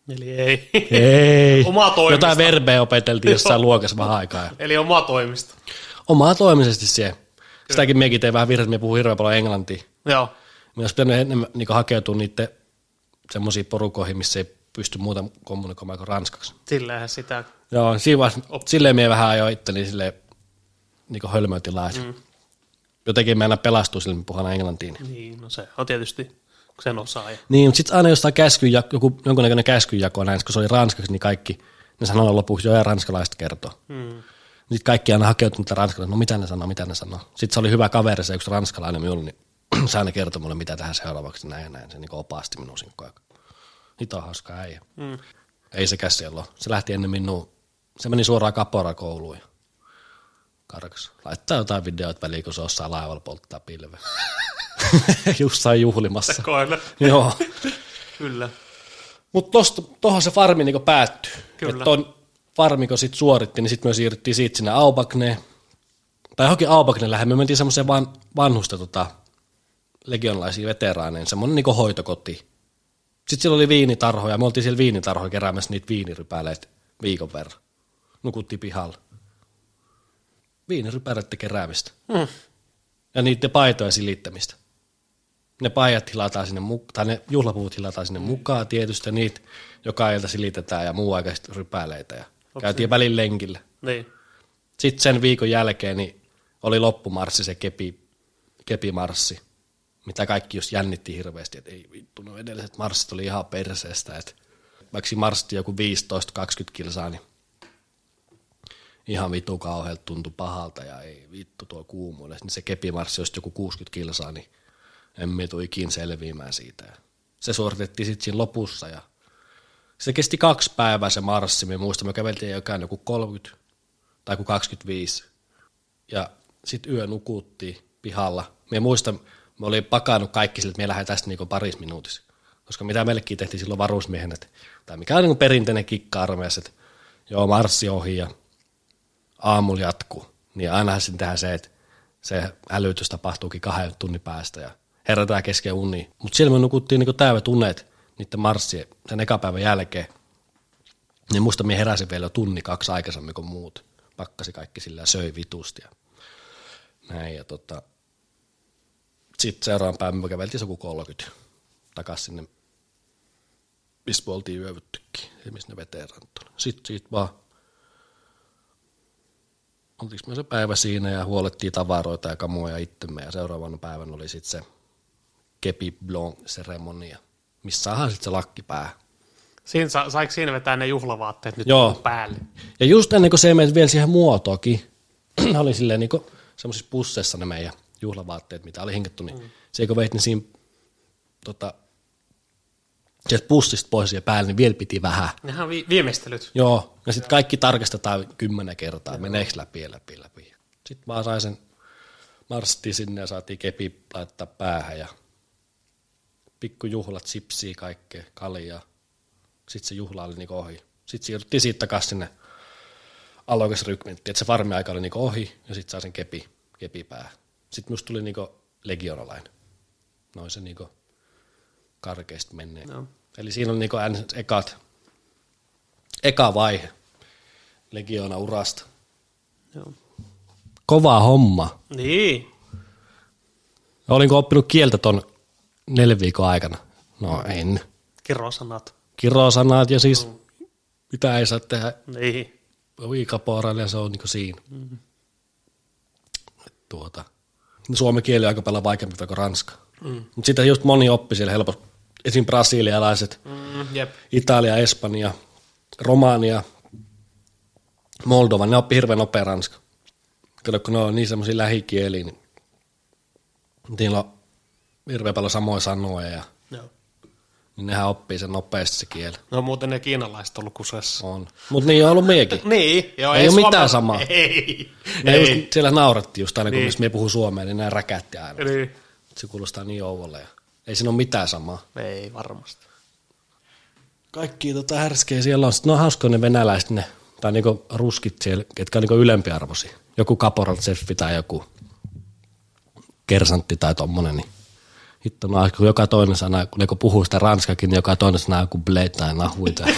Speaker 2: Eli ei.
Speaker 1: Ei. <laughs>
Speaker 2: Omaa toimista.
Speaker 1: Jotain verbeä opeteltiin jossain luokassa vähän aikaa.
Speaker 2: Eli omaa toimista.
Speaker 1: Omaa toimisesti siihen. Sitäkin mekin tein vähän virheet, me puhuu hirveän paljon englantia.
Speaker 2: Joo.
Speaker 1: Olisi pitänyt enemmän niin hakeutua niiden semmoisiin porukoihin, missä ei pysty muuta kommunikoimaan kuin ranskaksi.
Speaker 2: Sillähän sitä...
Speaker 1: Joo, siinä vaiheessa, silleen me vähän ajoin itteni silleen niin hölmötilaa. Mm. Jotenkin me aina pelastuu sille, puhutaan englantiin.
Speaker 2: Niin, no se on tietysti sen osaaja.
Speaker 1: Niin, mutta sitten aina jostain käsky, joku, jonkunnäköinen käskyjako näin, kun se oli ranskaksi, niin kaikki, ne sanoi lopuksi, jo ja ranskalaiset kertoo.
Speaker 2: Mm.
Speaker 1: Sitten kaikki aina hakeutunut niitä ranskalaiset, no mitä ne sanoo, mitä ne sanoo. Sitten se oli hyvä kaveri, se yksi ranskalainen minulla, niin <clears throat> se aina kertoi mulle, mitä tähän seuraavaksi, näin ja näin. Se niin opasti minun siinä koko ajan. Hito hauska äijä.
Speaker 2: Mm.
Speaker 1: Ei se siellä ole. Se lähti ennen minua, se meni suoraan kaporakouluun karkas. Laittaa jotain videoita väliin, kun se osaa laivalla polttaa pilveä. <laughs> Jossain juhlimassa.
Speaker 2: Koille.
Speaker 1: Joo. <laughs>
Speaker 2: Kyllä.
Speaker 1: Mutta tuohon se farmi niinku päättyy.
Speaker 2: Kyllä.
Speaker 1: Et ton farmi, kun sit suoritti, niin sitten me siirryttiin siitä sinne Aubakneen. Tai johonkin Aubakneen lähellä. Me mentiin semmoiseen van, vanhusta tota, legionlaisia veteraaneen, semmoinen niinku hoitokoti. Sitten siellä oli viinitarhoja. Me oltiin siellä viinitarhoja keräämässä niitä viinirypäleitä viikon verran. Nukuttiin pihalla. Viinirypäleiden keräämistä.
Speaker 2: Mm.
Speaker 1: Ja niiden paitoja silittämistä. Ne pajat hilataan sinne, mu- tai ne juhlapuvut hilataan sinne mukaan tietysti, ja niitä joka ilta silitetään ja muu aikaisesti rypäleitä. Ja käytiin välin lenkillä.
Speaker 2: Niin.
Speaker 1: Sitten sen viikon jälkeen niin oli loppumarssi, se kepi, kepimarssi, mitä kaikki just jännitti hirveästi, että ei vittu, no edelliset marssit oli ihan perseestä, että vaikka siinä marssi joku 15-20 kilsaa, niin ihan vitu kauhealta tuntui pahalta ja ei vittu tuo kuumuille. Niin se kepimarssi olisi joku 60 kilsaa, niin emme tule ikin selviämään siitä. Se suoritettiin sitten siinä lopussa ja se kesti kaksi päivää se marssi. Me muistamme, me käveltiin jokainen joku 30 tai joku 25 ja sitten yö nukuttiin pihalla. Me muistan, me oli pakannut kaikki sille, että me lähdetään tästä niinku parissa minuutissa. Koska mitä meillekin tehtiin silloin varusmiehen, että, tai mikä on niin perinteinen kikka armeijassa, että joo, marssi ohi ja aamulla jatkuu. Niin ainahan siinä tehdään se, että se älytys tapahtuukin kahden tunnin päästä ja herätään kesken uni. Mutta siellä me nukuttiin niin täydet unet niiden marssien sen eka päivän jälkeen. Niin muista minä heräsin vielä tunni kaksi aikaisemmin kuin muut. Pakkasi kaikki sillä ja söi vitusti ja näin. Ja tota, sitten seuraavan päivän me käveltiin joku 30 takaisin sinne, missä me oltiin yövyttykin, missä ne veteraanit oli. Sitten siitä vaan oltiinko me se päivä siinä ja huolettiin tavaroita ja kamoja itsemme ja seuraavana päivänä oli sitten se Kepi Blanc seremonia, missä saadaan sitten se lakki päähän.
Speaker 2: Siinä, sa, saiko siinä vetää ne juhlavaatteet nyt
Speaker 1: Joo.
Speaker 2: päälle?
Speaker 1: Ja just ennen kuin se meni vielä siihen muotoakin, <clears throat> oli silleen niin semmoisissa pusseissa ne meidän juhlavaatteet, mitä oli hinkattu, niin mm. se kun veit ne siinä tota, sieltä pussista pois ja päälle, niin vielä piti vähän.
Speaker 2: Nehän vi- viimeistelyt.
Speaker 1: Joo, ja sitten kaikki tarkistetaan kymmenen kertaa, meneekö läpi ja läpi läpi. Sitten vaan sai sen, marssittiin sinne ja saatiin kepi laittaa päähän ja pikkujuhlat, sipsiä, kaikkea, kaljaa. Sitten se juhla oli niinku ohi. Sitten siirryttiin siitä takaisin sinne alokasrykmenttiin, että se farmi-aika oli niinku ohi ja sitten sai sen kepi, kepi päähän. Sitten musta tuli niinku legionalainen. Noin se niinku karkeasti menee.
Speaker 2: No.
Speaker 1: Eli siinä on niinku ekat, eka vaihe legiona urasta.
Speaker 2: Joo.
Speaker 1: Kova homma.
Speaker 2: Niin.
Speaker 1: Olinko oppinut kieltä ton neljän viikon aikana? No en.
Speaker 2: Kirosanat.
Speaker 1: Kirosanat ja siis mitä ei saa tehdä
Speaker 2: Niin.
Speaker 1: viikaporailla ja se on niinku siinä. Mm. Tuota. Suomen kieli on aika paljon vaikeampi kuin ranska. Mm. Mutta sitä just moni oppi siellä helposti. Esim. brasilialaiset,
Speaker 2: Mm, jep.
Speaker 1: Italia, Espanja, Romania, Moldova, ne oppi hirveän nopea ranska. Kyllä kun ne on niin semmoisia lähikieliä, niin niillä on hirveän paljon samoja sanoja, ja. Niin nehän oppii sen nopeasti se kieli.
Speaker 2: No muuten ne kiinalaiset ollut kusessa.
Speaker 1: On. Mutta niin on ollut miekin. <laughs>
Speaker 2: Niin. Joo,
Speaker 1: Ei oo
Speaker 2: Suomella-
Speaker 1: mitään samaa. <laughs>
Speaker 2: Ei.
Speaker 1: Ne
Speaker 2: ei.
Speaker 1: just, siellä nauratti just aina, kun
Speaker 2: Niin.
Speaker 1: me puhuu suomea, niin nämä räkätti aina.
Speaker 2: Niin.
Speaker 1: Se kuulostaa niin ouvolle. Ja ei siinä ole mitään samaa.
Speaker 2: Ei varmasti.
Speaker 1: Kaikki tota härskeä siellä on. Sitten on hauskoja ne venäläiset, ne, tai niinku ruskit siellä, ketkä on niinku ylempiarvoisia. Joku kaporaltseffi tai joku kersantti tai tommonen, niin hitto, no, kun joka toinen sana, kun ne kun puhuu sitä ranskakin, niin joka toinen sana on joku blade tai nahui tai...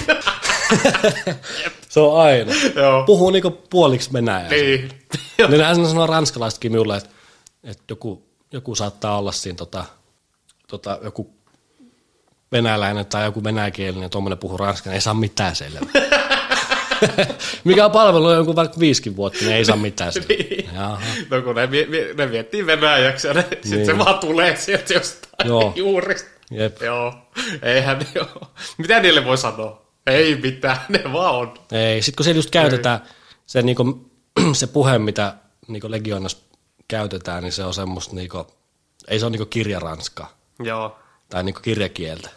Speaker 1: <laughs> se on aina.
Speaker 2: Joo.
Speaker 1: Puhuu niinku puoliksi venäjää.
Speaker 2: Niin. <laughs>
Speaker 1: Niin näin sanoo ranskalaisetkin minulle, että, että joku, joku saattaa olla siinä tota, tota, joku venäläinen tai joku venäjäkielinen tuommoinen puhuu ranskaa, niin ei saa mitään selvää. <laughs> <laughs> Mikä on palvelu jonkun vaikka viisikin vuotta, niin ei saa mitään selvää. <laughs>
Speaker 2: Niin.
Speaker 1: Jaha.
Speaker 2: No kun ne, ne miettii venäjäksi ja ne, niin. sit <laughs> se vaan tulee sieltä jostain
Speaker 1: Joo.
Speaker 2: juurista.
Speaker 1: Jep.
Speaker 2: Joo, eihän ne ole. Mitä niille voi sanoa? Ei mitään, ne vaan on.
Speaker 1: Ei, sit kun siellä just käytetään, se, niinku, <clears throat> se puhe, mitä niinku Legionassa käytetään, niin se on semmoista, niinku, ei se ole niinku kirjaranskaa
Speaker 2: Joo,
Speaker 1: tai niinku kirjakieltä.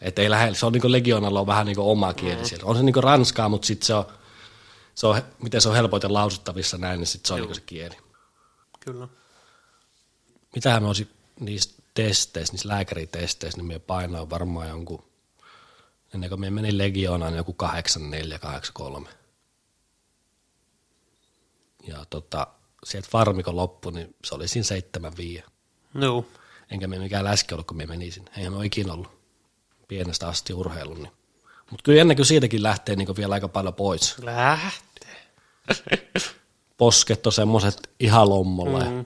Speaker 1: Et ei lähde, se on niinku Legionalla on vähän niinku oma kieli mm. siellä. On se niinku ranskaa, mutta sitten se on, se on, miten se on helpoiten lausuttavissa näin, niin sitten se on niinku se kieli.
Speaker 2: kyllä.
Speaker 1: Mitähän me olisi niissä testeissä, niissä lääkäritesteissä, niin me painoin varmaan jonkun, ennen kuin me meni Legionaan, niin joku 84, 83. Ja tota, sieltä farmikon loppu, niin se oli siinä 75.
Speaker 2: Joo,
Speaker 1: Enkä me mikään läski ollut, kun me meni sinne. Eihän me ole ikinä ollut pienestä asti urheilun. Niin. Mutta kyllä ennen kuin siitäkin lähtee niin vielä aika paljon pois.
Speaker 2: lähtee.
Speaker 1: Posket on semmoiset ihan lommolla. Mm.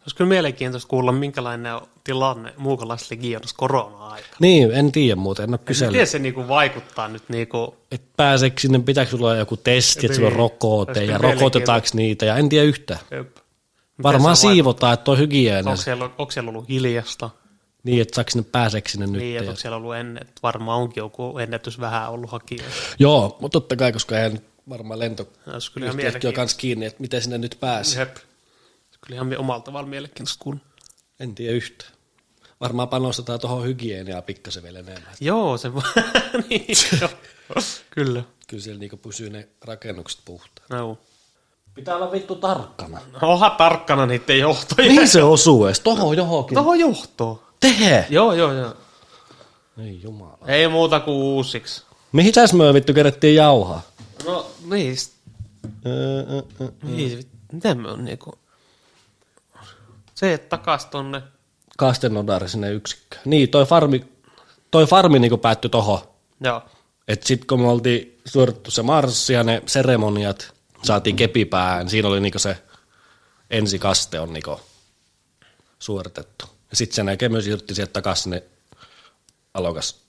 Speaker 2: Olisi kyllä mielenkiintoista kuulla, minkälainen on tilanne muukalaislegionassa korona-aikana.
Speaker 1: Niin, en tiedä muuten, en ole kysellyt.
Speaker 2: Miten se niinku vaikuttaa nyt niinku,
Speaker 1: Et pääseekö sinne, pitääkö sulla olla joku testi, että sulla on
Speaker 2: Niin.
Speaker 1: rokote ja rokotetaanko niitä ja en tiedä yhtään.
Speaker 2: Jep.
Speaker 1: Varmaan siivotaan, että on
Speaker 2: vaikuttanut? Onko siellä, onko siellä ollut hiljasta?
Speaker 1: Niin, että saako sinne pääseekö sinne nyt.
Speaker 2: Niin, että siellä ollut ennen, että varmaan onkin joku ennätys vähän ollut hakijoita.
Speaker 1: Joo, mutta totta kai, koska eihän varmaan lento
Speaker 2: Olisi kyllä ihan
Speaker 1: on kanssa kiinni, että miten sinne nyt pääsee.
Speaker 2: Jep. Kyllä ihan omalta tavalla mielenkiintoista kuulla.
Speaker 1: En tiedä yhtään. Varmaan panostetaan tuohon hygieniaan pikkasen vielä enemmän.
Speaker 2: Joo, se <laughs> niin, joo. Kyllä.
Speaker 1: Kyllä siellä niinku pysyy ne rakennukset puhtaan.
Speaker 2: No.
Speaker 1: Pitää olla vittu tarkkana.
Speaker 2: Oha tarkkana niiden johtoja.
Speaker 1: Mihin se osuu edes? Tohon johonkin.
Speaker 2: Tuohon johtoon.
Speaker 1: Tehe!
Speaker 2: Joo, joo, joo.
Speaker 1: Ei jumala.
Speaker 2: Ei muuta kuin uusiksi.
Speaker 1: Mihin tässä me vittu kerättiin jauhaa?
Speaker 2: No niin,
Speaker 1: Öö, öö, öö.
Speaker 2: niin miten me on niinku... Se, että takas tonne.
Speaker 1: Kastenodari sinne yksikköön. Niin, toi farmi, toi farmi niinku päättyi tohon.
Speaker 2: Joo.
Speaker 1: Et sit kun me oltiin suoritettu se marssi ja ne seremoniat, saatiin kepipäähän, siinä oli niinku se ensikaste on niinku suoritettu. Sitten sen jälkeen myös siirryttiin sieltä takaisin sinne alokas,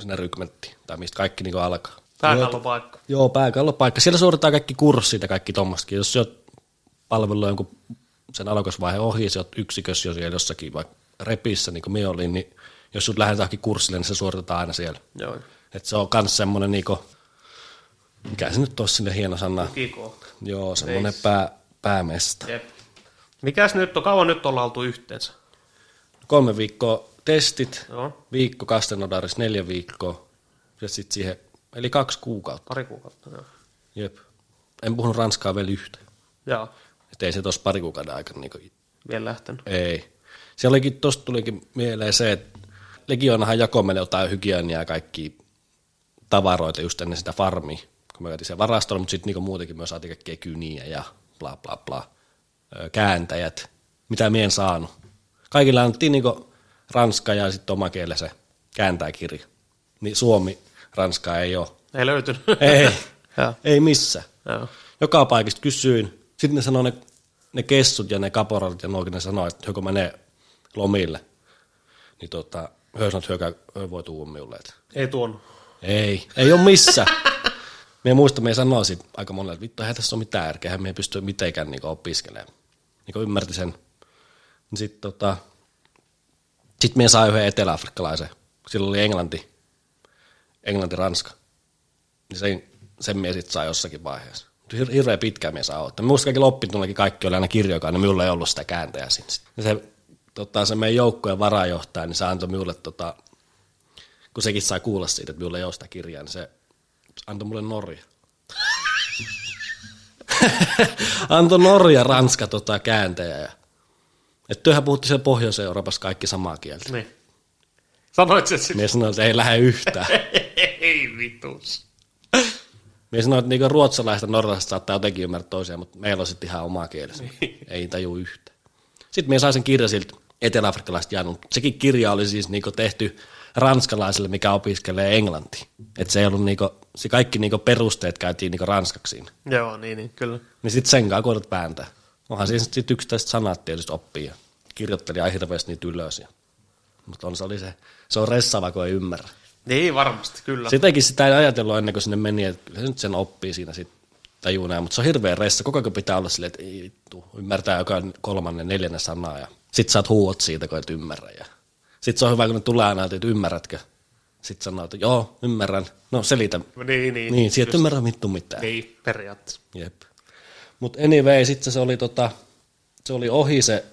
Speaker 1: sinne rykmenttiin, tai mistä kaikki niinku alkaa.
Speaker 2: Pääkallopaikka.
Speaker 1: Joo, pääkallopaikka. Siellä suoritetaan kaikki kurssit ja kaikki tommostakin. Jos sä oot palvellut jonkun sen alokasvaiheen ohi, sä oot yksikössä jo siellä jossakin vaikka repissä, niin kuin me olin, niin jos sut lähdetään kurssille, niin se suoritetaan aina siellä.
Speaker 2: Joo.
Speaker 1: Et se on kans semmonen niinku, mikä se nyt olisi sinne hieno sana.
Speaker 2: Kiko.
Speaker 1: Joo, semmonen pää, päämesta.
Speaker 2: Jep. Mikäs nyt on? Kauan nyt ollaan oltu yhteensä?
Speaker 1: Kolme viikkoa testit,
Speaker 2: Joo.
Speaker 1: viikko kastenodaris, neljä viikkoa, ja sitten siihen, eli kaksi kuukautta.
Speaker 2: Pari kuukautta. Joo.
Speaker 1: Jep. En puhunut ranskaa vielä yhtä.
Speaker 2: Joo.
Speaker 1: Et ei se tuossa pari kuukauden aikana niinku,
Speaker 2: Vielä lähtenyt.
Speaker 1: ei. Siellä olikin, tosta tulikin mieleen se, että Legionahan jakoi meille jotain hygieniaa ja kaikki tavaroita just ennen sitä farmia, kun me käytiin siellä varastolla, mutta sitten niinku muutenkin me saatiin kaikkea kyniä ja bla bla bla, kääntäjät, mitä me en saanut. Kaikilla annettiin niinku ranska ja sitten oma kielellä se kääntäjäkirja. Niin Suomi, Ranska ei ole.
Speaker 2: Ei löytynyt.
Speaker 1: Ei, <laughs> ei missään.
Speaker 2: Joo.
Speaker 1: Joka paikasta kysyin. Sitten ne sanoi ne, ne kessut ja ne kaporalit ja nuokin ne sanoi, että joko menee lomille. Niin tota, he sanoi, että hyökä, he voi tuua minulle.
Speaker 2: Ei tuonut.
Speaker 1: ei, ei ole missä. <laughs> me muista, me sanoisin aika monelle, että vittu, eihän tässä ole mitään järkeä, me ei pysty mitenkään niin opiskelemaan. Niin ymmärti sen. Niin sitten tota, sit me saa yhden eteläafrikkalaisen. Sillä oli englanti, englanti-ranska. Niin sen, sen me sitten saa jossakin vaiheessa. Hir- Hirveän pitkään me saa ottaa. Muista kaikki loppitunellakin kaikki oli aina kirjoikaan, niin minulla ei ollut sitä kääntäjää. Ja se, tota, se meidän joukkojen varajohtaja, niin se antoi minulle, tota, kun sekin sai kuulla siitä, että minulla ei ole sitä kirjaa, niin se antoi mulle Norja. <laughs> antoi Norja, Ranska tota, kääntäjä. Ja, että työhän puhuttiin siellä Pohjois-Euroopassa kaikki samaa kieltä.
Speaker 2: Niin. Sanoit se sitten.
Speaker 1: Mie sanoin, että ei lähde yhtään. <laughs>
Speaker 2: Ei vitus.
Speaker 1: Mie sanoin, että niinku ruotsalaista ja norjalaista saattaa jotenkin ymmärtää toisiaan, mutta meillä on sitten ihan oma kielessä. ei taju yhtään. Sitten me sain sen kirjan siltä etelä-afrikkalaista Janun. Sekin kirja oli siis niinku tehty ranskalaiselle, mikä opiskelee englantia. Että se ei ollut niinku, se kaikki niinku perusteet käytiin niinku ranskaksi siinä.
Speaker 2: Joo, niin, niin, kyllä.
Speaker 1: Niin sitten sen kanssa koetat vääntää. Onhan siinä sitten yksittäiset sanat tietysti oppii ja kirjoitteli ihan hirveästi niitä ylös. Mutta on, se, oli se, se on ressaava, kun ei ymmärrä.
Speaker 2: Niin, varmasti, kyllä.
Speaker 1: Sitäkin sitä ei ajatellut ennen kuin sinne meni, että se nyt sen oppii siinä sitten tajuu näin, mutta se on hirveä ressa. Koko ajan pitää olla silleen, että ei vittu, ymmärtää joka kolmannen, neljännen sanaa ja sit saat huuot siitä, kun et ymmärrä. Ja Sitten se on hyvä, kun ne tulee aina, että ymmärrätkö. Sitten sanoo, että joo, ymmärrän. No selitä.
Speaker 2: Niin, niin.
Speaker 1: Niin, sieltä ymmärrä vittu mitään.
Speaker 2: Niin, periaatteessa.
Speaker 1: Jep. Mutta anyway, sitten se oli, tota, se oli ohi se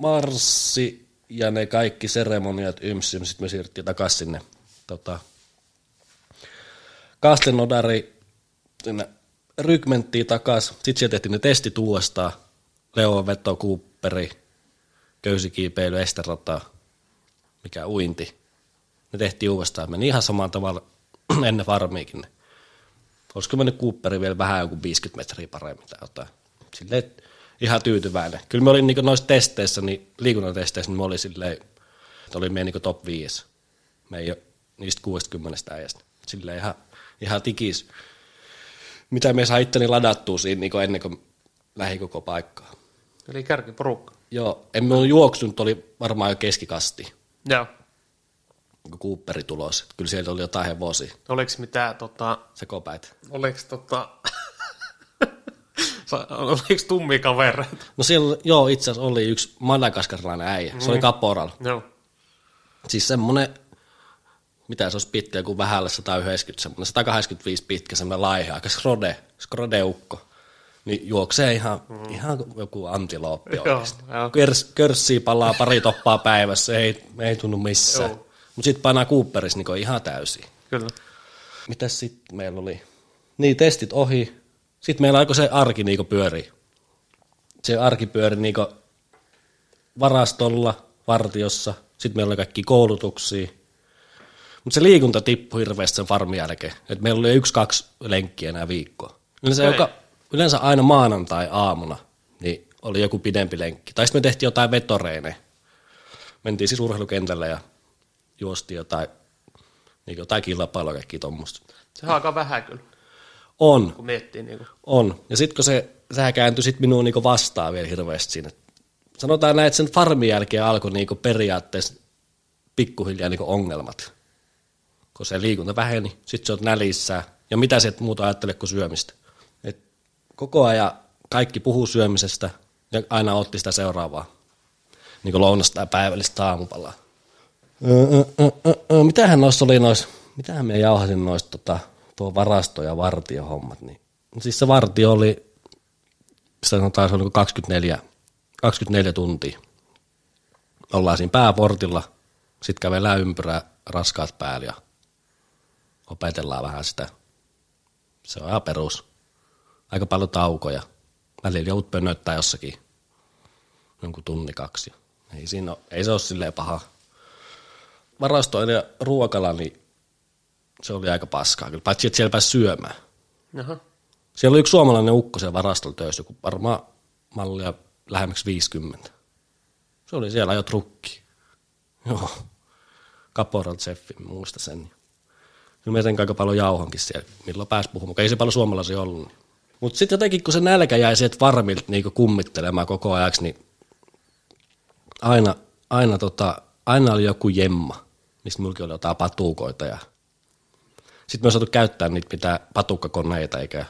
Speaker 1: marssi ja ne kaikki seremoniat ymsi, sitten me siirryttiin takaisin sinne tota, Kastenodari sinne rykmenttiin takaisin. Sitten siellä tehtiin ne testit uudestaan. Leo veto, Cooperi, köysikiipeily, esterota, mikä uinti. Ne tehtiin uudestaan. Meni ihan samalla tavalla <clears throat> ennen farmiikin. Olisiko mennyt Cooperi vielä vähän joku 50 metriä paremmin tai jotain. Silleen ihan tyytyväinen. Kyllä me olin niin noissa testeissä, niin liikunnan testeissä, niin me oli silleen, että oli meidän niin top 5. Me ei ole niistä 60 äijästä. Silleen ihan, ihan tikis. Mitä me saa itteni ladattua siinä niin ennen kuin lähi koko paikkaa.
Speaker 2: Eli kärkiporukka.
Speaker 1: Joo, emme ole juoksunut, oli varmaan jo keskikasti,
Speaker 2: Joo.
Speaker 1: kun Cooperi tulos. Kyllä sieltä oli jotain hevosia.
Speaker 2: Oliko mitään, tota,
Speaker 1: Se kopäit.
Speaker 2: oliko tota, oliko tummia kavereita?
Speaker 1: No siellä, joo, itse asiassa oli yksi madagaskarilainen äijä. Se oli Caporal.
Speaker 2: Joo.
Speaker 1: Siis semmonen, mitä se olisi pitkä, joku vähälle 190, semmonen 185 pitkä, semmonen laiha, aika skrode, skrodeukko. Niin juoksee ihan, mm. ihan joku antilooppi oikeasti.
Speaker 2: joo.
Speaker 1: Körs, körssiä palaa pari toppaa päivässä, ei, ei tunnu missään. Mutta sitten painaa Cooperissa niin ihan täysin.
Speaker 2: Kyllä.
Speaker 1: Mitäs sitten meillä oli? Niin, testit ohi. Sitten meillä alkoi se arki niinku pyörii. Se arki pyöri niinku varastolla, vartiossa. Sitten meillä oli kaikki koulutuksia. Mutta se liikunta tippui hirveästi sen farmin jälkeen. Et meillä oli yksi, kaksi lenkkiä enää viikkoa. Yleensä, joka, yleensä aina maanantai aamuna niin oli joku pidempi lenkki. Tai sitten me tehtiin jotain vetoreeneja. Mentiin siis urheilukentälle ja juostiin jotain, niin jotain kilpailua kaikki tuommoista.
Speaker 2: Se on aika vähän kyllä,
Speaker 1: On,
Speaker 2: kun miettii. Niin kuin.
Speaker 1: on. Ja sitten kun se, sehän kääntyi sit minuun niinku vastaan vielä hirveästi siinä. Sanotaan näin, että sen farmin jälkeen alkoi niinku periaatteessa pikkuhiljaa niinku ongelmat. Kun se liikunta väheni, sitten se on nälissä. Ja mitä se et muuta ajattele kuin syömistä. Et koko ajan kaikki puhuu syömisestä ja aina otti sitä seuraavaa. Niin kuin lounasta ja päivällistä aamupalaa. Öö, öö, öö, öö, mitähän noissa oli noissa, mitähän me jauhasin noista tota, tuo varasto- ja vartiohommat. Niin. Siis se vartio oli, sanotaan se oli 24, 24 tuntia. Ollaan siinä pääportilla, sitten kävellään ympyrää raskaat päällä ja opetellaan vähän sitä. Se on ihan perus. Aika paljon taukoja. Välillä joudut pönöttää jossakin jonkun tunni kaksi. Ei, siinä ole, ei se ole silleen paha. Varastoin ja ruokala, niin se oli aika paskaa kyllä, paitsi että siellä pääsi syömään.
Speaker 2: Jaha.
Speaker 1: Siellä oli yksi suomalainen ukko siellä varastolla töissä, joku varmaan mallia lähemmäksi 50. Se oli siellä jo trukki. Joo. Caporal Cheffi, muista sen. Kyllä me sen aika paljon jauhankin siellä, milloin pääsi puhumaan, ei se paljon suomalaisia ollut. Niin. Mutta sitten jotenkin, kun se nälkä jäi sieltä varmilta niin kummittelemaan koko ajaksi, niin aina, aina, tota, aina oli joku jemma, mistä mulki oli jotain patukoita ja sitten me on saatu käyttää niitä mitä patukkakoneita, eikä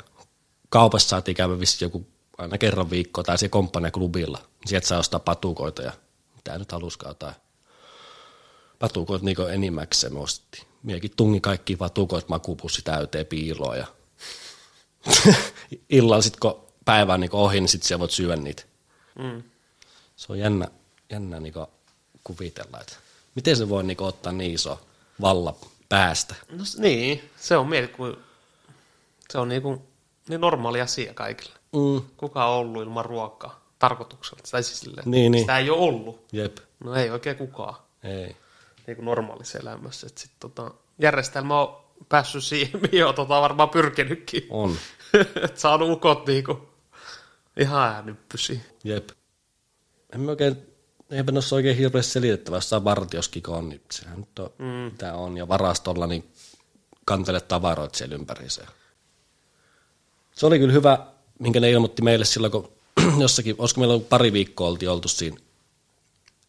Speaker 1: kaupassa saatiin käydä vissi joku aina kerran viikkoa tai siellä komppaniaklubilla. Sieltä saa ostaa patukoita ja mitä nyt haluskaan jotain. Patukoit niin enimmäkseen me ostettiin. Miekin tungi kaikki patukoit makupussi täyteen piiloon ja <laughs> illalla sitten kun päivä on niin ohi, niin sitten siellä voit syödä niitä.
Speaker 2: Mm.
Speaker 1: Se on jännä, jännä niin kuvitella, että miten se voi niin ottaa niin iso valla päästä.
Speaker 2: No niin, se on mieti, kun se on niin, kuin, niin normaali asia kaikille.
Speaker 1: Mm.
Speaker 2: Kuka on ollut ilman ruokaa tarkoituksella? Tai siis silleen,
Speaker 1: Niin, niin.
Speaker 2: Sitä ei ole ollut.
Speaker 1: Jep,
Speaker 2: No ei oikein kukaan
Speaker 1: ei.
Speaker 2: niin kuin normaalissa elämässä. Et sit, tota, järjestelmä on päässyt siihen, <laughs> mihin on tota, varmaan pyrkinytkin.
Speaker 1: On. <laughs>
Speaker 2: että saanut ukot niinku ihan äännyppysiä.
Speaker 1: Jep. En mä oikein, eipä noissa oikein hirveästi selitettävä, jos saa vartioskiko on, niin sehän nyt on, mm. mitä on. Ja varastolla, niin kantele tavaroita siellä ympäriinsä. Se oli kyllä hyvä, minkä ne ilmoitti meille silloin, kun <clears throat> jossakin, olisiko meillä ollut pari viikkoa oltiin oltu siinä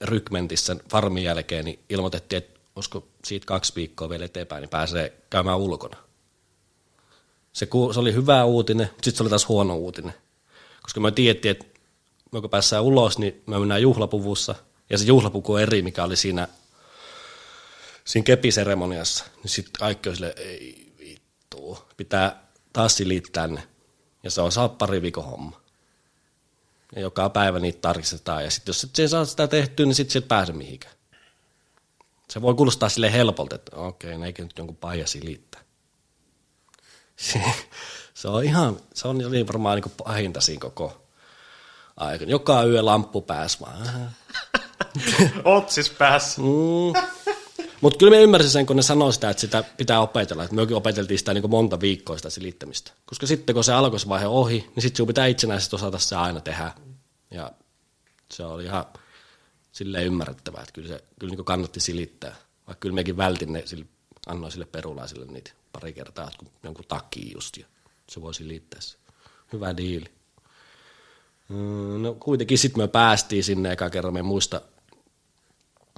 Speaker 1: rykmentissä farmin jälkeen, niin ilmoitettiin, että olisiko siitä kaksi viikkoa vielä eteenpäin, niin pääsee käymään ulkona. Se, ku- se oli hyvä uutinen, mutta sitten se oli taas huono uutinen. Koska me tiedettiin, että kun päässään ulos, niin me mennään juhlapuvussa. Ja se juhlapuku on eri, mikä oli siinä siinä kepiseremoniassa, niin sitten kaikki on silleen, ei vittu, pitää taas silittää ne. Ja se on saa pari viikon homma. Ja joka päivä niitä tarkistetaan. Ja sitten jos et saa sitä tehtyä, niin sitten et pääse mihinkään. Se voi kuulostaa sille helpolta, että okei, okay, eikö nyt jonkun paija silittää. Se, <laughs> se on ihan, se on niin varmaan niin pahinta siinä koko aika. Joka yö lamppu pääs vaan. <laughs>
Speaker 2: Otsis päässä.
Speaker 1: Mm. Mutta kyllä me ymmärsin sen, kun ne sanoi sitä, että sitä pitää opetella. Että mekin opeteltiin sitä niin monta viikkoa sitä silittämistä. Koska sitten kun se alkoisvaihe ohi, niin sitten sinun pitää itsenäisesti osata se aina tehdä. Ja se oli ihan silleen ymmärrettävää, että kyllä se kyllä niin kannatti silittää. Vaikka kyllä mekin vältin ne, sille, annoin sille perulaisille niitä pari kertaa, että jonkun takia just, ja se voisi liittää se. Hyvä diili. Mm, no kuitenkin sitten me päästiin sinne eka kerran, me muista,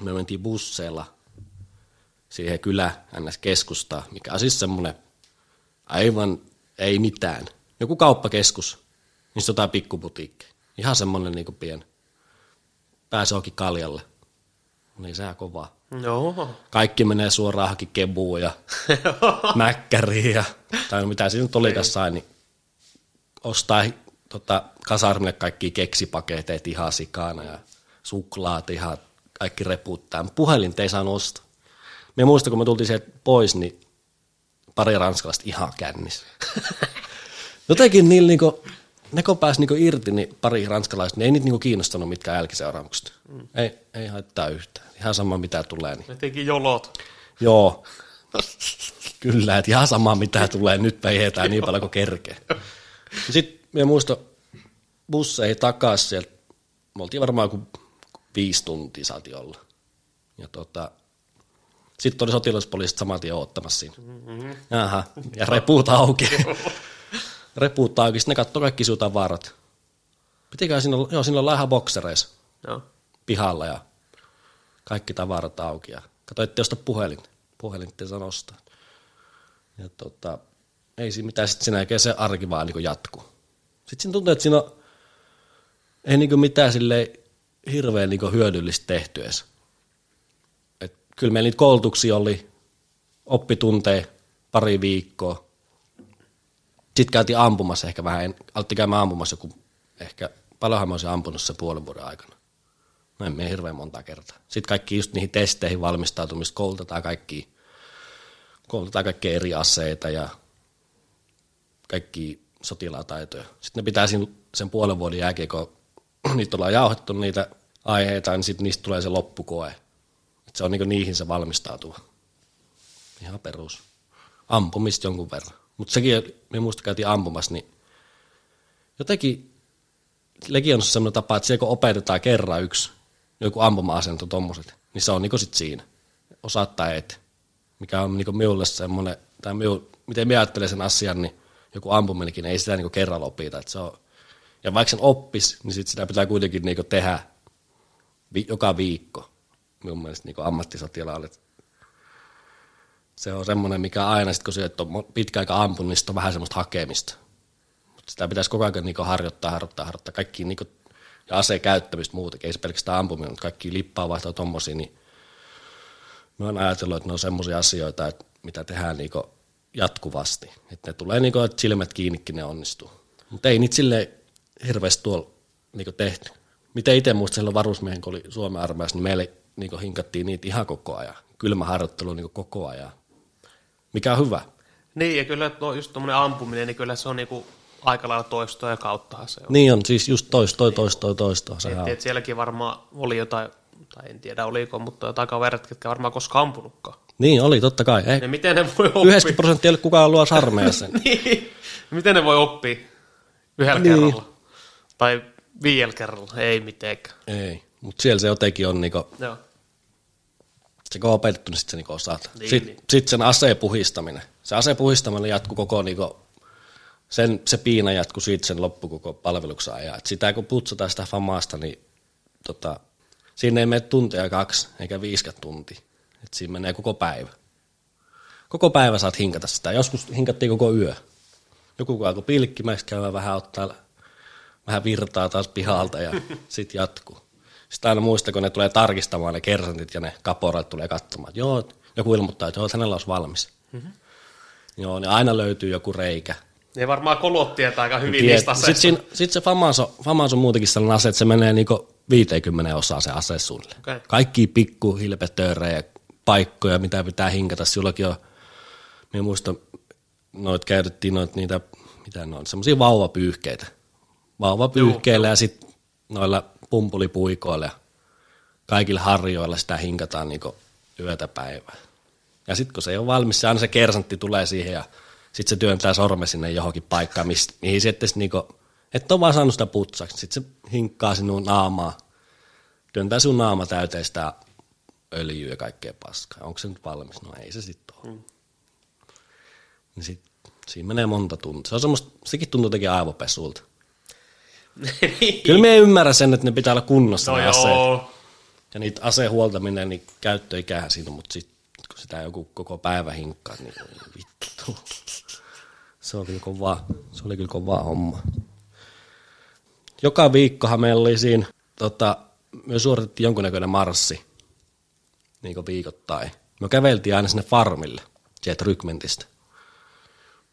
Speaker 1: me mentiin busseilla siihen kylä ns. keskusta, mikä on siis semmoinen aivan ei mitään. Joku kauppakeskus, niin jotain pikkuputiikki. Ihan semmoinen niin pien. Pääsee onkin kaljalle. Niin sehän kovaa.
Speaker 2: Joo.
Speaker 1: Kaikki menee suoraan haki kebuun ja <laughs> mäkkäriin ja, tai mitä siinä nyt olikaan sai, niin ostaa tota, kasarmille kaikki keksipaketeet ihan sikana ja suklaat ihan kaikki reputtaa. Puhelin ei saanut ostaa. Me muista, kun me tultiin sieltä pois, niin pari ranskalaista ihan kännissä. <laughs> Jotenkin niillä niinku, ne kun pääsi niinku irti, niin pari ranskalaista, niin ei niitä niinku kiinnostanut mitkään jälkiseuraamukset. Mm. Ei, ei haittaa yhtään. Ihan sama mitä tulee. Niin.
Speaker 2: Ne teki jolot.
Speaker 1: Joo. <laughs> Kyllä, että ihan sama mitä tulee, nyt päihetään niin paljon kuin kerkee. Sitten me muista busseihin takaisin sieltä, me oltiin varmaan kuin viisi tuntia saatiin olla. Ja tota, sitten oli sotilaspoliisit saman tien ottamassa siinä. Mm-hmm. Aha, ja repuut auki. <laughs> repuut auki, sitten ne katsoi kaikki sinun tavarat. Pitikää siinä olla, joo, siinä ollaan ihan boksereissa
Speaker 2: Joo.
Speaker 1: pihalla ja kaikki tavarat auki. Ja kato, ettei osta puhelin. Puhelin ettei saa ostaa. Ja tota, ei siinä mitään, sitten siinä jälkeen se arki vaan niin jatkuu. Sitten siinä tuntuu, että siinä on, ei niin mitään silleen hirveän niin hyödyllistä tehty edes kyllä meillä niitä koulutuksia oli, oppitunteja pari viikkoa. Sitten käytiin ampumassa ehkä vähän, alettiin käymään ampumassa joku, ehkä paljonhan mä olisin ampunut se puolen vuoden aikana. No en mene hirveän monta kertaa. Sitten kaikki just niihin testeihin valmistautumista koulutetaan kaikki, koulutetaan kaikki eri aseita ja kaikki sotilaataitoja. Sitten ne pitää sen puolen vuoden jälkeen, kun niitä ollaan jauhettu niitä aiheita, niin sitten niistä tulee se loppukoe. Et se on niinku niihin se valmistautuva. Ihan perus. Ampumista jonkun verran. Mutta sekin, me muista käytiin ampumassa, niin jotenkin Legionissa on sellainen tapa, että siellä kun opetetaan kerran yksi joku ampuma-asento tommoset, niin se on niinku sit siinä. Osaattaa et. Mikä on niinku minulle semmoinen, tai miu, miten minä ajattelen sen asian, niin joku ampuminenkin, ei sitä niinku kerralla opita. Että se on, ja vaikka sen oppis, niin sit sitä pitää kuitenkin niinku tehdä vi, joka viikko minun mielestä niin ammattisotilaalle. Se on semmoinen, mikä aina, sit kun se on pitkä aika ampunut, niin on vähän semmoista hakemista. Mutta sitä pitäisi koko ajan niin harjoittaa, harjoittaa, harjoittaa. Kaikki niin kuin, ja aseen käyttämistä muutenkin, ei se pelkästään ampuminen, mutta kaikki lippaa vaihtoa tommosia, niin mä oon ajatellut, että ne on semmoisia asioita, että mitä tehdään niin jatkuvasti. Että ne tulee niin kuin, että silmät kiinnikin ne onnistuu. Mutta ei niitä silleen hirveästi tuolla niin tehty. Miten itse muistan silloin varusmiehen, kun oli Suomen armeijassa, niin meille niin hinkattiin niitä ihan koko ajan. Kylmäharjoittelu niin koko ajan. Mikä on hyvä.
Speaker 2: Niin, ja kyllä tuo, just tuommoinen ampuminen, niin kyllä se on niinku aika lailla toistoa ja kauttahan se on.
Speaker 1: Niin on, siis just toistoa, toistoa, toistoa. Se
Speaker 2: et, et sielläkin varmaan oli jotain, tai en tiedä oliko, mutta jotain kaverit, jotka varmaan koskaan ampunutkaan.
Speaker 1: Niin oli, totta kai.
Speaker 2: Ei. Ja miten ne voi oppia?
Speaker 1: 90 prosenttia ei ole kukaan luo sarmeessa. <laughs>
Speaker 2: niin. Miten ne voi oppia yhdellä niin. kerralla? Tai viidellä kerralla? Ei mitenkään.
Speaker 1: Ei. Mutta siellä se jotenkin on niinku, Joo. se kun on opetettu, niin sitten se niinku osaat. Niin, sitten niin. sit sen aseen puhistaminen. Se aseen puhistaminen jatkuu koko niinku, sen, se piina jatkuu siitä sen loppu koko palveluksen ajan. Et sitä kun putsataan sitä famasta, niin tota, siinä ei mene tuntia kaksi, eikä viiskä tunti. Et siinä menee koko päivä. Koko päivä saat hinkata sitä. Joskus hinkattiin koko yö. Joku kun alkoi pilkkimäksi käydä vähän ottaa vähän virtaa taas pihalta ja <laughs> sitten jatkuu. Sitten aina muista, kun ne tulee tarkistamaan ne kersantit ja ne kaporat tulee katsomaan, että joo, joku ilmoittaa, että joo, että hänellä olisi valmis. Mm-hmm. Joo, niin aina löytyy joku reikä.
Speaker 2: Ne varmaan kolot tietää aika hyvin
Speaker 1: Tiet-
Speaker 2: niistä
Speaker 1: Sitten
Speaker 2: aseista.
Speaker 1: sit se FAMAS on, FAMAS on muutenkin sellainen ase, että se menee niinku 50 osaa se ase suunnilleen.
Speaker 2: Okei.
Speaker 1: Kaikki pikku hilpetöörejä, paikkoja, mitä pitää hinkata. Sinullakin on, minä muistan, noit käytettiin noit niitä, mitä ne on, semmoisia vauvapyyhkeitä. Vauvapyyhkeillä ja sitten noilla pumpulipuikoilla ja kaikilla harjoilla sitä hinkataan niinku yötä päivää. Ja sitten kun se ei ole valmis, se aina se kersantti tulee siihen ja sitten se työntää sormen sinne johonkin paikkaan, mist, mihin se sitten niinku, et ole vaan saanut sitä putsaksi. Sitten se hinkkaa sinun naamaa, työntää sinun naama täyteen sitä öljyä ja kaikkea paskaa. Onko se nyt valmis? No ei se sitten ole. Mm. Niin sit, siinä menee monta tuntia. Se on semmoista, sekin tuntuu jotenkin aivopesulta. <laughs> Kyllä me ei ymmärrä sen, että ne pitää olla kunnossa
Speaker 2: no
Speaker 1: ne aseet.
Speaker 2: joo.
Speaker 1: Ja niitä aseen huoltaminen, niin käyttöikähän siinä mutta sitten kun sitä joku koko päivä hinkkaa, niin vittu. Se oli kyllä kova, se oli kyllä kova homma. Joka viikkohan meillä oli siinä, tota, me suoritettiin jonkunnäköinen marssi, niin viikoittain. Me käveltiin aina sinne farmille, sieltä rykmentistä.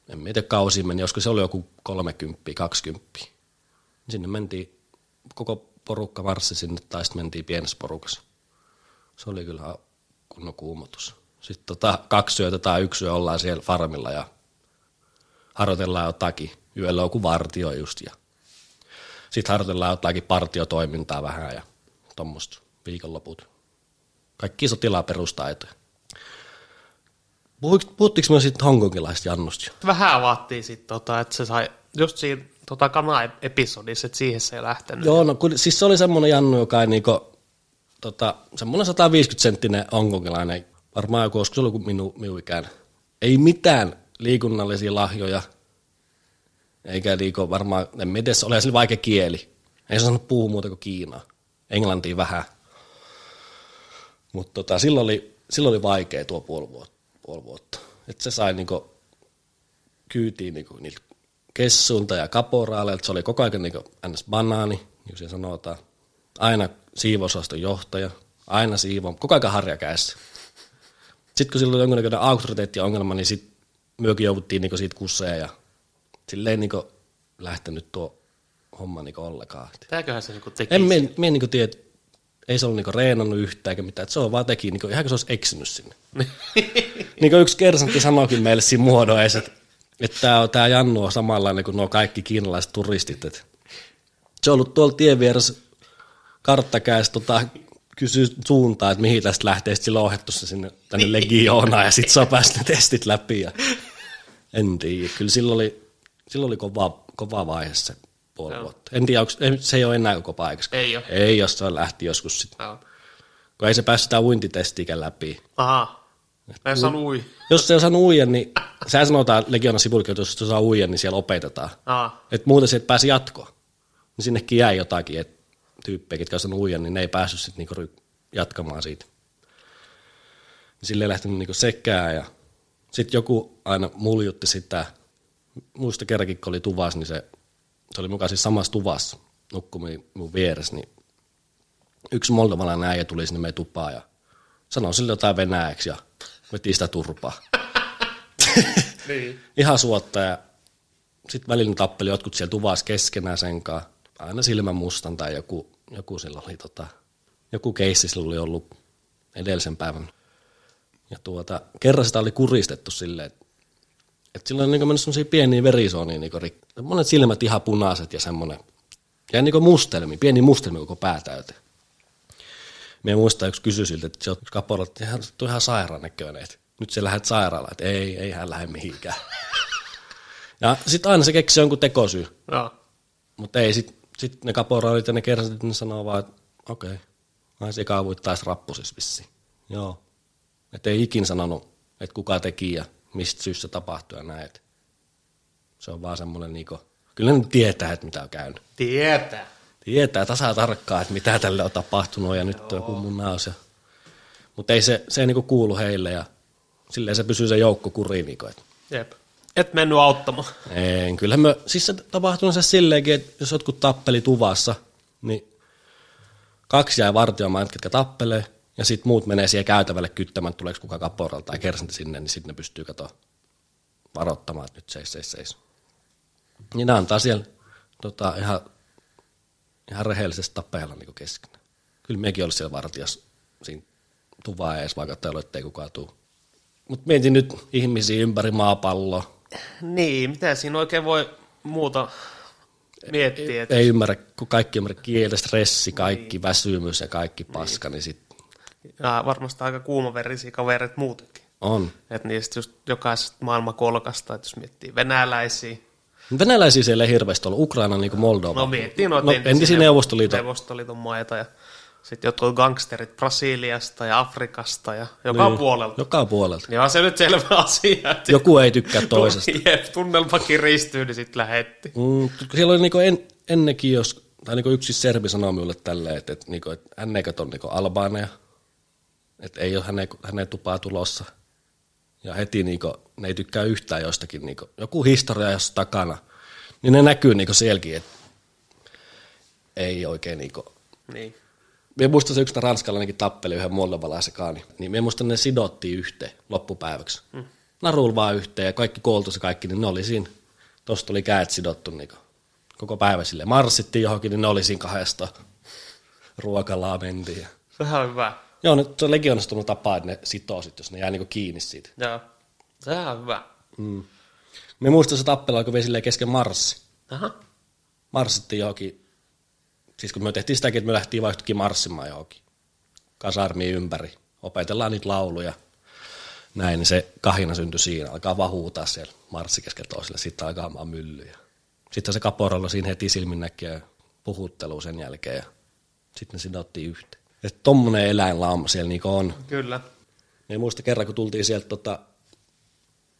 Speaker 1: En tiedä kausiin meni, joskus se oli joku 30, 20. Sinne mentiin koko porukka marssi sinne, tai sitten mentiin pienessä porukassa. Se oli kyllä kunnon kuumotus. Sitten tota, kaksi yötä tai yksi yö ollaan siellä farmilla ja harjoitellaan jotakin. Yöllä on joku vartio just ja sitten harjoitellaan jotakin partiotoimintaa vähän ja tuommoista viikonloput. Kaikki sotilaperustaitoja. Puhuttiinko me sitten hongkongilaisesta Jannusta?
Speaker 2: Vähän avattiin sitten, tota, että se sai just siinä tota, kana-episodissa, että siihen se ei lähtenyt.
Speaker 1: Joo, no kun, siis se oli semmoinen Jannu, joka ei niinku, tota, semmoinen 150 senttinen hongkongilainen, varmaan joku, olisiko se ollut minun, minun ikäinen. Ei mitään liikunnallisia lahjoja, eikä liiko varmaan, en tiedä, se oli vaikea kieli. Ei se osannut puhua muuta kuin Kiinaa. Englantia vähän. Mutta tota, silloin, oli, silloin oli vaikea tuo puoli vuotta. Puoli vuotta. Et se sai niinku kyytiin niinku niiltä kessuilta ja kaporaaleilta. Se oli koko ajan niinku ns. banaani, niin kuin sanotaan. Aina siivousosaston johtaja, aina siivo, koko ajan harja kädessä. Sitten kun sillä oli jonkinnäköinen auktoriteettiongelma, niin sitten myökin jouduttiin niinku siitä kusseja ja silleen niinku lähtenyt tuo homma niinku ollenkaan.
Speaker 2: Tämäköhän se niinku teki.
Speaker 1: En me, me niinku tiedä, ei se ollut niinku reenannut yhtään eikä mitään, että se on vaan teki, niinku, ihan kuin se olisi eksynyt sinne. <laughs> niin kuin yksi kersantti sanoikin meille siinä muodoissa, että, että tämä, tämä Jannu on samanlainen kuin nuo kaikki kiinalaiset turistit. Että se on ollut tuolla tien vieressä karttakäessä tota, kysyy suuntaan, että mihin tästä lähtee, sitten sillä on ohjattu se sinne tänne legioonaan ja sitten se on <laughs> päässyt ne testit läpi. Ja en tiedä, kyllä silloin oli, silloin oli kova, kova vaihe se puoli
Speaker 2: Joo.
Speaker 1: vuotta. En tiedä, onko, se ei ole enää koko paikassa.
Speaker 2: Ei ole.
Speaker 1: Ei, jos se lähti joskus sitten.
Speaker 2: Joo.
Speaker 1: Kun ei se päässyt sitä uintitestiäkään läpi.
Speaker 2: Aha. Mä en saanut ui.
Speaker 1: Jos se ei osannut uida, niin <laughs> sehän sanotaan Legiona sivulikin, jos se osaa uida, niin siellä opetetaan.
Speaker 2: Aha.
Speaker 1: Että muuten se et pääsi jatkoon. Niin sinnekin jäi jotakin, että tyyppejä, ketkä osannut uida, niin ne ei päässyt sitten niinku ry- jatkamaan siitä. Niin Sille ei lähtenyt niinku sekään ja sitten joku aina muljutti sitä, muista kerrankin kun oli tuvassa, niin se, se oli mukaan siis samassa tuvassa, nukkui mun vieressä, niin yksi moldovalainen äijä tuli sinne meidän tupaan ja sanoi sille jotain venäjäksi ja veti sitä turpaa. <laughs>
Speaker 2: Niin.
Speaker 1: Ihan suotta ja sitten välillä tappeli jotkut siellä tuvassa keskenään senkaan. Aina silmän mustan tai joku, joku sillä oli tota, joku keissi sillä oli ollut edellisen päivän. Ja tuota, kerran sitä oli kuristettu silleen, että et sillä oli niinku mennyt semmosia pieniä verisoonia, niinku, rik- monet silmät ihan punaiset ja semmoinen. Ja niinku mustelmi, pieni mustelmi koko pää täyteen. Minä muistan, yksi kysyi siltä, että se on kapolla, että hän on ihan sairaan näköinen, että nyt se lähdet sairaalaan, että ei, ei hän lähde mihinkään. Ja sitten aina se keksi jonkun tekosyy, mutta ei, sitten sit ne kaporaalit ja ne kersatit, ne sanoo vaan, että okei, okay, naisia kaavuittaisi rappusis vissiin. Joo. Että ei ikin sanonut, että kuka teki ja mistä syystä tapahtui ja näin. Et Se on vaan semmoinen niinku, kyllä ne tietää, että mitä on käynyt.
Speaker 2: Tietää.
Speaker 1: Tietää tasa tarkkaan, että mitä tälle on tapahtunut ja nyt on joku mun naus. Ja... Mutta ei se, se ei niinku kuulu heille ja silleen se pysyy se joukko kuriin. Niinku, että
Speaker 2: Jep. Et mennyt auttamaan.
Speaker 1: ei, kyllä me, siis se tapahtuu se silleenkin, että jos jotkut tappeli tuvassa, niin kaksi jäi vartioimaan, ketkä tappelee, Ja sitten muut menee siihen käytävälle kyttämään, tuleeko kuka kaporalta tai kersanti sinne, niin sitten ne pystyy katoa varoittamaan, että nyt seis, seis, seis. Niin ne antaa siellä tota, ihan, ihan rehellisesti tappeella niin kesken. Kyllä mekin olisi siellä vartijas siinä tuvaa edes, vaikka täällä ei kukaan tuu. Mutta mietin nyt ihmisiä ympäri maapalloa.
Speaker 2: Niin, mitä siinä oikein voi muuta miettiä? Että
Speaker 1: Ei ymmärrä, kun kaikki ymmärrä kieltä, stressi, kaikki niin. väsymys ja kaikki paska, niin, niin sit
Speaker 2: ja varmasti aika kuumaverisiä kavereita muutenkin.
Speaker 1: on.
Speaker 2: Että niistä just jokaisesta maailmankolkasta, että jos miettii venäläisiä,
Speaker 1: Venäläisiä siellä ei hirveästi ollut, Ukraina niin kuin Moldova.
Speaker 2: no miettii noita
Speaker 1: no, entisiä Neuvostoliiton.
Speaker 2: Neuvostoliiton maita ja sitten jotkut gangsterit Brasiliasta ja Afrikasta ja joka niin. puolelta.
Speaker 1: Joka puolelta.
Speaker 2: Niin on se nyt selvä <laughs> asia, että
Speaker 1: Joku ei tykkää toisesta.
Speaker 2: Jep, tunnelma kiristyy, niin sitten lähetti.
Speaker 1: Mm, siellä oli niinku en, ennenkin, jos, tai niinku yksi serbi sanoi minulle tälleen, että, että, niinku, että hänekat on niinku albaaneja, että ei ole hänen, hänen tupaa tulossa. Ja heti niinku, ne ei tykkää yhtään jostakin, niinku, joku historia jos takana, niin ne näkyy niinku sielläkin, että ei oikein niinku,
Speaker 2: Niin.
Speaker 1: Minä muistan se yksi ranskalainenkin tappeli yhden moldovalaisen kaani. Niin minä muistan, ne sidottiin yhteen loppupäiväksi. Mm. Narulla vaan yhteen ja kaikki koulutus ja kaikki, niin ne oli siinä. Tuosta oli käet sidottu niin koko päivä sille. Marssittiin johonkin, niin ne oli siinä kahdesta. Ruokalaa mentiin.
Speaker 2: Sehän on hyvä.
Speaker 1: Joo, nyt se on legionistunut tapa, että ne sitoo sit, jos ne jää niin kiinni siitä.
Speaker 2: Joo. Sehän on hyvä.
Speaker 1: Mm. Me muistan se tappelu, vielä silleen kesken marssi.
Speaker 2: Aha.
Speaker 1: Marssittiin johonkin, siis kun me tehtiin sitäkin, että me lähtiin vaan yhtäkkiä marssimaan johonkin kasarmiin ympäri. Opetellaan niitä lauluja. Näin, niin se kahina syntyi siinä. Alkaa vaan huutaa siellä marssi kesken toiselle. Sitten alkaa vaan myllyjä. Sitten se kaporalla siinä heti silmin näkee puhuttelu sen jälkeen. Ja sitten ne sidottiin yhteen. Että tommonen eläinlauma siellä niinku on.
Speaker 2: Kyllä.
Speaker 1: Me muista kerran, kun tultiin sieltä tota,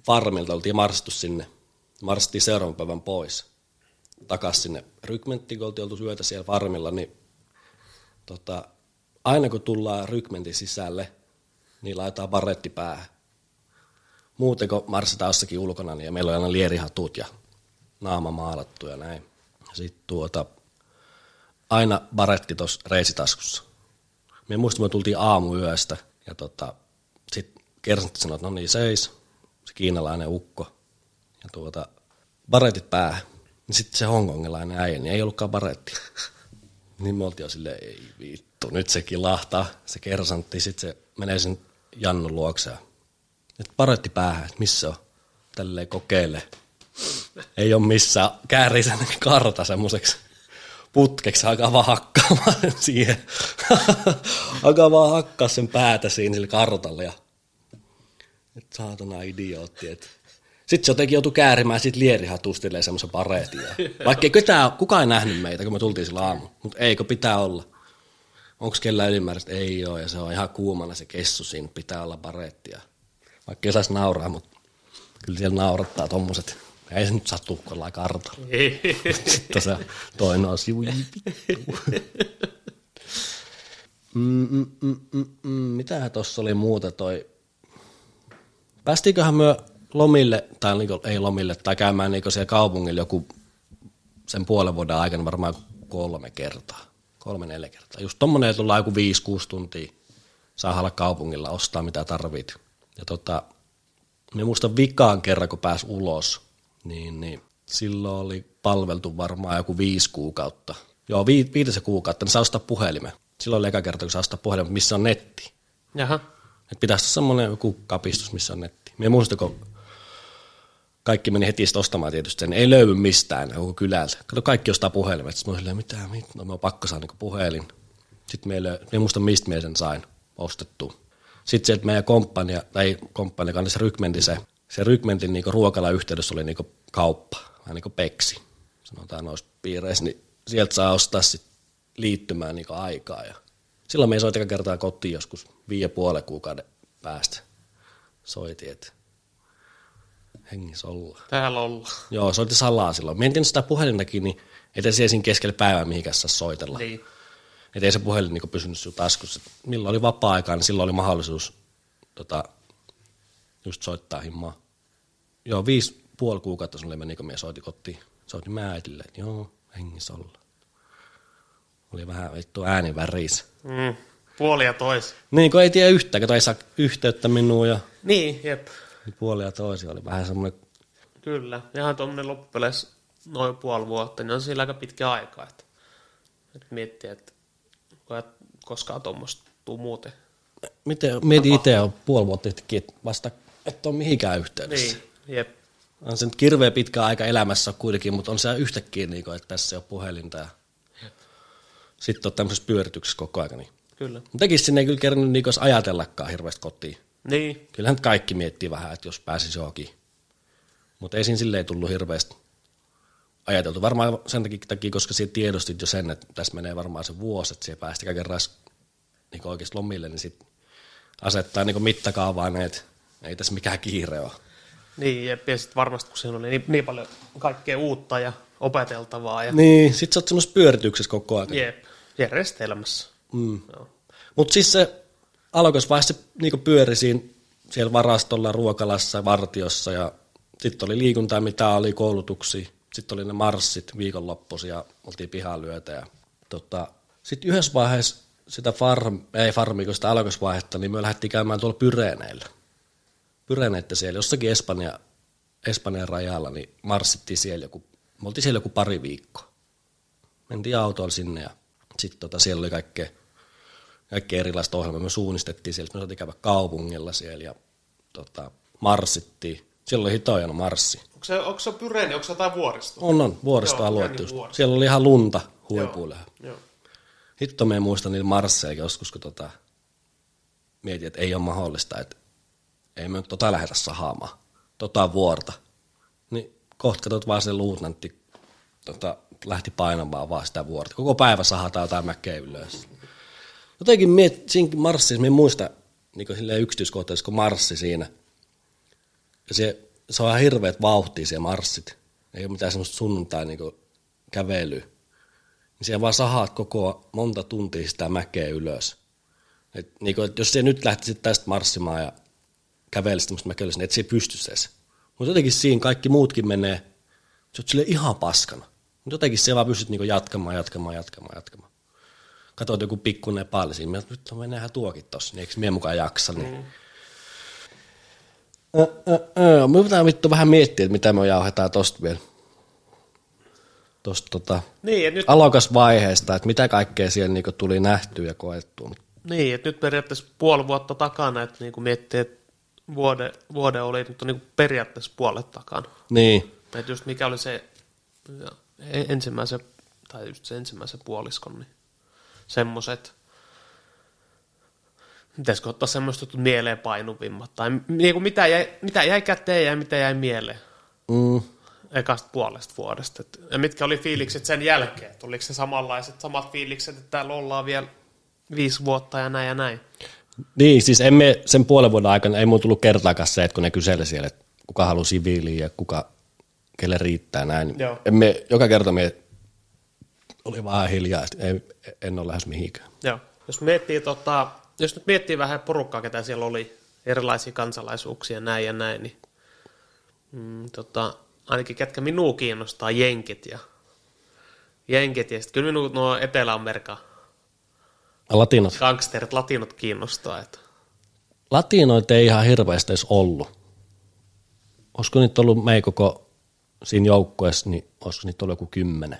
Speaker 1: farmilta, oltiin marssitu sinne. Marssittiin seuraavan päivän pois. Takas sinne rykmenttiin, kun oltiin oltu syötä siellä farmilla, niin tota, aina kun tullaan rykmentin sisälle, niin laitetaan baretti päähän. Muuten kun marssitaan jossakin ulkona, niin ja meillä on aina lierihatut ja naama maalattu ja näin. Sitten tuota, aina baretti tuossa reisitaskussa. Me muistan, me tultiin aamuyöstä ja tota, sitten kersantti sanoi, että no niin seis, se kiinalainen ukko. Ja tuota, baretit päähän. Niin sitten se hongkongilainen äijä, niin ei ollutkaan baretti. <laughs> niin me oltiin jo silleen, ei vittu, nyt se kilahtaa, se kersantti. Sitten se menee sen Jannun luokse että baretti päähän, että missä on? Tälleen kokeile. Ei ole missään, käärii sen karta semmoiseksi putkeksi, alkaa vaan hakkaamaan siihen. <laughs> alkaa vaan hakkaa sen päätä siinä sille kartalle ja et saatana idiootti. Et. Sitten se jotenkin joutui käärimään sit lierihatustilleen semmoisen paretin. Ja... <laughs> Vaikka ei ketään, kukaan ei nähnyt meitä, kun me tultiin sillä aamu. Mutta eikö pitää olla? Onko kellään ylimääräistä? Ei ole, ja se on ihan kuumana se kessu siinä, pitää olla parettia. Vaikka ei saisi nauraa, mutta kyllä siellä naurattaa tommoset. Ei se nyt sattuu, kun ollaan kartalla. Sitten se toinen on vittu. Mm, mm, mm, mm, mm. Mitähän tuossa oli muuta toi? Päästiinköhän me lomille, tai niinku, ei lomille, tai käymään niinku siellä kaupungilla joku sen puolen vuoden aikana varmaan kolme kertaa. Kolme, neljä kertaa. Just tommonen, että ollaan joku viisi, kuusi tuntia. Saa olla kaupungilla, ostaa mitä tarvit. Ja tota, me muistan vikaan kerran, kun pääsi ulos, niin, niin silloin oli palveltu varmaan joku viisi kuukautta. Joo, vi, viitisen kuukautta, niin saa ostaa puhelimen. Silloin oli eka kerta, kun saa ostaa puhelimen, missä on netti.
Speaker 2: Jaha.
Speaker 1: Että pitäisi olla semmoinen joku kapistus, missä on netti. Me muistan, kun kaikki meni heti ostamaan tietysti sen. Ei löydy mistään koko kylältä. Kato, kaikki ostaa puhelimet. Sitten mä olin mitä, mitä, no mä pakko saada niin puhelin. Sitten meille, en muista mistä me sen sain ostettua. Sitten sieltä meidän komppania, tai komppania kannassa rykmenti se, se rykmentin niin ruokala yhteydessä oli niin kauppa, vähän niin kuin peksi, sanotaan noissa piireissä, niin sieltä saa ostaa sit liittymään niin aikaa. Ja silloin me ei soita kertaa kotiin joskus viiden ja puolen kuukauden päästä. Soitin, että hengissä ollaan.
Speaker 2: Täällä ollaan.
Speaker 1: Joo, soitin salaa silloin. Mietin sitä puhelintakin, niin ettei se siinä keskellä päivää mihinkään saa soitella.
Speaker 2: Niin.
Speaker 1: Että ei se puhelin niin pysynyt sinun taskussa. Milloin oli vapaa-aikaa, niin silloin oli mahdollisuus tota, just soittaa himmaa. Joo, viisi puoli kuukautta sulle meni, kun me soitin kotiin. Soitin mä äitille, että joo, hengissä ollaan. Oli vähän vittu ääni väris.
Speaker 2: Mm. Puoli ja toisi.
Speaker 1: Niin, kun ei tiedä yhtään, kun ei saa yhteyttä minuun ja
Speaker 2: Niin, jep.
Speaker 1: puoli ja toisi oli vähän semmoinen,
Speaker 2: Kyllä. Ihan tuommoinen loppupeleissä noin puoli vuotta, niin on sillä aika pitkä aika. Että, että miettiä, että koskaan tuommoista tuu muuten.
Speaker 1: miten, mietin itse on puoli vuotta että vasta et ole mihinkään yhteydessä.
Speaker 2: Niin, jep.
Speaker 1: On se nyt kirveä pitkä aika elämässä kuitenkin, mutta on se yhtäkkiä, niin kuin, että tässä ei ole puhelinta ja sitten on tämmöisessä pyörityksessä koko ajan. Niin.
Speaker 2: Kyllä.
Speaker 1: Tekisi sinne ei kyllä kerännyt niin ajatellakaan hirveästi kotiin.
Speaker 2: Niin,
Speaker 1: Kyllähän kaikki miettii vähän, että jos pääsisi johonkin. Mutta ei siinä silleen tullut hirveästi ajateltu. Varmaan sen takia, koska siellä tiedostit jo sen, että tässä menee varmaan se vuosi, että siellä päästä kerran niin oikeasti lomille, niin sitten asettaa niin mittakaavaan, että ei tässä mikään kiire ole.
Speaker 2: Niin jep. Ja sitten varmasti, kun siinä oli niin, niin paljon kaikkea uutta ja opeteltavaa ja
Speaker 1: Niin, sit sä oot semmoisessa pyörityksessä koko ajan.
Speaker 2: jep. Järjestelmässä.
Speaker 1: Mm.
Speaker 2: Joo.
Speaker 1: Mutta siis se alkuisvaiheessa se niinku pyöri siinä, siellä varastolla, ruokalassa, vartiossa ja sitten oli liikuntaa, mitä oli koulutuksia. Sitten oli ne marssit viikonloppuisin ja oltiin pihalyötä. Ja, tota, sitten yhdessä vaiheessa sitä farm, ei farmi, kun sitä alkuisvaihetta, niin me lähdettiin käymään tuolla Pyreeneillä. Pyreneitä siellä, jossakin Espanja, Espanjan rajalla, niin marssittiin siellä joku, me oltiin siellä joku pari viikkoa. Mentiin autolla sinne ja sitten tota, siellä oli kaikkea, kaikkea erilaista ohjelmaa. Me suunnistettiin siellä, me saatiin käydä kaupungilla siellä ja tota, marssittiin. Siellä oli hitoja marssi.
Speaker 2: Onko se, onko se pyreeni, onko se jotain vuoristoa?
Speaker 1: On, on, vuoristoalueet
Speaker 2: Joo,
Speaker 1: just.
Speaker 2: vuoristo.
Speaker 1: Siellä oli ihan lunta huipuilla.
Speaker 2: Joo.
Speaker 1: Hitto me muista niillä marsseja joskus, kun tota, mietin, että ei ole mahdollista, että ei me nyt tota lähdetä sahaamaan, tota vuorta. Niin kohta katsot vaan se luutnantti tota, lähti painamaan vaan sitä vuorta. Koko päivä sahataan jotain mäkeä ylös. Jotenkin miet, siinä marssissa, en muista niin yksityiskohtaisesti, kun marssi siinä. Ja se, se on ihan hirveät vauhtia siellä marssit. Ei ole mitään semmoista sunnuntai niin kävelyä niin siellä vaan sahaat koko monta tuntia sitä mäkeä ylös. Et, niin kuin, että jos se nyt lähtisit tästä marssimaan ja kävelisi tämmöistä mäkeä ylös, niin et se ei pysty edes. Mutta jotenkin siinä kaikki muutkin menee, sä oot sille ihan paskana. Mutta jotenkin se vaan pystyt niin jatkamaan, jatkamaan, jatkamaan, jatkamaan. Katoit joku pikku Nepali siinä, että nyt meneehän tuokin tossa, niin eikö mie mukaan jaksa. Niin. Mm. Ö, ö, ö. Me pitää vittu vähän miettiä, että mitä me jauhetaan tosta vielä. Tosta tota,
Speaker 2: Niin, että nyt,
Speaker 1: alokasvaiheesta, että mitä kaikkea siellä niinku tuli nähtyä ja koettua.
Speaker 2: niin, että nyt periaatteessa puoli vuotta takana, että niin kuin miettii, että vuode, vuode oli nyt on niin periaatteessa puolet takana.
Speaker 1: Niin,
Speaker 2: Että just mikä oli se e- ensimmäisen, tai just se ensimmäisen puoliskon, niin semmoiset, pitäisikö ottaa semmoista jutut mieleen painuvimmat, tai niin kuin mitä, jäi, mitä jäi käteen ja mitä jäi mieleen
Speaker 1: mm,
Speaker 2: ekasta puolesta vuodesta. Et, ja mitkä oli fiilikset sen jälkeen? Et oliko se samanlaiset, samat fiilikset, että täällä ollaan vielä viisi vuotta ja näin ja näin?
Speaker 1: Niin, siis emme sen puolen vuoden aikana, ei mun tullut kertaakaan se, että kun ne kyseli siellä, että kuka haluaa siviiliä ja kuka, kelle riittää näin.
Speaker 2: Joo.
Speaker 1: Emme, joka kerta me oli vaan hiljaa, että ei, en ole lähes mihinkään.
Speaker 2: Joo. Jos miettii, tota, jos nyt miettii vähän porukkaa, ketä siellä oli, erilaisia kansalaisuuksia näin ja näin, niin mm, tota, ainakin ketkä minua kiinnostaa, jenkit ja jenkit ja sitten kyllä minua nuo Etelä-Amerikan
Speaker 1: Latinot.
Speaker 2: gangsterit, latinot kiinnostaa. Että.
Speaker 1: Latinoita ei ihan hirveästi edes ollut. Olisiko niitä ollut meidän koko siinä joukkueessa, niin olisiko niitä ollut joku kymmenen.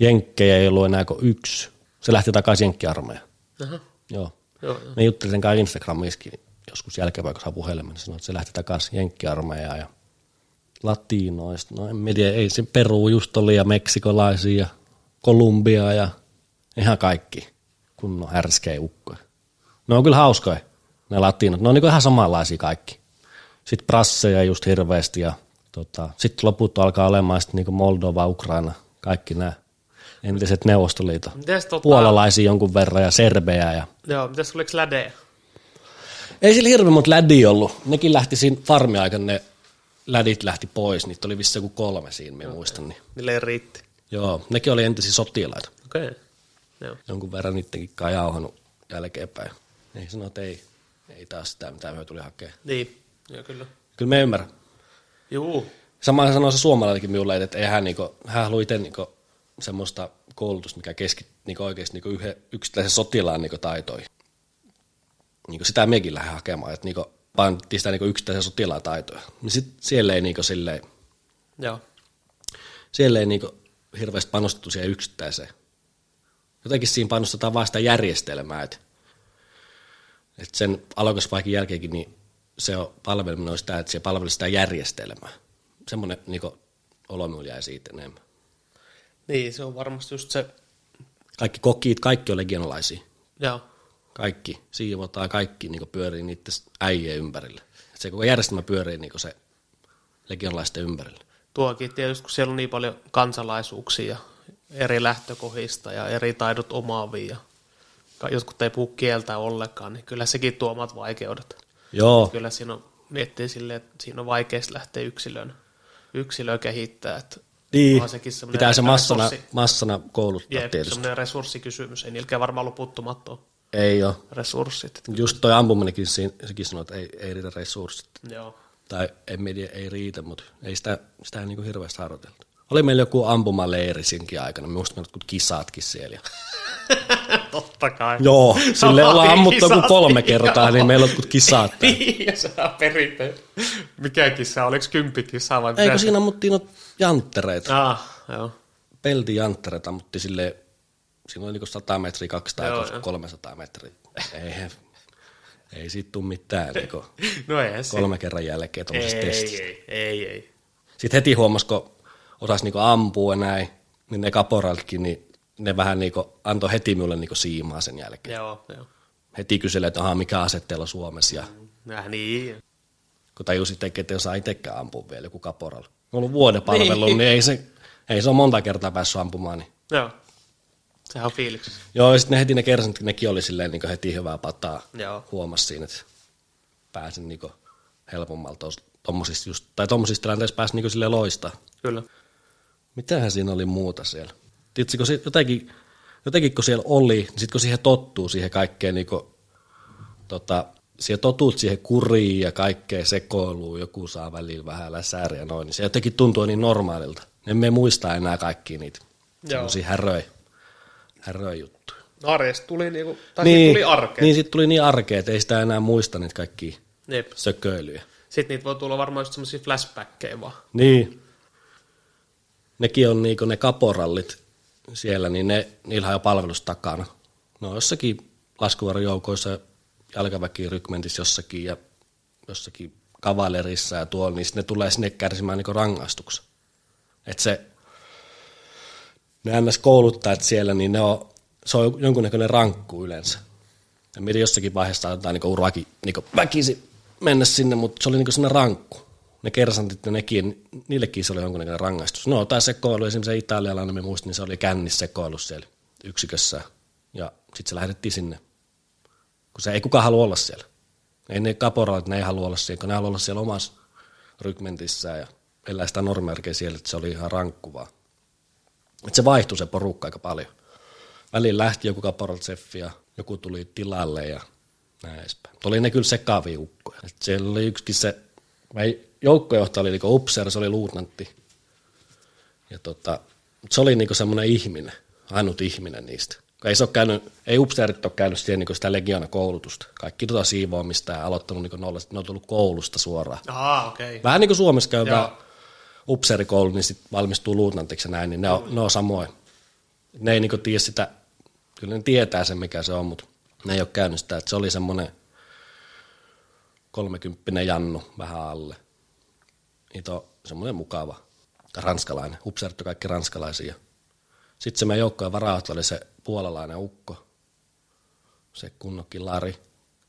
Speaker 1: Jenkkejä ei ollut enää kuin yksi. Se lähti takaisin jenkkiarmeijaan.
Speaker 2: Aha.
Speaker 1: Joo.
Speaker 2: Joo, joo.
Speaker 1: Me juttelin sen kanssa Instagramissakin joskus jälkeen, kun saa puhelimen, niin sanoi, että se lähti takaisin jenkkiarmeijaan ja latinoista. No en tiedä, ei se Peru just oli ja meksikolaisia ja Kolumbia ja ihan kaikki kunnon härskejä ukkoja. Ne on kyllä hauskoja, ne latinot. Ne on niin ihan samanlaisia kaikki. Sitten brasseja just hirveästi ja tota, sitten loput alkaa olemaan sitten niin Moldova, Ukraina, kaikki nämä entiset Neuvostoliiton.
Speaker 2: Mites tota,
Speaker 1: Puolalaisia jonkun verran ja serbejä ja
Speaker 2: Joo, mitäs oliko lädeä?
Speaker 1: ei sillä hirveän monta lädiä ollut. Nekin lähti siinä farmiaikana, ne lädit lähti pois. Niitä oli vissi joku kolme siinä, minä muistan. Niin.
Speaker 2: Ei riitti?
Speaker 1: Joo, nekin oli entisiä sotilaita.
Speaker 2: Okei. Okay. Joo.
Speaker 1: Jonkun verran niidenkin kai jauhanut jälkeenpäin. Ei sano, että ei, ei taas sitä, mitä me tuli hakemaan.
Speaker 2: Niin, joo kyllä.
Speaker 1: Kyllä me ymmärrän.
Speaker 2: Juu,
Speaker 1: Sama sanoi se suomalainenkin minulle, että ei hän, niinku, hän haluaa itse niinku, semmoista koulutusta, mikä keskittyy niinku oikeasti niinku yhden, yksittäisen sotilaan niinku taitoihin. niin sitä mekin lähden hakemaan, että niin painottiin sitä niin yksittäisiä sotilataitoja. Niin sit siellä ei niin silleen,
Speaker 2: Joo.
Speaker 1: siellä ei niin hirveästi panostettu siihen yksittäiseen. Jotenkin siinä panostetaan vaan sitä järjestelmää, että, että sen alokasvaikin jälkeenkin niin se on palveleminen on sitä, että se palvelee sitä järjestelmää. Semmoinen niin olo minulla jäi siitä enemmän.
Speaker 2: Niin, se on varmasti just se,
Speaker 1: Kaikki kokit, kaikki on legionalaisia.
Speaker 2: joo.
Speaker 1: Kaikki siivotaan, kaikki niin pyörii niiden äijien ympärillä. Et se koko järjestelmä pyörii niin se legionalaisten ympärillä.
Speaker 2: Tuokin tietysti, kun siellä on niin paljon kansalaisuuksia eri lähtökohdista ja eri taidot omaavia ja jotkut ei puhu kieltä ollenkaan, niin kyllä sekin tuo omat vaikeudet.
Speaker 1: Joo,
Speaker 2: Kyllä siinä on, miettii silleen, että siinä on vaikea lähteä yksilön, yksilöä kehittää, että
Speaker 1: niin.
Speaker 2: sekin
Speaker 1: pitää se massana,
Speaker 2: resurssi-
Speaker 1: massana kouluttaa
Speaker 2: Jep,
Speaker 1: tietysti.
Speaker 2: semmoinen resurssikysymys, ei niilläkään varmaan ollut puuttumattoa
Speaker 1: Ei ole.
Speaker 2: resurssit.
Speaker 1: Just toi ampuminenkin, sekin sanoi, että ei, ei riitä resurssit.
Speaker 2: joo.
Speaker 1: Tai en media ei riitä, mutta ei sitä, sitä ei niin hirveästi harjoiteltu. Oli meillä joku ampumaleiri siinkin aikana, minusta meillä jotkut kisatkin siellä. <laughs>
Speaker 2: Totta kai.
Speaker 1: Joo, sille ollaan ammuttu joku kolme
Speaker 2: joo.
Speaker 1: kertaa, niin meillä on jotkut kisat. <laughs>
Speaker 2: Niin, ja se on perinteinen. Mikä kissa? Oliko kymppikissa vai
Speaker 1: Eikö siinä ammuttiin noita janttereita?
Speaker 2: Ah, joo.
Speaker 1: Pelti janttereita ammuttiin sille, siinä oli niinku 100 metriä, 200
Speaker 2: Joo,
Speaker 1: ja
Speaker 2: joo.
Speaker 1: 300 metriä. Ei, ei siitä tule mitään niinku <laughs>
Speaker 2: No ei se.
Speaker 1: kolme kerran jälkeen tuollaisesta
Speaker 2: Ei,
Speaker 1: testistä.
Speaker 2: ei, ei, ei.
Speaker 1: Sitten heti huomasi, kun osasi niinku ampua ja näin, niin ne kaporaltkin, niin ne vähän niinku antoi heti minulle niinku siimaa sen jälkeen.
Speaker 2: Joo, joo.
Speaker 1: Heti kyseli, että aha, mikä ase teillä on Suomessa. Ja
Speaker 2: Äh, niin.
Speaker 1: kun tajusin, että ei osaa itsekään ampua vielä joku kaporal. On ollut vuoden palvelu,
Speaker 2: Niin.
Speaker 1: niin ei se, ei se ole monta kertaa päässyt ampumaan. Niin.
Speaker 2: Joo. Sehän on fiiliksi.
Speaker 1: Joo, ja sitten ne heti ne kersanit, nekin oli silleen niin heti hyvää pataa.
Speaker 2: Joo.
Speaker 1: Huomasi siinä, että pääsin niin helpommalta just, tai tommosista tilanteissa pääsi niin silleen loistaa.
Speaker 2: Kyllä.
Speaker 1: Mitähän siinä oli muuta siellä? Tietysti, kun se, jotenkin, jotenkin kun siellä oli, niin sitten kun siihen tottuu siihen kaikkeen, niin kuin, tota, siihen totut siihen kuriin ja kaikkeen sekoiluun, joku saa välillä vähän läsääriä ja noin, niin se jotenkin tuntuu niin normaalilta. Emme muista enää kaikki niitä semmoisia häröjä, häröjä juttuja.
Speaker 2: Arjesta tuli niinku, tai niin, tuli arkeen.
Speaker 1: Niin, sitten tuli niin arkea, että ei sitä enää muista niitä kaikkia
Speaker 2: Jep.
Speaker 1: sököilyjä.
Speaker 2: Sitten niitä voi tulla varmaan just semmoisia flashbackkejä vaan.
Speaker 1: Niin. Nekin on niinku ne kaporallit siellä, niin ne, niillä on jo palvelus takana. Ne on jossakin laskuvarjoukoissa, jalkaväkirykmentissä jossakin ja jossakin kavalerissa ja tuolla, niin ne tulee sinne kärsimään niinku rangaistuksen. Että se, ne ns. kouluttajat siellä, niin ne on, se on jonkunnäköinen rankku yleensä. Ja jossakin vaiheessa saatetaan niinku urakin niinku väkisi mennä sinne, mutta se oli niinku sinne rankku. Ne kersantit ja nekin, niillekin se oli jonkunnäköinen rangaistus. No, tämä sekoilu, esimerkiksi se italialainen, me muistin, niin se oli kännissekoilu siellä yksikössä. Ja sitten se lähetettiin sinne, kun se ei kukaan halua olla siellä. Ei ne kaporalit, ne ei halua olla siellä, kun ne haluaa olla siellä omassa rykmentissään ja elää sitä normerkeä siellä, että se oli ihan rankkuvaa. Että se vaihtui se porukka aika paljon. Välillä lähti joku kaporaltseffi ja joku tuli tilalle ja näin edespäin. Oli ne kyllä sekavia ukkoja. Et siellä oli yksikin se, joukkojohtaja oli niinku upseeri, se oli luutnantti. Ja tota, se oli niinku semmoinen ihminen, ainut ihminen niistä. Ei, se ole käynyt, ei upseerit ole käynyt siellä niinku sitä legiona koulutusta. Kaikki tota siivoamista ja aloittanut niinku nollasta, ne on tullut koulusta suoraan.
Speaker 2: Aha, okei. Okay.
Speaker 1: Vähän niin kuin Suomessa käy
Speaker 2: Joo.
Speaker 1: vähän upseerikoulu, niin sitten valmistuu luutnantiksi ja näin, niin ne on, ne on samoin. Ne ei niin tiedä sitä, kyllä ne tietää sen mikä se on, mutta ne ei ole käynyt sitä, että se oli semmoinen kolmekymppinen Jannu vähän alle. Niitä on semmoinen mukava ranskalainen, upseerit on kaikki ranskalaisia. Sitten se meidän joukkojen varaut oli se puolalainen ukko, se kunnokin Lari,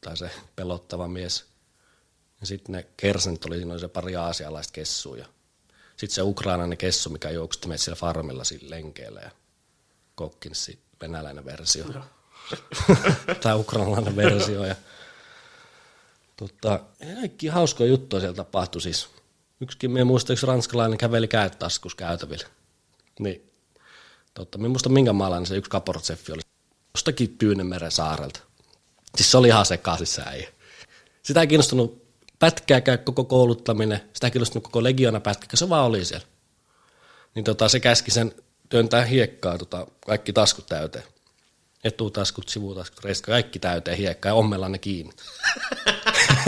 Speaker 1: tai se pelottava mies. Ja sitten ne kersant oli, siinä oli se pari aasialaista kessua ja sitten se ukrainainen kessu, mikä juoksutti meitä siellä farmilla sillä lenkeillä ja kokkinsi venäläinen versio. <laughs> tai ukrainalainen versio. Ja, tota, kaikki hauskoja juttuja siellä tapahtui siis. Yksikin, minä muistan, yksi ranskalainen käveli kädet taskus käytävillä. Niin, totta, minä muistan minkä maalainen se yksi kaportseffi oli. Jostakin Tyynemeren saarelta. Siis se oli ihan sekaisin se äijä. Sitä ei kiinnostunut pätkääkään koko kouluttaminen, sitä ei kiinnostunut koko legiona pätkä, se vaan oli siellä. Niin tota, se käski sen työntää hiekkaa tota, kaikki taskut täyteen. Etutaskut, sivutaskut, reiska, kaikki täyteen hiekkaa ja ommellaan ne kiinni.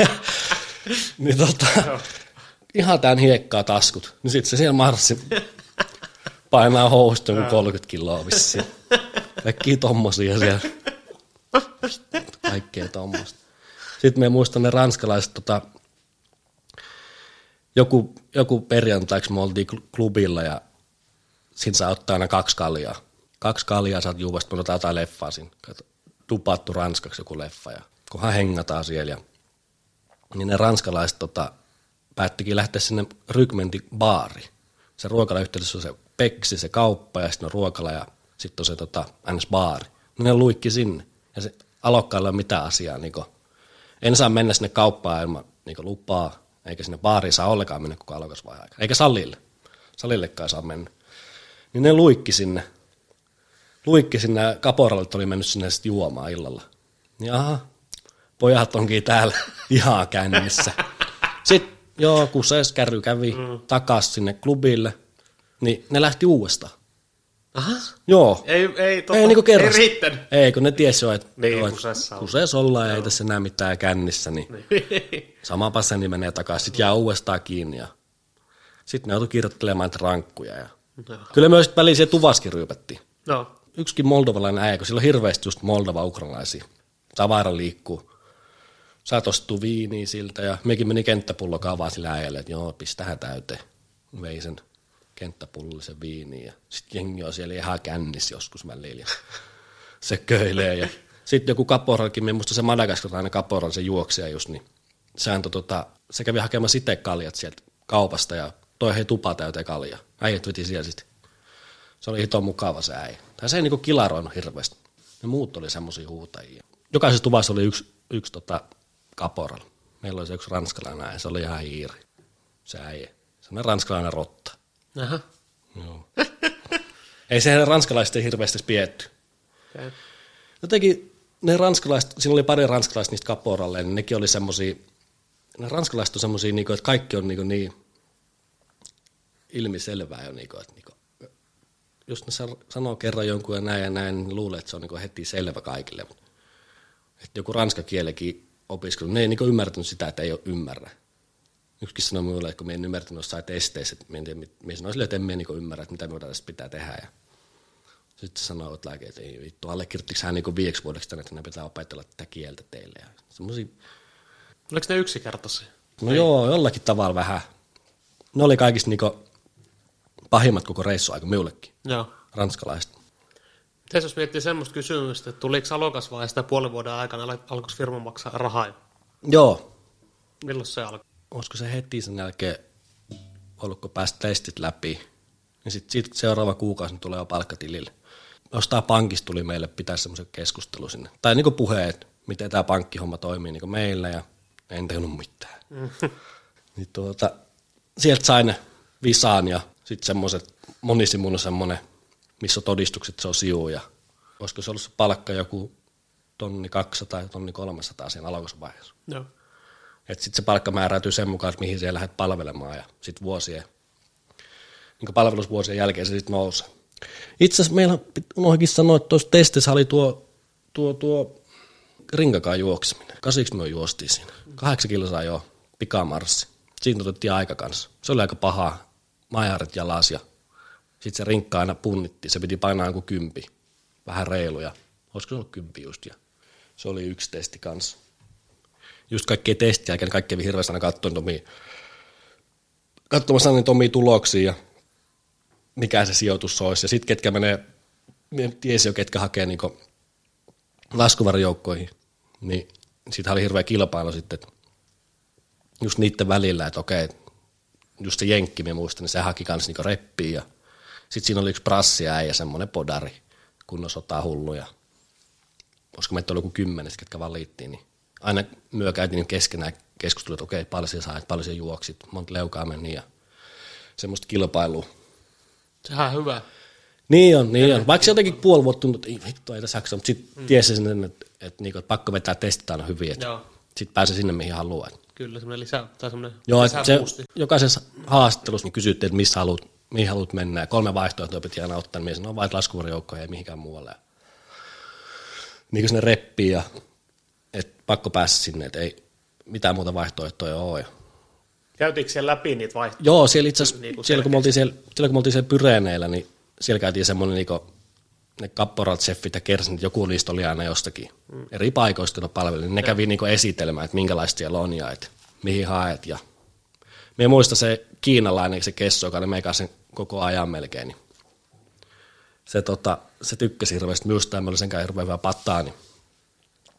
Speaker 1: <laughs> niin tota, ihan tämän hiekkaa taskut. Niin sitten se siellä marssi painaa housusta joku 30 kiloa vissiin. Kaikkia tommosia siellä. Kaikkea tommosta. Sitten me muistan ne ranskalaiset, tota, joku, joku perjantaiksi me oltiin klubilla ja siinä saa ottaa aina kaksi kaljaa. Kaksi kaljaa saat juuvasta, me otetaan jotain leffaa siinä. Tupattu ranskaksi joku leffa ja kunhan hengataan siellä. Ja, niin ne ranskalaiset tota, päättikin lähteä sinne rykmentin baari. Se ruokala yhteydessä on se peksi, se kauppa ja sitten on ruokala ja sitten on se tota, ns. baari. Niin ne luikki sinne. Ja se alokkailla ei ole mitään asiaa. Niin kuin, en saa mennä sinne kauppaan ilman niin lupaa, eikä sinne baariin saa ollenkaan mennä koko alokas vai aika. Eikä salille. Salillekaan saa mennä. Niin ne luikki sinne. Luikki sinne, kaporallit oli mennyt sinne sitten juomaan illalla. Niin aha, pojat onkin täällä <laughs> ihan kännissä. Sitten joo, kun se kärry kävi mm. takas sinne klubille, niin ne lähti uudestaan.
Speaker 2: Aha.
Speaker 1: Joo.
Speaker 2: Ei, ei, tota,
Speaker 1: ei, niinku
Speaker 2: ei riittänyt.
Speaker 1: Ei, kun ne tiesi jo, että
Speaker 2: Niin,
Speaker 1: joo,
Speaker 2: on.
Speaker 1: kuseessa ollaan ja ei tässä enää mitään kännissä, niin <laughs> sama passeni menee takaisin, sitten jää uudestaan kiinni ja sitten ne joutui kirjoittelemaan rankkuja. Ja...
Speaker 2: Joo.
Speaker 1: Kyllä myös väliin siellä tuvaskin ryypättiin.
Speaker 2: no,
Speaker 1: Yksikin moldovalainen äijä, kun sillä on hirveästi just moldova-ukrainalaisia. Tavara liikkuu. Saat ostua viiniä siltä ja mekin meni kenttäpullo kavaa sillä äijälle, että joo, pistähän täyteen. Vei sen kenttäpullollisen viiniä sitten jengi on siellä ihan kännissä joskus välillä se köilee. Ja sitten joku kaporalkin, minusta se madagaskarainen kaporal, se juoksija just, niin se, antoi tota, se kävi hakemassa itse kaljat sieltä kaupasta ja toi hei tupa täyteen kaljaa. Äijät veti siellä sitten. Se oli hito mukava se äijä. Tai se ei niinku kilaroinut hirveästi. Ne muut oli semmoisia huutajia. Jokaisessa tuvassa oli yksi, yksi tota, kaporal. Meillä oli se yksi ranskalainen äijä, se oli ihan hiiri. Se äijä. Semmoinen ranskalainen rotta.
Speaker 2: aha.
Speaker 1: Joo. <laughs> ei se ranskalaiset ei hirveästi pietty.
Speaker 2: Okay.
Speaker 1: Jotenkin ne ranskalaiset, siinä oli pari ranskalaista niistä kaporalle, niin nekin oli semmosia, ne ranskalaiset on semmosia, niinku, että kaikki on niinku niin ilmiselvää jo, niinku, että jos ne sa- sanoo kerran jonkun ja näin ja näin, niin luulee, että se on niinku heti selvä kaikille. Että joku ranskakielekin opiskelu, ne ei niinku ymmärtänyt sitä, että ei ole ymmärrä. Yksikin sanoi minulle, että kun minä en ymmärtänyt jossain testeissä, että minä, minä sanoin sille, että en minä niinku ymmärrä, että mitä minun tässä pitää tehdä. Ja sitten se sanoi, että, lääke, että ei vittu, allekirjoittiko hän niinku viieksi vuodeksi tänne, että ne pitää opetella tätä kieltä teille. Ja semmosia,
Speaker 2: Oliko ne yksinkertaisia?
Speaker 1: no joo, jollakin tavalla vähän. Ne oli kaikista niinku pahimmat koko reissu aika minullekin,
Speaker 2: Joo.
Speaker 1: ranskalaiset.
Speaker 2: Miten jos miettii semmoista kysymystä, että tuliko alokasvaiheesta puolen vuoden aikana, al- alkoiko firma maksaa rahaa jo?
Speaker 1: Joo,
Speaker 2: Milloin se alkoi?
Speaker 1: olisiko se heti sen jälkeen ollut, kun pääsit testit läpi, niin sitten sit seuraava kuukausi tulee jo palkkatilille. Jostain pankista tuli meille pitää semmoisen keskustelu sinne. Tai niin puheet, miten tämä pankkihomma toimii niin meillä ja en tajunnut mitään. niin tuota, sieltä sain visaan ja sitten semmoiset, monisimun semmoinen, missä on todistukset, se on sivu ja olisiko se ollut se palkka joku tonni 200 tai tonni 300 siinä alkuisvaiheessa.
Speaker 2: Joo.
Speaker 1: Että sitten se palkka määräytyy sen mukaan, mihin siellä lähdet palvelemaan ja sitten vuosien, niin palvelusvuosien jälkeen se sitten nousee. Itse asiassa meillä unohdankin sanoa, että tuossa testissä oli tuo, tuo, tuo rinkakaan juokseminen. Kasiksi me juostiin siinä. Kahdeksan kilsaa jo pikamarssi. Siinä otettiin aika kanssa. Se oli aika paha. Majarit jalas ja sitten se rinkka aina punnittiin. Se piti painaa joku kympi. Vähän reiluja. Olisiko se ollut kympi just. Ja se oli yksi testi kanssa just kaikkien testien jälkeen, niin kaikki kävi hirveästi aina katsoin omia, katsomassa niitä omia tuloksia ja mikä se sijoitus olisi. Ja sitten ketkä menee, minä tiesin jo ketkä hakee niin laskuvarjoukkoihin, niin siitä oli hirveä kilpailu sitten, just niiden välillä, että okei, just se Jenkki, minä muistan, niin se haki kanssa niin reppiä ja sitten siinä oli yksi prassi ja semmoinen podari, kunnon sota hulluja. Koska meitä oli joku kymmenes, ketkä valittiin, niin aina myö käytiin niin keskenään keskustelua, että okei, paljon sinä sait, paljon sinä juoksit, monta leukaa meni ja semmoista kilpailua.
Speaker 2: Sehän on hyvä.
Speaker 1: Niin on, niin on. Vaikka se jotenkin puoli vuotta tuntui, että ei vittu, ei tässä jaksa, mutta sitten mm. tiesi sen, että, että, niinku, että pakko vetää testit aina hyvin, että sitten pääsee sinne, mihin haluaa.
Speaker 2: Kyllä, semmoinen lisä, tai semmoinen
Speaker 1: Joo, se, jokaisessa haastattelussa niin kysyttiin, että missä haluat, mihin haluat mennä. Ja kolme vaihtoehtoa piti aina ottaa, niin minä sanoin, vain laskuvarjoukkoja ja mihinkään muualle. niin sinne reppii ja et pakko päästä sinne, että ei mitään muuta vaihtoehtoja ole. Ja
Speaker 2: Käytiinkö siellä läpi niitä vaihtoehtoja?
Speaker 1: Joo, siellä itse asiassa,
Speaker 2: Niin kuin
Speaker 1: siellä, kun oltiin siellä, siellä kun me oltiin siellä Pyreneillä, niin siellä käytiin semmoinen niinku, ne kapporat, chefit ja kersanit, joku niistä oli aina jostakin mm. eri paikoista, kun ne niin ne kävi niinku esitelmään, että minkälaista siellä on ja et, mihin haet. Ja me muista se kiinalainen, se kesso, joka oli sen koko ajan melkein, niin se, tota, se tykkäsi hirveästi ja me oli senkään hirveän hyvä pattaa, niin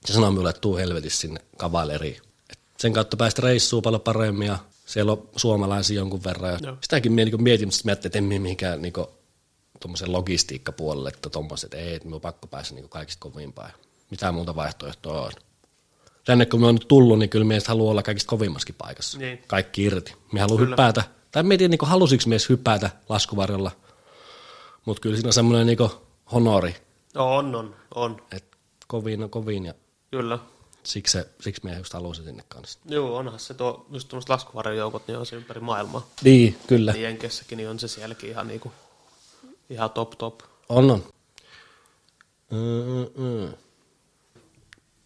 Speaker 1: se sanoi minulle, että tuu helvetissä sinne kavaleriin. Et sen kautta päästä reissuun paljon paremmin ja siellä on suomalaisia jonkun verran. Ja
Speaker 2: Joo.
Speaker 1: sitäkin minä niin mietin, mutta mietin, että en mihinkään niin tuommoisen logistiikkapuolelle, että tuommoiset, ei, että minun on pakko päästä niin kaikista kovimpaan. ja Mitään muuta vaihtoehtoa on. Tänne kun me on nyt tullut, niin kyllä mies haluaa olla kaikista kovimmaskin paikassa.
Speaker 2: Niin.
Speaker 1: Kaikki irti. Minä haluan
Speaker 2: Kyllä.
Speaker 1: hypätä. Tai tiedä, niin halusiko mies hypätä laskuvarjolla. Mutta kyllä siinä on semmoinen niin honori,
Speaker 2: On, on, on.
Speaker 1: että kovin on kovin ja
Speaker 2: Kyllä.
Speaker 1: siksi, se, siksi minä just halusin sinne kanssa.
Speaker 2: Joo, onhan se tuo, just tuommoiset laskuvarjojoukot, niin on se ympäri maailmaa.
Speaker 1: Niin, kyllä.
Speaker 2: Niin Jenkessäkin niin on se sielläkin ihan niinku, ihan top top.
Speaker 1: On, on. Mm-mm.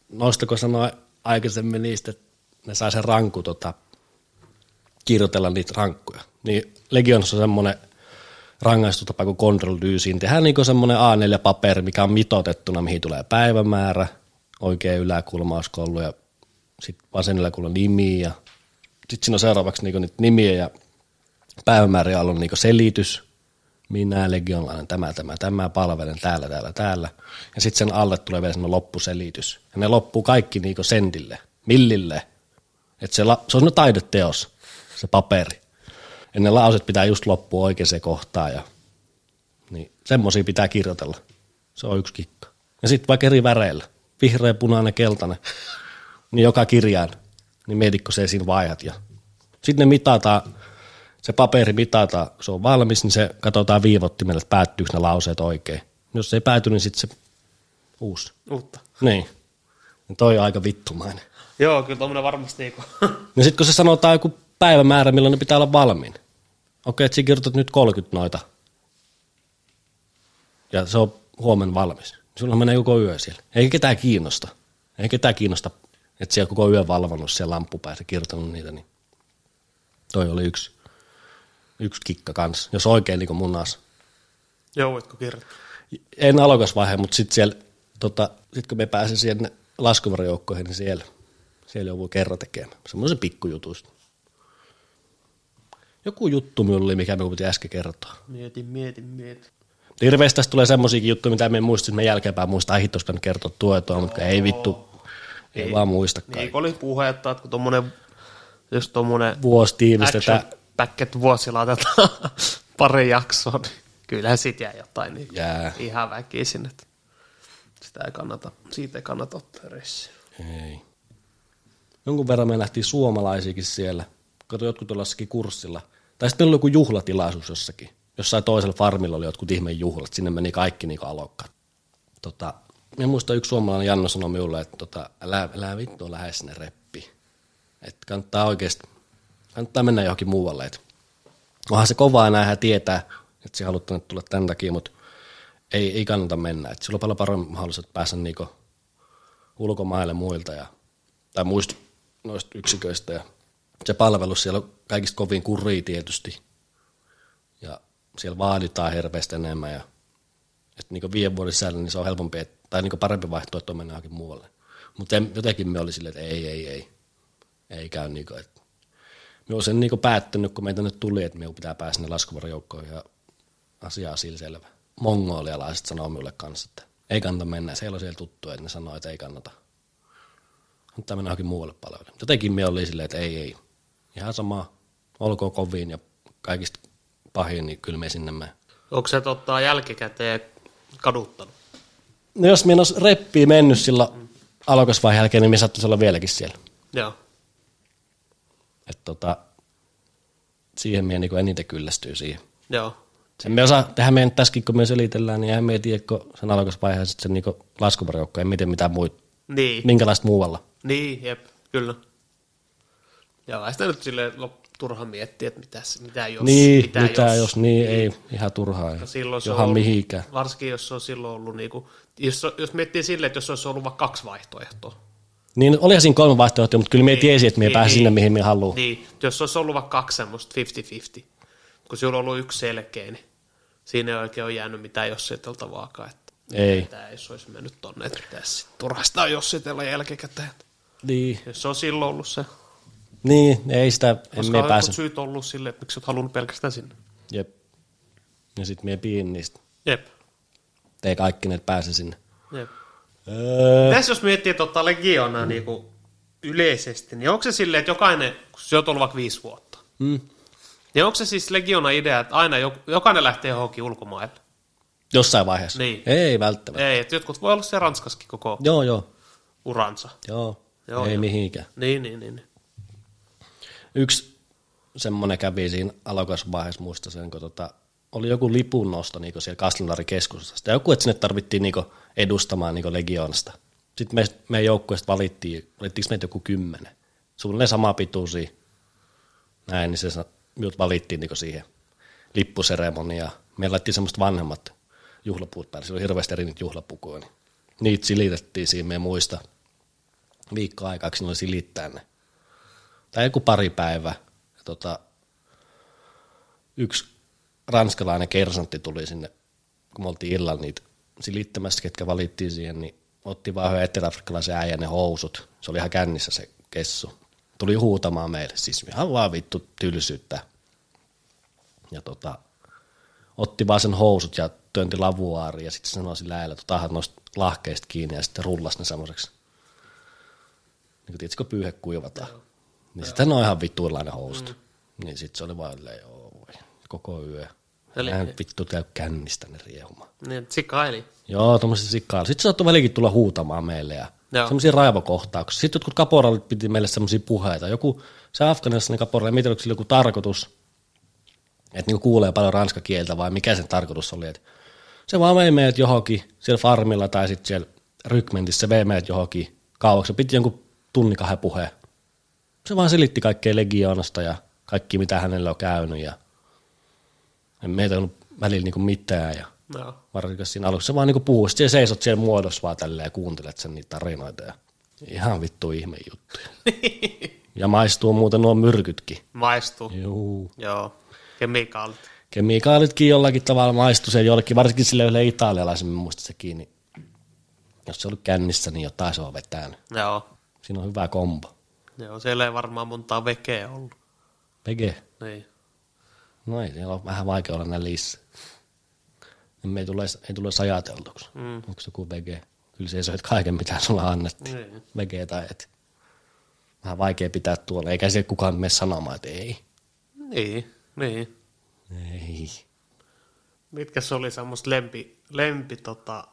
Speaker 1: Noistako sanoa aikaisemmin niistä, että ne sai sen ranku tota, kirjoitella niitä rankkuja. Niin Legionissa on semmoinen rangaistutapa kuin Control D. Siinä tehdään niin semmoinen A4-paperi, mikä on mitotettuna, mihin tulee päivämäärä, oikea yläkulma olisiko ollut, ja sitten vasen yläkulma nimi, ja sitten siinä on seuraavaksi niin niitä nimiä ja päivämääriä on niin selitys, minä legionlainen, tämä, tämä, tämä, palvelen täällä, täällä, täällä. Ja sitten sen alle tulee vielä semmoinen loppuselitys. Ja ne loppuu kaikki niinku sentille, millille. Että se, se on taideteos, se paperi. Ja ne lauset pitää just loppua oikeaan kohtaan. Ja, niin semmoisia pitää kirjoitella. Se on yksi kikka. Ja sitten vaikka eri väreillä. Vihreä, punainen, keltainen. Niin joka kirjaan. Niin mietitkö se siinä vaihdat. Ja sitten ne mitataan, se paperi mitataan, se on valmis, niin se katsotaan viivottimella, että päättyykö ne lauseet oikein. Jos se ei pääty, niin sitten se uusi.
Speaker 2: Uutta.
Speaker 1: Niin. Ja toi on aika vittumainen.
Speaker 2: Joo, kyllä tuommoinen varmasti niinku. <laughs>
Speaker 1: No sitten kun se sanotaan joku päivämäärä, milloin ne pitää olla valmiin. Okei, että sä kirjoitat nyt 30 noita. Ja se on huomenna valmis. Sulla menee koko yö siellä. Ei ketään kiinnosta. Ei ketään kiinnosta, että siellä koko yö valvonnut siellä lampupäässä kirjoittanut niitä. Niin toi oli yksi, yksi kikka kanssa, jos oikein niin kuin munas.
Speaker 2: Joo, voitko kirjoittaa?
Speaker 1: En alokasvaihe, mutta sitten siellä, tota, sit kun me pääsin sinne laskuvarjoukkoihin, niin siellä, siellä joku kerran tekemään. Semmoisen pikkujutuista. Joku juttu minulla oli, mikä me piti äsken kertoa.
Speaker 2: Mietin, mietin, mietin.
Speaker 1: Hirveästi tästä tulee semmoisiakin juttuja, mitä me muista, että me jälkeenpäin muista, ai hitto, kertoa tuotoa, mutta ei vittu, ei, ei vaan muistakaan.
Speaker 2: Niin, oli puhetta, että kun tommonen, jos tommonen
Speaker 1: Vuosi tiivistetään,
Speaker 2: action packet vuosi laitetaan <laughs> pari jaksoa, niin kyllähän sit jää jotain niin
Speaker 1: Jää.
Speaker 2: ihan väkisin, että sitä ei kannata, siitä ei kannata ottaa reissiä.
Speaker 1: Ei. Jonkun verran me nähtiin suomalaisiakin siellä. Kato jotkut tuollaisessakin kurssilla. Tai sitten oli joku juhlatilaisuus jossakin. Jossain toisella farmilla oli jotkut ihmeen juhlat. Sinne meni kaikki niinku alokkaat. Tota, mä muistan yksi suomalainen Janno sanoi minulle, että tota, älä, älä vittu lähde sinne reppi. Että kannattaa oikeasti, kannattaa mennä johonkin muualle. Et onhan se kovaa nähdä tietää, että se haluat tänne tulla tämän takia, mutta ei, ei kannata mennä. Et sillä on paljon paremmin mahdollisuus päästä niinku ulkomaille muilta ja, tai muista noista yksiköistä. Ja se palvelus siellä on kaikista kovin kuria tietysti. Ja siellä vaaditaan hirveästi enemmän. Ja, että niin viiden vuoden sisällä niin se on helpompi, että, tai niin parempi vaihtoehto mennä johonkin muualle. Mutta jotenkin me oli silleen, että ei, ei, ei. Ei käy niin kuin, että me olen sen niin päättänyt, kun meitä nyt tuli, että me pitää päästä sinne laskuvarjoukkoihin ja asia on sillä selvä. Mongolialaiset sanoo minulle kanssa, että ei kannata mennä. Se ei ole siellä tuttu, että ne sanoo, että ei kannata. Mutta mennä johonkin muualle palveluun. Jotenkin me oli silleen, että ei, ei. Ihan sama, olkoon kovin ja kaikista pahin, niin kyllä me sinne mene.
Speaker 2: Onko se totta jälkikäteen kaduttanut?
Speaker 1: No jos minä olisi reppiä mennyt sillä alokasvaiheen jälkeen, niin me sattuisi olla vieläkin siellä.
Speaker 2: Joo.
Speaker 1: Että tota, siihen minä niin eniten kyllästyy siihen.
Speaker 2: Joo.
Speaker 1: En me osaa tehdä meidän tässäkin, kun me selitellään, niin eihän me tiedä, kun sen alokasvaiheen sitten se niin laskuvarjoukko, ei miten mitään muita,
Speaker 2: Niin.
Speaker 1: minkälaista muualla.
Speaker 2: Niin, jep, kyllä. Ja kai sitä nyt silleen lop- turha miettiä, että mitä, mitä jos.
Speaker 1: Niin, mitä, mitä jos, jos niin,
Speaker 2: niin,
Speaker 1: ei ihan turhaa. Ei.
Speaker 2: silloin se on ollut-
Speaker 1: mihinkään.
Speaker 2: Varsinkin jos se on silloin ollut, niin kuin, jos, jos miettii silleen, että jos olisi ollut vaikka kaksi vaihtoehtoa.
Speaker 1: Niin olihan siinä kolme vaihtoehtoa, mutta kyllä me
Speaker 2: Niin,
Speaker 1: tiesi, että me
Speaker 2: niin,
Speaker 1: pääsin
Speaker 2: niin.
Speaker 1: sinne, mihin me haluamme.
Speaker 2: Niin, jos olisi ollut vaikka kaksi semmoista 50-50, kun sinulla on ollut yksi selkeä, niin siinä ei oikein ole jäänyt mitään jossiteltavaakaan, että
Speaker 1: Ei.
Speaker 2: tämä ei olisi mennyt tonne, että pitäisi turhasta jossitella jälkikäteen.
Speaker 1: Niin,
Speaker 2: Jos se on silloin ollut se,
Speaker 1: niin ei sitä,
Speaker 2: koska
Speaker 1: emme pääse.
Speaker 2: syyt ollut sille, että miksi olet halunnut pelkästään sinne.
Speaker 1: Jep. Ja sitten me piin niistä.
Speaker 2: Jep,
Speaker 1: Ei kaikki ne pääse sinne.
Speaker 2: jep.
Speaker 1: Öö,
Speaker 2: Tässä jos miettii tota Legionaa niin kuin yleisesti, niin onko se silleen, että jokainen, kun se on ollut vaikka viisi vuotta,
Speaker 1: mm,
Speaker 2: niin onko se siis Legiona idea, että aina jok- jokainen lähtee johonkin ulkomaille?
Speaker 1: jossain vaiheessa.
Speaker 2: Niin.
Speaker 1: Ei välttämättä.
Speaker 2: Ei, että jotkut voi olla se Ranskaskin koko
Speaker 1: Joo, joo.
Speaker 2: uransa.
Speaker 1: Joo,
Speaker 2: Joo,
Speaker 1: ei
Speaker 2: joo.
Speaker 1: mihinkään.
Speaker 2: Niin, niin, niin. niin.
Speaker 1: Yksi semmoinen kävi siinä alokasvaiheessa, muista sen, kun tota, oli joku lipun nosto niin siellä Kaslinlarin keskustasta. Ja joku, että sinne tarvittiin niin edustamaan niin Legionasta. Sitten me, meidän joukkueesta valittiin, valittiinko meitä joku kymmenen. Suunnilleen sama pituisia. Näin, niin se minut valittiin niin siihen lippuseremoniaan. Me laitettiin semmoista vanhemmat juhlapuut päälle. Siellä oli hirveästi eri niitä juhlapukuja. Niin niitä silitettiin siinä meidän muista viikkoa aikaa, kun oli silittää ne tai joku pari päivää. Ja tota, yksi ranskalainen kersantti tuli sinne, kun me oltiin illalla niitä silittämässä, ketkä valittiin siihen, niin otti vaan yhden eteläafrikkalaisen äijän ne housut. Se oli ihan kännissä se kessu. Tuli huutamaan meille, siis ihan vaan vittu tylsyyttä. Ja tota, otti vaan sen housut ja työnti lavuaariin ja sitten sanoi sillä äijällä, että otahan noista lahkeista kiinni ja sitten rullas ne semmoiseksi. Niin kuin tiedätkö, pyyhe kuivataan. Niin sitten ne on ihan vittuillainen housut. Mm. Niin sitten se oli vaan joo, koko yö.
Speaker 2: Eli-.
Speaker 1: Hän vittu käy kännistä ne riehumaan.
Speaker 2: niin sikaili.
Speaker 1: Joo, tuommoisessa sikkailla. Sitten saattoi välikin tulla huutamaan meille ja semmoisia raivokohtauksia. Sitten jotkut kaporaalit piti meille semmoisia puheita. Joku, se afganilainen kaporaali, mitä oliko sillä joku tarkoitus, että niinku kuulee paljon ranskakieltä vai mikä sen tarkoitus oli. Että se vaan vei meidät johonkin siellä farmilla tai sitten siellä rykmentissä, vei meidät johonkin kauaksi. Piti jonkun tunnin kahden puheen. Se vaan selitti kaikkea legioonasta ja kaikki mitä hänellä on käynyt ja meitä ei ollut välillä niinku mitään ja
Speaker 2: Joo.
Speaker 1: varsinkin siinä aluksi. Se vaan niinku puhuu, sitten seisot siellä muodossa vaan tälleen ja kuuntelet sen niitä tarinoita. Ja ihan vittu ihme juttuja. <laughs> ja maistuu muuten nuo myrkytkin.
Speaker 2: Maistuu.
Speaker 1: Juu.
Speaker 2: Joo. Kemikaalit.
Speaker 1: Kemikaalitkin jollakin tavalla maistuu se jollekin, varsinkin sille yhdelle italialaisen, muista sekin, niin jos se on ollut kännissä, niin jotain se on vetänyt.
Speaker 2: Joo.
Speaker 1: Siinä on hyvä kombo.
Speaker 2: Joo, siellä ei varmaan montaa vekeä ollut.
Speaker 1: Vege.
Speaker 2: Niin.
Speaker 1: No ei, siellä on vähän vaikea olla näin liissä. Me ei tule, ei tule ajateltuksi.
Speaker 2: Mm.
Speaker 1: Onko se joku vege? Kyllä se söit kaiken, mitä sulla annettiin.
Speaker 2: Niin.
Speaker 1: Vege tai et. Vähän vaikea pitää tuolla. Eikä siellä kukaan mene sanomaan, että ei.
Speaker 2: Niin, niin.
Speaker 1: Ei.
Speaker 2: Mitkä se oli semmoista lempi, lempi tota,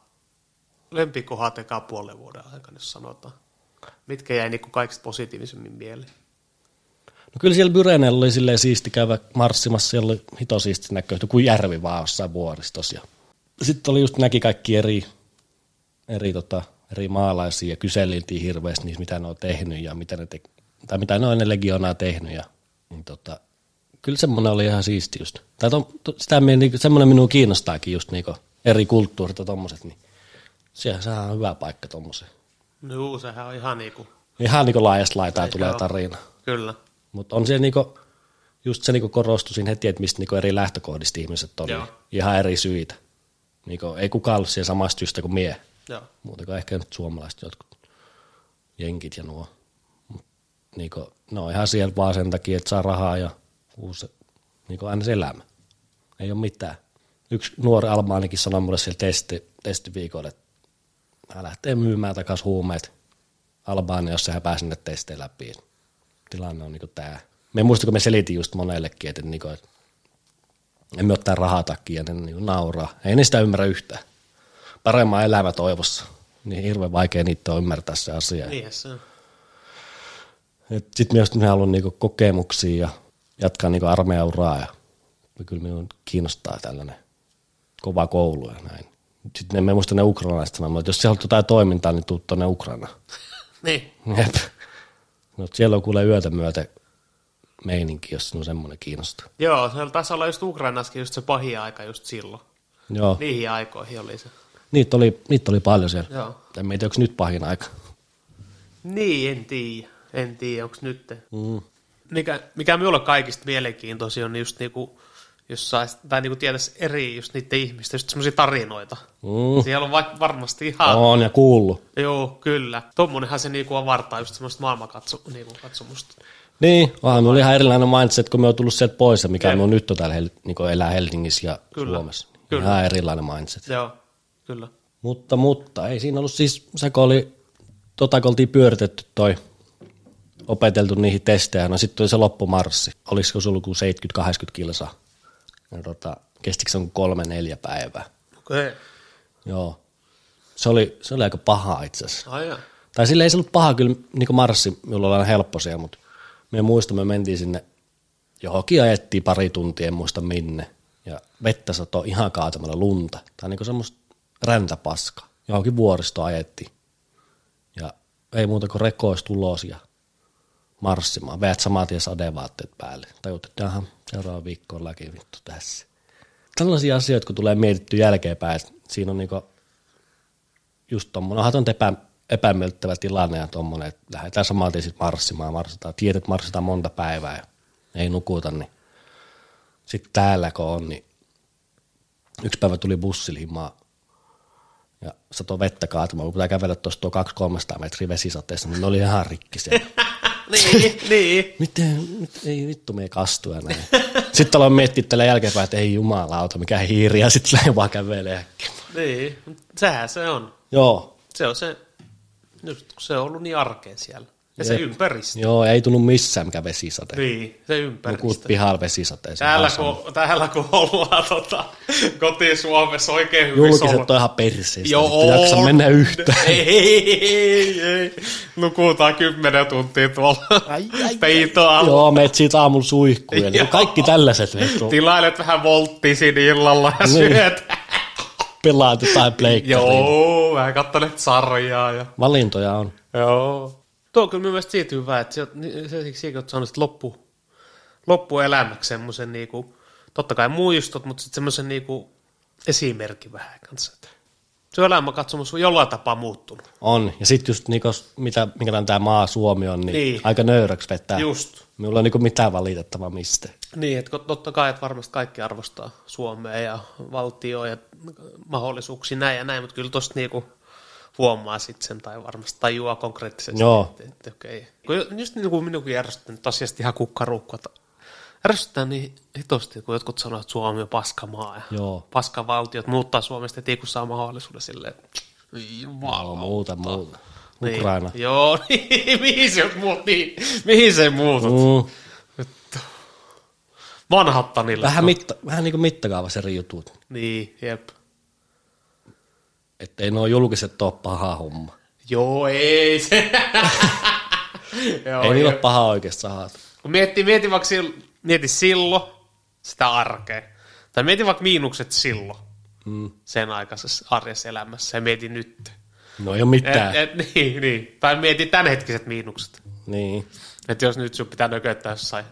Speaker 2: lempikohat eka puolen vuoden aikana, jos sanotaan? Mitkä jäi niinku kaikista positiivisemmin mieleen?
Speaker 1: No kyllä siellä Byrenellä oli silleen siisti käydä marssimassa, siellä oli hito siisti näköistä, kuin järvi vaan jossain vuoristossa. Ja sitten oli just näki kaikki eri, eri, tota, eri maalaisia ja kyseliltiin hirveästi niistä, mitä ne on tehnyt ja mitä ne, te, tai mitä ne on ennen legionaa tehnyt. Ja, niin tota, kyllä semmoinen oli ihan siisti just. Tai to, to, sitä mie- niinku, semmoinen minua kiinnostaakin just niinku eri kulttuurit ja tommoset, niin sehän, sehän on hyvä paikka tommoseen.
Speaker 2: No, sehän on ihan niinku,
Speaker 1: Ihan niinku laajasta laitaa tulee
Speaker 2: joo.
Speaker 1: tarina.
Speaker 2: kyllä.
Speaker 1: Mutta on se niinku, just se niinku korostui siinä heti, että mistä niinku eri lähtökohdista ihmiset on.
Speaker 2: Joo.
Speaker 1: Ihan eri syitä. Niinku, ei kukaan ollut siellä samasta syystä kuin mie.
Speaker 2: Joo.
Speaker 1: Muuten kuin ehkä nyt suomalaiset jotkut jenkit ja nuo. Mut, niinku, ne on ihan siellä vaan sen takia, että saa rahaa ja uusi, niinku aina se elämä. Ei ole mitään. Yksi nuori almaanikin sanoi mulle siellä testi, testiviikolla, että hän lähtee myymään takaisin huumeet Albaania, jos hän pääsee sinne testeihin läpi. Tilanne on niinku tää. Me en muista, kun me selitin just monellekin, että, niinku, että emme ottaa rahaa takia, ne niinku nauraa. Ei ne sitä ymmärrä yhtään. Paremman elämä toivossa. Niin hirveän vaikea niitä on ymmärtää se asia.
Speaker 2: Niinhän se on.
Speaker 1: Sitten myös minä haluan niinku kokemuksia ja jatkaa niinku armeijauraa ja kyllä minun kiinnostaa tällainen kova koulu ja näin. Sitten me muista ne ukrainalaiset sanomaan, että jos siellä on jotain toimintaa, niin tuu tuonne Ukraina. <laughs>
Speaker 2: Niin.
Speaker 1: Jep. No, siellä on kuule yötä myötä meininki, jos sinun semmoinen kiinnostaa.
Speaker 2: Joo, se taisi olla just Ukrainassakin just se pahin aika just silloin.
Speaker 1: Joo,
Speaker 2: Niihin aikoihin oli se.
Speaker 1: niitä oli, niitä oli paljon siellä.
Speaker 2: Joo.
Speaker 1: En tiedä, onko nyt pahin aika.
Speaker 2: Niin, en tiedä. En tiedä, onko nyt.
Speaker 1: Mm.
Speaker 2: Mikä, mikä minulle kaikista mielenkiintoisin on just niinku, jos sais, tai niinku tietäisi eri just niiden ihmisten just semmoisia tarinoita.
Speaker 1: Mm.
Speaker 2: Siellä on va- varmasti ihan,
Speaker 1: On ja kuullut.
Speaker 2: joo, kyllä. Tuommoinenhan se niinku avartaa just semmoista maailmankatsomusta. Niinku katsomusta.
Speaker 1: Niin, onhan minulla ihan erilainen mindset, kun me on tullut sieltä pois ja mikä me nyt on täällä Hel- niin elää Helsingissä ja
Speaker 2: Kyllä.
Speaker 1: Suomessa.
Speaker 2: Kyllä.
Speaker 1: Ihan erilainen mindset.
Speaker 2: Joo, kyllä.
Speaker 1: Mutta, mutta ei siinä ollut siis, se kun oli, tota kun oltiin pyöritetty toi, opeteltu niihin testejä, no sitten tuli se loppumarssi. Olisiko se ollut kuin 70-80 kilsaa? Ja tota, kestikö se on kolme, neljä päivää?
Speaker 2: Okei. Okay.
Speaker 1: Joo. Se oli, se oli aika paha itse asiassa.
Speaker 2: Ai jaa.
Speaker 1: Tai sille ei se ollut paha kyllä, niin kuin marssi, minulla oli aina helppo siellä, mutta me muista, me mentiin sinne johonkin ajettiin pari tuntia, en muista minne. Ja vettä sato ihan kaatamalla lunta. Tai niin kuin semmoista räntäpaska. Johonkin vuoristo ajettiin. Ja ei muuta kuin rekoista ulos ja marssimaan. Veät saman tien sadevaatteet päälle. Tajut, että jaha, seuraava viikko on laki vittu tässä. Tällaisia asioita, kun tulee mietitty jälkeenpäin, siinä on niinku just tommonen, onhan on epä, epämiellyttävä tilanne ja tommonen, että lähdetään saman tien sit marssimaan, marssitaan, tiedät, että marssitaan monta päivää ja ei nukuta, niin sitten täällä kun on, niin yksi päivä tuli bussilimaa ja satoi vettä kaatamaan, kun pitää kävellä tuosta tuo 200-300 metriä vesisateessa, niin ne oli ihan rikki siellä. <laughs>
Speaker 2: niin, niin.
Speaker 1: Miten, mit, ei vittu mene kastua näin. Sitten aloin miettiä tällä jälkeenpäin, että ei jumalauta, mikä hiiri, ja sitten lähdin vaan äkkiä.
Speaker 2: Niin, sehän se on.
Speaker 1: Joo,
Speaker 2: Se on se, just kun se on ollut niin arkea siellä. Ja se ympäristö.
Speaker 1: joo, ei tunnu missään mikä vesisate.
Speaker 2: Niin, se ympäristö.
Speaker 1: Nukut pihalla vesisateessa.
Speaker 2: Täällä kun, täällä kun ollaan tota, koti-Suomessa oikein hyvin
Speaker 1: Julkiset on ihan perseistä,
Speaker 2: Joo,
Speaker 1: että jaksa mennä yhtään.
Speaker 2: Ei, ei, ei. Nukutaan kymmenen tuntia tuolla
Speaker 1: Ai, ai,
Speaker 2: peiton alla.
Speaker 1: Joo, meet siitä aamulla suihkuun. ja
Speaker 2: Joo.
Speaker 1: Kaikki tällaiset vittu.
Speaker 2: Tilailet vähän volttisin illalla ja
Speaker 1: Niin.
Speaker 2: syöt.
Speaker 1: Pelaat jotain pleikkaria.
Speaker 2: Joo, vähän kattelet sarjaa. Ja...
Speaker 1: Valintoja on.
Speaker 2: Joo. Tuo on kyllä mun mielestä siitä hyvä, että se, se, se, se oot saanut loppu, loppuelämäksi semmoisen niinku, totta kai muistot, mutta sitten semmoisen niinku esimerkin vähän kanssa. Että se elämänkatsomus on jollain tapaa muuttunut.
Speaker 1: On. Ja sitten just niinku, mitä, minkälainen tämä maa Suomi on, niin,
Speaker 2: Niin.
Speaker 1: aika nöyräksi vetää.
Speaker 2: Just.
Speaker 1: Minulla on niinku mitään valitettavaa mistä.
Speaker 2: Niin, että totta kai, että varmasti kaikki arvostaa Suomea ja valtioa ja mahdollisuuksia näin ja näin, mutta kyllä tuosta niinku huomaa sitten sen tai varmasti tajuaa konkreettisesti,
Speaker 1: Joo.
Speaker 2: että, että okei. Just niin kuin minunkin järjestetään nyt asiasta ihan kukkaruukko, että ärsyttää niin hitosti, kun jotkut sanoo, että Suomi on paskamaa ja
Speaker 1: Joo.
Speaker 2: paskavaltiot muuttaa Suomesta kun saa mahdollisuuden silleen, jumala.
Speaker 1: Joo, muuta, muuta. Ukraina.
Speaker 2: Niin. Joo, <laughs> niin, mihin se muut, niin, mihin se muutut?
Speaker 1: Mm.
Speaker 2: Manhattanille.
Speaker 1: Vähän, mitta, vähän niin kuin mittakaavassa eri jutut.
Speaker 2: Niin, jep.
Speaker 1: Että ei nuo julkiset ole paha homma.
Speaker 2: Joo, ei se. <laughs> Joo,
Speaker 1: ei niillä ole paha oikeasti saada.
Speaker 2: Kun miettii, mieti vaikka sil, mieti silloin sitä arkea. Tai mieti vaikka miinukset silloin
Speaker 1: Mm.
Speaker 2: sen aikaisessa arjessa elämässä ja mieti nyt.
Speaker 1: No ei ole mitään.
Speaker 2: Et, et, niin, niin. Tai mieti tämänhetkiset miinukset.
Speaker 1: Niin.
Speaker 2: Että jos nyt sun pitää nököttää jossain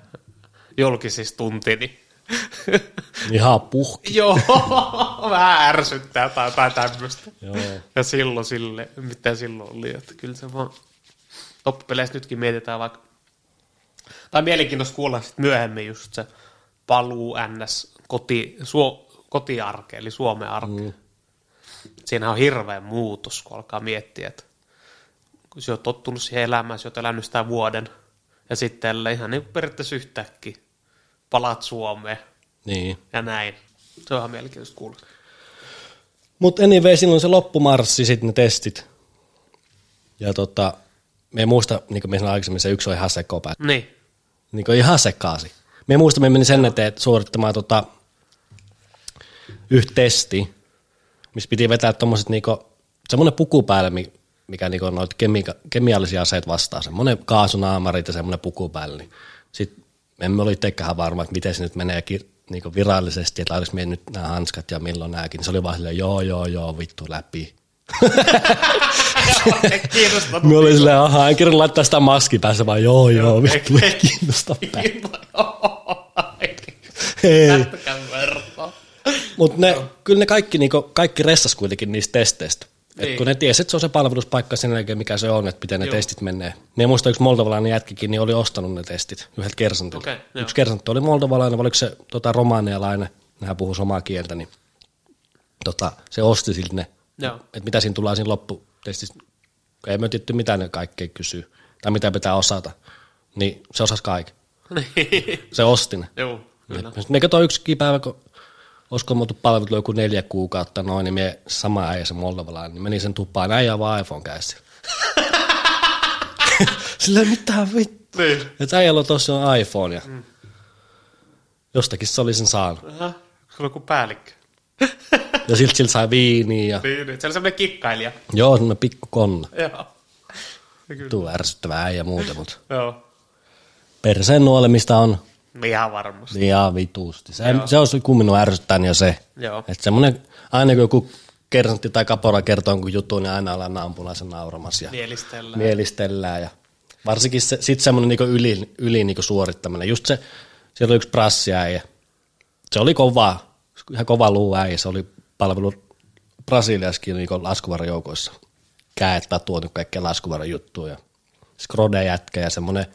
Speaker 2: julkisissa tunti, niin <laughs>
Speaker 1: Ihan puhki.
Speaker 2: joo, <laughs> vähän ärsyttää tai jotain tämmöistä.
Speaker 1: Joo.
Speaker 2: Ja silloin sille, mitä silloin oli, että kyllä se vaan loppupeleissä nytkin mietitään vaikka, tai mielenkiintoista kuulla sit myöhemmin just se paluu NS koti, suo, kotiarke, eli Suomen arke. Mm. Siinä on hirveä muutos, kun alkaa miettiä, että kun sä oot tottunut siihen elämään, sä oot elänyt sitä vuoden, ja sitten ihan niin periaatteessa yhtäkkiä palaat Suomeen
Speaker 1: Niin.
Speaker 2: ja näin. Se on ihan mielenkiintoista kuulla.
Speaker 1: Mutta anyway, silloin se loppumarssi, sitten ne testit. Ja tota, me ei muista, niin kuin me sanoin aikaisemmin, se yksi on ihan sekopää.
Speaker 2: Niin,
Speaker 1: Niin kuin ihan sekaasi. Me muista, me meni sen eteen suorittamaan tota, yhtä testi, missä piti vetää tommoset niinku, semmoinen puku päälle, mi- mikä niinku on noita kemika- kemiallisia aseita vastaan, semmoinen kaasunaamarit ja semmoinen puku päälle. Niin Sitten emme ole itsekään varma, että miten se nyt menee niinku virallisesti, että olisi mennyt nämä hanskat ja milloin nämäkin. Se oli vaan silleen, joo, joo, joo, vittu läpi. Mä olin silleen, ahaa, en kerran laittaa sitä maski päässä, vaan joo, joo, vittu, ei kiinnosta päin. Ei.
Speaker 2: Lähtökään vertaa.
Speaker 1: Mutta ne, kyllä ne kaikki, niinku, kaikki ressas kuitenkin niistä testeistä. Et
Speaker 2: Niin.
Speaker 1: kun ne tiesi, että se on se palveluspaikka sen jälkeen, mikä se on, että miten ne
Speaker 2: Joo.
Speaker 1: testit menee. Niin muista yksi moldovalainen jätkikin, niin oli ostanut ne testit yhdeltä kersantilta.
Speaker 2: Joo.
Speaker 1: yksi kersantti oli moldovalainen, vai oliko se tota, romanialainen, nehän puhuu omaa kieltä, niin tota, se osti siltä ne, että mitä siinä tullaan siinä lopputestissä. Ei me tietty mitä ne kaikkea kysyy, tai mitä pitää osata. Niin se osasi kaiken. <laughs>
Speaker 2: Niin.
Speaker 1: Se osti ne.
Speaker 2: Joo, kyllä.
Speaker 1: Ne katsoi yksikin päivä, kun olisiko muutu palvelut joku neljä kuukautta noin, niin me sama äijä se moldovalainen, niin meni sen tupaan, äijä vaan iPhone käsissä. <laughs> Sillä mitään vittu.
Speaker 2: Niin.
Speaker 1: Että äijällä on tossa on iPhone ja jostakin se oli sen saanut.
Speaker 2: Aha, se on kuin päällikkö. <laughs>
Speaker 1: Ja siltä sillä sai viiniä ja
Speaker 2: Niin. Se oli semmoinen kikkailija.
Speaker 1: joo, semmoinen pikku konna.
Speaker 2: Joo.
Speaker 1: Tuu ärsyttävä äijä muuten, mutta
Speaker 2: Joo.
Speaker 1: perseen nuolemista on
Speaker 2: Ihan varmasti.
Speaker 1: ihan vitusti. Se,
Speaker 2: Joo.
Speaker 1: se olisi kumminut ärsyttänyt jo se.
Speaker 2: Joo.
Speaker 1: Että semmoinen, aina kun joku kersantti tai kapora kertoo jonkun jutun, niin aina ollaan naampunaisen nauramassa ja
Speaker 2: Mielistellään.
Speaker 1: mielistellään. Ja varsinkin se, sit semmoinen niinku yli, yli niinku suorittaminen. Just se, siellä oli yksi prassiäijä. Se oli kova, ihan kova luu äijä. Se oli palvelu Brasiliaskin niinku laskuvarajoukoissa. Käet tatuoinut kaikkea laskuvarajuttuja. Ja Skrode jätkä ja semmoinen,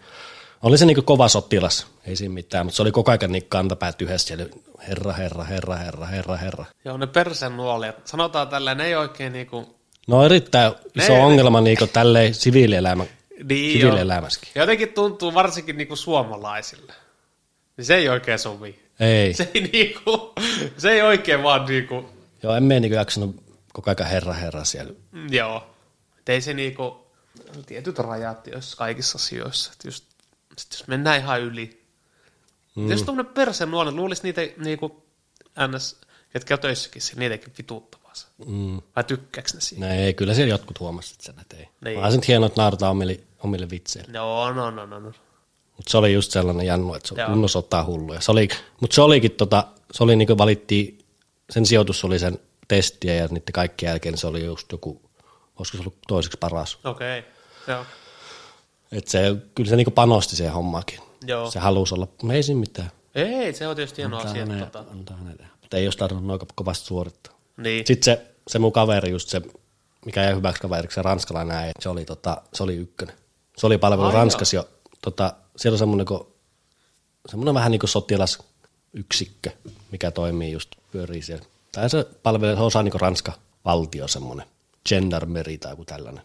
Speaker 1: oli se niinku kova sotilas, ei siinä mitään, mutta se oli koko ajan niin kantapäät yhdessä siellä, herra, herra, herra, herra, herra, herra.
Speaker 2: Joo, ne persen nuolijat. Sanotaan tälleen, ne ei oikein niinku...
Speaker 1: No erittäin iso
Speaker 2: Ne-
Speaker 1: ongelma niinku tälleen siviilielämä,
Speaker 2: Niin
Speaker 1: siviilielämässäkin.
Speaker 2: Jotenkin tuntuu varsinkin niinku suomalaisille. Niin se ei oikein sovi.
Speaker 1: Ei.
Speaker 2: Se ei niinku, se ei oikein vaan niinku,
Speaker 1: Joo, en mene niinku jaksanut koko ajan herra herra siellä.
Speaker 2: mm, joo. Et ei se niinku, tietyt rajat jos kaikissa asioissa. Et just, sit jos mennään ihan yli. Mm. Jos tuommoinen persen nuoli, luulisi niitä niinku, ns, ketkä on töissäkin, siellä, niitäkin vituuttavaa se.
Speaker 1: Mm.
Speaker 2: Vai tykkääks ne siinä?
Speaker 1: No ei, kyllä siellä jotkut huomasivat sen, että ei.
Speaker 2: Niin.
Speaker 1: Niin. Vaan se nyt hienoa, että naurataan omille, omille vitseille.
Speaker 2: Joo, no, no, no, no.
Speaker 1: Mutta se oli just sellainen jannu, että se on kunnossa ottaa hulluja. Se oli, mutta se olikin tota, se oli niinku valittiin, sen sijoitus oli sen testiä ja niiden kaikkien jälkeen se oli just joku, olisiko se ollut toiseksi paras.
Speaker 2: Okei, okay. joo.
Speaker 1: Et se, kyllä se niinku panosti siihen hommaakin.
Speaker 2: Joo.
Speaker 1: Se halusi olla, no ei siinä mitään.
Speaker 2: Ei, se on tietysti hieno asia.
Speaker 1: hänen,
Speaker 2: Tota.
Speaker 1: antaa hänelle. Mutta ei olisi tarvinnut noin kovasti suorittaa.
Speaker 2: Niin.
Speaker 1: Sitten se, se mun kaveri, just se, mikä jäi hyväksi kaveriksi, se ranskalainen äijä, se oli, tota, se oli ykkönen. Se oli palvelu
Speaker 2: Ai
Speaker 1: Ranskassa jo. Tota, siellä on semmoinen, kun, semmoinen vähän niin kuin sotilasyksikkö, mikä toimii just pyörii siellä. Tai se palvelee, se osaa niin kuin Ranska valtio semmoinen, gendarmeri tai joku tällainen.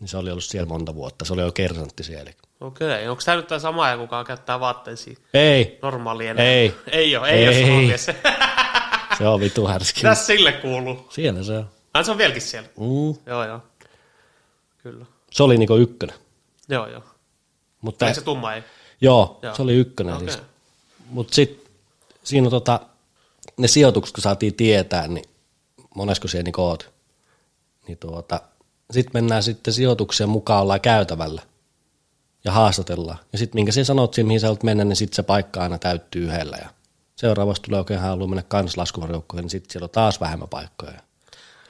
Speaker 1: Niin se oli ollut siellä monta vuotta, se oli jo kersantti siellä.
Speaker 2: Okei, onko tämä nyt tämä sama, kuka käyttää vaatteisiin
Speaker 1: Ei,
Speaker 2: normaali enää?
Speaker 1: Ei.
Speaker 2: Ei ole, ei,
Speaker 1: Ei.
Speaker 2: ole mies. <laughs>
Speaker 1: se on vitu härski.
Speaker 2: Tässä sille kuuluu.
Speaker 1: Siellä se on.
Speaker 2: Ai se on vieläkin siellä.
Speaker 1: Mm.
Speaker 2: Joo, joo. Kyllä.
Speaker 1: Se oli niinku ykkönen.
Speaker 2: Joo, joo.
Speaker 1: Mutta,
Speaker 2: Eikö se tumma ei?
Speaker 1: joo,
Speaker 2: Joo.
Speaker 1: se oli ykkönen.
Speaker 2: Okei.
Speaker 1: Siis. Mutta sitten siinä on tota, ne sijoitukset, kun saatiin tietää, niin monesko siellä niin oot. Niin tuota, sitten mennään sitten sijoitukseen mukaan ollaan käytävällä ja haastatellaan. Ja sitten minkä sinä sanot siinä, mihin sä haluat mennä, niin sitten se paikka aina täyttyy yhdellä. Ja seuraavassa tulee oikein haluaa mennä kansallaskuvarjoukkoihin, niin sitten siellä on taas vähemmän paikkoja.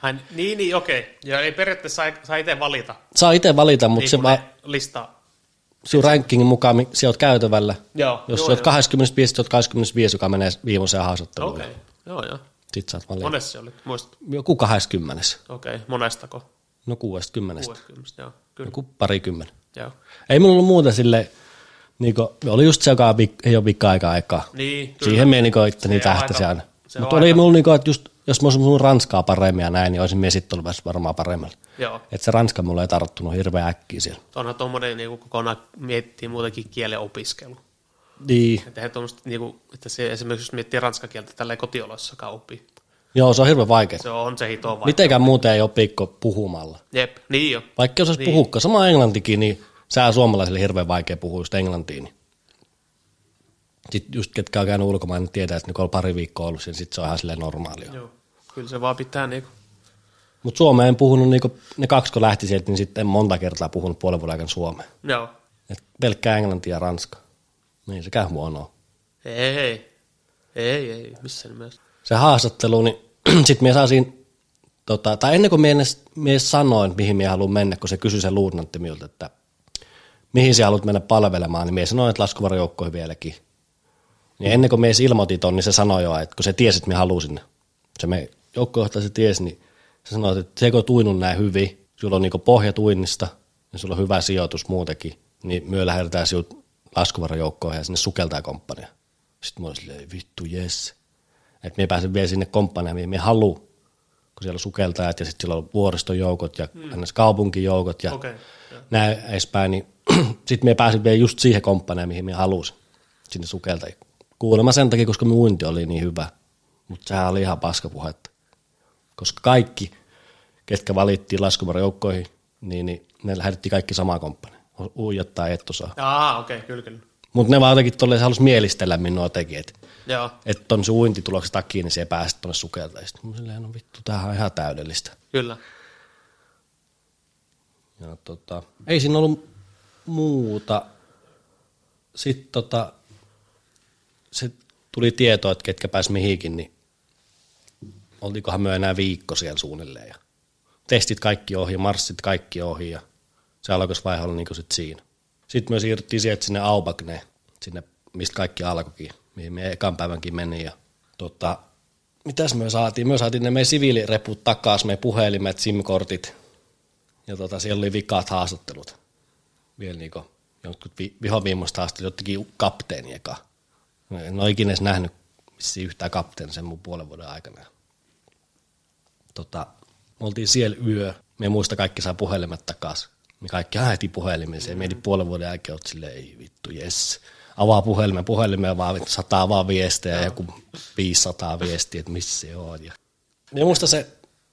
Speaker 2: Ai, niin, niin, okei. Ja ei periaatteessa saa, saa itse valita.
Speaker 1: Saa itse valita, mutta
Speaker 2: Niin
Speaker 1: se vaan
Speaker 2: ne lista.
Speaker 1: sinun rankingin mukaan, sinä oot käytävällä.
Speaker 2: Joo,
Speaker 1: Jos
Speaker 2: joo,
Speaker 1: olet
Speaker 2: joo.
Speaker 1: 25, olet 25, joka menee viimeiseen haastatteluun.
Speaker 2: Okei. Joo, joo.
Speaker 1: Sitten saat valita.
Speaker 2: Monessa se oli? Muistat?
Speaker 1: Joku 20.
Speaker 2: Okei. Monestako?
Speaker 1: No 60.
Speaker 2: 60, joo. Kyllä.
Speaker 1: Joku parikymmentä.
Speaker 2: Joo.
Speaker 1: Ei mulla ollut muuta sille, niinku, oli just se, joka ei ole vikka aika aikaa.
Speaker 2: Niin, kyllä.
Speaker 1: Siihen mie niinku itteni
Speaker 2: Se on
Speaker 1: tähtäsi aina. Mutta oli mulla niinku, että just, jos mä olisin puhunut ranskaa paremmin ja näin, niin olisin mie sitten ollut varmaan paremmalla.
Speaker 2: Joo.
Speaker 1: Että se ranska mulla ei tarttunut hirveän äkkiä siellä.
Speaker 2: Onhan tuommoinen niin kokonaan miettii muutenkin kielen opiskelu.
Speaker 1: Niin.
Speaker 2: Että, tuommoista, niin kuin, että se esimerkiksi jos miettii ranskakieltä tällä kotioloissakaan oppii.
Speaker 1: Joo, se on hirveän vaikea.
Speaker 2: Se on se hito vaikea.
Speaker 1: Mitenkään muuten ei opi kuin puhumalla.
Speaker 2: Jep, niin jo.
Speaker 1: Vaikka jos niin. puhukka, sama englantikin, niin sää suomalaisille hirveän vaikea puhua just englantia. Niin. Sitten just ketkä on käynyt ulkomaan, niin tietää, että ne kun on pari viikkoa ollut siinä, sit se on ihan silleen normaalia.
Speaker 2: Joo. Kyllä se vaan pitää niinku.
Speaker 1: Mutta Suomea en puhunut, niinku, ne kaksi kun lähti sieltä, niin sitten en monta kertaa puhunut puolen vuoden aikana suomea.
Speaker 2: Joo.
Speaker 1: Et pelkkää englantia ja ranska. Niin se käy huonoa.
Speaker 2: Ei, ei. Ei, ei, missään nimessä.
Speaker 1: Se haastattelu, niin <clears throat> sitten minä saan siinä tota, tai ennen kuin mie edes sanoin, mihin minä haluan mennä, kun se kysyi se luutnantti minulta, että mihin sä haluat mennä palvelemaan, niin minä sanoin, että laskuvarjoukkoihin vieläkin. Niin ennen kuin minä ilmoitin niin se sanoi jo, että kun se tiesi, että minä halusin, se me joukkojohtaja se tiesi, niin se sanoi, että se kun on tuinut näin hyvin, sulla on niinku pohja tuinnista, ja sulla on hyvä sijoitus muutenkin, niin myö lähdetään sinut laskuvarjoukkoihin ja sinne sukeltaa komppania. Sitten mä olin silleen, vittu jes. Että me pääsen vielä sinne komppaniin, mihin me haluan, kun siellä on sukeltajat ja sitten siellä on vuoristojoukot ja mm. kaupunkijoukot ja
Speaker 2: Okei,
Speaker 1: näin edespäin, niin <clears throat> sitten me pääsin vielä just siihen komppaniin, mihin me halusin, sinne sukeltajiin. Kuulemma sen takia, koska mun uinti oli niin hyvä, mutta sehän oli ihan paskapuhetta. Koska kaikki, ketkä valittiin laskuvarjoukkoihin, niin, niin ne lähetettiin kaikki samaan komppaniin. Uijat tai ettosaa.
Speaker 2: Aa, okei, kyllä, kyllä.
Speaker 1: Mutta ne vaan jotenkin tolleen, halusi mielistellä minua teki, että
Speaker 2: Joo,
Speaker 1: et ton uintituloksen takia, niin se ei pääse tuonne sukeltajiin. Sitten mä silleen, no vittu, tämähän on ihan täydellistä.
Speaker 2: kyllä.
Speaker 1: Ja tota, ei siinä ollut muuta. Sitten tota, se tuli tietoa, että ketkä pääs mihinkin, niin oltiinkohan me enää viikko siellä suunnilleen. Ja testit kaikki ohi, marssit kaikki ohi ja se alkoisvaihe oli niinku sit siinä. Sitten me siirryttiin sieltä sinne Aubagne, sinne mistä kaikki alkoikin, mihin me ekan päivänkin meni. Ja tota, mitäs me saatiin? Me saatiin ne meidän siviilireput takaisin, meidän puhelimet, SIM-kortit, ja tota, siellä oli vikaat haastattelut. Vielä niinku, jotkut vi, vihoviimmoista haastattelut, jotenkin kapteeni eka. En ole ikinä nähnyt vissiin yhtään kapteeni sen mun puolen vuoden aikana. Tota, me oltiin siellä yö. Me muista kaikki saa puhelimet takaisin. Me kaikki heti puhelimeen. Se mietin puolen vuoden jälkeen, että ei vittu, jes. Avaa puhelimen, puhelimeen vaan sataa vaan viestejä ja joku 500 viestiä, että missä se on. Ja, ja muista se,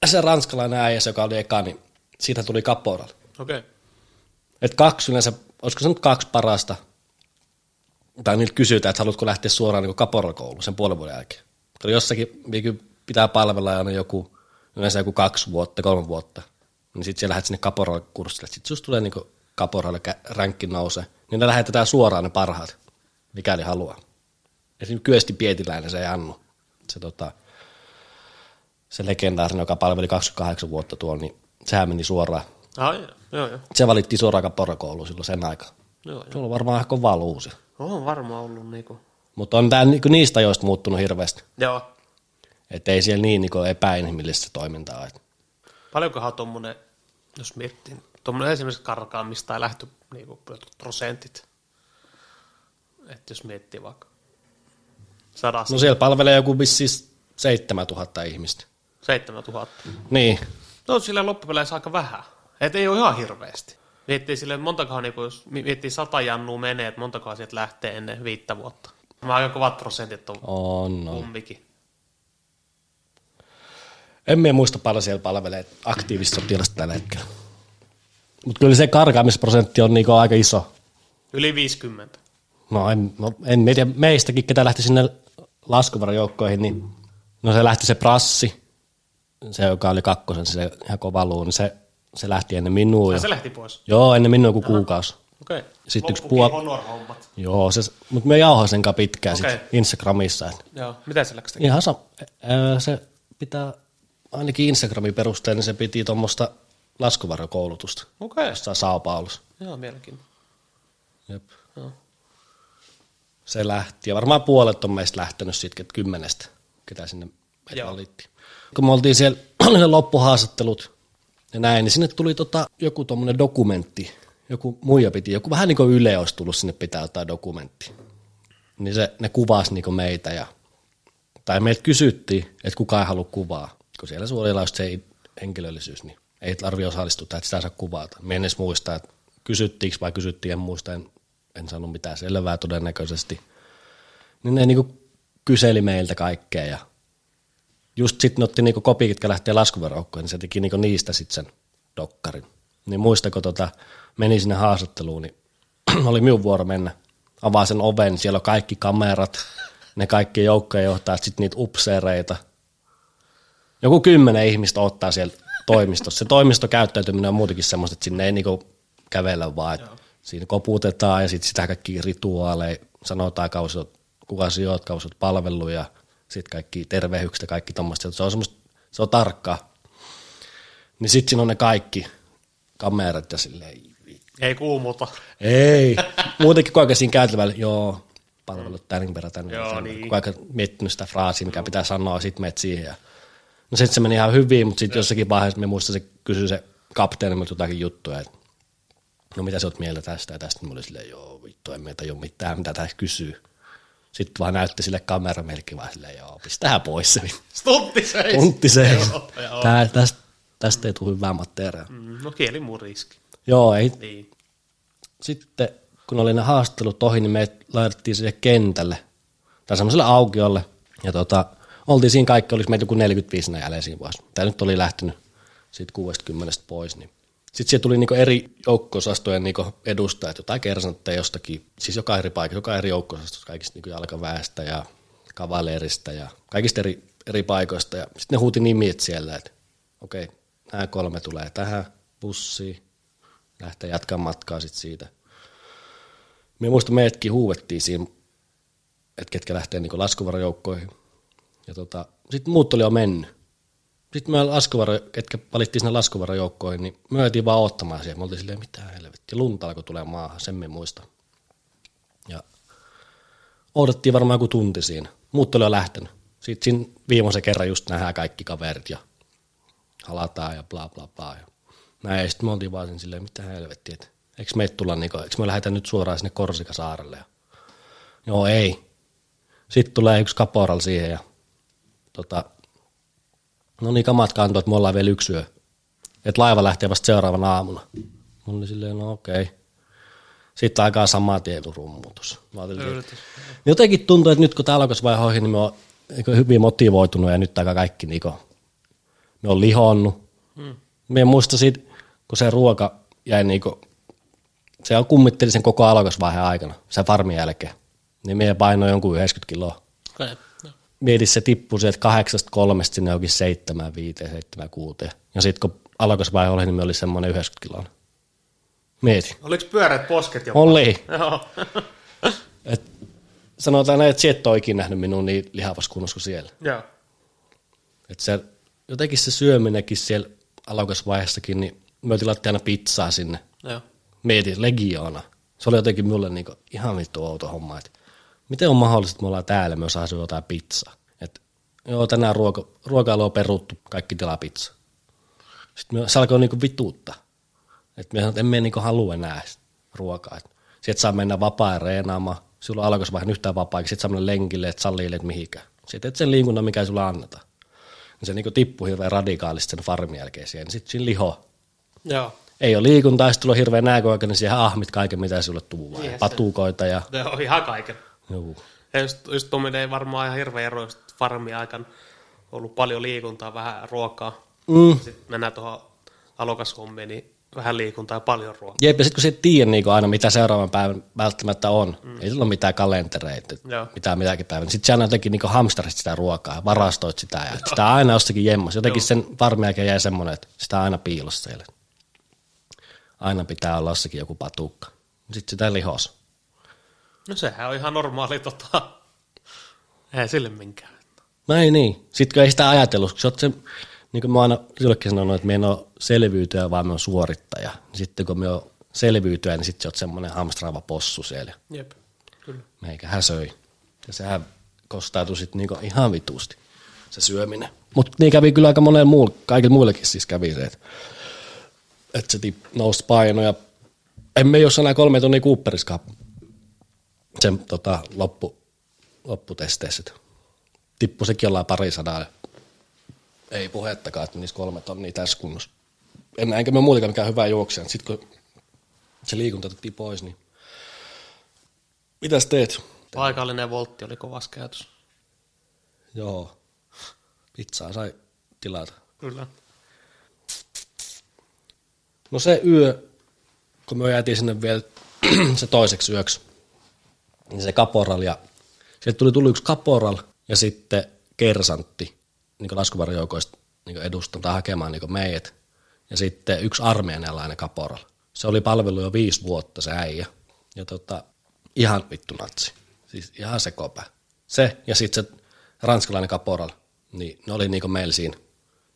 Speaker 1: se ranskalainen äijä, joka oli eka, niin siitä tuli kaporal.
Speaker 2: Okei.
Speaker 1: Et kaksi yleensä, olisiko se nyt kaksi parasta, tai niiltä kysytään, että haluatko lähteä suoraan niin kaporalkouluun sen puolen vuoden jälkeen. Mutta jossakin pitää palvella aina joku, yleensä joku kaksi vuotta, kolme vuotta, niin sitten siellä lähdet sinne kaporalkurssille. Sitten susta tulee niin kaporalle ränkki nousee, niin ne lähetetään suoraan ne parhaat, mikäli haluaa. Esimerkiksi Kyösti Pietiläinen se ei annu. Se, tota, se legendaarinen, joka palveli 28 vuotta tuolla, niin sehän meni suoraan.
Speaker 2: Ah, joo, joo, joo.
Speaker 1: Se valittiin suoraan kaporakouluun silloin sen aikaan.
Speaker 2: joo, joo.
Speaker 1: Sulla on varmaan ehkä kova luusi.
Speaker 2: On varmaan ollut niinku.
Speaker 1: Mutta on tämä niinku niistä ajoista muuttunut hirveästi.
Speaker 2: Joo.
Speaker 1: Että ei siellä niin niinku epäinhimillistä toimintaa ole.
Speaker 2: Paljonkohan tuommoinen, jos miettii, tuommoinen esimerkiksi karkaamista tai lähtö niinku prosentit. Että jos miettii vaikka sadasta,
Speaker 1: No siellä palvelee joku vissiin 7000 ihmistä.
Speaker 2: 7000.
Speaker 1: Niin.
Speaker 2: No sille loppupeleissä aika vähän. Et ei ole ihan hirveästi. Miettii sille, että montakohan, niin jos miettii sata jannua menee, että montakohan sieltä lähtee ennen viittä vuotta. Mä aika kovat prosentit on
Speaker 1: On, no.
Speaker 2: kumminkin.
Speaker 1: En minä muista paljon siellä palvelee aktiivista sotilasta tällä hetkellä. Mutta kyllä se karkaamisprosentti on niinku aika iso.
Speaker 2: Yli 50.
Speaker 1: No en, no, en tiedä meistäkin, ketä lähti sinne laskuvarajoukkoihin, niin no se lähti se prassi, se joka oli kakkosen, se ihan kova luu, niin se, se lähti ennen minua.
Speaker 2: Ja
Speaker 1: Ja,
Speaker 2: se lähti pois.
Speaker 1: joo, ennen minua joku kuukausi.
Speaker 2: Okei.
Speaker 1: Sitten yksi puol-
Speaker 2: honor-hommat.
Speaker 1: Joo, se, mutta me jauhoin sen kanssa pitkään
Speaker 2: Okei.
Speaker 1: sit Instagramissa.
Speaker 2: Joo. Mitä tekemään?
Speaker 1: ihan sam- ää, se pitää, ainakin Instagramin perusteella, niin se piti tuommoista laskuvarjokoulutusta
Speaker 2: Okei.
Speaker 1: jossain Sao Paulossa.
Speaker 2: Joo, mielenkiintoista.
Speaker 1: Jep.
Speaker 2: Joo.
Speaker 1: Se lähti, ja varmaan puolet on meistä lähtenyt siitä ket- kymmenestä, ketä sinne meitä valittiin. Kun me oltiin siellä, <clears throat> oli ne loppuhaastattelut ja näin, niin sinne tuli tota, joku tuommoinen dokumentti, joku muija piti, joku vähän niin kuin Yle olisi tullut sinne pitää jotain dokumentti. Niin se, ne kuvasi niin meitä ja, tai meiltä kysyttiin, että kukaan ei halua kuvaa, kun siellä suorilla olisi se henkilöllisyys, niin ei tarvi osallistua tai että sitä saa kuvata. Me en edes muista, että kysyttiinkö vai kysyttiin, en muista, en, en saanut mitään selvää todennäköisesti. Niin ne niinku kyseli meiltä kaikkea ja just sitten ne otti niinku kopi, ketkä lähtee laskuveroukkoon, niin se teki niinku niistä sitten sen dokkarin. Niin muistako tota, meni sinne haastatteluun, niin <clears throat> oli minun vuoro mennä. Avaa sen oven, siellä on kaikki kamerat, ne kaikki joukkojen johtajat, sitten niitä upseereita. Joku kymmenen ihmistä ottaa siellä toimistossa. Se toimistokäyttäytyminen on muutenkin semmoista, että sinne ei niinku kävellä vaan, että siinä koputetaan ja sitten sitä kaikki rituaaleja, sanotaan kausi, kuka sijoit, kausi palvelu ja sitten kaikki tervehykset ja kaikki tuommoista. Se on semmoista, se on tarkkaa. Niin sit siinä on ne kaikki kamerat ja silleen,
Speaker 2: Ei kuumuta.
Speaker 1: ei. Muutenkin koko ajan siinä käytävällä, joo, palvelut tännin perä tänne.
Speaker 2: Joo,
Speaker 1: Joo,
Speaker 2: niin.
Speaker 1: Koko ajan miettinyt sitä fraasia, mikä pitää sanoa, sit meet siihen. Ja... No sit se meni ihan hyvin, mutta sitten jossakin vaiheessa me muistan, se kysyi se kapteeni jotakin juttuja, että no mitä sä oot mieltä tästä ja tästä, niin mä olin silleen, joo vittu, en meitä ole mitään, mitä tässä kysyy. Sitten vaan näytti sille kameramerkki vaan silleen, joo, pistähän pois se.
Speaker 2: Stuntti <laughs> seis.
Speaker 1: Tunti se.
Speaker 2: Joo, joo.
Speaker 1: Tää, tästä, tästä ei tule hyvää materiaalia.
Speaker 2: Mm, No kieli muu riski.
Speaker 1: Joo, ei.
Speaker 2: Niin.
Speaker 1: Sitten kun oli ne haastattelut ohi, niin me laitettiin sille kentälle tai semmoiselle aukiolle. Ja tota, oltiin siinä kaikki, oliko meitä joku 45 jäljellä siinä vuosi. Tämä nyt oli lähtenyt siitä 60 pois. Niin. Sitten siellä tuli niinku eri joukkosastojen niinku edustajat, jotain kersantteja jostakin, siis joka eri paikka, joka eri joukkosastosta, kaikista niinku jalkaväestä ja kavaleerista ja kaikista eri, eri paikoista. Ja sitten ne huuti nimit siellä, että okei, nämä kolme tulee tähän bussiin, lähtee jatkaa matkaa sitten siitä. Me muista meidätkin huuvettiin siinä, että ketkä lähtee niin laskuvarajoukkoihin. Ja tota, sitten muut oli jo mennyt. Sitten me laskuvara, ketkä valittiin sinne laskuvarajoukkoihin, niin me jäätiin vaan ottamaan siellä. Me oltiin silleen, mitä helvettiä, lunta alkoi tulee maahan, sen me muista. Ja odotettiin varmaan joku tunti siinä. Muut oli jo lähtenyt. Sitten siinä viimeisen kerran just nähdään kaikki kaverit ja halataan ja bla bla bla. Ja näin, sitten me oltiin vaan silleen, mitä helvettiä, että eikö me tulla, niinku, eikö me lähdetä nyt suoraan sinne Korsikasaarelle? Ja, joo, ei. Sitten tulee yksi kaporal siihen ja tota, no niin, kamat kantoi, että me ollaan vielä yksi yö. Että laiva lähtee vasta seuraavana aamuna. Mä olin silleen, no okei. Sitten alkaa samaa tien rummutus. Mä olin silleen,
Speaker 2: Yllätys.
Speaker 1: Jotenkin tuntuu, että nyt kun tämä alkoi vai ohi, niin me on hyvin motivoitunut ja nyt aika kaikki niinku, me on lihonnut. Mm. Me muista siitä, kun se ruoka jäi niinku, se on kummitteli sen koko alokasvaiheen aikana, sen farmin jälkeen. Niin meidän paino jonkun 90 kiloa.
Speaker 2: Okay.
Speaker 1: Mietin, se tippui sieltä 8 sinne johonkin 7, 5, 7, 6. Ja sitten kun alokasvaihe oli, niin me oli semmoinen 90 kiloa. Mietin.
Speaker 2: Oliko pyöreät posket jopa?
Speaker 1: Oli.
Speaker 2: Joo. <laughs>
Speaker 1: Et sanotaan näin, että sä et ole ikinä nähnyt minun niin lihavassa kunnossa kuin siellä.
Speaker 2: Joo.
Speaker 1: Et se, jotenkin se syöminenkin siellä alokasvaiheessakin, niin me tilattiin aina pizzaa sinne.
Speaker 2: Joo.
Speaker 1: Mietin legioona. Se oli jotenkin mulle niinku ihan vittu outo homma, että miten on mahdollista, että me ollaan täällä, me osaa syödä jotain pizzaa. Et, joo, tänään ruoka, ruokailu on peruttu, kaikki tilaa pizza. Sitten me, se alkoi niinku vituutta. Että me sanoin, että emme niinku halua enää ruokaa. Sieltä saa mennä vapaa reenaamaan. Sulla alkoi vähän yhtään vapaa, sitten saa mennä lenkille, että sallille, että mihinkään. Sitten et sen liikunnan, mikä sulla annetaan. Niin se niinku tippui hirveän radikaalisti sen farmin jälkeen siihen. Sitten siinä liho.
Speaker 2: Joo.
Speaker 1: Ei ole liikuntaa, sitten on hirveän nääkoaika, niin siihen ahmit kaiken, mitä sulle tuuvaa.
Speaker 2: Niin,
Speaker 1: Ja
Speaker 2: se-
Speaker 1: patukoita ja...
Speaker 2: Se on ihan kaiken.
Speaker 1: Juu.
Speaker 2: Ja just, just ei varmaan ihan hirveä ero, just farmin aikana ollut paljon liikuntaa, vähän ruokaa.
Speaker 1: Mm.
Speaker 2: Sitten mennään tuohon alokashommiin, niin vähän liikuntaa ja paljon ruokaa.
Speaker 1: Jep, ja sitten kun sä et tiedä niin aina, mitä seuraavan päivän välttämättä on, mm. ei sulla ole mitään kalentereita,
Speaker 2: Joo.
Speaker 1: mitään mitäkin päivänä. Sitten sä aina jotenkin niin hamstrasit sitä ruokaa ja varastoit sitä ja sitä aina jostakin jemmas. Jotenkin
Speaker 2: Joo.
Speaker 1: sen jälkeen jäi semmoinen, että sitä aina piilossa siellä. Aina pitää olla jossakin joku patukka. Sitten sitä lihos.
Speaker 2: No sehän on ihan normaali tota. Ei sille minkään.
Speaker 1: No ei niin. Sitten kun ei sitä ajatellut, kun sä oot se, niin kuin mä aina sullekin sanonut, että me en ole selviytyjä, vaan me on suorittaja. Sitten kun me on selviytyjä, niin sitten sä oot semmoinen hamstraava possu siellä.
Speaker 2: Jep, kyllä.
Speaker 1: Meikä söi. Ja sehän kostautui sitten niinku ihan vitusti, se syöminen. Mutta niin kävi kyllä aika monella muulla, kaikilla muillekin siis kävi se, että et se tip, nousi paino ja emme jos enää kolme tunnia Cooperiskaan sen tota, loppu, lopputesteissä. että Tippui sekin jollain pari sadaa. Ei puhettakaan, että menisi kolme tonnia tässä kunnossa. En, enkä mä muutenkaan mikään hyvä juoksija. Sitten kun se liikunta otettiin pois, niin mitäs teet?
Speaker 2: Paikallinen voltti oli kovas käytös.
Speaker 1: Joo. Pizzaa sai tilata.
Speaker 2: Kyllä.
Speaker 1: No se yö, kun me jäätiin sinne vielä <clears throat> se toiseksi yöksi, niin se kaporal ja sieltä tuli tullut yksi kaporal ja sitten kersantti niin laskuvarjoukoista niin edustaa hakemaan niin meidät. Ja sitten yksi armeijanalainen kaporal. Se oli palvelu jo viisi vuotta se äijä. Ja tota, ihan vittu natsi. Siis ihan se kopä. Se ja sitten se ranskalainen kaporal, niin ne oli niin meillä siinä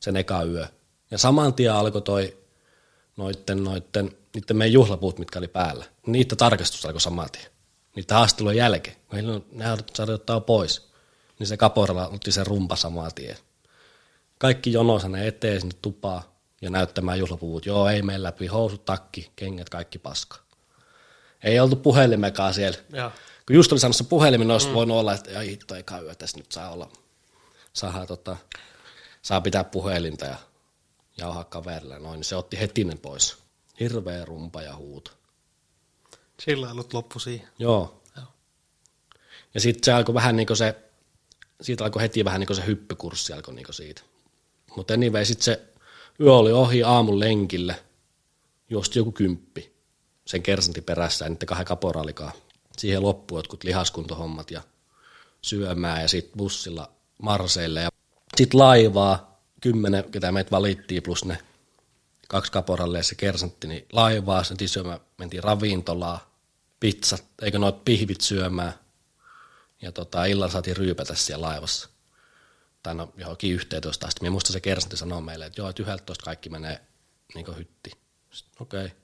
Speaker 1: sen eka yö. Ja saman tien alkoi toi noitten, noitten, niiden meidän juhlapuut, mitkä oli päällä. Niitä tarkastus alkoi saman tien. Niitä haastelujen jälkeen. Meillä ne saada ottaa pois. Niin se kaporalla otti sen rumpa saman tien. Kaikki jonossa ne eteen sinne tupaa ja näyttämään juhlapuvut. Joo, ei meillä läpi. Housut, takki, kengät, kaikki paska. Ei oltu puhelimekaan siellä.
Speaker 2: Joo.
Speaker 1: Kun just oli saanut se puhelimen, niin olisi mm. voinut olla, että ei hitto, ei käy, tässä nyt saa olla, saa, tota, saa pitää puhelinta ja jauhaa kaverille. Noin, niin se otti heti ne pois. Hirveä rumpa ja huuto.
Speaker 2: Sillä ei ollut loppu siihen.
Speaker 1: Joo.
Speaker 2: Joo.
Speaker 1: Ja sitten se alkoi vähän niin kuin se, siitä alkoi heti vähän niin kuin se hyppykurssi alkoi niin kuin siitä. Mutta anyway, sitten se yö oli ohi aamun lenkille, juosti joku kymppi sen kersantin perässä, ja niiden kahden kaporaalikaan. Siihen loppui jotkut lihaskuntohommat ja syömään ja sitten bussilla Marseille ja sitten laivaa, kymmenen, ketä meitä valittiin, plus ne kaksi kaporalle ja se kersantti, niin laivaa, sen syömään, mentiin ravintolaan, pizzat, eikö noit pihvit syömään, ja tota, illan saatiin ryypätä siellä laivassa. Tai no johonkin 11 asti. Minä muista se kersantti sanoo meille, että joo, että 11 kaikki menee niin hytti. Okei. Okay.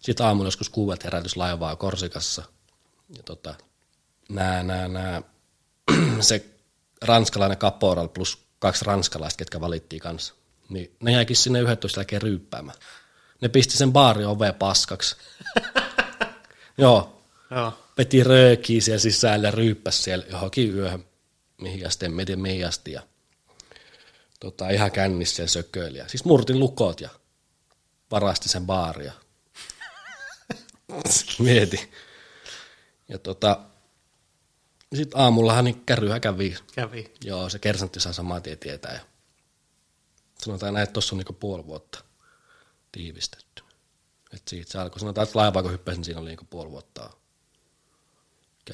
Speaker 1: Sitten aamulla joskus kuudet herätys laivaa Korsikassa. Ja tota, nää, nää, nää, <clears throat> se ranskalainen kaporal plus kaksi ranskalaista, ketkä valittiin kanssa. Niin ne jäikin sinne 11 jälkeen ryyppäämään. Ne pisti sen baari oveen paskaksi. <laughs> Joo,
Speaker 2: Joo.
Speaker 1: peti röökiä siellä sisällä ja ryyppäsi siellä johonkin yöhön, mihin asti, en tiedä mihin asti. Ja, tota, ihan kännissä ja sököili. Ja, siis murtin lukot ja varasti sen baaria. <laughs> Mieti. Ja tota, sitten aamullahan niin kärryhä kävi.
Speaker 2: Kävi.
Speaker 1: Joo, se kersantti saa samaa tien tietää. Ja sanotaan näin, että tuossa on niinku puoli vuotta tiivistetty. Et siitä se alkoi, sanotaan, että laivaa kun hyppäsin, siinä oli niinku puoli vuotta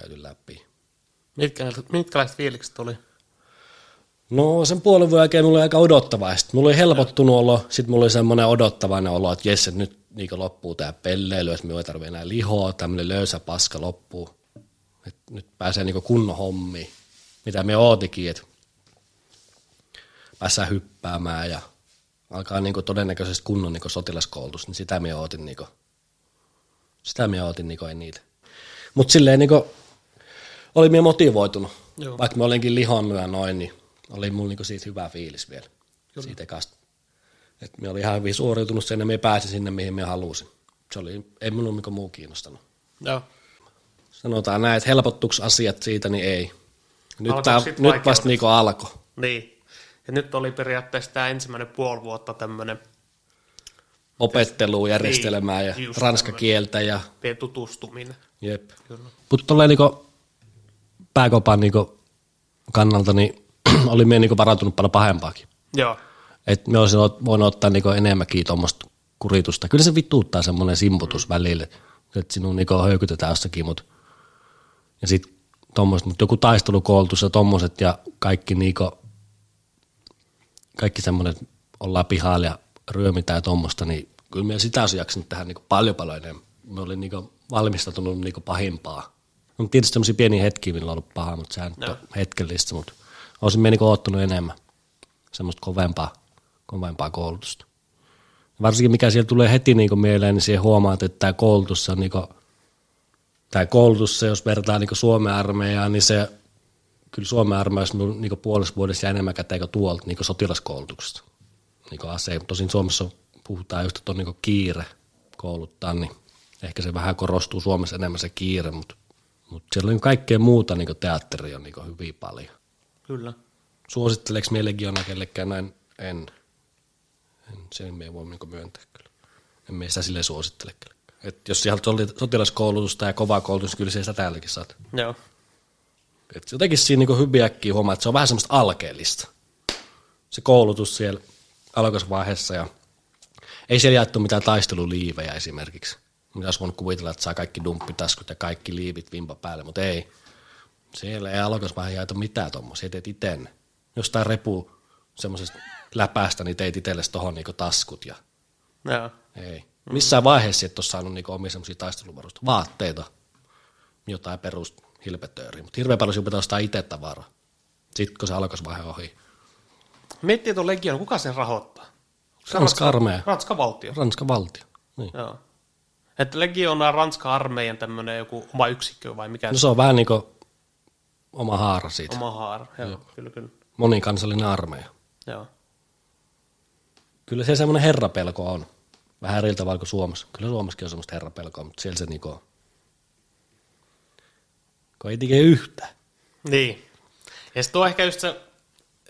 Speaker 1: käyty läpi.
Speaker 2: Mitkä, mitkälaiset fiilikset oli?
Speaker 1: No sen puolen vuoden jälkeen mulla oli aika odottavaista. Mulla oli helpottunut olo, sitten mulla oli semmoinen odottavainen olo, että jes, että nyt niin loppuu tämä pelleily, että me ei tarvitse enää lihoa, tämmöinen löysä paska loppuu. Et nyt pääsee niin kunnon hommiin, mitä me ootikin, että päässään hyppäämään ja alkaa niin todennäköisesti kunnon niin sotilaskoulutus, niin sitä me ootin, niin sitä me ootin niin eniten. Mutta silleen niin oli minä motivoitunut,
Speaker 2: Joo.
Speaker 1: vaikka mä olinkin lihonnut ja noin, niin oli mulla niin siitä hyvä fiilis vielä Kyllä. siitä ekasta. Että me oli ihan hyvin suoriutunut sen ja me pääsin sinne, mihin me halusin. Se oli, ei minun mikään muu kiinnostanut.
Speaker 2: Joo.
Speaker 1: Sanotaan näin, että helpottuks asiat siitä, niin ei. Nyt,
Speaker 2: Alkoiko
Speaker 1: tää, nyt vasta niinku alkoi.
Speaker 2: Niin. Ja nyt oli periaatteessa tämä ensimmäinen puoli vuotta tämmöinen
Speaker 1: Opettelua, järjestelmää ja
Speaker 2: Niin, just
Speaker 1: ranskakieltä ja
Speaker 2: tutustuminen.
Speaker 1: jep. Mutta niinku pääkopan niinku kannalta, niin <clears throat> oli me niinku varautunut paljon pahempaakin.
Speaker 2: Joo.
Speaker 1: Et me olisin voinut ottaa niinku enemmänkin tuommoista kuritusta. Kyllä se vittuuttaa semmoinen simputus mm. välillä, että sinun niinku höykytetään jossakin, mut ja sitten tuommoiset, mutta joku taistelukoulutus ja tommoset ja kaikki niinku, kaikki semmoinen, ollaan pihalla ja ryömitään ja tommosta, niin kyllä minä sitä olisin jaksanut tehdä niinku paljon paljon enemmän. Me olin niinku valmistautunut niinku pahimpaa. On tietysti semmoisia pieniä hetkiä, millä on ollut paha, mutta sehän nyt on hetkellistä, mutta olisin minä niinku oottanut enemmän semmoista kovempaa, kovempaa koulutusta. Varsinkin mikä siellä tulee heti niin mieleen, niin siihen huomaat, että tämä koulutus on niin kuin, tämä koulutus, se, jos vertaa niin Suomen armeijaan, niin se kyllä Suomen armeijassa on niin puolessa vuodessa jää enemmän käteen kuin tuolta niin sotilaskoulutuksesta. Niin ase. Tosin Suomessa puhutaan just, että on niin kiire kouluttaa, niin ehkä se vähän korostuu Suomessa enemmän se kiire, mutta, mutta siellä on niin kaikkea muuta niin teatteria on niin hyvin paljon.
Speaker 2: Kyllä.
Speaker 1: Suositteleeko me Legiona kellekään näin? En. en sen me ei voi niin myöntää kyllä. En me sitä silleen suosittele kellekään. Et jos sieltä oli sotilaskoulutusta ja kovaa koulutus, niin kyllä se sitä täälläkin saat.
Speaker 2: Joo.
Speaker 1: Et jotenkin siinä niin hyvin äkkiä huomaa, että se on vähän semmoista alkeellista. Se koulutus siellä alkosvaiheessa ja ei siellä jaettu mitään taisteluliivejä esimerkiksi. Mitä olisi voinut kuvitella, että saa kaikki dumppitaskut ja kaikki liivit vimpa päälle, mutta ei. Siellä ei alkosvaihe jaeta mitään tuommoisia, teet itse. Jostain repu semmoisesta läpäästä, niin teit itsellesi tuohon niinku taskut ja
Speaker 2: Joo.
Speaker 1: ei. Missään vaiheessa et ole saanut niinku omia semmoisia taisteluvarusta. Vaatteita, jotain perus hilpetööriä, mutta hirveän paljon sinun pitää ostaa itse tavaraa. Sitten kun se alkosvaihe on ohi.
Speaker 2: Miettii tuon Legion, kuka sen rahoittaa?
Speaker 1: Ranskan armeija.
Speaker 2: Ranskan valtio.
Speaker 1: Ranskan valtio. Niin.
Speaker 2: Joo. Että Legiona on Ranskan armeijan tämmöinen joku oma yksikkö vai mikä
Speaker 1: No se on vähän niin kuin oma haara siitä.
Speaker 2: oma haara. Joo, Joo. kyllä, kyllä.
Speaker 1: Monikansallinen armeija.
Speaker 2: Joo.
Speaker 1: Kyllä se semmoinen herrapelko on. Vähän eri tavalla kuin Suomessa. Kyllä Suomessakin on semmoista herrapelkoa, mutta siellä se niinku on. Kun ei tekee yhtään.
Speaker 2: Niin. Ja sitten on ehkä just se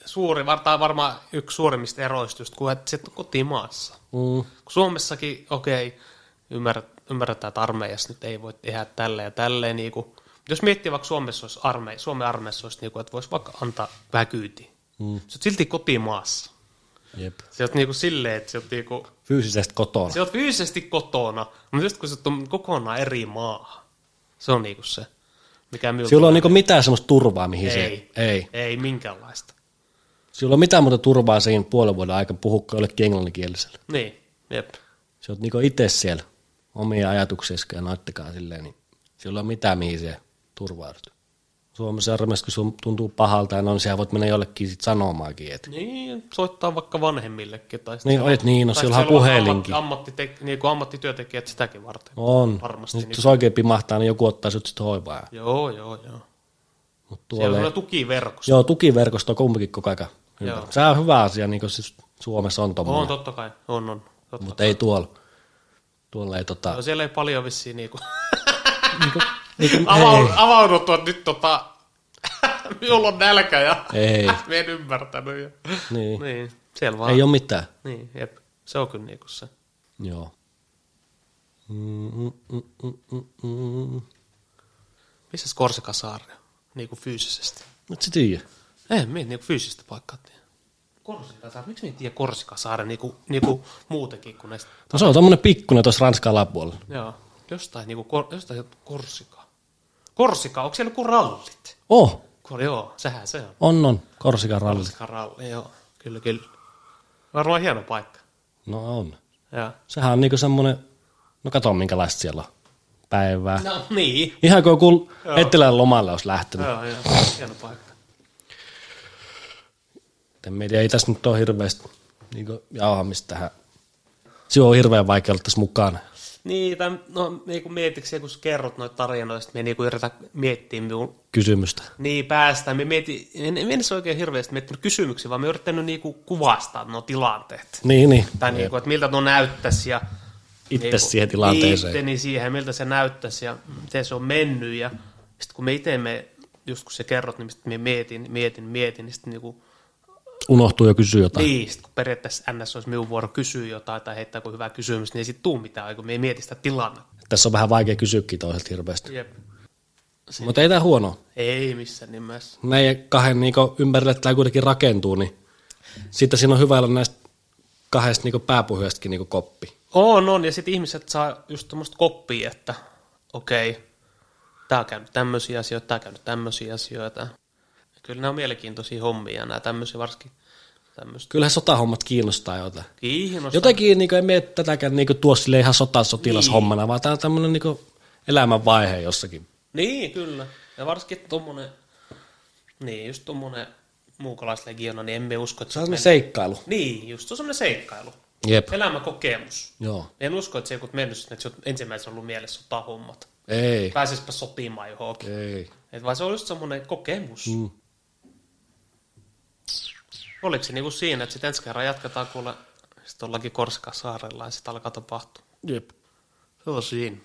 Speaker 2: suuri, tai varmaan yksi suurimmista eroista just, kun et sit on kotimaassa.
Speaker 1: Mm.
Speaker 2: Kun Suomessakin, okei, okay, ymmärrät, ymmärretään, että armeijassa nyt ei voi tehdä tälleen ja tälleen. Niin kuin, jos miettii vaikka Suomessa olisi armeija, Suomen armeijassa olisi, niin kuin, että voisi vaikka antaa vähän kyytiä. Mm. Se on silti kotimaassa.
Speaker 1: Jep.
Speaker 2: Se on niin kuin silleen, että se on niin kuin,
Speaker 1: Fyysisesti kotona.
Speaker 2: se on fyysisesti kotona, mutta just kun se on kokonaan eri maahan. Se on niin kuin se, mikä minulta...
Speaker 1: Sillä on niinku mitään semmoista turvaa, mihin
Speaker 2: ei,
Speaker 1: se... Ei.
Speaker 2: ei minkäänlaista.
Speaker 1: Sillä on mitään muuta turvaa siinä puolen vuoden aikana puhukka jollekin englanninkieliselle.
Speaker 2: Niin, jep.
Speaker 1: Se on niinku itse siellä omia ajatuksia ja noittakaa silleen, niin sillä on mitään mihin se turvaudut. Suomessa armeijassa, kun sun tuntuu pahalta, ja no, niin sä voit mennä jollekin sit sanomaankin, että
Speaker 2: Niin, soittaa vaikka vanhemmillekin. Tai
Speaker 1: Niin,
Speaker 2: sitten-
Speaker 1: et niin, no siellä on
Speaker 2: siellä
Speaker 1: puhelinkin.
Speaker 2: Ammatti, ammatti, niin kuin ammattityötekijät sitäkin varten.
Speaker 1: on.
Speaker 2: Varmasti.
Speaker 1: Nyt
Speaker 2: Niin,
Speaker 1: jos oikein pimahtaa, niin joku ottaa sut sit hoivaa.
Speaker 2: joo, joo, joo.
Speaker 1: Mut
Speaker 2: Siellä on
Speaker 1: tuolle,
Speaker 2: tukiverkosto.
Speaker 1: joo, tukiverkosto on kumminkin koko ajan. Ympäri. Se on hyvä asia, niin kuin siis Suomessa on
Speaker 2: On,
Speaker 1: tommoinen,
Speaker 2: totta kai. On, on.
Speaker 1: Mutta ei tuolla. Tuolla ei tota...
Speaker 2: No, siellä ei paljon vissiin niinku <laughs>
Speaker 1: niinku, niinku,
Speaker 2: avau,
Speaker 1: ei,
Speaker 2: avauduttu, että nyt tota, <laughs> minulla on nälkä ja
Speaker 1: ei,
Speaker 2: me <laughs> en ymmärtänyt. Ja...
Speaker 1: niin.
Speaker 2: Niin, siellä vaan.
Speaker 1: ei ole mitään.
Speaker 2: Niin, jep. Se on kyllä niinku se.
Speaker 1: Joo. Mm, mm, mm, mm, mm, mm.
Speaker 2: Missä Korsika saari on? Niinku fyysisesti.
Speaker 1: Nyt se tiedä.
Speaker 2: Ei, me niinku fyysistä paikkaa tiedä. Korsikasaari, miksi ei tiedä Korsikasaaren niinku, niinku muutenkin kuin näistä?
Speaker 1: No se on tommonen pikkunen tuossa Ranskan alapuolella.
Speaker 2: Joo, jostain niinku, kor, jostain Korsika. Korsika, onko siellä joku rallit?
Speaker 1: Oh,
Speaker 2: Kor, joo, sehän se on.
Speaker 1: on on. Korsikan ralli.
Speaker 2: Korsika ralli, joo, kyllä, kyllä. Varmaan hieno paikka.
Speaker 1: No on.
Speaker 2: Joo.
Speaker 1: Sehän on niinku semmonen, no kato minkälaista siellä on. Päivää.
Speaker 2: No niin.
Speaker 1: Ihan kuin joku etelän lomalle olisi lähtenyt.
Speaker 2: Joo, joo, hieno paikka.
Speaker 1: En mä tiedä, ei tässä nyt ole hirveästi niinku jauhamista tähän. Se on hirveän vaikea olla tässä mukana.
Speaker 2: Niin, tai, no niinku mietitkö kun sä kerrot noita tarinoita, me niinku yritä miettiä minun
Speaker 1: Kysymystä.
Speaker 2: Niin, päästään. Me mieti, en, en edes oikein hirveästi miettinyt kysymyksiä, vaan me yrittänyt niinku kuvastaa nuo tilanteet.
Speaker 1: Niin, niin.
Speaker 2: Tai niinku, että miltä nuo näyttäisi ja
Speaker 1: Itse siihen tilanteeseen.
Speaker 2: Itteni siihen, miltä se näyttäisi ja miten se on mennyt. Ja sitten kun me itse me, just kun sä kerrot, niin sitten me mietin, mietin, mietin, niin sitten niinku,
Speaker 1: Unohtuu jo kysyä jotain.
Speaker 2: niin, sit kun periaatteessa NS olisi minun vuoro kysyä jotain tai heittää joku hyvä kysymys, niin ei sitten tuu mitään, kun me ei mieti sitä tilannetta.
Speaker 1: Tässä on vähän vaikea kysyäkin toiselta hirveästi.
Speaker 2: Jep.
Speaker 1: Mutta ei tämä huono.
Speaker 2: Ei missään nimessä.
Speaker 1: Meidän kahden niinku ympärille tämä kuitenkin rakentuu, niin sitten siinä on hyvä olla näistä kahdesta niinku pääpuhujestakin niinku koppi.
Speaker 2: On, on. Ja sitten ihmiset saa just tuommoista koppia, että okei, tämä on käynyt tämmöisiä asioita, tämä on käynyt tämmöisiä asioita. Kyllä nämä on mielenkiintoisia hommia, nämä tämmöisiä varsinkin tämmöistä
Speaker 1: Kyllähän sotahommat kiinnostaa jotain.
Speaker 2: kiinnostaa.
Speaker 1: Jotenkin niinku, ei mene tätäkään niinku, tuo sille ihan sotasotilashommana, vaan tämä on tämmöinen niinku, elämänvaihe jossakin.
Speaker 2: Niin, kyllä. Ja varsinkin tuommoinen, niin just tuommoinen muukalaislegiona, niin emme usko, että
Speaker 1: Se on
Speaker 2: se
Speaker 1: seikkailu.
Speaker 2: Niin, just se on semmoinen seikkailu.
Speaker 1: Jep.
Speaker 2: Elämäkokemus.
Speaker 1: Joo.
Speaker 2: En usko, että se joku mennyt, että se on ensimmäisenä ollut mielessä sotahommat.
Speaker 1: Ei.
Speaker 2: Pääsispä sotimaan johonkin.
Speaker 1: Ei.
Speaker 2: Et vaan se on just semmoinen kokemus.
Speaker 1: Mm.
Speaker 2: Oliko se niinku siinä, että sitten ensi kerran jatketaan kuule sitten ollakin Korsikan saarella ja sitten alkaa tapahtua?
Speaker 1: Jep.
Speaker 2: Se on siinä.